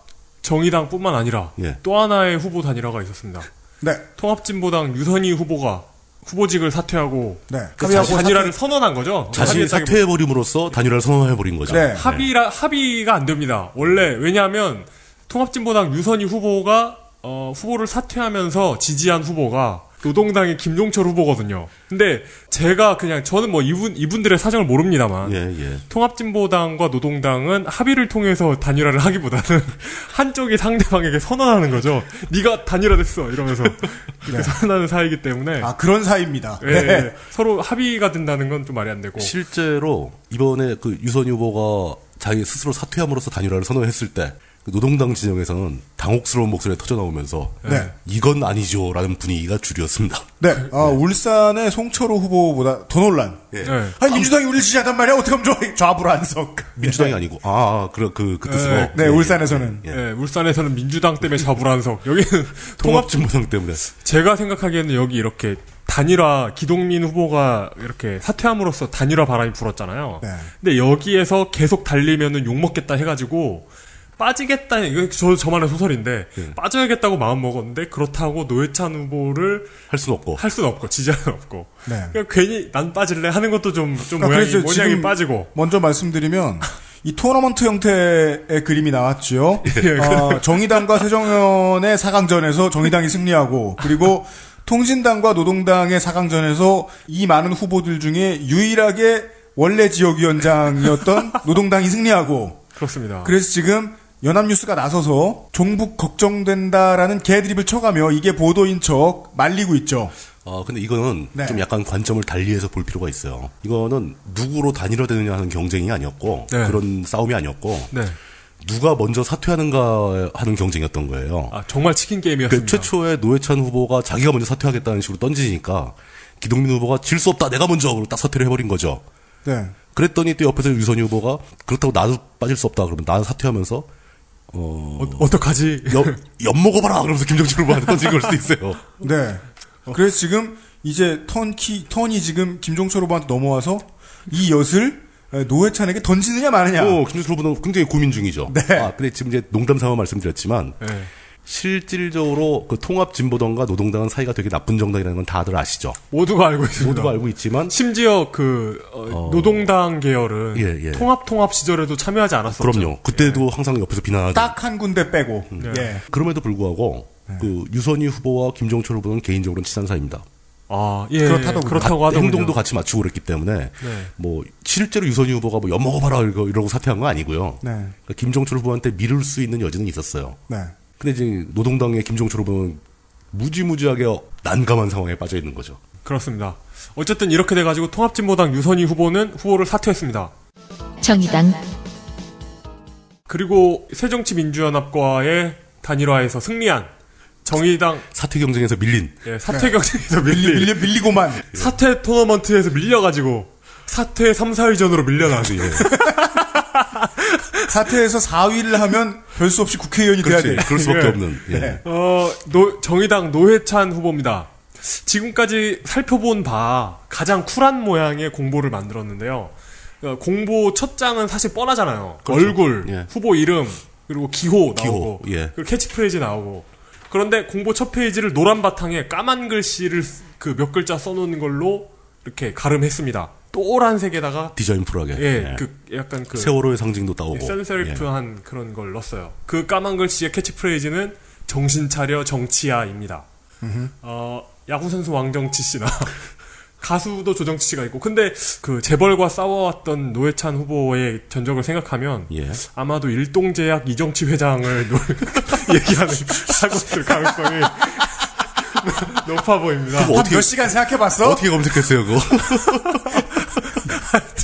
정의당뿐만 아니라 예. 또 하나의 후보 단일화가 있었습니다. 네. 통합진보당 유선희 후보가 후보직을 사퇴하고 네. 그 단일화를 사퇴- 선언한 거죠. 자신이. 사퇴해버림으로써 단일화를 선언해버린 거죠. 네. 합의라 합의가 안 됩니다. 원래 왜냐하면 통합진보당 유선희 후보가 어, 후보를 사퇴하면서 지지한 후보가 노동당의 김종철 후보거든요. 근데 제가 그냥 저는 뭐 이분 이분들의 사정을 모릅니다만 예, 예. 통합진보당과 노동당은 합의를 통해서 단일화를 하기보다는 한쪽이 상대방에게 선언하는 거죠. 네가 단일화됐어 이러면서 이렇게 네. 선언하는 사이기 때문에 아 그런 사이입니다. 예, 네. 예. 서로 합의가 된다는 건 좀 말이 안 되고 실제로 이번에 그 유선희 후보가 자기 스스로 사퇴함으로써 단일화를 선언했을 때그 노동당 진영에서는 당혹스러운 목소리가 터져 나오면서 네. 이건 아니죠라는 분위기가 줄이었습니다. 네, 아, 울산의 송철호 후보보다 더 논란. 예. 네. 아니 민주당이 우리를 지지하단 말이야. 어떻게 하면 좋아? 좌불안석. 민주당이 아니고 아, 아 그래 그, 그 뜻으로 네, 네, 예, 울산에서는. 예, 예. 예, 울산에서는 민주당 때문에 자불안석 여기는 통합 통합진보당 때문에 제가 생각하기에는 여기 이렇게 단일화 기동민 후보가 이렇게 사퇴함으로써 단일화 바람이 불었잖아요. 네. 근데 여기에서 계속 달리면은 욕 먹겠다 해가지고 빠지겠다 이거 저 저만의 소설인데 예. 빠져야겠다고 마음 먹었는데 그렇다고 노회찬 후보를 할 수는 없고 할 수는 없고 지지할 수는 없고 네. 그러니까 괜히 난 빠질래 하는 것도 좀좀 아, 모양이 모양이 빠지고 먼저 말씀드리면 이 토너먼트 형태의 그림이 나왔죠. 예. 어, 정의당과 새정연의 4강전에서 정의당이 승리하고 그리고 통진당과 노동당의 4강전에서 이 많은 후보들 중에 유일하게 원래 지역위원장이었던 노동당이 승리하고 그렇습니다. 그래서 지금 연합뉴스가 나서서 종북 걱정된다라는 개드립을 쳐가며 이게 보도인 척 말리고 있죠. 아 근데 이거는 네. 좀 약간 관점을 달리해서 볼 필요가 있어요. 이거는 누구로 단일화되느냐 하는 경쟁이 아니었고 네. 그런 싸움이 아니었고 네. 누가 먼저 사퇴하는가 하는 경쟁이었던 거예요. 아 정말 치킨 그 게임이었습니다. 최초에 노회찬 후보가 자기가 먼저 사퇴하겠다는 식으로 던지니까 기동민 후보가 질 수 없다 내가 먼저 그러고 딱 사퇴를 해버린 거죠. 네. 그랬더니 또 옆에서 유선희 후보가 그렇다고 나도 빠질 수 없다 그러면 나는 사퇴하면서 어, 어, 떡하지 엿, 엿 먹어봐라 그러면서 김정철 후보한테 던진 걸 수도 있어요. 네. 그래서 지금 이제 턴키 턴이 지금 김종철 후보한테 넘어와서 이 엿을 노회찬에게 던지느냐 마느냐. 어, 김종철 후보는 굉장히 고민 중이죠. 아, 근데 지금 이제 농담 삼아 말씀드렸지만 네. 실질적으로 그 통합 진보당과 노동당은 사이가 되게 나쁜 정당이라는 건 다들 아시죠. 모두가 알고 있습니다. 모두가 알고 있지만 심지어 그 어, 노동당 계열은 예, 예. 통합 통합 시절에도 참여하지 않았었죠. 그럼요. 그때도 항상 옆에서 비난하죠. 딱한 군데 빼고. 음. 예. 그럼에도 불구하고 그 유선희 후보와 김종철 후보는 개인적으로는 친한 사이입니다. 아, 예. 그렇다고 그렇다고 가- 하더군요. 행동도 같이 맞추고 그랬기 때문에 뭐 실제로 유선희 후보가 뭐 엿먹어봐라 이러고, 이러고 사퇴한 건 아니고요. 네. 그러니까 김종철 후보한테 미룰 수 있는 여지는 있었어요. 네. 근데 이제 노동당의 김종철 후보는 무지무지하게 난감한 상황에 빠져 있는 거죠. 그렇습니다. 어쨌든 이렇게 돼가지고 통합진보당 유선희 후보는 후보를 사퇴했습니다. 정의당 그리고 새정치민주연합과의 단일화에서 승리한 정의당 사퇴 경쟁에서 밀린 예, 사퇴 경쟁에서 밀린 네. 밀리, 밀리 고만 사퇴 토너먼트에서 밀려가지고 사퇴 3, 4위전으로 밀려난 예. 사퇴에서 4위를 하면 별 수 없이 국회의원이 돼야 그렇지. 돼. 그럴 수밖에 예. 없는. 예. 네. 어, 노- 정의당 노회찬 후보입니다. 지금까지 살펴본 바 가장 쿨한 모양의 공보를 만들었는데요. 어, 공보 첫 장은 사실 뻔하잖아요. 그렇죠. 얼굴, 예. 후보 이름, 그리고 기호 나오고, 기호, 예. 그리고 캐치프레이즈 나오고. 그런데 공보 첫 페이지를 노란 바탕에 까만 글씨를 그 몇 글자 써놓은 걸로 이렇게 가름했습니다. 노란색에다가 designful하게. 예, 예. 그 약간 그 세월호의 상징도 따오고. 예, sans serif한 그런 걸 넣었어요. 그 까만 글씨의 캐치프레이즈는 정신 차려 정치야입니다. 어, 야구 선수 왕정치 씨나 가수도 조정치 씨가 있고 근데 그 재벌과 싸워왔던 노회찬 후보의 전적을 생각하면 예. 아마도 일동제약 이정치 회장을 노- 얘기하는 하고 있을 가능성이 높아 보입니다. 한몇 시간 생각해봤어? 어떻게 검색했어요, 그거?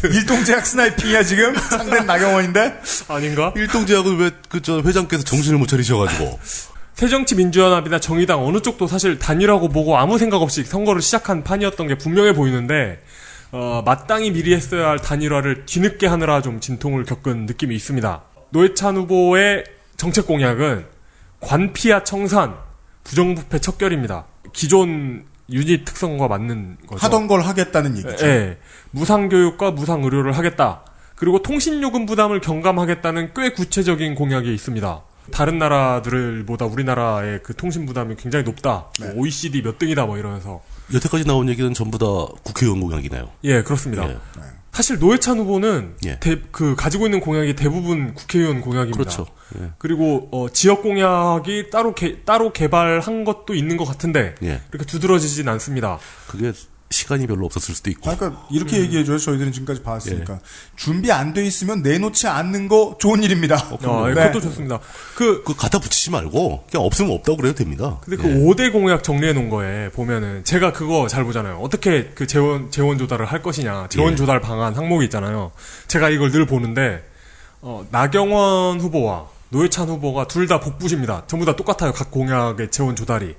일동제약 sniping이야 지금? 상대는 나경원인데? 아닌가? 일동제약은 왜 그 저 회장께서 정신을 못 차리셔가지고. 새정치민주연합이나 정의당 어느 쪽도 사실 단일화고 뭐고 아무 생각 없이 선거를 시작한 판이었던 게 분명해 보이는데 어, 마땅히 미리 했어야 할 단일화를 뒤늦게 하느라 좀 진통을 겪은 느낌이 있습니다. 노회찬 후보의 정책 공약은 관피와 청산, 부정부패 척결입니다. 기존 유닛 특성과 맞는 거죠. 하던 걸 하겠다는 얘기죠. 예. 무상 교육과 무상 의료를 하겠다. 그리고 통신 요금 부담을 경감하겠다는 꽤 구체적인 공약이 있습니다. 다른 나라들보다 우리나라의 그 통신 부담이 굉장히 높다. 네. 뭐 OECD 몇 등이다 뭐 이러면서. 여태까지 나온 얘기는 전부 다 국회의원 공약이네요. 예, 그렇습니다. 예. 사실 노회찬 후보는 예. 대- 그 가지고 있는 공약이 대부분 국회의원 공약입니다. 그렇죠. 예. 그리고 어, 지역 공약이 따로 개, 따로 개발한 것도 있는 것 같은데 예. 이렇게 두드러지진 않습니다. 그게 시간이 별로 없었을 수도 있고. 아, 그러니까 이렇게 얘기해줘요. 저희들은 지금까지 봤으니까 준비 안 돼 있으면 내놓지 않는 거 좋은 일입니다. 아, 예, 네. 그것도 좋습니다. 그, 그 갖다 붙이지 말고 그냥 없으면 없다고 그래도 됩니다. 근데 그 5대 공약 정리해 놓은 거에 보면은 제가 그거 잘 보잖아요. 어떻게 그 재원 재원 조달을 할 것이냐. 재원 예. 조달 방안 항목이 있잖아요. 제가 이걸 늘 보는데 어, 나경원 후보와 노회찬 후보가 둘 다 복부십니다. 전부 다 똑같아요. 각 공약의 재원 조달이.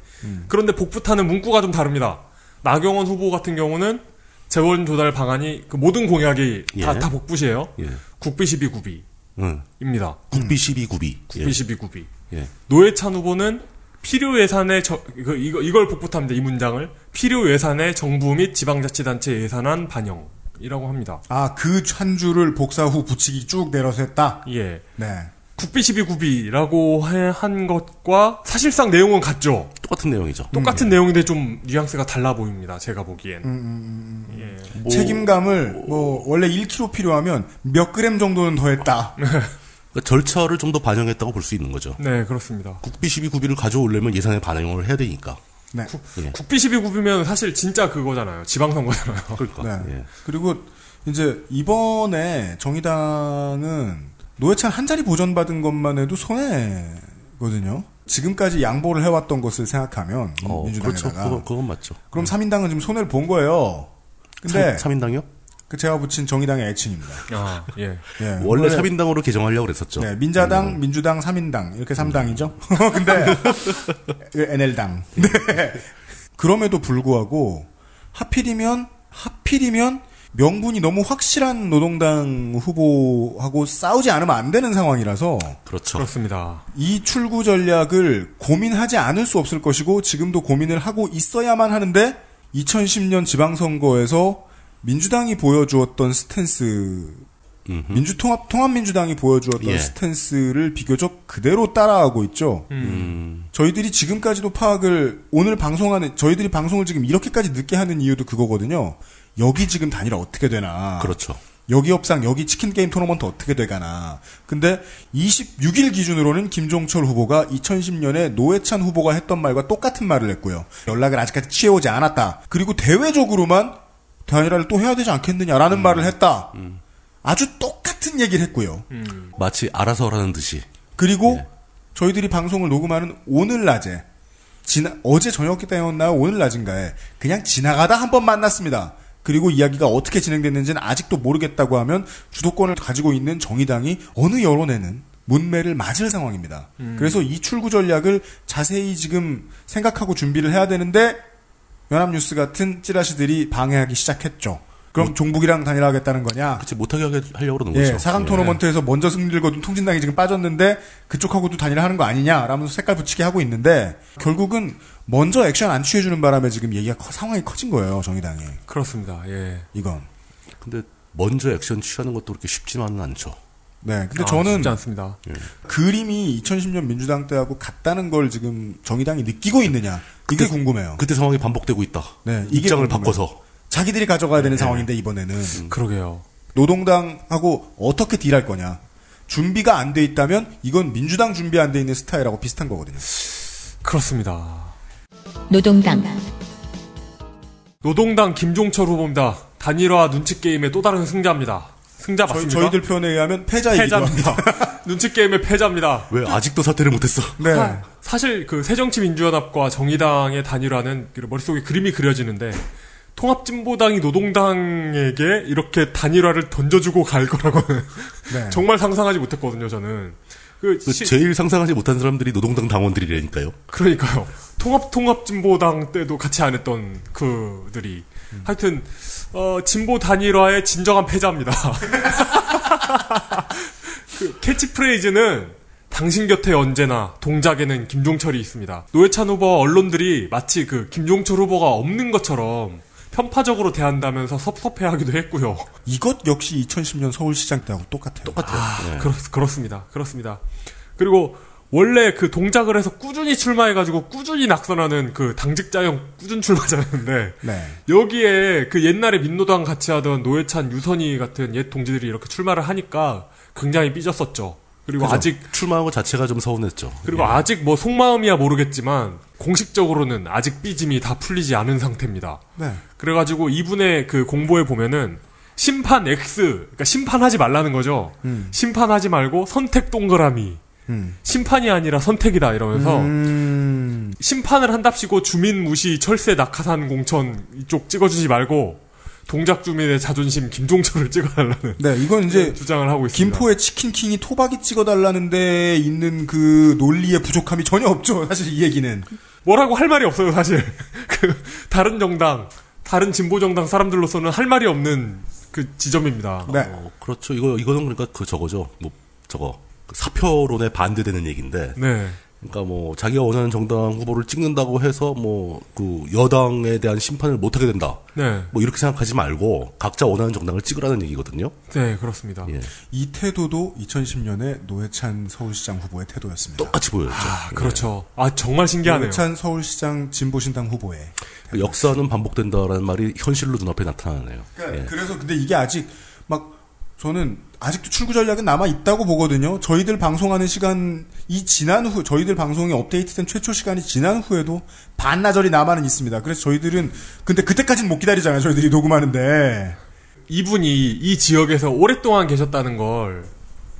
그런데 복부타는 문구가 좀 다릅니다. 나경원 후보 같은 경우는 재원 조달 방안이 그 모든 공약이 다, 예. 다 복부시예요. 예. 국비 12 구비. 응. 입니다. 국비 12 구비. 국비 12 구비. 예. 노회찬 후보는 필요 예산의 저, 이거, 이거, 이걸 복붙합니다. 이 문장을. 필요 예산의 정부 및 지방자치단체 예산안 반영 이라고 합니다. 아, 그 한 줄을 복사 후 붙이기 쭉 내려서 했다? 예. 네. 국비 12구비라고 한 것과 사실상 내용은 같죠. 똑같은 내용이죠. 똑같은 내용인데 좀 뉘앙스가 달라 보입니다. 제가 보기엔. 음, 예. 책임감을 뭐 원래 1kg 필요하면 몇 그램 정도는 더했다. 그러니까 절차를 좀 더 반영했다고 볼 수 있는 거죠. 네, 그렇습니다. 국비 12구비를 가져오려면 예산에 반영을 해야 되니까. 네. 예. 국비 12구비면 사실 진짜 그거잖아요. 지방선거잖아요. 그러니까. 네. 예. 그리고 이제 이번에 정의당은 노회찬 한 자리 보전받은 것만 해도 손해거든요. 지금까지 양보를 해왔던 것을 생각하면 어, 민주당에다가 그렇죠. 그건, 그건 맞죠. 그럼 3인당은 지금 손해를 본 거예요. 근데 3, 인당이요 그 제가 붙인 정의당의 애칭입니다. 아, 예. 예, 원래 3인당으로 개정하려고 그랬었죠. 네, 민자당, 음. 민주당, 3인당 이렇게 3당이죠. 근데 NL당. 네. 그럼에도 불구하고 하필이면 하필이면 명분이 너무 확실한 노동당 후보하고 싸우지 않으면 안 되는 상황이라서 그렇죠. 그렇습니다. 이 출구 전략을 고민하지 않을 수 없을 것이고 지금도 고민을 하고 있어야만 하는데 2010년 지방선거에서 민주당이 보여주었던 스탠스 민주통합 통합민주당이 보여주었던 예. 스탠스를 비교적 그대로 따라하고 있죠. 음. 저희들이 지금까지도 파악을 오늘 방송하는 저희들이 방송을 지금 이렇게까지 늦게 하는 이유도 그거거든요. 여기 지금 단일화 어떻게 되나. 그렇죠. 여기 협상 여기 치킨 게임 토너먼트 어떻게 돼가나. 근데 26일 기준으로는 김종철 후보가 2010년에 노회찬 후보가 했던 말과 똑같은 말을 했고요. 연락을 아직까지 취해오지 않았다. 그리고 대외적으로만 단일화를 또 해야 되지 않겠느냐라는 말을 했다. 아주 똑같은 얘기를 했고요. 마치 알아서라는 듯이. 그리고 저희들이 방송을 녹음하는 오늘 낮에 지나 어제 저녁 때였나요? 오늘 낮인가에 그냥 지나가다 한 번 만났습니다. 그리고 이야기가 어떻게 진행됐는지는 아직도 모르겠다고 하면 주도권을 가지고 있는 정의당이 어느 여론에는 문매를 맞을 상황입니다. 음. 그래서 이 출구 전략을 자세히 지금 생각하고 준비를 해야 되는데 연합뉴스 같은 찌라시들이 방해하기 시작했죠. 그럼 종북이랑 단일화하겠다는 거냐? 그치 못하게 하게 하려고 그러는 예, 거죠. 사강 예. 토너먼트에서 먼저 승리를 거둔 통진당이 지금 빠졌는데 그쪽하고도 단일화하는 거 아니냐? 라면서 색깔 붙이게 하고 있는데 결국은 먼저 액션 안 취해주는 바람에 지금 얘기가 커- 상황이 커진 거예요 정의당이. 그렇습니다. 예. 이건. 근데 먼저 액션 취하는 것도 그렇게 쉽지만은 않죠. 네, 근데 아, 저는 쉽지 않습니다. 그림이 2010년 민주당 때하고 같다는 걸 지금 정의당이 느끼고 있느냐 이게 궁금해요. 그때 상황이 반복되고 있다. 네, 이게 입장을. 바꿔서. 자기들이 가져가야 네. 되는 상황인데 이번에는 그러게요. 노동당하고 어떻게 딜할 거냐. 준비가 안 돼 있다면 이건 민주당 준비 안 돼 있는 스타일하고 비슷한 거거든요. 그렇습니다. 노동당 노동당 김종철 후보입니다. 단일화 눈치 게임의 또 다른 승자입니다. 승자 저희, 맞습니까? 저희 들 표현에 의하면 패자이기도 패자입니다. 합니다. 눈치 게임의 패자입니다. 왜 아직도 사퇴를 못했어? 네. 사, 사실 그 새정치민주연합과 정의당의 단일화는 그 머릿속에 그림이 그려지는데 통합진보당이 노동당에게 이렇게 단일화를 던져주고 갈 거라고는 네. 정말 상상하지 못했거든요. 저는 그그 시- 제일 상상하지 못한 사람들이 노동당 당원들이라니까요. 그러니까요. 통합 통합 진보당 때도 같이 안 했던 그들이 하여튼 어, 진보 단일화의 진정한 패자입니다. 그 캐치프레이즈는 당신 곁에 언제나 동작에는 김종철이 있습니다. 노회찬 후보와 언론들이 마치 그 김종철 후보가 없는 것처럼 편파적으로 대한다면서 섭섭해하기도 했고요. 이것 역시 2010년 서울시장 때하고 똑같아요. 똑같아요. 네. 그렇, 그렇습니다. 그렇습니다. 그리고 원래 그 동작을 해서 꾸준히 출마해가지고 꾸준히 낙선하는 그 당직자형 꾸준 출마자였는데 네. 여기에 그 옛날에 민노당 같이 하던 노회찬, 유선희 같은 옛 동지들이 이렇게 출마를 하니까 굉장히 삐졌었죠. 그리고 그죠. 아직 출마한 것 자체가 좀 서운했죠. 그리고 예. 아직 뭐 속마음이야 모르겠지만 공식적으로는 아직 삐짐이 다 풀리지 않은 상태입니다. 네. 그래가지고 이분의 그 공보에 보면은 심판 X, 그러니까 심판하지 말라는 거죠. 음. 심판하지 말고 선택 동그라미. 음. 심판이 아니라 선택이다 이러면서 음. 심판을 한답시고 주민 무시 철새 낙하산 공천 이쪽 찍어주지 말고 동작 주민의 자존심 김종철을 찍어달라는 네, 이건 이제 주장을 하고 있습니다. 김포의 치킨킹이 토박이 찍어달라는 데 있는 그 논리의 부족함이 전혀 없죠. 사실 이 얘기는. 뭐라고 할 말이 없어요 사실. 그 다른 정당, 다른 진보 정당 사람들로서는 할 말이 없는 그 지점입니다. 네. 어, 그렇죠. 이거 이거는 그러니까 그 저거죠. 뭐 저거 그 사표론에 반대되는 얘기인데. 네. 그러니까 뭐 자기가 원하는 정당 후보를 찍는다고 해서 뭐 그 여당에 대한 심판을 못 하게 된다. 네. 뭐 이렇게 생각하지 말고 각자 원하는 정당을 찍으라는 얘기거든요. 네, 그렇습니다. 예. 이 태도도 2010년에 노회찬 서울시장 후보의 태도였습니다. 똑같이 보였죠. 아, 그렇죠. 아, 정말 신기하네요. 노회찬 서울시장 진보신당 후보의. 그 역사는 반복된다라는 말이 현실로 눈앞에 나타나네요. 그러니까 예. 그래서 근데 이게 아직 막 저는 아직도 출구 전략은 남아 있다고 보거든요. 저희들 방송하는 시간 이 지난 후 저희들 방송이 업데이트된 최초 시간이 지난 후에도 반나절이 남아는 있습니다. 그래서 저희들은 근데 그때까지는 못 기다리잖아요. 저희들이 녹음하는데 이분이 이 지역에서 오랫동안 계셨다는 걸,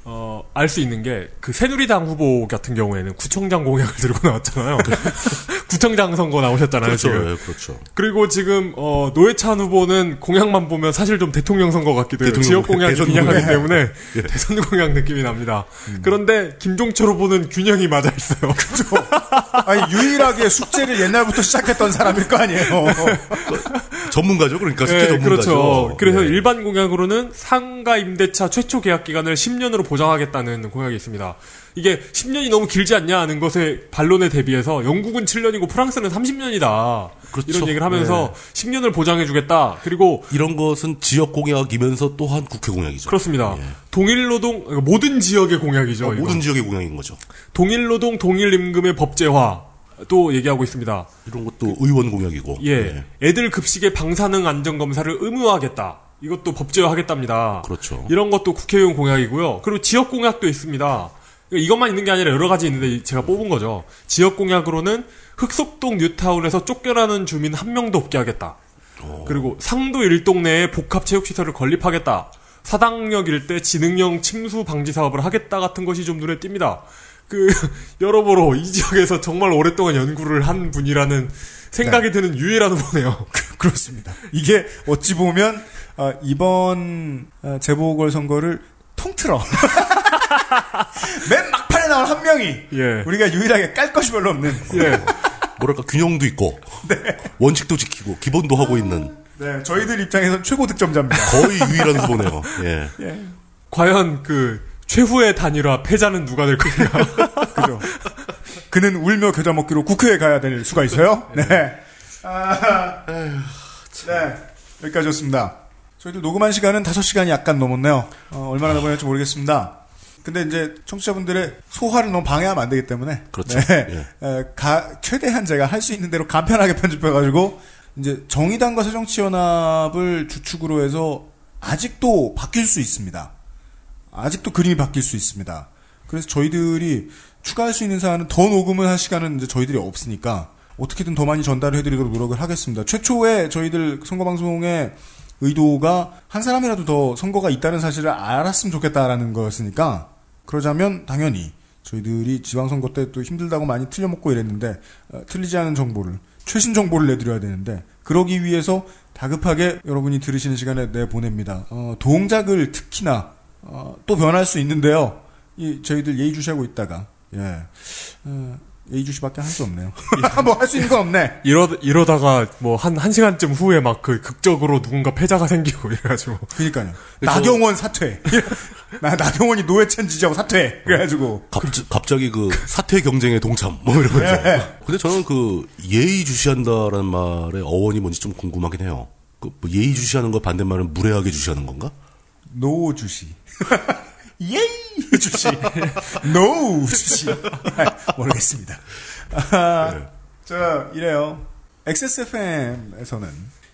어, 알 수 있는 게, 그 새누리당 후보 같은 경우에는 구청장 공약을 들고 나왔잖아요. 구청장 선거 나오셨잖아요, 그렇죠. 지금. 예, 그렇죠. 그리고 지금, 어, 노회찬 후보는 공약만 보면 사실 좀 대통령 선거 같기도 해요. 지역 공약이 빈약하기. 때문에 예. 대선 공약 느낌이 납니다. 음. 그런데 김종철 후보는 균형이 맞아 있어요. 아니 유일하게 숙제를 옛날부터 시작했던 사람일 거 아니에요. 전문가죠. 그러니까 숙제 네, 전문가죠. 그렇죠. 그래서 예. 일반 공약으로는 상가 임대차 최초 계약 기간을 10년으로 보장하겠다는 공약이 있습니다. 이게 10년이 너무 길지 않냐 하는 것에 반론에 대비해서 영국은 7년이고 프랑스는 30년이다. 이런 얘기를 하면서 10년을 보장해주겠다. 그리고 이런 것은 지역 공약이면서 또한 국회 공약이죠. 그렇습니다. 동일 노동 그러니까 모든 지역의 공약이죠. 어. 모든 지역의 공약인 거죠. 동일 노동 동일 임금의 법제화 또 얘기하고 있습니다. 이런 것도 의원 공약이고. 예, 애들 급식의 방사능 안전 검사를 의무화하겠다. 이것도 법제화하겠답니다. 그렇죠. 이런 것도 국회의원 공약이고요. 그리고 지역 공약도 있습니다. 이것만 있는 게 아니라 여러 가지 있는데 제가 뽑은 거죠. 지역 공약으로는 흑석동 뉴타운에서 쫓겨나는 주민 한 명도 없게 하겠다. 그리고 상도 일동네에 복합 체육시설을 건립하겠다. 사당역 일대 지능형 침수 방지 사업을 하겠다 같은 것이 좀 눈에 띕니다. 그 여러모로 이 지역에서 정말 오랫동안 연구를 한 분이라는 생각이 드는 유일한 후보네요. 그렇습니다. 이게 어찌 보면 어, 이번 어, 재보궐 선거를 통틀어 맨 막판에 나온 한 명이 예. 우리가 유일하게 깔 것이 별로 없는 뭐랄까 균형도 있고 원칙도 지키고 기본도 하고 있는 네, 저희들 입장에선 최고 득점자입니다. 거의 유일한 후보네요. 예. 과연 그 최후의 단일화 패자는 누가 될 거냐? 그죠. 그는 울며 겨자 먹기로 국회에 가야 될 수가 있어요. 네. 아, 네. 여기까지였습니다. 저희들 녹음한 시간은 5시간이 약간 넘었네요. 어, 얼마나 넘었는지 모르겠습니다. 근데 이제 청취자분들의 소화를 너무 방해하면 안 되기 때문에 그렇죠. 네. 에, 가- 최대한 제가 할 수 있는 대로 간편하게 편집해가지고 이제 정의당과 새정치연합을 주축으로 해서 아직도 바뀔 수 있습니다. 아직도 그림이 바뀔 수 있습니다. 그래서 저희들이 추가할 수 있는 사안은 더 녹음을 할 시간은 이제 저희들이 없으니까 어떻게든 더 많이 전달을 해드리도록 노력을 하겠습니다. 최초에 저희들 선거방송의 의도가 한 사람이라도 더 선거가 있다는 사실을 알았으면 좋겠다라는 거였으니까 그러자면 당연히 저희들이 지방선거 때 또 힘들다고 많이 틀려먹고 이랬는데 어, 틀리지 않은 정보를 최신 정보를 내드려야 되는데 그러기 위해서 다급하게 여러분이 들으시는 시간에 내보냅니다. 어, 동작을 특히나 어, 또 변할 수 있는데요. 이 저희들 예의주시하고 있다가 예 어, 예의주시밖에 할 수 없네요. 뭐 할 수 있는 건 없네. 이러 이러다가 뭐 한 한 시간쯤 후에 막 그 극적으로 누군가 패자가 생기고 이래가지고. 그러니까요. 나경원 사퇴. 나 나경원이 노회찬 지지하고 사퇴. 그래가지고 갑, 자기 그 사퇴 경쟁에 동참 뭐 이런 거죠. 예. 근데 저는 그 예의주시한다라는 말의 어원이 뭔지 좀 궁금하긴 해요. 그 뭐 예의주시하는 거 반대말은 무례하게 주시하는 건가? no주시. 예이 주시. no 주시. 모르겠습니다. 아, 저 이래요. XSFM에서는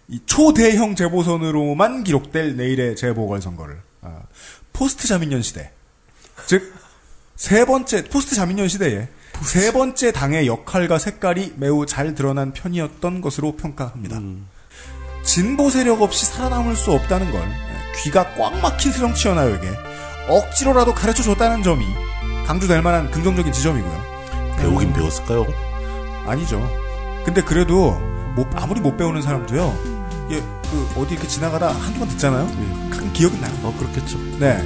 이 초대형 재보선으로만 기록될 내일의 재보궐 선거를 아, 포스트 자민련 시대, 즉 세 번째 포스트 자민련 시대에 세 번째 당의 역할과 색깔이 매우 잘 드러난 편이었던 것으로 평가합니다. 진보 세력 없이 살아남을 수 없다는 걸 귀가 꽉 막힌 세정치연합에게 억지로라도 가르쳐 줬다는 점이 강조될 만한 긍정적인 지점이고요. 배우긴 배웠을까요? 아니죠. 근데 그래도 못- 아무리 못 배우는 사람도요. 예, 그 어디 이렇게 지나가다 한두 번 듣잖아요. 가끔 기억은 나요. 어, 그렇겠죠. 네.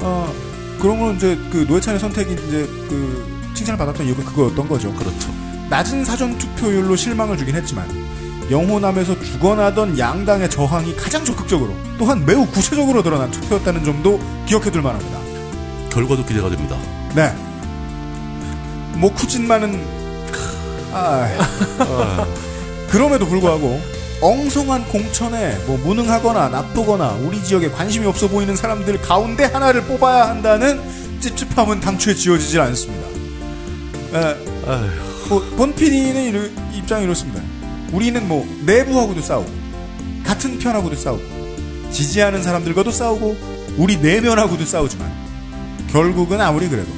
어, 그러면 이제 그 노회찬의 선택이 이제 그 칭찬을 받았던 이유가 그거였던 거죠. 그렇죠. 낮은 사전 투표율로 실망을 주긴 했지만 영호남에서 죽어나던 양당의 저항이 가장 적극적으로 또한 매우 구체적으로 드러난 투표였다는 점도 기억해둘 만합니다. 결과도 기대가 됩니다. 네. 뭐 쿠진만은 아, 그럼에도 불구하고 엉성한 공천에 뭐 무능하거나 나쁘거나 우리 지역에 관심이 없어 보이는 사람들 가운데 하나를 뽑아야 한다는 찝찝함은 당초에 지워지질 않습니다. 에, 뭐, 본 PD는 입장이 이렇습니다. 우리는 뭐 내부하고도 싸우고 같은 편하고도 싸우고 지지하는 사람들과도 싸우고 우리 내면하고도 싸우지만 결국은 아무리 그래도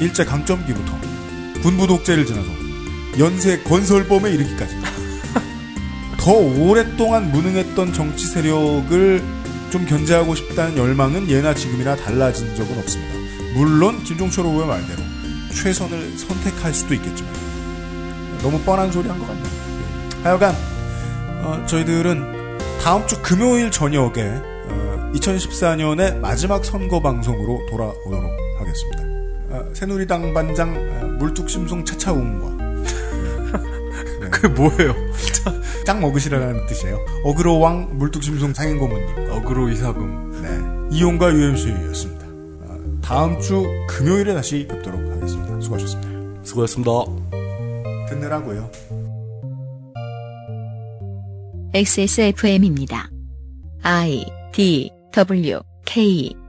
일제 강점기부터 군부 독재를 지나서 연쇄 건설범에 이르기까지 더 오랫동안 무능했던 정치 세력을 좀 견제하고 싶다는 열망은 예나 지금이나 달라진 적은 없습니다. 물론 김종철 후보의 말대로 최선을 선택할 수도 있겠지만 너무 뻔한 소리 한 것 같네요. 하여간 어, 저희들은 다음 주 금요일 저녁에 2014년의 마지막 선거 방송으로 돌아오도록 하겠습니다. 어, 새누리당 반장 어, 물뚝심송 차차웅과 그게 뭐예요? 짱 먹으시라는 뜻이에요. 어그로왕 물뚝심송 상행고문님. 어그로 이사금. 네. 이용과 UMC였습니다. 어, 다음 주 금요일에 다시 뵙도록 하겠습니다. 수고하셨습니다. 수고하셨습니다. 듣느라고요. XSFM입니다. I D W K